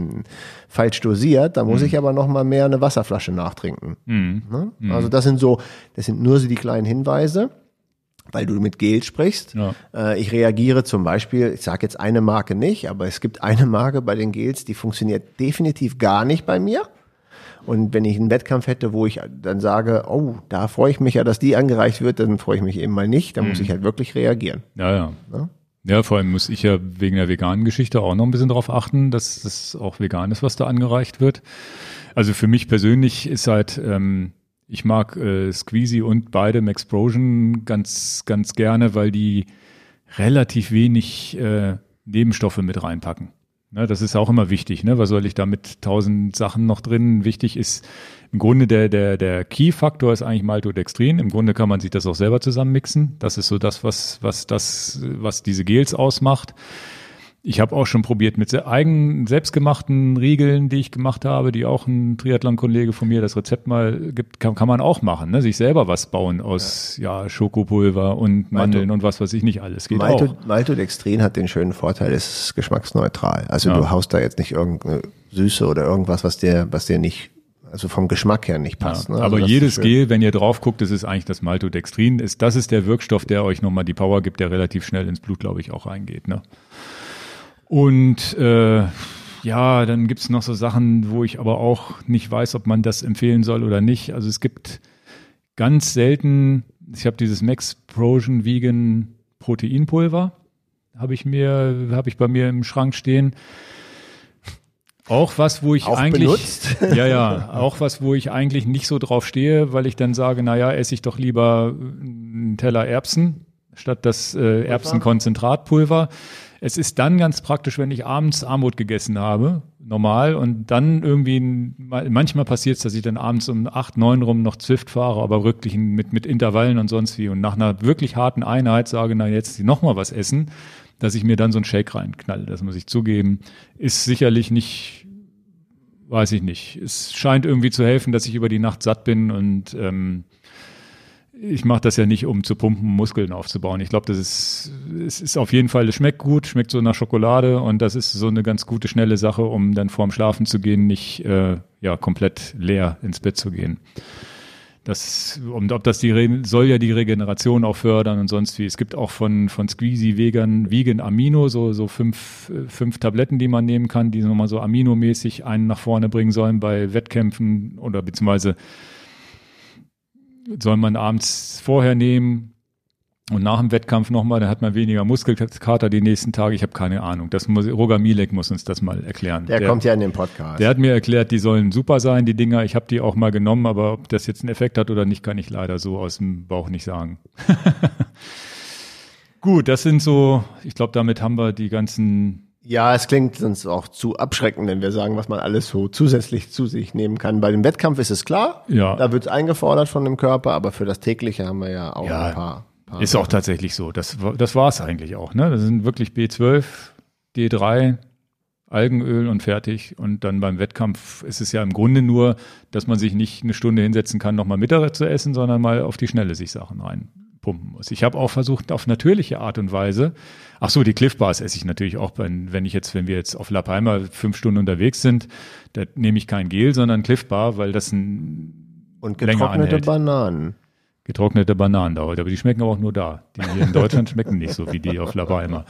falsch dosiert. Da muss ich aber noch mal mehr eine Wasserflasche nachtrinken. Ne? Also das sind so, das sind nur so die kleinen Hinweise weil du mit Gel sprichst. Ja. Äh, ich reagiere zum Beispiel, ich sage jetzt eine Marke nicht, aber es gibt eine Marke bei den Gels, die funktioniert definitiv gar nicht bei mir. Und wenn ich einen Wettkampf hätte, wo ich dann sage, oh, da freue ich mich ja, dass die angereicht wird, dann freue ich mich eben mal nicht. Dann muss ich halt wirklich reagieren. Ja, ja. Ne? Ja, vor allem muss ich ja wegen der veganen Geschichte auch noch ein bisschen darauf achten, dass das auch vegan ist, was da angereicht wird. Also für mich persönlich ist halt, ähm, ich mag äh, Squeezy und beide Maxplosion ganz, ganz gerne, weil die relativ wenig äh, Nebenstoffe mit reinpacken. Ne, das ist auch immer wichtig. Ne? Was soll ich da mit tausend Sachen noch drin? Wichtig ist im Grunde der, der, der Key-Faktor ist eigentlich Maltodextrin. Im Grunde kann man sich das auch selber zusammenmixen. Das ist so das, was, was das, was diese Gels ausmacht. Ich habe auch schon probiert mit eigenen, selbstgemachten Riegeln, die ich gemacht habe, die auch ein Triathlon-Kollege von mir das Rezept mal gibt, kann, kann man auch machen. Ne? Sich selber was bauen aus ja. Schokopulver und Mandeln und was weiß ich nicht alles. Geht auch. Malto, Maltodextrin hat den schönen Vorteil, es ist geschmacksneutral. Also Ja. du haust da jetzt nicht irgendeine Süße oder irgendwas, was dir, was dir nicht, also vom Geschmack her nicht passt. ne? Also Aber jedes. Gel, wenn ihr drauf guckt, das ist eigentlich das Maltodextrin. Ist, das ist der Wirkstoff, der euch nochmal die Power gibt, der relativ schnell ins Blut, glaube ich, auch reingeht. Ne? Und äh, ja, dann gibt's noch so Sachen, wo ich aber auch nicht weiß, ob man das empfehlen soll oder nicht. Also es gibt ganz selten, ich habe dieses Max Prosion Vegan Proteinpulver, habe ich mir, habe ich bei mir im Schrank stehen. Auch was, wo ich Auch eigentlich, benutzt? (laughs) ja, ja, auch was, wo ich eigentlich nicht so drauf stehe, weil ich dann sage, na ja, esse ich doch lieber einen Teller Erbsen statt das äh, Erbsenkonzentratpulver. Es ist dann ganz praktisch, wenn ich abends Armut gegessen habe, normal, und dann irgendwie, manchmal passiert es, dass ich dann abends um acht, neun rum noch Zwift fahre, aber wirklich mit, mit Intervallen und sonst wie und nach einer wirklich harten Einheit sage, na jetzt noch mal was essen, dass ich mir dann so einen Shake reinknalle, das muss ich zugeben, ist sicherlich nicht, weiß ich nicht. Es scheint irgendwie zu helfen, dass ich über die Nacht satt bin und ähm, ich mache das ja nicht, um zu pumpen, Muskeln aufzubauen. Ich glaube, das ist, es ist auf jeden Fall, es schmeckt gut, schmeckt so nach Schokolade und das ist so eine ganz gute, schnelle Sache, um dann vorm Schlafen zu gehen, nicht äh, ja komplett leer ins Bett zu gehen. Das, und ob das die soll ja die Regeneration auch fördern und sonst wie. Es gibt auch von, von Squeezy Vegan, Vegan Amino, so, so fünf, äh, fünf Tabletten, die man nehmen kann, die nochmal so aminomäßig einen nach vorne bringen sollen bei Wettkämpfen oder beziehungsweise soll man abends vorher nehmen und nach dem Wettkampf nochmal, dann hat man weniger Muskelkater die nächsten Tage. Ich habe keine Ahnung. Das muss, Roger Milek muss uns das mal erklären. Der, kommt ja in den Podcast. Der hat mir erklärt, die sollen super sein, die Dinger. Ich habe die auch mal genommen, aber ob das jetzt einen Effekt hat oder nicht, kann ich leider so aus dem Bauch nicht sagen. (laughs) Gut, das sind so, ich glaube, damit haben wir die ganzen Ja, es klingt sonst auch zu abschreckend, wenn wir sagen, was man alles so zusätzlich zu sich nehmen kann. Bei dem Wettkampf ist es klar, Ja. da wird es eingefordert von dem Körper, aber für das tägliche haben wir ja auch Ja, ein paar. paar Ist auch tatsächlich so. Das, war- das war es eigentlich auch. Ne? Das sind wirklich B12, D3, Algenöl und fertig. Und dann beim Wettkampf ist es ja im Grunde nur, dass man sich nicht eine Stunde hinsetzen kann, nochmal Mittag zu essen, sondern mal auf die Schnelle sich Sachen reinpumpen muss. Ich habe auch versucht, auf natürliche Art und Weise, ach so, die Cliff Bars esse ich natürlich auch, wenn, ich jetzt, wenn wir jetzt auf La Palma fünf Stunden unterwegs sind, da nehme ich kein Gel, sondern Cliff Bar, weil das ein Und getrocknete. Bananen. getrocknete Bananen da heute, aber die schmecken aber auch nur da. Die hier in Deutschland (laughs) schmecken nicht so wie die auf La Palma.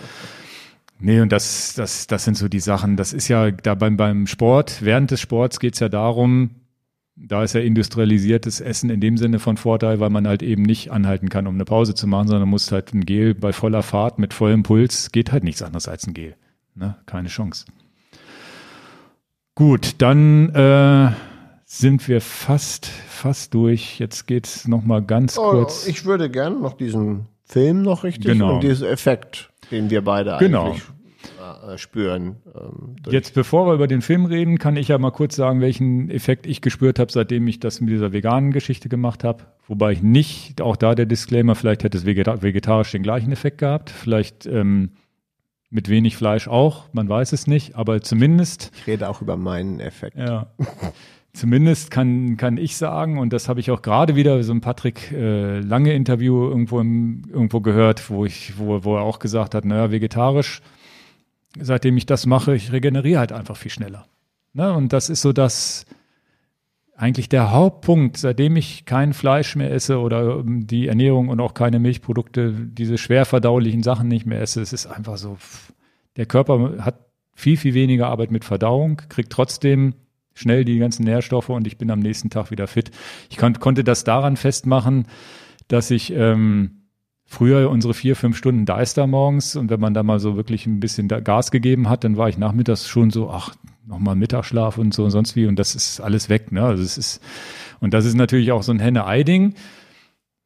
Nee, und das, das, das sind so die Sachen. Das ist ja da beim, beim Sport, während des Sports geht's ja darum, da ist ja industrialisiertes Essen in dem Sinne von Vorteil, weil man halt eben nicht anhalten kann, um eine Pause zu machen, sondern muss halt ein Gel bei voller Fahrt mit vollem Puls, geht halt nichts anderes als ein Gel. Ne? Keine Chance. Gut, dann äh, sind wir fast, fast durch. Jetzt geht's noch mal ganz Oh, kurz. ich würde gerne noch diesen Film noch richtig Genau. und diesen Effekt, den wir beide Genau. eigentlich äh, spüren. Ähm, Jetzt, bevor wir über den Film reden, kann ich ja mal kurz sagen, welchen Effekt ich gespürt habe, seitdem ich das mit dieser veganen Geschichte gemacht habe. Wobei ich nicht, auch da der Disclaimer, vielleicht hätte es vegeta vegetarisch den gleichen Effekt gehabt, vielleicht ähm, mit wenig Fleisch auch, man weiß es nicht, aber zumindest ich rede auch über meinen Effekt. Ja. Zumindest kann, kann ich sagen, und das habe ich auch gerade wieder so ein Patrick äh, Lange Interview irgendwo, im, irgendwo gehört, wo ich, wo, wo er auch gesagt hat, naja, vegetarisch, seitdem ich das mache, ich regeneriere halt einfach viel schneller. Ne? Und das ist so das eigentlich der Hauptpunkt, seitdem ich kein Fleisch mehr esse oder ähm, die Ernährung und auch keine Milchprodukte, diese schwer verdaulichen Sachen nicht mehr esse. Es ist einfach so, der Körper hat viel, viel weniger Arbeit mit Verdauung, kriegt trotzdem schnell die ganzen Nährstoffe und ich bin am nächsten Tag wieder fit. Ich kon konnte das daran festmachen, dass ich ähm, früher unsere vier, fünf Stunden da ist da morgens und wenn man da mal so wirklich ein bisschen Gas gegeben hat, dann war ich nachmittags schon so, ach, nochmal Mittagsschlaf und so und sonst wie und das ist alles weg. Ne? Also es ist, und das ist natürlich auch so ein Henne-Ei-Ding.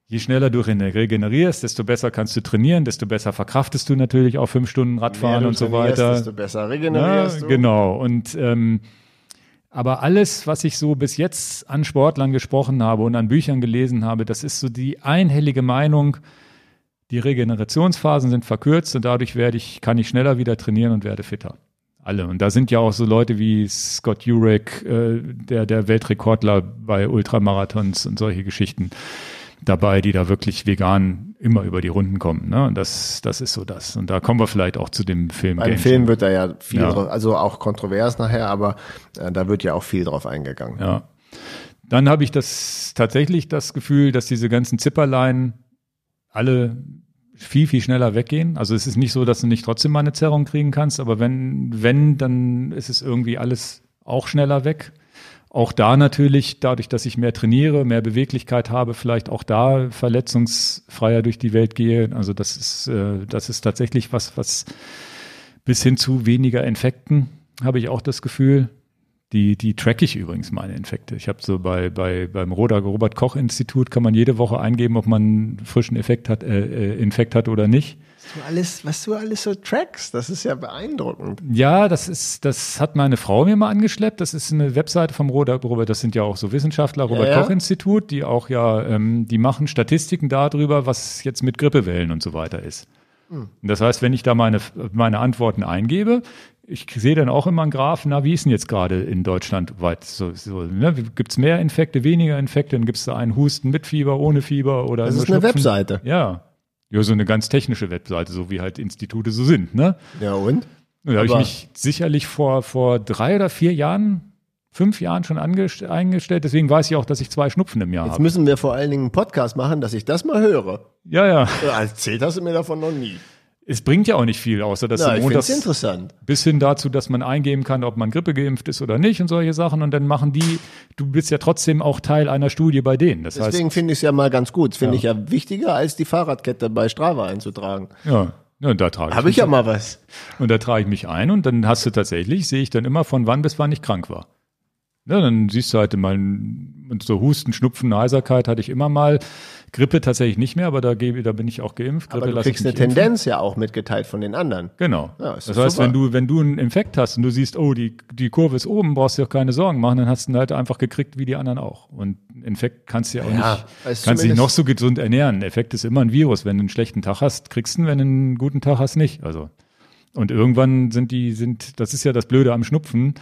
Je schneller du regenerierst, desto besser kannst du trainieren, desto besser verkraftest du natürlich auch fünf Stunden Radfahren und so weiter. Desto besser regenerierst du. genau. Und ähm, aber alles, was ich so bis jetzt an Sportlern gesprochen habe und an Büchern gelesen habe, das ist so die einhellige Meinung, die Regenerationsphasen sind verkürzt und dadurch werde ich, kann ich schneller wieder trainieren und werde fitter. Alle. Und da sind ja auch so Leute wie Scott Jurek, äh, der, der Weltrekordler bei Ultramarathons und solche Geschichten dabei, die da wirklich vegan immer über die Runden kommen. Ne? Und das, das ist so das. Und da kommen wir vielleicht auch zu dem Film. Beim Game Film wird da ja viel Ja. drauf, also auch kontrovers nachher, aber äh, da wird ja auch viel drauf eingegangen. Ja. Dann habe ich das tatsächlich das Gefühl, dass diese ganzen Zipperlein alle viel, viel schneller weggehen. Also es ist nicht so, dass du nicht trotzdem mal eine Zerrung kriegen kannst, aber wenn, wenn, dann ist es irgendwie alles auch schneller weg. Auch da natürlich, dadurch, dass ich mehr trainiere, mehr Beweglichkeit habe, vielleicht auch da verletzungsfreier durch die Welt gehe. Also das ist, äh, das ist tatsächlich was, was bis hin zu weniger Infekten habe ich auch das Gefühl. Die, die track ich übrigens meine Infekte. Ich habe so bei, bei beim Roder Robert Koch Institut kann man jede Woche eingeben, ob man einen frischen Effekt hat, äh, äh, Infekt hat oder nicht. Was du alles, was du alles so trackst, das ist ja beeindruckend. Ja, das ist, das hat meine Frau mir mal angeschleppt. Das ist eine Webseite vom Robert, Robert, das sind ja auch so Wissenschaftler, Robert Ja. Koch Institut, die auch ja, ähm, die machen Statistiken darüber, was jetzt mit Grippewellen und so weiter ist. Hm. Das heißt, wenn ich da meine, meine Antworten eingebe, ich sehe dann auch immer einen Graph, na, wie ist denn jetzt gerade in Deutschland weit so, so ne? Gibt es mehr Infekte, weniger Infekte? Dann gibt es da einen Husten mit Fieber, ohne Fieber oder Das ist eine Schnupfen? Webseite. Ja. Ja, so eine ganz technische Webseite, so wie halt Institute so sind, ne? Ja, und? Da habe ich mich sicherlich vor, vor drei oder vier Jahren, fünf Jahren schon eingestellt. Deswegen weiß ich auch, dass ich zwei Schnupfen im Jahr Jetzt habe. müssen wir vor allen Dingen einen Podcast machen, dass ich das mal höre. Ja, ja. Äh, Erzählt hast du mir davon noch nie. Es bringt ja auch nicht viel, außer dass Ja, du finde es montags interessant. bis hin dazu, dass man eingeben kann, ob man Grippe geimpft ist oder nicht und solche Sachen. Und dann machen die, du bist ja trotzdem auch Teil einer Studie bei denen. Das Deswegen finde ich es ja mal ganz gut. Das finde ich ja wichtiger, als die Fahrradkette bei Strava einzutragen. ja. Ja, und da trage ich, Habe ich ja mal was. Und da trage ich mich ein und dann hast du tatsächlich, sehe ich dann immer von wann bis wann ich krank war. Ja, dann siehst du halt mal, so Husten, Schnupfen, Heiserkeit hatte ich immer mal. Grippe tatsächlich nicht mehr, aber da, gebe, da bin ich auch geimpft. Aber Grippe du lasse kriegst eine impfen. Tendenz ja auch mitgeteilt von den anderen. Genau. Ja, das heißt, super. wenn du, wenn du einen Infekt hast und du siehst, oh, die, die Kurve ist oben, brauchst du dir auch keine Sorgen machen, dann hast du ihn halt einfach gekriegt wie die anderen auch. Und Infekt kannst du ja auch Ja, nicht, kannst dich noch so gesund ernähren. Effekt ist immer ein Virus. Wenn du einen schlechten Tag hast, kriegst du ihn, wenn du einen guten Tag hast, nicht. Also. Und irgendwann sind die, sind, das ist ja das Blöde am Schnupfen.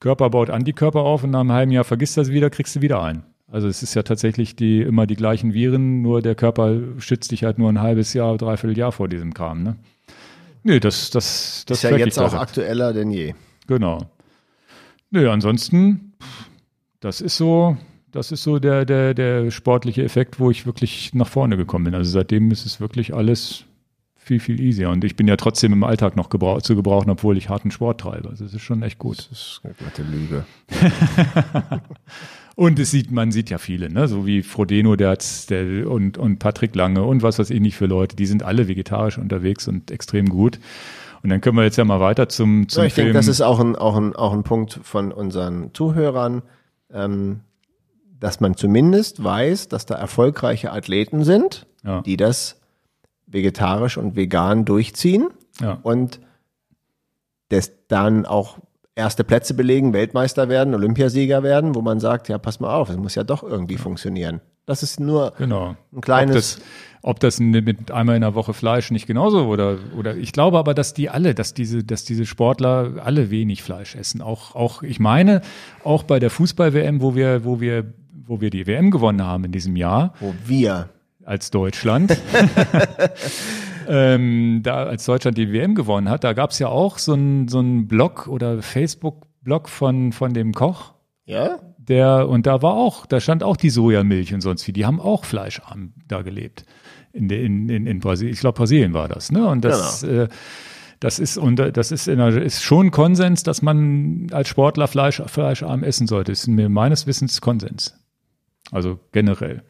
Körper baut Antikörper auf und nach einem halben Jahr vergisst er sie wieder, kriegst du wieder ein. Also es ist ja tatsächlich die, immer die gleichen Viren, nur der Körper schützt dich halt nur ein halbes Jahr, dreiviertel Jahr vor diesem Kram, ne? Nee, das, das, das ist ja jetzt auch aktueller denn je. Genau. Nö, ansonsten, das ist so, das ist so der, der, der sportliche Effekt, wo ich wirklich nach vorne gekommen bin. Also seitdem ist es wirklich alles viel, viel easier. Und ich bin ja trotzdem im Alltag noch gebrauch, zu gebrauchen, obwohl ich harten Sport treibe. Also es ist schon echt gut. Das ist eine glatte Lüge. (laughs) Und es sieht, man sieht ja viele, ne? so wie Frodeno der der, und, und Patrick Lange und was weiß ich nicht für Leute, die sind alle vegetarisch unterwegs und extrem gut. Und dann können wir jetzt ja mal weiter zum, zum Ja, ich Film. denke, das ist auch ein, auch, ein, auch ein Punkt von unseren Zuhörern, ähm, dass man zumindest weiß, dass da erfolgreiche Athleten sind, Ja. die das vegetarisch und vegan durchziehen ja. und das dann auch erste Plätze belegen, Weltmeister werden, Olympiasieger werden, wo man sagt, ja, pass mal auf, es muss ja doch irgendwie funktionieren. Das ist nur Genau. ein kleines. Ob das, ob das mit einmal in der Woche Fleisch nicht genauso oder oder ich glaube aber, dass die alle, dass diese, dass diese Sportler alle wenig Fleisch essen. Auch auch ich meine auch bei der Fußball-WM, wo wir wo wir wo wir die WM gewonnen haben in diesem Jahr wo wir als Deutschland. (laughs) ähm, da als Deutschland die WM gewonnen hat, da gab es ja auch so einen so einen Blog oder Facebook-Blog von von dem Koch, ja, der, und da war auch, da stand auch die Sojamilch und sonst wie, die haben auch fleischarm da gelebt. In, in, in, in Brasilien, ich glaube Brasilien war das, ne? Und das, äh, das ist, und äh, das ist, der, ist schon Konsens, dass man als Sportler Fleisch, fleischarm essen sollte. Das ist mir meines Wissens Konsens. Also generell.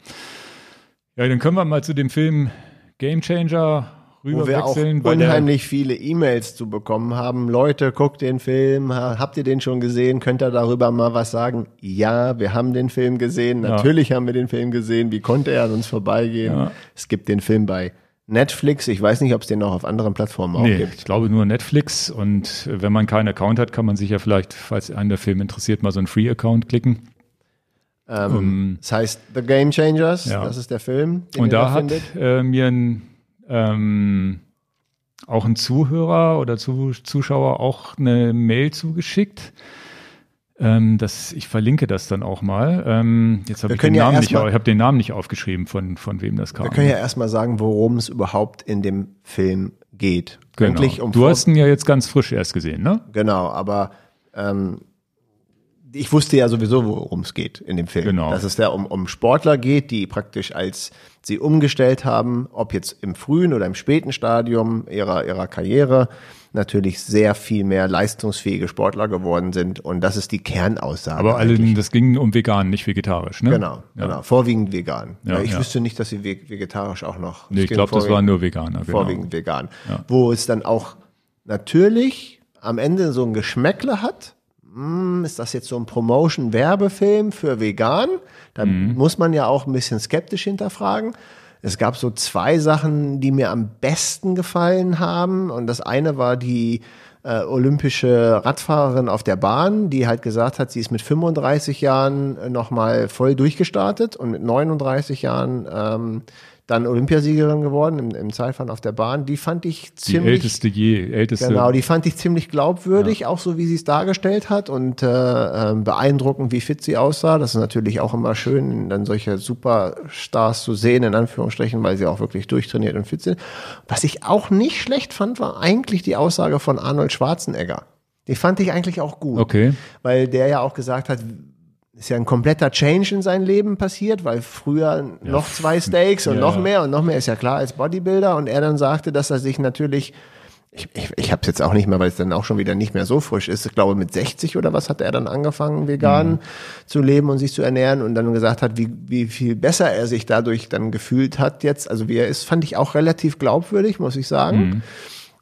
Ja, dann können wir mal zu dem Film Game Changer wo wir auch weil der- unheimlich viele E-Mails zu bekommen haben. Leute, guckt den Film, ha- habt ihr den schon gesehen? Könnt ihr darüber mal was sagen? Ja, wir haben den Film gesehen. Natürlich haben wir den Film gesehen. Wie konnte er an uns vorbeigehen? Ja. Es gibt den Film bei Netflix. Ich weiß nicht, ob es den noch auf anderen Plattformen auch Nee, gibt. ich glaube nur Netflix und wenn man keinen Account hat, kann man sich ja vielleicht, falls einen der Film interessiert, mal so einen Free-Account klicken. Ähm, das heißt The Game Changers. Ja. Das ist der Film. Den Und da hat äh, mir ein, ähm, auch ein Zuhörer oder Zu Zuschauer auch eine Mail zugeschickt. Ähm, das, ich verlinke das dann auch mal. Ähm, jetzt habe ich den ja Namen nicht, ich habe den Namen nicht aufgeschrieben, von, von wem das kam. Wir können ja erstmal sagen, worum es überhaupt in dem Film geht. genau. Um du hast ihn ja jetzt ganz frisch erst gesehen, ne? Genau, aber ähm, ich wusste ja sowieso, worum es geht in dem Film. Genau. Dass es da um, um Sportler geht, die praktisch als sie umgestellt haben, ob jetzt im frühen oder im späten Stadium ihrer, ihrer Karriere, natürlich sehr viel mehr leistungsfähige Sportler geworden sind. Und das ist die Kernaussage. Aber alle, eigentlich. das ging um vegan, nicht vegetarisch, ne? Genau, Ja. genau. Vorwiegend vegan. Ja, ich ja. wüsste nicht, dass sie ve- vegetarisch auch noch. Nee, ich glaube, das waren nur Veganer. Genau. vorwiegend vegan. Wo es dann auch natürlich am Ende so ein Geschmäckle hat. Hm, ist das jetzt so ein Promotion-Werbefilm für vegan? Da Mhm. muss man ja auch ein bisschen skeptisch hinterfragen. Es gab so zwei Sachen, die mir am besten gefallen haben. Und das eine war die äh, olympische Radfahrerin auf der Bahn, die halt gesagt hat, sie ist mit 35 Jahren nochmal voll durchgestartet und mit 39 Jahren ähm, dann Olympiasiegerin geworden im, im Zeitfahren auf der Bahn. Die fand ich Die ziemlich älteste je, älteste. Genau, die fand ich ziemlich glaubwürdig, auch so wie sie es dargestellt hat und äh, äh, beeindruckend, wie fit sie aussah. Das ist natürlich auch immer schön, dann solche Superstars zu sehen, in Anführungsstrichen, weil sie auch wirklich durchtrainiert und fit sind. Was ich auch nicht schlecht fand, war eigentlich die Aussage von Arnold Schwarzenegger. Die fand ich eigentlich auch gut. Okay. Weil der ja auch gesagt hat, ist ja ein kompletter Change in sein Leben passiert, weil früher noch zwei Steaks und Ja, noch ja. mehr und noch mehr ist ja klar als Bodybuilder und er dann sagte, dass er sich natürlich ich, ich, ich habe es jetzt auch nicht mehr, weil es dann auch schon wieder nicht mehr so frisch ist. Ich glaube, mit 60 oder was hat er dann angefangen, vegan Mhm. zu leben und sich zu ernähren und dann gesagt hat, wie, wie viel besser er sich dadurch dann gefühlt hat jetzt. Also wie er ist, fand ich auch relativ glaubwürdig, muss ich sagen. Mhm.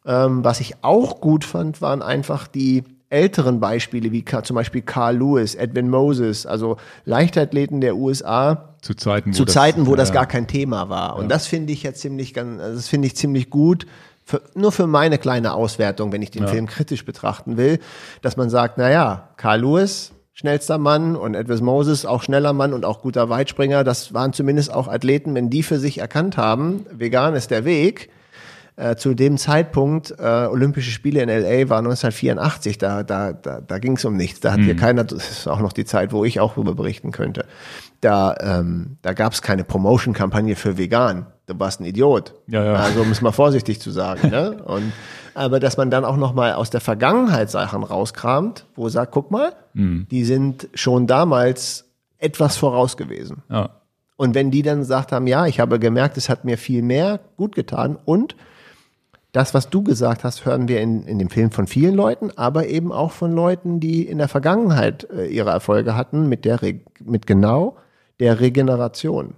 Ähm, was ich auch gut fand, waren einfach die älteren Beispiele, wie zum Beispiel Carl Lewis, Edwin Moses, also Leichtathleten der USA, Zu Zeiten, wo zu das, Zeiten, wo das ja, gar kein Thema war. Und das finde ich ja ziemlich, ganz, also das finde ich ziemlich gut. Für, nur für meine kleine Auswertung, wenn ich den Film kritisch betrachten will, dass man sagt, na ja, Carl Lewis, schnellster Mann und Edwin Moses, auch schneller Mann und auch guter Weitspringer, das waren zumindest auch Athleten, wenn die für sich erkannt haben, vegan ist der Weg, äh, zu dem Zeitpunkt, äh, Olympische Spiele in LA war 1984, da, da, da, da ging es um nichts. Da hat hier keiner, das ist auch noch die Zeit, wo ich auch darüber berichten könnte. Da, ähm, da gab es keine Promotion-Kampagne für vegan. Du warst ein Idiot. Ja, ja. Also um es mal vorsichtig zu sagen. Ne? Und, aber dass man dann auch noch mal aus der Vergangenheit Sachen rauskramt, wo sagt, guck mal, Mhm. die sind schon damals etwas voraus gewesen. Ja. Und wenn die dann gesagt haben, ja, ich habe gemerkt, es hat mir viel mehr gut getan und das, was du gesagt hast, hören wir in, in dem Film von vielen Leuten, aber eben auch von Leuten, die in der Vergangenheit äh, ihre Erfolge hatten mit der, Re mit genau der Regeneration.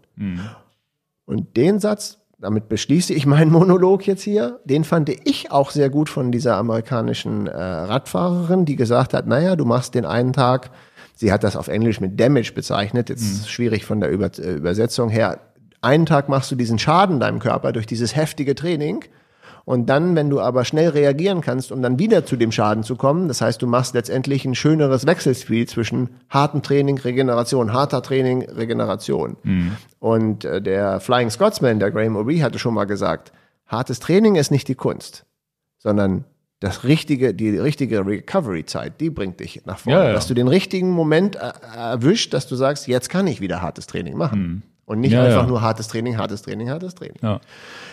Und den Satz, damit beschließe ich meinen Monolog jetzt hier, den fand ich auch sehr gut von dieser amerikanischen äh, Radfahrerin, die gesagt hat, naja, du machst den einen Tag, sie hat das auf Englisch mit Damage bezeichnet, jetzt ist es schwierig von der Über äh, Übersetzung her, einen Tag machst du diesen Schaden deinem Körper durch dieses heftige Training und dann, wenn du aber schnell reagieren kannst, um dann wieder zu dem Schaden zu kommen, das heißt, du machst letztendlich ein schöneres Wechselspiel zwischen hartem Training, Regeneration, harter Training, Regeneration. Und äh, der Flying Scotsman, der Graham O'Ree, hatte schon mal gesagt, hartes Training ist nicht die Kunst, sondern das richtige, die richtige Recovery-Zeit, die bringt dich nach vorne. Ja, ja. Dass du den richtigen Moment äh, erwischt, dass du sagst, jetzt kann ich wieder hartes Training machen. Und nicht Ja, einfach ja. nur hartes Training, hartes Training, hartes Training. Ja.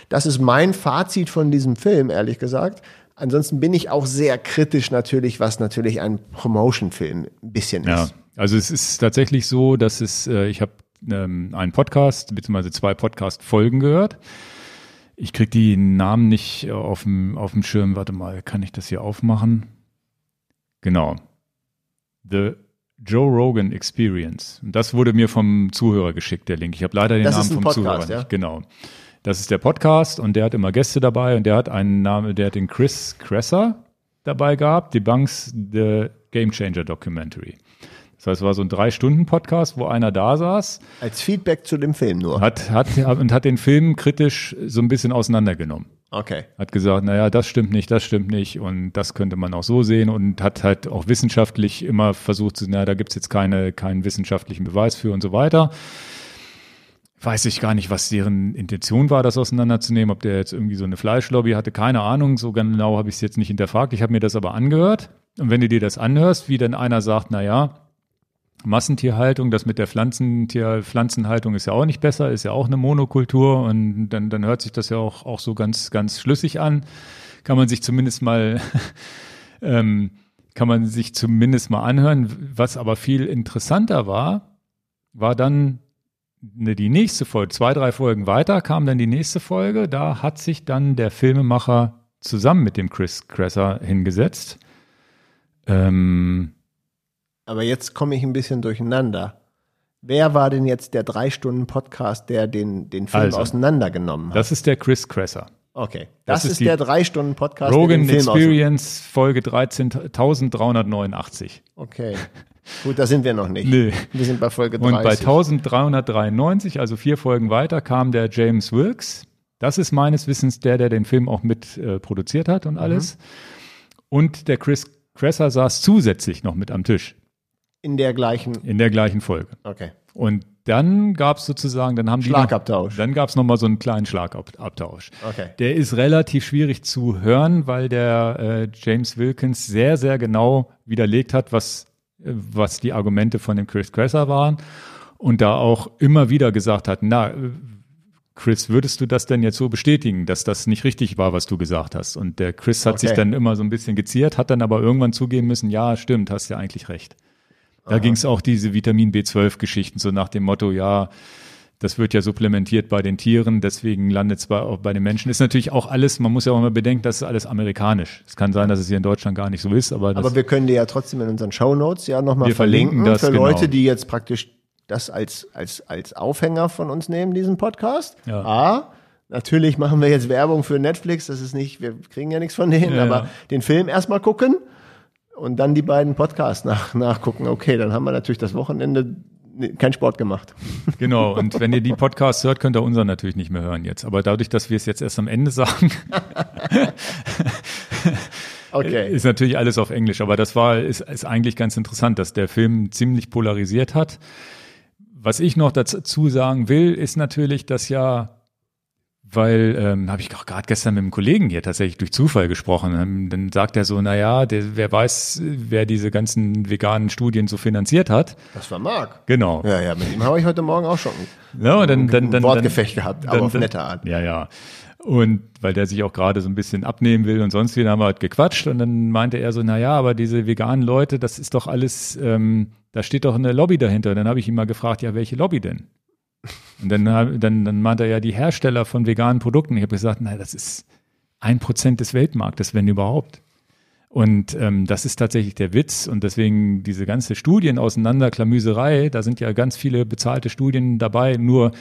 Das ist mein Fazit von diesem Film, ehrlich gesagt. Ansonsten bin ich auch sehr kritisch natürlich, was natürlich ein Promotion-Film ein bisschen Ja, ist. also es ist tatsächlich so, dass es, äh, ich habe ähm, einen Podcast, beziehungsweise zwei Podcast-Folgen gehört. Ich krieg die Namen nicht auf dem, auf dem Schirm. Warte mal, kann ich das hier aufmachen? Genau. The Joe Rogan Experience. Und das wurde mir vom Zuhörer geschickt, der Link. Ich habe leider den Das Namen vom Podcast, Zuhörer ja? nicht. Genau. Das ist der Podcast und der hat immer Gäste dabei und der hat einen Namen, der hat den Chris Kresser dabei gehabt, Debunks the Game Changer Documentary. Das heißt, es war so ein Drei-Stunden-Podcast, wo einer da saß, Als Feedback zu dem Film nur. hat, hat, und hat den Film kritisch so ein bisschen auseinandergenommen. Okay. Hat gesagt, naja, das stimmt nicht, das stimmt nicht und das könnte man auch so sehen und hat halt auch wissenschaftlich immer versucht, zu, naja, da gibt's jetzt keine, keinen wissenschaftlichen Beweis für und so weiter. Weiß ich gar nicht, was deren Intention war, das auseinanderzunehmen, ob der jetzt irgendwie so eine Fleischlobby hatte, keine Ahnung, so genau habe ich es jetzt nicht hinterfragt. Ich habe mir das aber angehört und wenn du dir das anhörst, wie dann einer sagt, naja, Massentierhaltung, das mit der Pflanzentier, Pflanzenhaltung ist ja auch nicht besser, ist ja auch eine Monokultur und dann, dann hört sich das ja auch, auch so ganz, ganz schlüssig an. Kann man sich zumindest mal, (laughs) ähm, kann man sich zumindest mal anhören. Was aber viel interessanter war, war dann ne, die nächste Folge, zwei, drei Folgen weiter kam dann die nächste Folge. Da hat sich dann der Filmemacher zusammen mit dem Chris Kresser hingesetzt. Ähm, Aber jetzt komme ich ein bisschen durcheinander. Wer war denn jetzt der drei Stunden Podcast, der den, den Film Also, auseinandergenommen hat? das ist der Chris Kresser. okay. Das, das ist ist, der drei Stunden Podcast, der Rogan Experience Folge 13.389. Okay. Gut, da sind wir noch nicht. Nee. Wir sind bei Folge Und 30. bei 1393, also vier Folgen weiter, kam der James Wilkes. Das ist meines Wissens der, der den Film auch mit äh, produziert hat und alles. Und der Chris Kresser saß zusätzlich noch mit am Tisch In der gleichen. in der gleichen Folge. Okay. Und dann gab es sozusagen, dann haben die Schlagabtausch. Noch, dann gab es nochmal so einen kleinen Schlagabtausch. Okay. Der ist relativ schwierig zu hören, weil der äh, James Wilkins sehr, sehr genau widerlegt hat, was, äh, was die Argumente von dem Chris Kresser waren. Und da auch immer wieder gesagt hat, na, Chris, würdest du das denn jetzt so bestätigen, dass das nicht richtig war, was du gesagt hast? Und der Chris hat Okay. sich dann immer so ein bisschen geziert, hat dann aber irgendwann zugeben müssen, ja, stimmt, hast ja eigentlich recht. Da ging es auch diese Vitamin B12-Geschichten, so nach dem Motto, ja, das wird ja supplementiert bei den Tieren, deswegen landet es bei, auch bei den Menschen. Ist natürlich auch alles, man muss ja auch immer bedenken, das ist alles amerikanisch. Es kann sein, dass es hier in Deutschland gar nicht so ist, aber, das, Aber wir können dir ja trotzdem in unseren Shownotes ja nochmal verlinken verlinken, das, für genau. Leute, die jetzt praktisch das als, als, als Aufhänger von uns nehmen, diesen Podcast. Ja. A, natürlich machen wir jetzt Werbung für Netflix, das ist nicht, wir kriegen ja nichts von denen, Ja, aber ja. den Film erstmal gucken. Und dann die beiden Podcasts nach, nachgucken. Okay, dann haben wir natürlich das Wochenende keinen Sport gemacht. (laughs) Genau, und wenn ihr die Podcasts hört, könnt ihr unseren natürlich nicht mehr hören jetzt. Aber dadurch, dass wir es jetzt erst am Ende sagen, (laughs) okay. (laughs) ist natürlich alles auf Englisch. Aber das war, ist, ist eigentlich ganz interessant, dass der Film ziemlich polarisiert hat. Was ich noch dazu sagen will, ist natürlich, dass ja weil ähm, habe ich auch gerade gestern mit einem Kollegen hier tatsächlich durch Zufall gesprochen. Ähm, dann sagt er so, na ja, der, wer weiß, wer diese ganzen veganen Studien so finanziert hat. Das war Marc. Genau. Ja, ja, mit ihm habe ich heute Morgen auch schon ja, dann, dann, ein Wortgefecht gehabt, aber dann, auf nette Art. Ja, ja. Und weil der sich auch gerade so ein bisschen abnehmen will und sonst wieder haben wir halt gequatscht und dann meinte er so, na ja, aber diese veganen Leute, das ist doch alles, ähm, da steht doch eine Lobby dahinter. Dann habe ich ihn mal gefragt, ja, welche Lobby denn? Und dann, dann, dann meinte er ja die Hersteller von veganen Produkten. Ich habe gesagt, na, das ist ein Prozent des Weltmarktes, wenn überhaupt. Und ähm, das ist tatsächlich der Witz. Und deswegen diese ganze Studien auseinanderklamüserei, da sind ja ganz viele bezahlte Studien dabei. Nur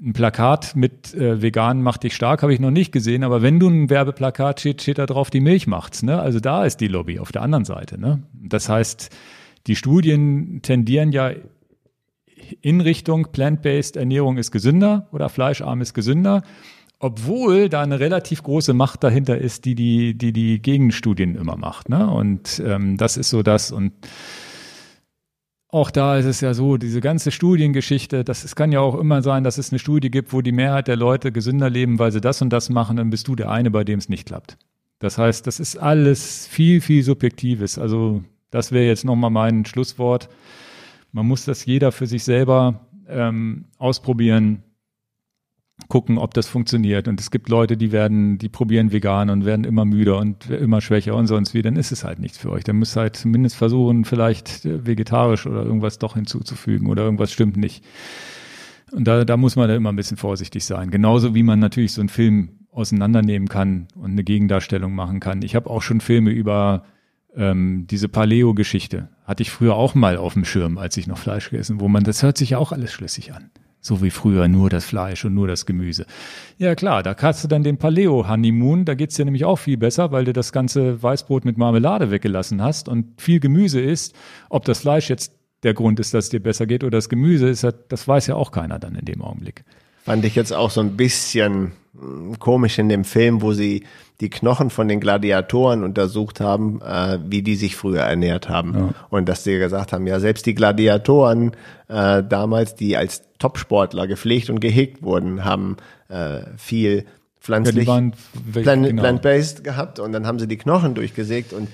ein Plakat mit äh, vegan macht dich stark habe ich noch nicht gesehen. Aber wenn du ein Werbeplakat steht, steht da drauf, die Milch macht's. Ne? Also da ist die Lobby auf der anderen Seite. Ne? Das heißt, die Studien tendieren ja in Richtung plant-based Ernährung ist gesünder oder fleischarm ist gesünder, obwohl da eine relativ große Macht dahinter ist, die die, die, die Gegenstudien immer macht. Ne? Und ähm, das ist so das. Und auch da ist es ja so, diese ganze Studiengeschichte, das, es kann ja auch immer sein, dass es eine Studie gibt, wo die Mehrheit der Leute gesünder leben, weil sie das und das machen, dann bist du der eine, bei dem es nicht klappt. Das heißt, das ist alles viel, viel Subjektives. Also das wäre jetzt nochmal mein Schlusswort. Man muss das jeder für sich selber ähm, ausprobieren, gucken, ob das funktioniert. Und es gibt Leute, die werden, die probieren vegan und werden immer müder und immer schwächer und sonst wie. Dann ist es halt nichts für euch. Dann müsst ihr halt zumindest versuchen, vielleicht vegetarisch oder irgendwas doch hinzuzufügen oder irgendwas stimmt nicht. Und da, da muss man da immer ein bisschen vorsichtig sein. Genauso wie man natürlich so einen Film auseinandernehmen kann und eine Gegendarstellung machen kann. Ich habe auch schon Filme über ähm, diese Paleo-Geschichte hatte ich früher auch mal auf dem Schirm, als ich noch Fleisch gegessen, wo man, das hört sich ja auch alles schlüssig an. So wie früher nur das Fleisch und nur das Gemüse. Ja klar, da hast du dann den Paleo-Honeymoon, da geht's dir nämlich auch viel besser, weil du das ganze Weißbrot mit Marmelade weggelassen hast und viel Gemüse isst. Ob das Fleisch jetzt der Grund ist, dass es dir besser geht oder das Gemüse ist, das weiß ja auch keiner dann in dem Augenblick. Fand ich jetzt auch so ein bisschen hm, komisch in dem Film, wo sie die Knochen von den Gladiatoren untersucht haben, äh, wie die sich früher ernährt haben. Ja. Und dass sie gesagt haben, ja, selbst die Gladiatoren äh, damals, die als Topsportler gepflegt und gehegt wurden, haben äh, viel pflanzlich, ja, plant, genau. plant-based gehabt und dann haben sie die Knochen durchgesägt und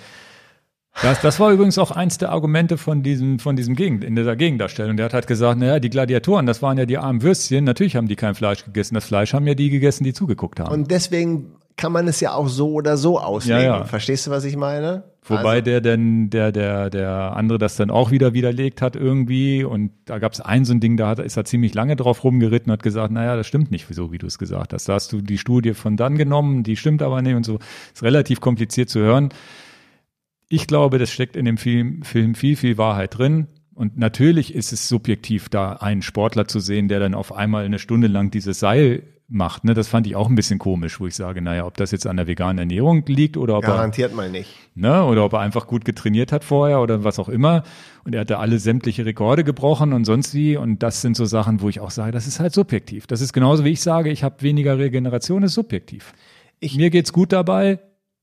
das, das war übrigens auch eins der Argumente von diesem, von diesem Gegend, in dieser Gegendarstellung. Der hat halt gesagt, naja, die Gladiatoren, das waren ja die armen Würstchen, natürlich haben die kein Fleisch gegessen. Das Fleisch haben ja die gegessen, die zugeguckt haben. Und deswegen kann man es ja auch so oder so auslegen. Ja, ja. Verstehst du, was ich meine? Wobei also. der denn, der, der, der andere das dann auch wieder widerlegt hat irgendwie. Und da gab es ein so ein Ding, da hat, ist er ziemlich lange drauf rumgeritten und hat gesagt, naja, das stimmt nicht so, wie du es gesagt hast. Da hast du die Studie von dann genommen, die stimmt aber nicht und so. Ist relativ kompliziert zu hören. Ich glaube, das steckt in dem Film, Film viel, viel Wahrheit drin. Und natürlich ist es subjektiv, da einen Sportler zu sehen, der dann auf einmal eine Stunde lang dieses Seil macht. Ne? Das fand ich auch ein bisschen komisch, wo ich sage, naja, ob das jetzt an der veganen Ernährung liegt oder ob Garantiert er, mal nicht. Ne? Oder ob er einfach gut getrainiert hat vorher oder was auch immer. Und er hatte alle sämtliche Rekorde gebrochen und sonst wie. Und das sind so Sachen, wo ich auch sage, das ist halt subjektiv. Das ist genauso wie ich sage, ich habe weniger Regeneration, ist subjektiv. Ich, Mir geht's gut dabei,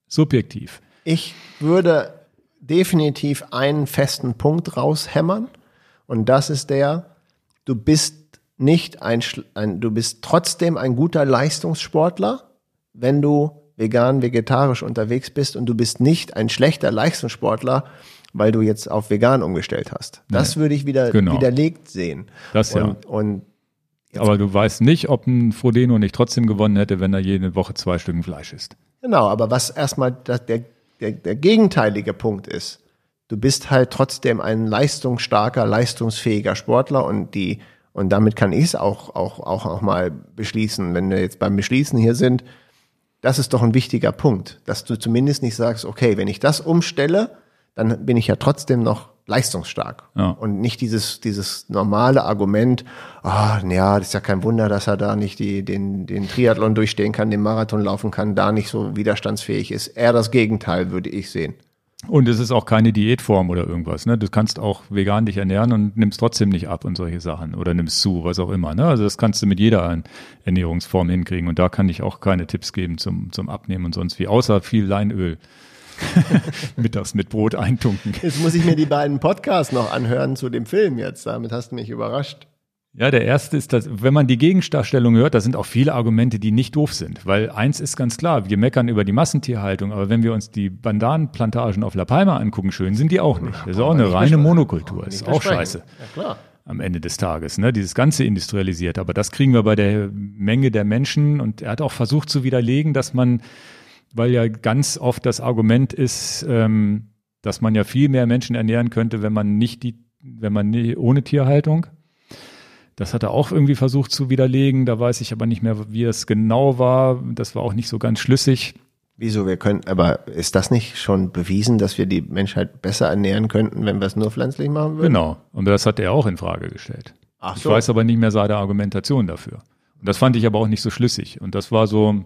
subjektiv. Ich würde definitiv einen festen Punkt raushämmern. Und das ist der, du bist nicht ein, ein, du bist trotzdem ein guter Leistungssportler, wenn du vegan, vegetarisch unterwegs bist und du bist nicht ein schlechter Leistungssportler, weil du jetzt auf vegan umgestellt hast. Das nee, würde ich wieder genau. widerlegt sehen. Das ja. Und, und aber du weißt nicht, ob ein Frodeno nicht trotzdem gewonnen hätte, wenn er jede Woche zwei Stücken Fleisch isst. Genau, aber was erstmal der, der, der gegenteilige Punkt ist, du bist halt trotzdem ein leistungsstarker, leistungsfähiger Sportler und die und damit kann ich es auch, auch, auch, auch mal beschließen, wenn wir jetzt beim Beschließen hier sind. Das ist doch ein wichtiger Punkt, dass du zumindest nicht sagst, okay, wenn ich das umstelle, dann bin ich ja trotzdem noch leistungsstark. Ja. Und nicht dieses, dieses normale Argument, ah, ja, das ist ja kein Wunder, dass er da nicht die, den, den Triathlon durchstehen kann, den Marathon laufen kann, da nicht so widerstandsfähig ist. Eher das Gegenteil würde ich sehen. Und es ist auch keine Diätform oder irgendwas. Ne? Du kannst auch vegan dich ernähren und nimmst trotzdem nicht ab und solche Sachen oder nimmst zu, was auch immer. Ne? Also das kannst du mit jeder Ernährungsform hinkriegen. Und da kann ich auch keine Tipps geben zum, zum Abnehmen und sonst wie, außer viel Leinöl. (laughs) Mittags mit Brot eintunken. Jetzt muss ich mir die beiden Podcasts noch anhören zu dem Film jetzt. Damit hast du mich überrascht. Ja, der erste ist, dass, wenn man die Gegendarstellung hört, da sind auch viele Argumente, die nicht doof sind. Weil eins ist ganz klar, wir meckern über die Massentierhaltung, aber wenn wir uns die Bandanenplantagen auf La Palma angucken, schön sind die auch nicht. Das ist auch eine reine Monokultur. Das ist auch scheiße. Ja, klar. Am Ende des Tages, ne? Dieses ganze industrialisiert. Aber das kriegen wir bei der Menge der Menschen. Und er hat auch versucht zu widerlegen, dass man, weil ja ganz oft das Argument ist, ähm, dass man ja viel mehr Menschen ernähren könnte, wenn man nicht die, wenn man nie, ohne Tierhaltung das hat er auch irgendwie versucht zu widerlegen. Da weiß ich aber nicht mehr, wie es genau war. Das war auch nicht so ganz schlüssig. Wieso? Wir können, aber ist das nicht schon bewiesen, dass wir die Menschheit besser ernähren könnten, wenn wir es nur pflanzlich machen würden? Genau. Und das hat er auch in Frage gestellt. Ach so. Ich weiß aber nicht mehr seine Argumentation dafür. Und das fand ich aber auch nicht so schlüssig. Und das war so,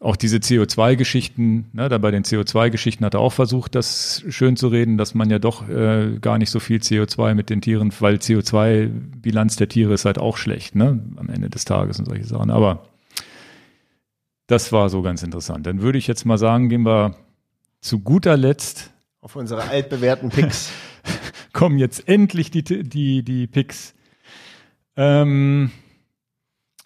auch diese CO2-Geschichten, ne, da bei den CO2-Geschichten hat er auch versucht, das schön zu reden, dass man ja doch äh, gar nicht so viel CO2 mit den Tieren, weil CO2-Bilanz der Tiere ist halt auch schlecht, ne, am Ende des Tages und solche Sachen. Aber das war so ganz interessant. Dann würde ich jetzt mal sagen, gehen wir zu guter Letzt auf unsere altbewährten Picks. (laughs) kommen jetzt endlich die, die, die Picks. Ähm,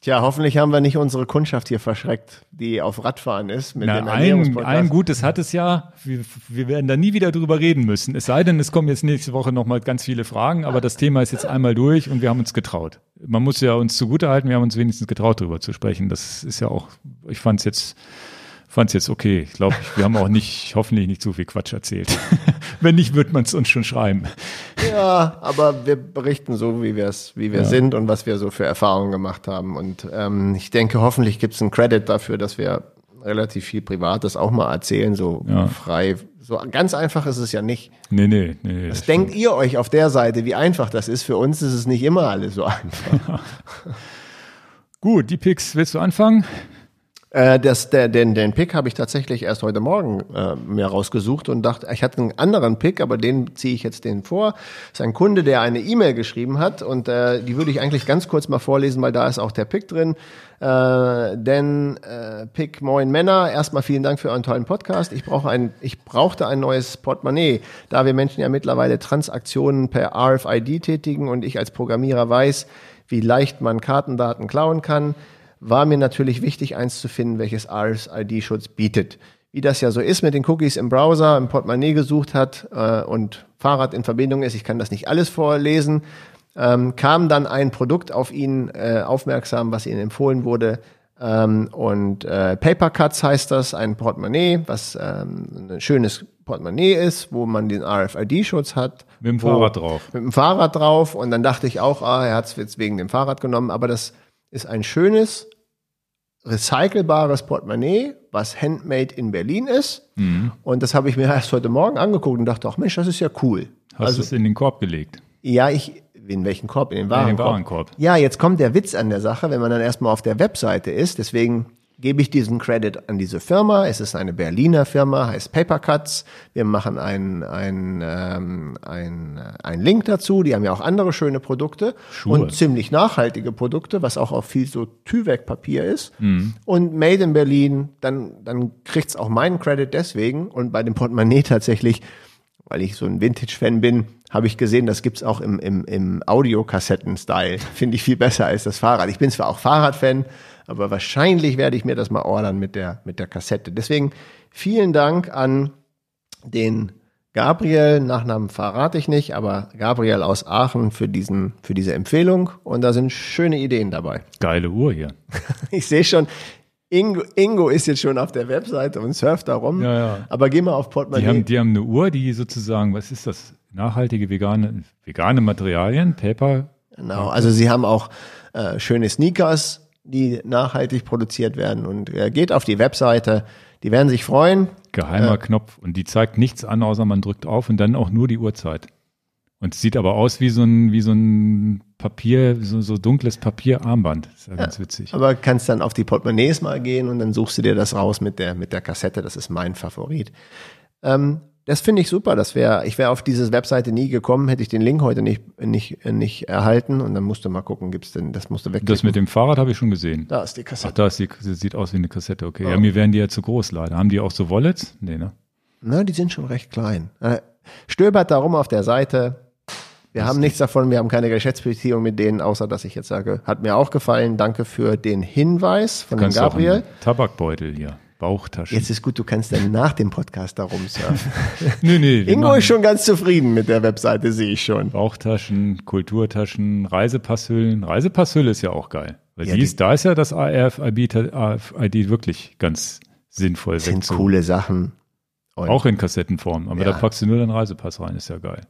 Tja, hoffentlich haben wir nicht unsere Kundschaft hier verschreckt, die auf Radfahren ist mit Na, dem ein, ein Gutes hat es ja. Wir, wir, werden da nie wieder drüber reden müssen. Es sei denn, es kommen jetzt nächste Woche nochmal ganz viele Fragen, aber das Thema ist jetzt einmal durch und wir haben uns getraut. Man muss ja uns zugutehalten, wir haben uns wenigstens getraut, drüber zu sprechen. Das ist ja auch, ich fand es jetzt fand es jetzt okay. Ich glaube, wir haben auch nicht, hoffentlich nicht zu viel Quatsch erzählt. (laughs) Wenn nicht, wird man es uns schon schreiben. Ja, aber wir berichten so, wie wir es, wie wir ja. sind und was wir so für Erfahrungen gemacht haben. Und ähm, ich denke, hoffentlich gibt es einen Credit dafür, dass wir relativ viel Privates auch mal erzählen, so ja. frei. So ganz einfach ist es ja nicht. Nee, nee, nee. Was denkt stimmt. ihr euch auf der Seite, wie einfach das ist? Für uns ist es nicht immer alles so einfach. (laughs) Gut, die Picks, willst du anfangen? Äh, das, der, den, den Pick habe ich tatsächlich erst heute Morgen äh, mir rausgesucht und dachte, ich hatte einen anderen Pick, aber den ziehe ich jetzt den vor. Das ist ein Kunde, der eine E-Mail geschrieben hat und äh, die würde ich eigentlich ganz kurz mal vorlesen, weil da ist auch der Pick drin. Äh, denn äh, Pick Moin Männer, erstmal vielen Dank für euren tollen Podcast. Ich brauche ein, ich brauchte ein neues Portemonnaie, da wir Menschen ja mittlerweile Transaktionen per RFID tätigen und ich als Programmierer weiß, wie leicht man Kartendaten klauen kann war mir natürlich wichtig, eins zu finden, welches RSID-Schutz bietet. Wie das ja so ist mit den Cookies im Browser, im Portemonnaie gesucht hat äh, und Fahrrad in Verbindung ist, ich kann das nicht alles vorlesen, ähm, kam dann ein Produkt auf ihn äh, aufmerksam, was ihnen empfohlen wurde. Ähm, und äh, Paper Cuts heißt das, ein Portemonnaie, was ähm, ein schönes Portemonnaie ist, wo man den RFID-Schutz hat. Mit dem Fahrrad drauf. Mit dem Fahrrad drauf. Und dann dachte ich auch, ah, er hat es jetzt wegen dem Fahrrad genommen, aber das ist ein schönes, recycelbares Portemonnaie, was handmade in Berlin ist. Mhm. Und das habe ich mir erst heute Morgen angeguckt und dachte, ach Mensch, das ist ja cool. Hast also, du es in den Korb gelegt? Ja, ich, in welchen Korb? In den Warenkorb. In den Warenkorb. Ja, jetzt kommt der Witz an der Sache, wenn man dann erstmal auf der Webseite ist. Deswegen gebe ich diesen Credit an diese Firma. Es ist eine Berliner Firma, heißt Papercuts. Wir machen einen ein, ähm, ein, ein Link dazu. Die haben ja auch andere schöne Produkte Schuhe. und ziemlich nachhaltige Produkte, was auch auf viel so Tüvek-Papier ist. Mhm. Und Made in Berlin, dann, dann kriegt's auch meinen Credit deswegen. Und bei dem Portemonnaie tatsächlich, weil ich so ein Vintage-Fan bin, habe ich gesehen, das gibt's auch im, im, im Audiokassetten-Style. Finde ich viel besser als das Fahrrad. Ich bin zwar auch Fahrradfan, aber wahrscheinlich werde ich mir das mal ordern mit der, mit der Kassette. Deswegen vielen Dank an den Gabriel, Nachnamen verrate ich nicht, aber Gabriel aus Aachen für diesen, für diese Empfehlung. Und da sind schöne Ideen dabei. Geile Uhr hier. (laughs) ich sehe schon, Ingo, Ingo ist jetzt schon auf der Webseite und surft da rum. Ja, ja. Aber geh mal auf Portemonnaie. Die haben, die haben eine Uhr, die sozusagen, was ist das? Nachhaltige vegane, vegane Materialien, Paper. Genau, also sie haben auch äh, schöne Sneakers, die nachhaltig produziert werden. Und äh, geht auf die Webseite, die werden sich freuen. Geheimer äh, Knopf und die zeigt nichts an, außer man drückt auf und dann auch nur die Uhrzeit. Und es sieht aber aus wie so ein, wie so ein Papier, so, so dunkles Papierarmband. Das ist ja, ja ganz witzig. Aber kannst dann auf die Portemonnaies mal gehen und dann suchst du dir das raus mit der, mit der Kassette. Das ist mein Favorit. Ähm, das finde ich super. Das wäre, ich wäre auf diese Webseite nie gekommen, hätte ich den Link heute nicht, nicht, nicht erhalten und dann musste mal gucken, gibt's denn, das musste weg. Das mit dem Fahrrad habe ich schon gesehen. Da ist die Ach, Kassette. da ist die, das sieht aus wie eine Kassette, okay. Ja, mir wären die ja zu groß leider. Haben die auch so Wallets? Nee, ne? Na, die sind schon recht klein. Äh, Stöbert darum auf der Seite. Wir haben nichts davon, wir haben keine Geschäftsbeziehung mit denen, außer dass ich jetzt sage, hat mir auch gefallen. Danke für den Hinweis von Kannst auch Gabriel. einen Tabakbeutel hier. Bauchtaschen. Jetzt ist gut, du kannst dann nach dem Podcast darum surfen. nee, (laughs) nee. Ingo machen ist schon ganz zufrieden mit der Webseite, sehe ich schon. Bauchtaschen, Kulturtaschen, Reisepasshüllen. Reisepasshülle ist ja auch geil. Weil Ja, die ist, da ist ja das ARFID ARFID wirklich ganz sinnvoll. Das sind coole Sachen. Und, Auch in Kassettenform. Aber Ja. da packst du nur deinen Reisepass rein, ist ja geil.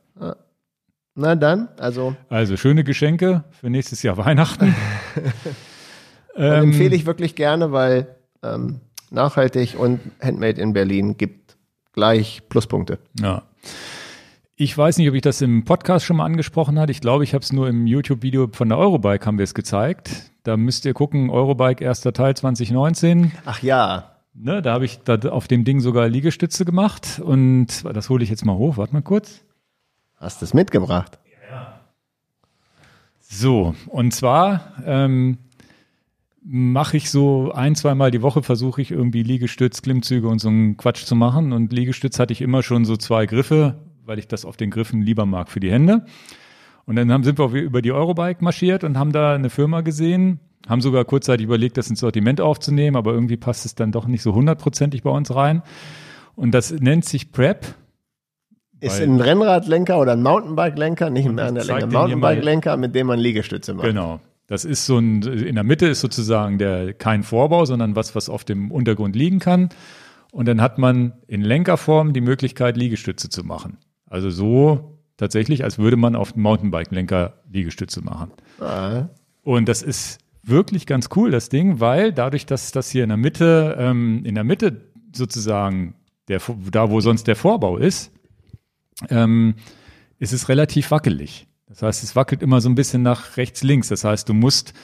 Na dann, also Also schöne Geschenke für nächstes Jahr Weihnachten. (laughs) ähm, empfehle ich wirklich gerne, weil ähm, nachhaltig und Handmade in Berlin gibt gleich Pluspunkte. Ja. Ich weiß nicht, ob ich das im Podcast schon mal angesprochen hatte. Ich glaube, ich habe es nur im YouTube-Video von der Eurobike haben wir es gezeigt. Da müsst ihr gucken, Eurobike erster Teil 2019. Ach ja, Ne, da habe ich da auf dem Ding sogar Liegestütze gemacht und das hole ich jetzt mal hoch. Warte mal kurz. hast es mitgebracht. So, und zwar ähm, mache ich so ein, zweimal die Woche, versuche ich irgendwie Liegestütz, Klimmzüge und so einen Quatsch zu machen. Und Liegestütz hatte ich immer schon so zwei Griffe, weil ich das auf den Griffen lieber mag für die Hände. Und dann haben, sind wir über die Eurobike marschiert und haben da eine Firma gesehen, haben sogar kurzzeitig überlegt, das ins Sortiment aufzunehmen, aber irgendwie passt es dann doch nicht so hundertprozentig bei uns rein. Und das nennt sich Prep. Ist ein Rennradlenker oder ein Mountainbike-Lenker, nicht mehr an der Länge, mal. Mountainbike-Lenker, mit dem man Liegestütze macht. Genau. Das ist so ein, in der Mitte ist sozusagen der, kein Vorbau, sondern was, was auf dem Untergrund liegen kann. Und dann hat man in Lenkerform die Möglichkeit, Liegestütze zu machen. Also so tatsächlich, als würde man auf dem Mountainbike-Lenker Liegestütze machen. Ah, Und das ist wirklich ganz cool, das Ding, weil dadurch, dass das hier in der Mitte, ähm, in der Mitte sozusagen, der, da wo sonst der Vorbau ist, ähm, ist es relativ wackelig. Das heißt, es wackelt immer so ein bisschen nach rechts, links. Das heißt, du musst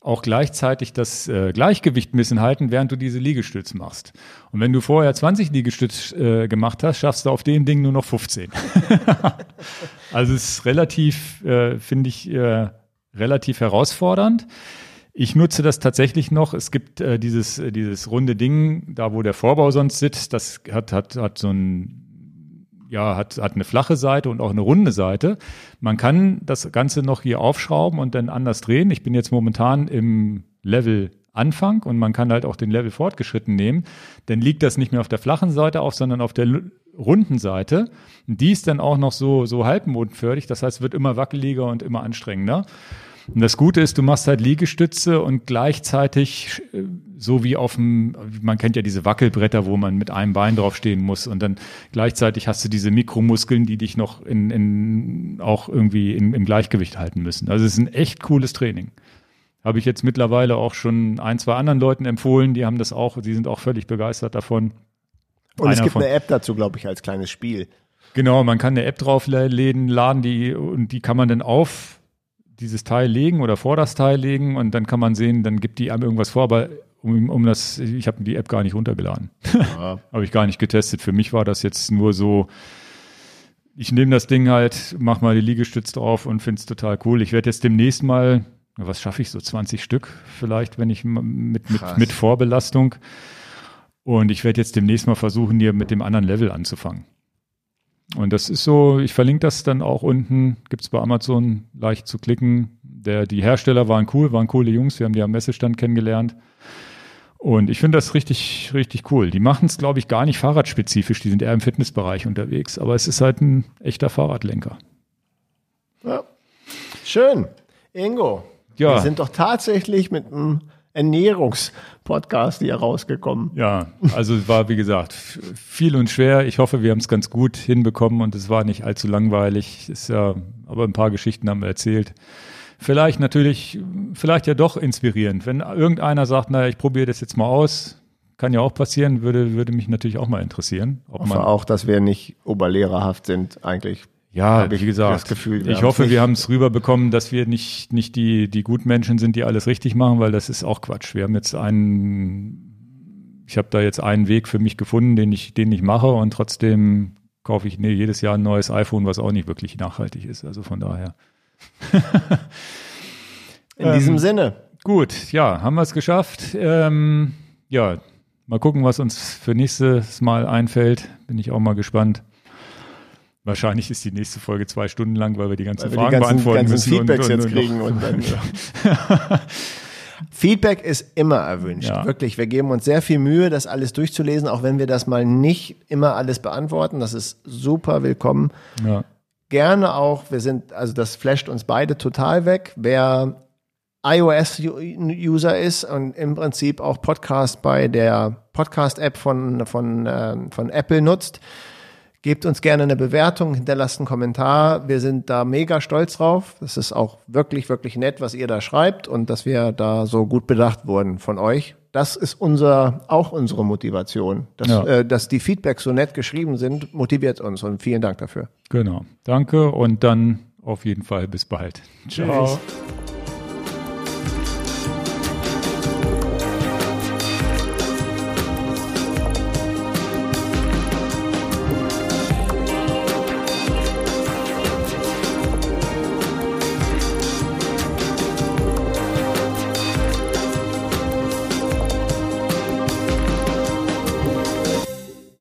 auch gleichzeitig das äh, Gleichgewicht ein bisschen halten, während du diese Liegestütz machst. Und wenn du vorher 20 Liegestütz äh, gemacht hast, schaffst du auf dem Ding nur noch 15. (laughs) also es ist relativ, äh, finde ich, äh, relativ herausfordernd. Ich nutze das tatsächlich noch. Es gibt äh, dieses, äh, dieses runde Ding, da wo der Vorbau sonst sitzt, das hat, hat, hat so ein ja, hat, hat eine flache Seite und auch eine runde Seite. Man kann das Ganze noch hier aufschrauben und dann anders drehen. Ich bin jetzt momentan im Level Anfang und man kann halt auch den Level fortgeschritten nehmen. Dann liegt das nicht mehr auf der flachen Seite auf, sondern auf der runden Seite. Die ist dann auch noch so, so halbmondförmig. Das heißt, wird immer wackeliger und immer anstrengender. Und das Gute ist, du machst halt Liegestütze und gleichzeitig, äh, so wie auf dem, man kennt ja diese Wackelbretter, wo man mit einem Bein draufstehen muss und dann gleichzeitig hast du diese Mikromuskeln, die dich noch in, in auch irgendwie in, im Gleichgewicht halten müssen. Also es ist ein echt cooles Training. Habe ich jetzt mittlerweile auch schon ein, zwei anderen Leuten empfohlen, die haben das auch, die sind auch völlig begeistert davon. Und es Einer gibt von- eine App dazu, glaube ich, als kleines Spiel. Genau, man kann eine App draufladen, laden die und die kann man dann auf dieses Teil legen oder vor das Teil legen und dann kann man sehen, dann gibt die einem irgendwas vor, aber um, um das, ich habe die App gar nicht runtergeladen. Ja. (laughs) habe ich gar nicht getestet. Für mich war das jetzt nur so, ich nehme das Ding halt, mach mal die Liegestütze drauf und finde es total cool. Ich werde jetzt demnächst mal, was schaffe ich, so 20 Stück vielleicht, wenn ich mit, mit, mit Vorbelastung. Und ich werde jetzt demnächst mal versuchen, hier mit dem anderen Level anzufangen. Und das ist so, ich verlinke das dann auch unten, gibt's bei Amazon leicht zu klicken. Der, die Hersteller waren cool, waren coole Jungs, wir haben die am Messestand kennengelernt. Und ich finde das richtig, richtig cool. Die machen es, glaube ich, gar nicht fahrradspezifisch, die sind eher im Fitnessbereich unterwegs, aber es ist halt ein echter Fahrradlenker. Ja. Schön. Ingo, Ja. wir sind doch tatsächlich mit einem Ernährungspodcast hier rausgekommen. Ja, also es war, wie gesagt, viel und schwer. Ich hoffe, wir haben es ganz gut hinbekommen und es war nicht allzu langweilig. Ist ja, aber ein paar Geschichten haben wir erzählt. Vielleicht natürlich, vielleicht ja doch inspirierend. Wenn irgendeiner sagt, naja, ich probiere das jetzt mal aus, kann ja auch passieren, würde, würde mich natürlich auch mal interessieren. Ob hoffe auch, dass wir nicht oberlehrerhaft sind, eigentlich. Ja, wie gesagt, das Gefühl, ich hoffe, nicht- wir haben es rüberbekommen, dass wir nicht, nicht die, die Gutmenschen sind, die alles richtig machen, weil das ist auch Quatsch. Wir haben jetzt einen, ich habe da jetzt einen Weg für mich gefunden, den ich, den ich mache und trotzdem kaufe ich nee, jedes Jahr ein neues iPhone, was auch nicht wirklich nachhaltig ist. Also von daher. (laughs) In diesem Ähm, Sinne. Gut, ja, haben wir es geschafft. Ähm, ja, mal gucken, was uns für nächstes Mal einfällt. Bin ich auch mal gespannt. Wahrscheinlich ist die nächste Folge zwei Stunden lang, weil wir die ganzen wir Fragen die ganzen, beantworten ganzen müssen. Feedbacks und, und, jetzt und kriegen. Und dann, (laughs) (laughs) Feedback ist immer erwünscht. Ja. Wirklich. Wir geben uns sehr viel Mühe, das alles durchzulesen, auch wenn wir das mal nicht immer alles beantworten. Das ist super willkommen. ja, Gerne auch, wir sind, also das flasht uns beide total weg. Wer iOS-User ist und im Prinzip auch Podcast bei der Podcast-App von, von, ähm, von Apple nutzt, gebt uns gerne eine Bewertung, hinterlasst einen Kommentar. Wir sind da mega stolz drauf. Das ist auch wirklich, wirklich nett, was ihr da schreibt und dass wir da so gut bedacht wurden von euch. Das ist unser, auch unsere Motivation. Dass, Ja. äh, dass die Feedbacks so nett geschrieben sind, motiviert uns und vielen Dank dafür. genau. Danke und dann auf jeden Fall bis bald. Ciao. Tschüss.